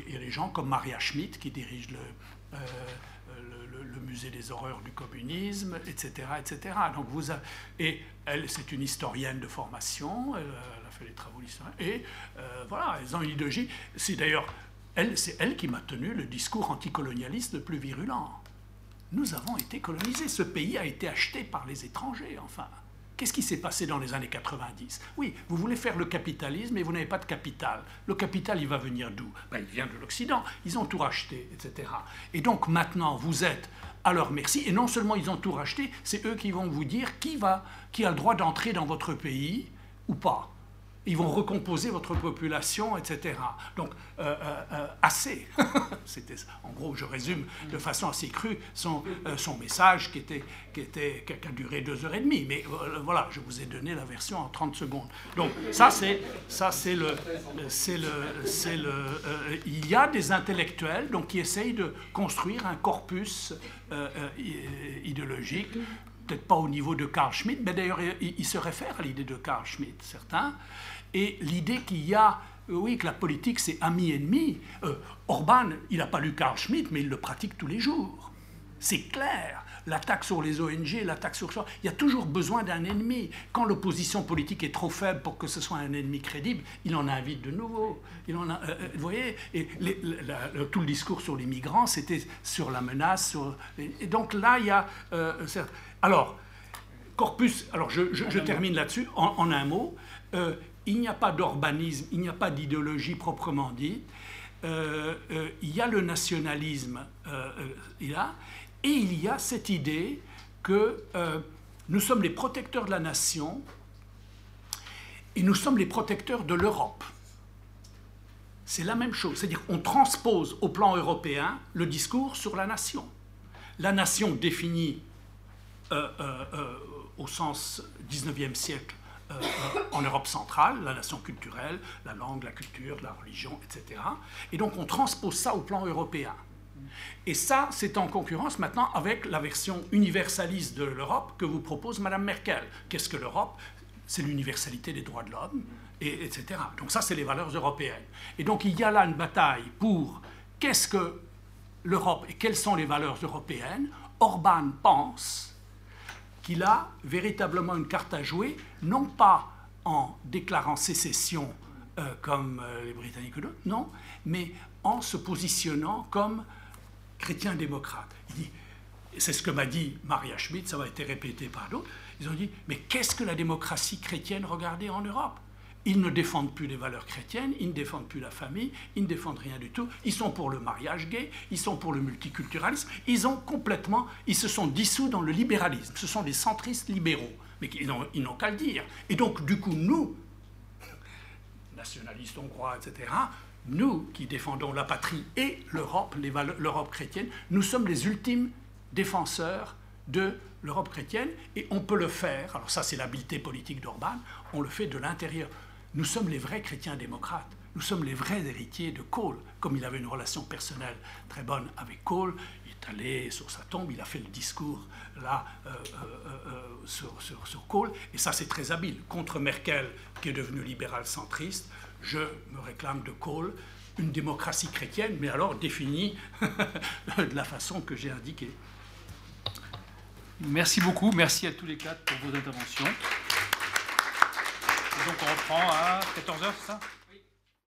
il y a des gens comme Maria Schmidt qui dirigent le, euh, musée des horreurs du communisme, etc. etc. Donc vous a- Et elle, c'est une historienne de formation, elle, a fait des travaux d'histoire. Et euh, voilà, elles ont une idéologie. C'est d'ailleurs, elle, c'est elle qui m'a tenu le discours anticolonialiste le plus virulent. Nous avons été colonisés. Ce pays a été acheté par les étrangers, enfin. Qu'est-ce qui s'est passé dans les années 90 Oui, vous voulez faire le capitalisme et vous n'avez pas de capital. Le capital, il va venir d'où? Ben, Il vient de l'Occident. Ils ont tout racheté, etc. Et donc maintenant, vous êtes à leur merci. Et non seulement ils ont tout racheté, c'est eux qui vont vous dire qui, qui a le droit d'entrer dans votre pays ou pas. Ils vont recomposer votre population, etc. Donc, euh, euh, euh, assez. C'était, en gros, je résume de façon assez crue son, son message qui, était, qui, était, qui a duré deux heures et demie. Mais voilà, je vous ai donné la version en 30 secondes. Donc, ça, c'est, ça, c'est le. C'est le, c'est le il y a des intellectuels donc, qui essayent de construire un corpus idéologique peut-être pas au niveau de Carl Schmitt, mais d'ailleurs, il, il se réfère à l'idée de Carl Schmitt, certains, et l'idée qu'il y a, euh, oui, que la politique c'est ami-ennemi. Euh, Orban, il n'a pas lu Carl Schmitt, mais il le pratique tous les jours. C'est clair. L'attaque sur les ONG, l'attaque sur il y a toujours besoin d'un ennemi. Quand l'opposition politique est trop faible pour que ce soit un ennemi crédible, il en invite de nouveau. Euh, vous voyez, tout le discours sur les migrants, c'était sur la menace. Et, donc là, il y a. euh, alors, corpus, alors je, termine là-dessus en, un mot. Il n'y a pas d'urbanisme, il n'y a pas d'idéologie proprement dite. Euh, euh, il y a le nationalisme, euh, a, et il y a cette idée que nous sommes les protecteurs de la nation et nous sommes les protecteurs de l'Europe. C'est la même chose, c'est-à-dire qu'on transpose au plan européen le discours sur la nation. La nation définie au sens 19e siècle euh, en Europe centrale, la nation culturelle, la langue, la culture, la religion, etc. Et donc on transpose ça au plan européen. Et ça, c'est en concurrence maintenant avec la version universaliste de l'Europe que vous propose Mme Merkel. Qu'est-ce que l'Europe? C'est l'universalité des droits de l'homme, et, etc. Donc ça, c'est les valeurs européennes. Et donc il y a là une bataille pour qu'est-ce que l'Europe et quelles sont les valeurs européennes? Orban pense qu'il a véritablement une carte à jouer, non pas en déclarant sécession euh, comme euh, les Britanniques ou d'autres, non, mais en se positionnant comme chrétien-démocrate. Il dit, c'est ce que m'a dit Maria Schmidt, ça a été répété par d'autres, ils ont dit, mais qu'est-ce que la démocratie chrétienne regardée en Europe? Ils ne défendent plus les valeurs chrétiennes, ils ne défendent plus la famille, ils ne défendent rien du tout. Ils sont pour le mariage gay, ils sont pour le multiculturalisme. Ils ont complètement, ils se sont dissous dans le libéralisme. Ce sont des centristes libéraux, mais ils n'ont qu'à le dire. Et donc, du coup, nous, nationalistes hongrois, etc., nous qui défendons la patrie et l'Europe, l'Europe chrétienne, nous sommes les ultimes défenseurs de l'Europe chrétienne et on peut le faire, alors ça c'est l'habileté politique d'Orban, on le fait de l'intérieur. Nous sommes les vrais chrétiens démocrates. Nous sommes les vrais héritiers de Kohl. Comme il avait une relation personnelle très bonne avec Kohl, il est allé sur sa tombe, il a fait le discours là euh, euh, euh, sur, sur, sur, Kohl. Et ça, c'est très habile. Contre Merkel, qui est devenue libérale centriste, je me réclame de Kohl une démocratie chrétienne, mais alors définie de la façon que j'ai indiquée. Merci beaucoup. Merci à tous les quatre pour vos interventions donc on reprend à 14h, c'est ça?